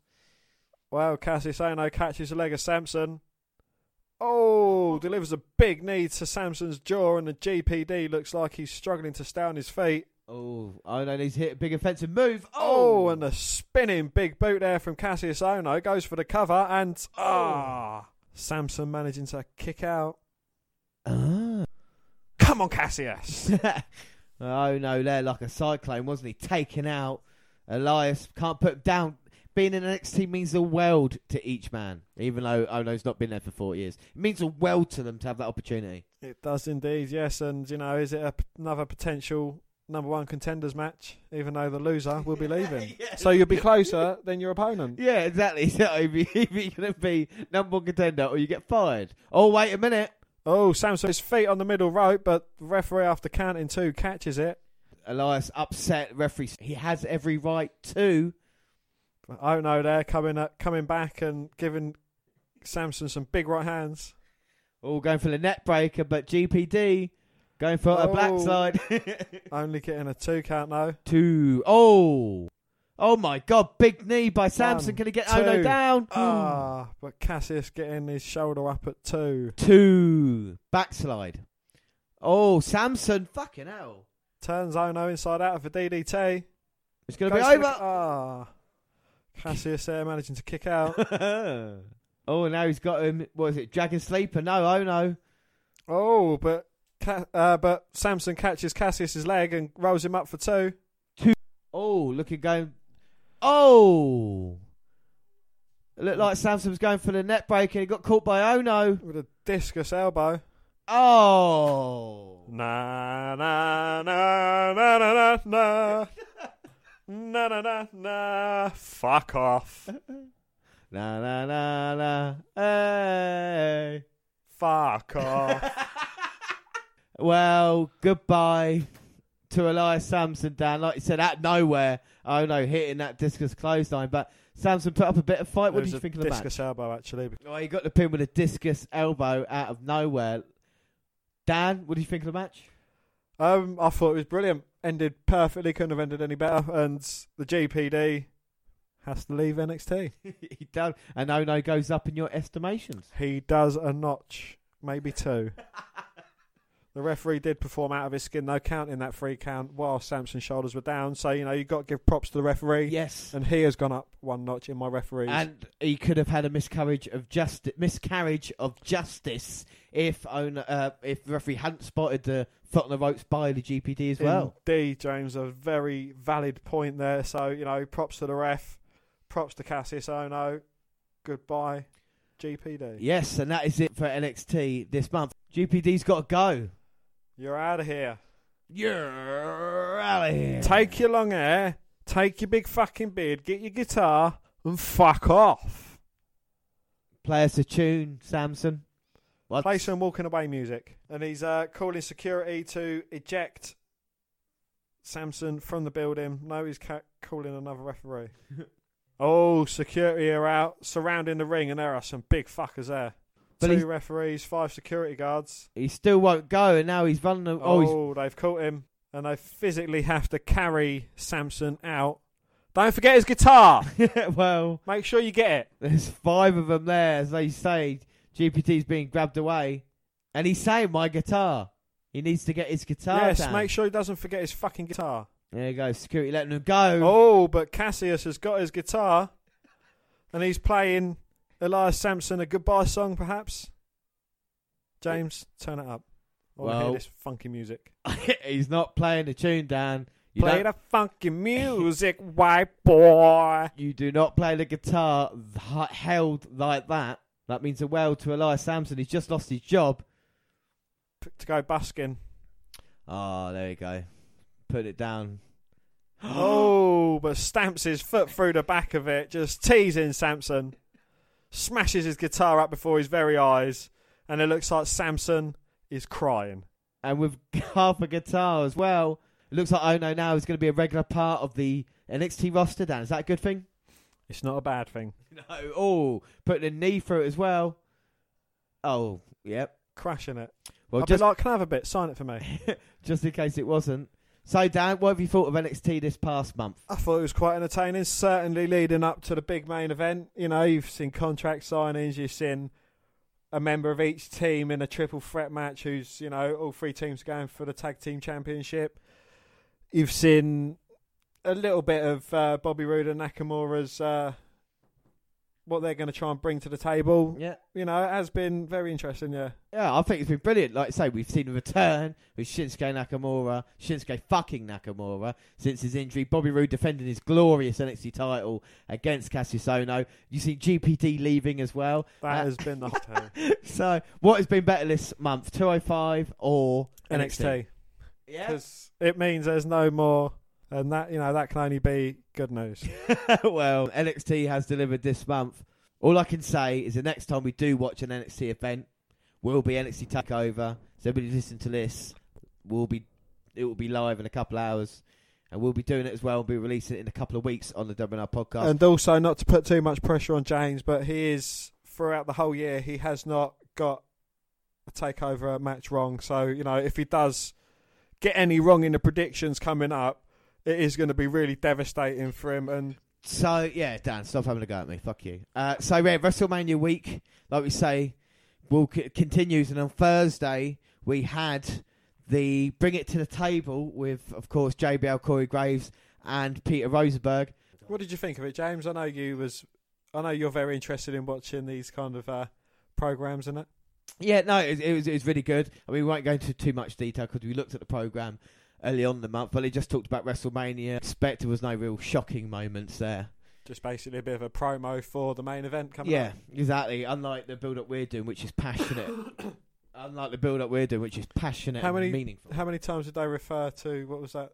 well, Kassius Ohno catches a leg of Samson. Oh, delivers a big knee to Samson's jaw, and the GPD looks like he's struggling to stay on his feet. Oh, Ohno needs to hit a big offensive move. Oh, Oh, and a spinning big boot there from Kassius Ohno goes for the cover, and ah, Samson managing to kick out. Ah. Come on, Kassius! <laughs> oh no, there like a cyclone, wasn't he? Taken out. Elias can't put him down. Being in the next team means the world to each man, even though Ohno's not been there for four years. It means the world to them to have that opportunity. It does indeed, yes. And you know, is it a, another potential number one contenders match? Even though the loser will be <laughs> leaving, Yeah. so you'll be closer than your opponent. Yeah, exactly. <laughs> So either you're going to be number one contender or you get fired. Oh, wait a minute. Oh, Samson's feet on the middle rope, but the referee, after counting two, catches it. Elias upset referee. He has every right to. Oh no, there coming uh, coming back and giving Samson some big right hands. All going for the neck breaker, but GPD going for a Oh. backslide. <laughs> Only getting a two count though. Two. Oh. Oh my god, big knee by Samson. Can he get two. Ohno down? Ah, but Kassius getting his shoulder up at two. Two. Backslide. Oh, Samson. Fucking hell. Turns Ohno inside out for a DDT. It's going to be Goes for the- over. Ah, Kassius there managing to kick out. <laughs> oh, now he's got him. What is it? Dragon Sleeper? No, oh no. oh, but uh, but Samson catches Kassius's leg and rolls him up for two. Two. Oh, look at going. Oh. It looked like Samson was going for the net break and he got caught by Ohno. with a discus elbow. Oh. Na na na na na na na <laughs> na na na na. Fuck off. <laughs> Na na na na. Hey. Fuck off. <laughs> Well, goodbye to Elias Samson, Dan. Like you said, out of nowhere. Oh no, hitting that discus clothesline. But Samson put up a bit of fight. What did you think of the match? discus elbow actually. Oh, he got the pin with a discus elbow out of nowhere. Dan, what do you think of the match? Um, I thought it was brilliant. Ended perfectly. Couldn't have ended any better. And the GPD has to leave NXT. <laughs> he does, and Ohno goes up in your estimations. He does a notch, maybe two. <laughs> the referee did perform out of his skin though, counting that free count while Samson's shoulders were down. So you know you've got to give props to the referee. Yes, And he has gone up one notch in my referees. and he could have had a miscarriage of justice. Miscarriage of justice if uh, if the referee hadn't spotted the foot on the ropes by the GPD as well. Indeed, James, a very valid point there. So, you know, props to the ref, props to Kassius Ohno. Goodbye, GPD. Yes, and that is it for NXT this month. GPD's got to go. You're out of here. You're out of here. Take your long hair, take your big fucking beard, get your guitar, and fuck off. Play us a tune, Samson. What? Play some walking away music. And he's uh, calling security to eject Samson from the building. No, he's ca- calling another referee. <laughs> oh, security are out surrounding the ring, and there are some big fuckers there. But Two referees, five security guards. He still won't go, and now he's running. Oh, Oh, they've caught him, and they physically have to carry Samson out. Don't forget his guitar. <laughs> Yeah, well. Make sure you get it. There's five of them there, as they say. GPT's being grabbed away, and he's saying, "My guitar." He needs to get his guitar yes, down. make sure he doesn't forget his fucking guitar. There you go. Security letting him go. Oh, but Kassius has got his guitar, and he's playing Elias Samson a goodbye song, perhaps. James, turn it up. I want to Well- hear this funky music. <laughs> he's not playing the tune, Dan. You Play don't- the funky music, white boy. You do not play the guitar held like that. That means a well to Elias Samson. He's just lost his job. P- to go busking. Oh, there you go. Put it down. <gasps> oh, but stamps his foot through the back of it, just teasing Samson. Smashes his guitar up before his very eyes, and it looks like Samson is crying. and with <laughs> half a guitar as well. It looks like Ohno now is going to be a regular part of the NXT roster. Dan, is that a good thing? It's not a bad thing. <laughs> No. Oh, putting a knee through it as well. Oh, yep. Crashing it. Well, I'd just like, can I have a bit? Sign it for me. <laughs> just in case it wasn't. So, Dan, what have you thought of NXT this past month? I thought it was quite entertaining. Certainly leading up to the big main event. You know, you've seen contract signings, you've seen a member of each team in a triple threat match who's, you know, all three teams going for the tag team championship. You've seen a little bit of uh, Bobby Roode and Nakamura's uh, what they're going to try and bring to the table. Yeah. You know, it has been very interesting, yeah. Yeah, I think it's been brilliant. Like I say, we've seen a return with Shinsuke Nakamura, Shinsuke fucking Nakamura since his injury. Bobby Roode defending his glorious NXT title against Kassius Ohno. You see GPD leaving as well. That Uh, has been the hot. <laughs> So, what has been better this month, 205 or NXT. Yeah. Because it means there's no more, and that, you know, that can only be good news. <laughs> well, NXT has delivered this month. All I can say is the next time we do watch an NXT event, will be NXT Takeover. So everybody listen to this. We'll be it will be live in a couple of hours, and we'll be doing it as well. We'll be releasing it in a couple of weeks on the WNR podcast. And also, not to put too much pressure on James, but he is throughout the whole year he has not got a takeover match wrong. So you know, if he does get any wrong in the predictions coming up, it is going to be really devastating for him. And So yeah, Dan, stop having a go at me. Fuck you. Uh, so yeah, WrestleMania week, like we say, will c- continues, and on Thursday we had the bring it to the table with, of course, JBL, Corey Graves, and Peter Rosenberg. what did you think of it, James? I know you was, I know you're very interested in watching these kind of uh, programs, and it. Yeah, no, it, it was it was really good. I mean, we won't go into too much detail because we looked at the program early on in the month, but it just talked about WrestleMania. Expect there was no real shocking moments there. Just basically a bit of a promo for the main event coming Yeah, up. exactly. Unlike the build up we're doing, which is passionate. <coughs> Unlike the build up we're doing, which is passionate How many- and meaningful. How many times did they refer to what was that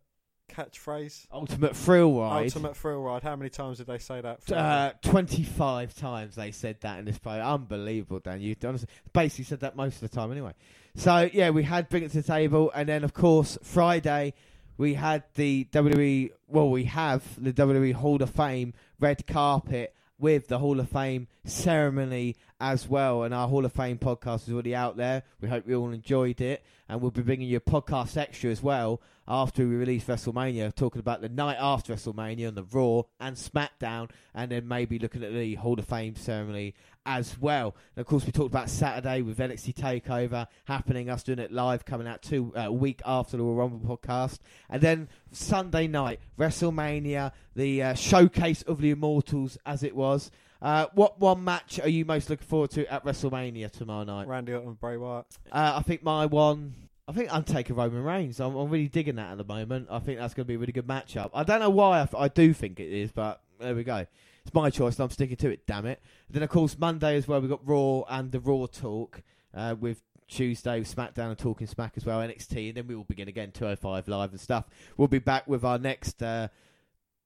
catchphrase? Ultimate thrill ride. Ultimate thrill ride. How many times did they say that? Uh, 25 times they said that in this play. Unbelievable, Dan. You honestly basically said that most of the time anyway. So, yeah, we had Bring It to the Table. And then, of course, Friday, we had the WWE, well, we have the WWE Hall of Fame red carpet with the Hall of Fame ceremony as well. And our Hall of Fame podcast is already out there. We hope you all enjoyed it. And we'll be bringing you a podcast extra as well after we release WrestleMania, talking about the night after WrestleMania and the Raw and SmackDown, and then maybe looking at the Hall of Fame ceremony as well. And of course, we talked about Saturday with NXT Takeover happening, us doing it live, coming out two uh, week after the Royal Rumble podcast, and then Sunday night WrestleMania, the uh, showcase of the Immortals, as it was. Uh, what one match are you most looking forward to at WrestleMania tomorrow night? Randy Orton and Bray Wyatt. Uh, I think my one. I think Undertaker Roman Reigns. I'm, I'm really digging that at the moment. I think that's going to be a really good matchup. I don't know why I do think it is, but there we go. It's my choice, and I'm sticking to it. Damn it! Then of course Monday as well. We've got Raw and the Raw talk uh, with Tuesday with SmackDown and Talking Smack as well. NXT, and then we will begin again 205 live and stuff. We'll be back with our next uh,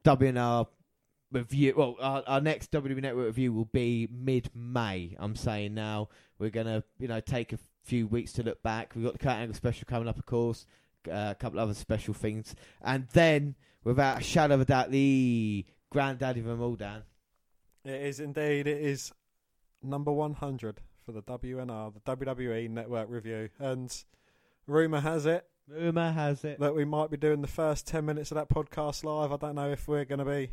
WNR review. Well, our, our next WWE Network review will be mid-May. I'm saying now we're gonna, you know, take a few weeks to look back. We've got the Kurt Angle special coming up, of course, uh, a couple other special things, and then, without a shadow of a doubt, the granddaddy of them all, Dan. It is indeed. It is number 100 for the WNR, the WWE Network Review. And rumour has it Rumor has it. that we might be doing the first 10 minutes of that podcast live. I don't know if we're going to be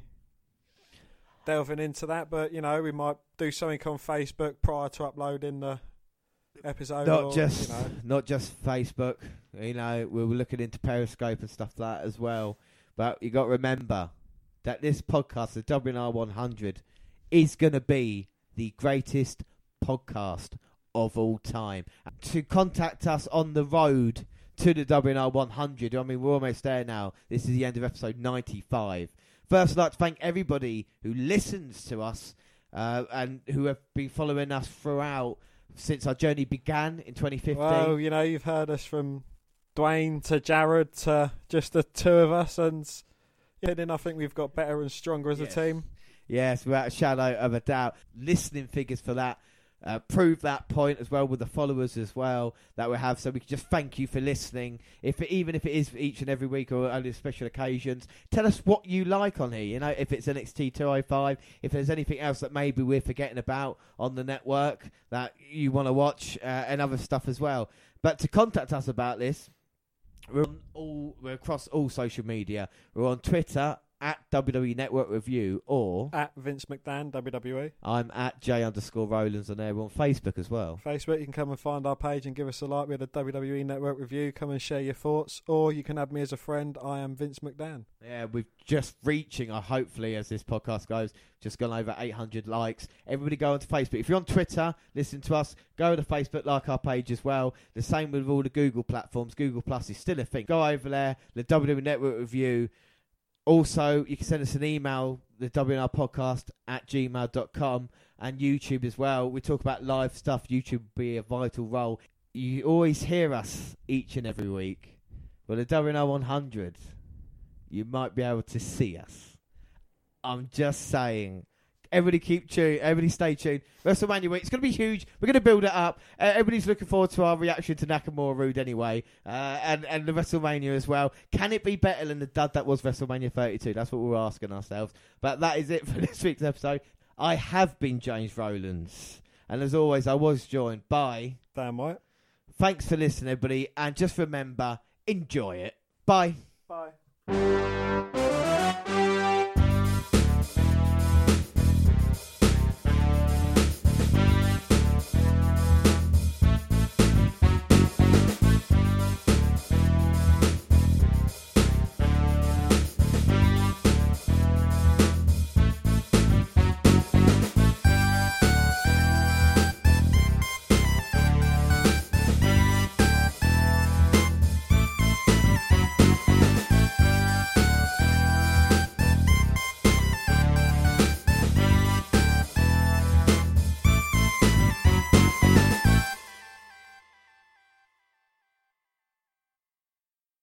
delving into that, but, you know, we might do something on Facebook prior to uploading the episode. Not or, just, You know, not just Facebook. You know, we were looking into Periscope and stuff like that as well. But you got to remember that this podcast, the WNR 100, is going to be the greatest podcast of all time. To contact us on the road to the WNR 100, I mean, we're almost there now. This is the end of episode 95. First, I'd like to thank everybody who listens to us uh, and who have been following us throughout since our journey began in 2015. well, you know, you've heard us from Dwayne to Jared to just the two of us, and yeah, then I think we've got better and stronger as Yes. a team. Yes, without a shadow of a doubt. Listening figures for that uh, prove that point as well with the followers as well that we have. So we can just thank you for listening. If it, even if it is each and every week or only special occasions, tell us what you like on here. You know, if it's NXT 205, if there's anything else that maybe we're forgetting about on the network that you want to watch, uh, and other stuff as well. But to contact us about this, we're on all we're across all social media. We're on Twitter at WWE Network Review or At Vince McDan, WWE. I'm at J underscore Rollins on there. We're on Facebook as well. Facebook, you can come and find our page and give us a like. We had a WWE Network review. Come and share your thoughts, or you can add me as a friend. I am Vince McDan. Yeah, we're just reaching, uh, hopefully, as this podcast goes, just gone over 800 likes. Everybody go onto Facebook. If you're on Twitter, listen to us, go to Facebook, like our page as well. The same with all the Google platforms. Google Plus is still a thing. Go over there, the WWE Network Review. Also, you can send us an email, the WNR podcast at gmail.com and YouTube as well. We talk about live stuff. YouTube will be a vital role. You always hear us each and every week. Well, the WNR 100, you might be able to see us. I'm just saying, Everybody keep tuned. Everybody stay tuned. WrestleMania week. It's going to be huge. We're going to build it up. Uh, everybody's looking forward to our reaction to Nakamura Roode anyway, uh, and and the WrestleMania as well. Can it be better than the dud that was WrestleMania 32? That's what we're asking ourselves. But that is it <laughs> for this week's episode. I have been James Rowlands, and as always, I was joined by. Damn right. Thanks for listening, everybody, and just remember, enjoy it. Bye. Bye.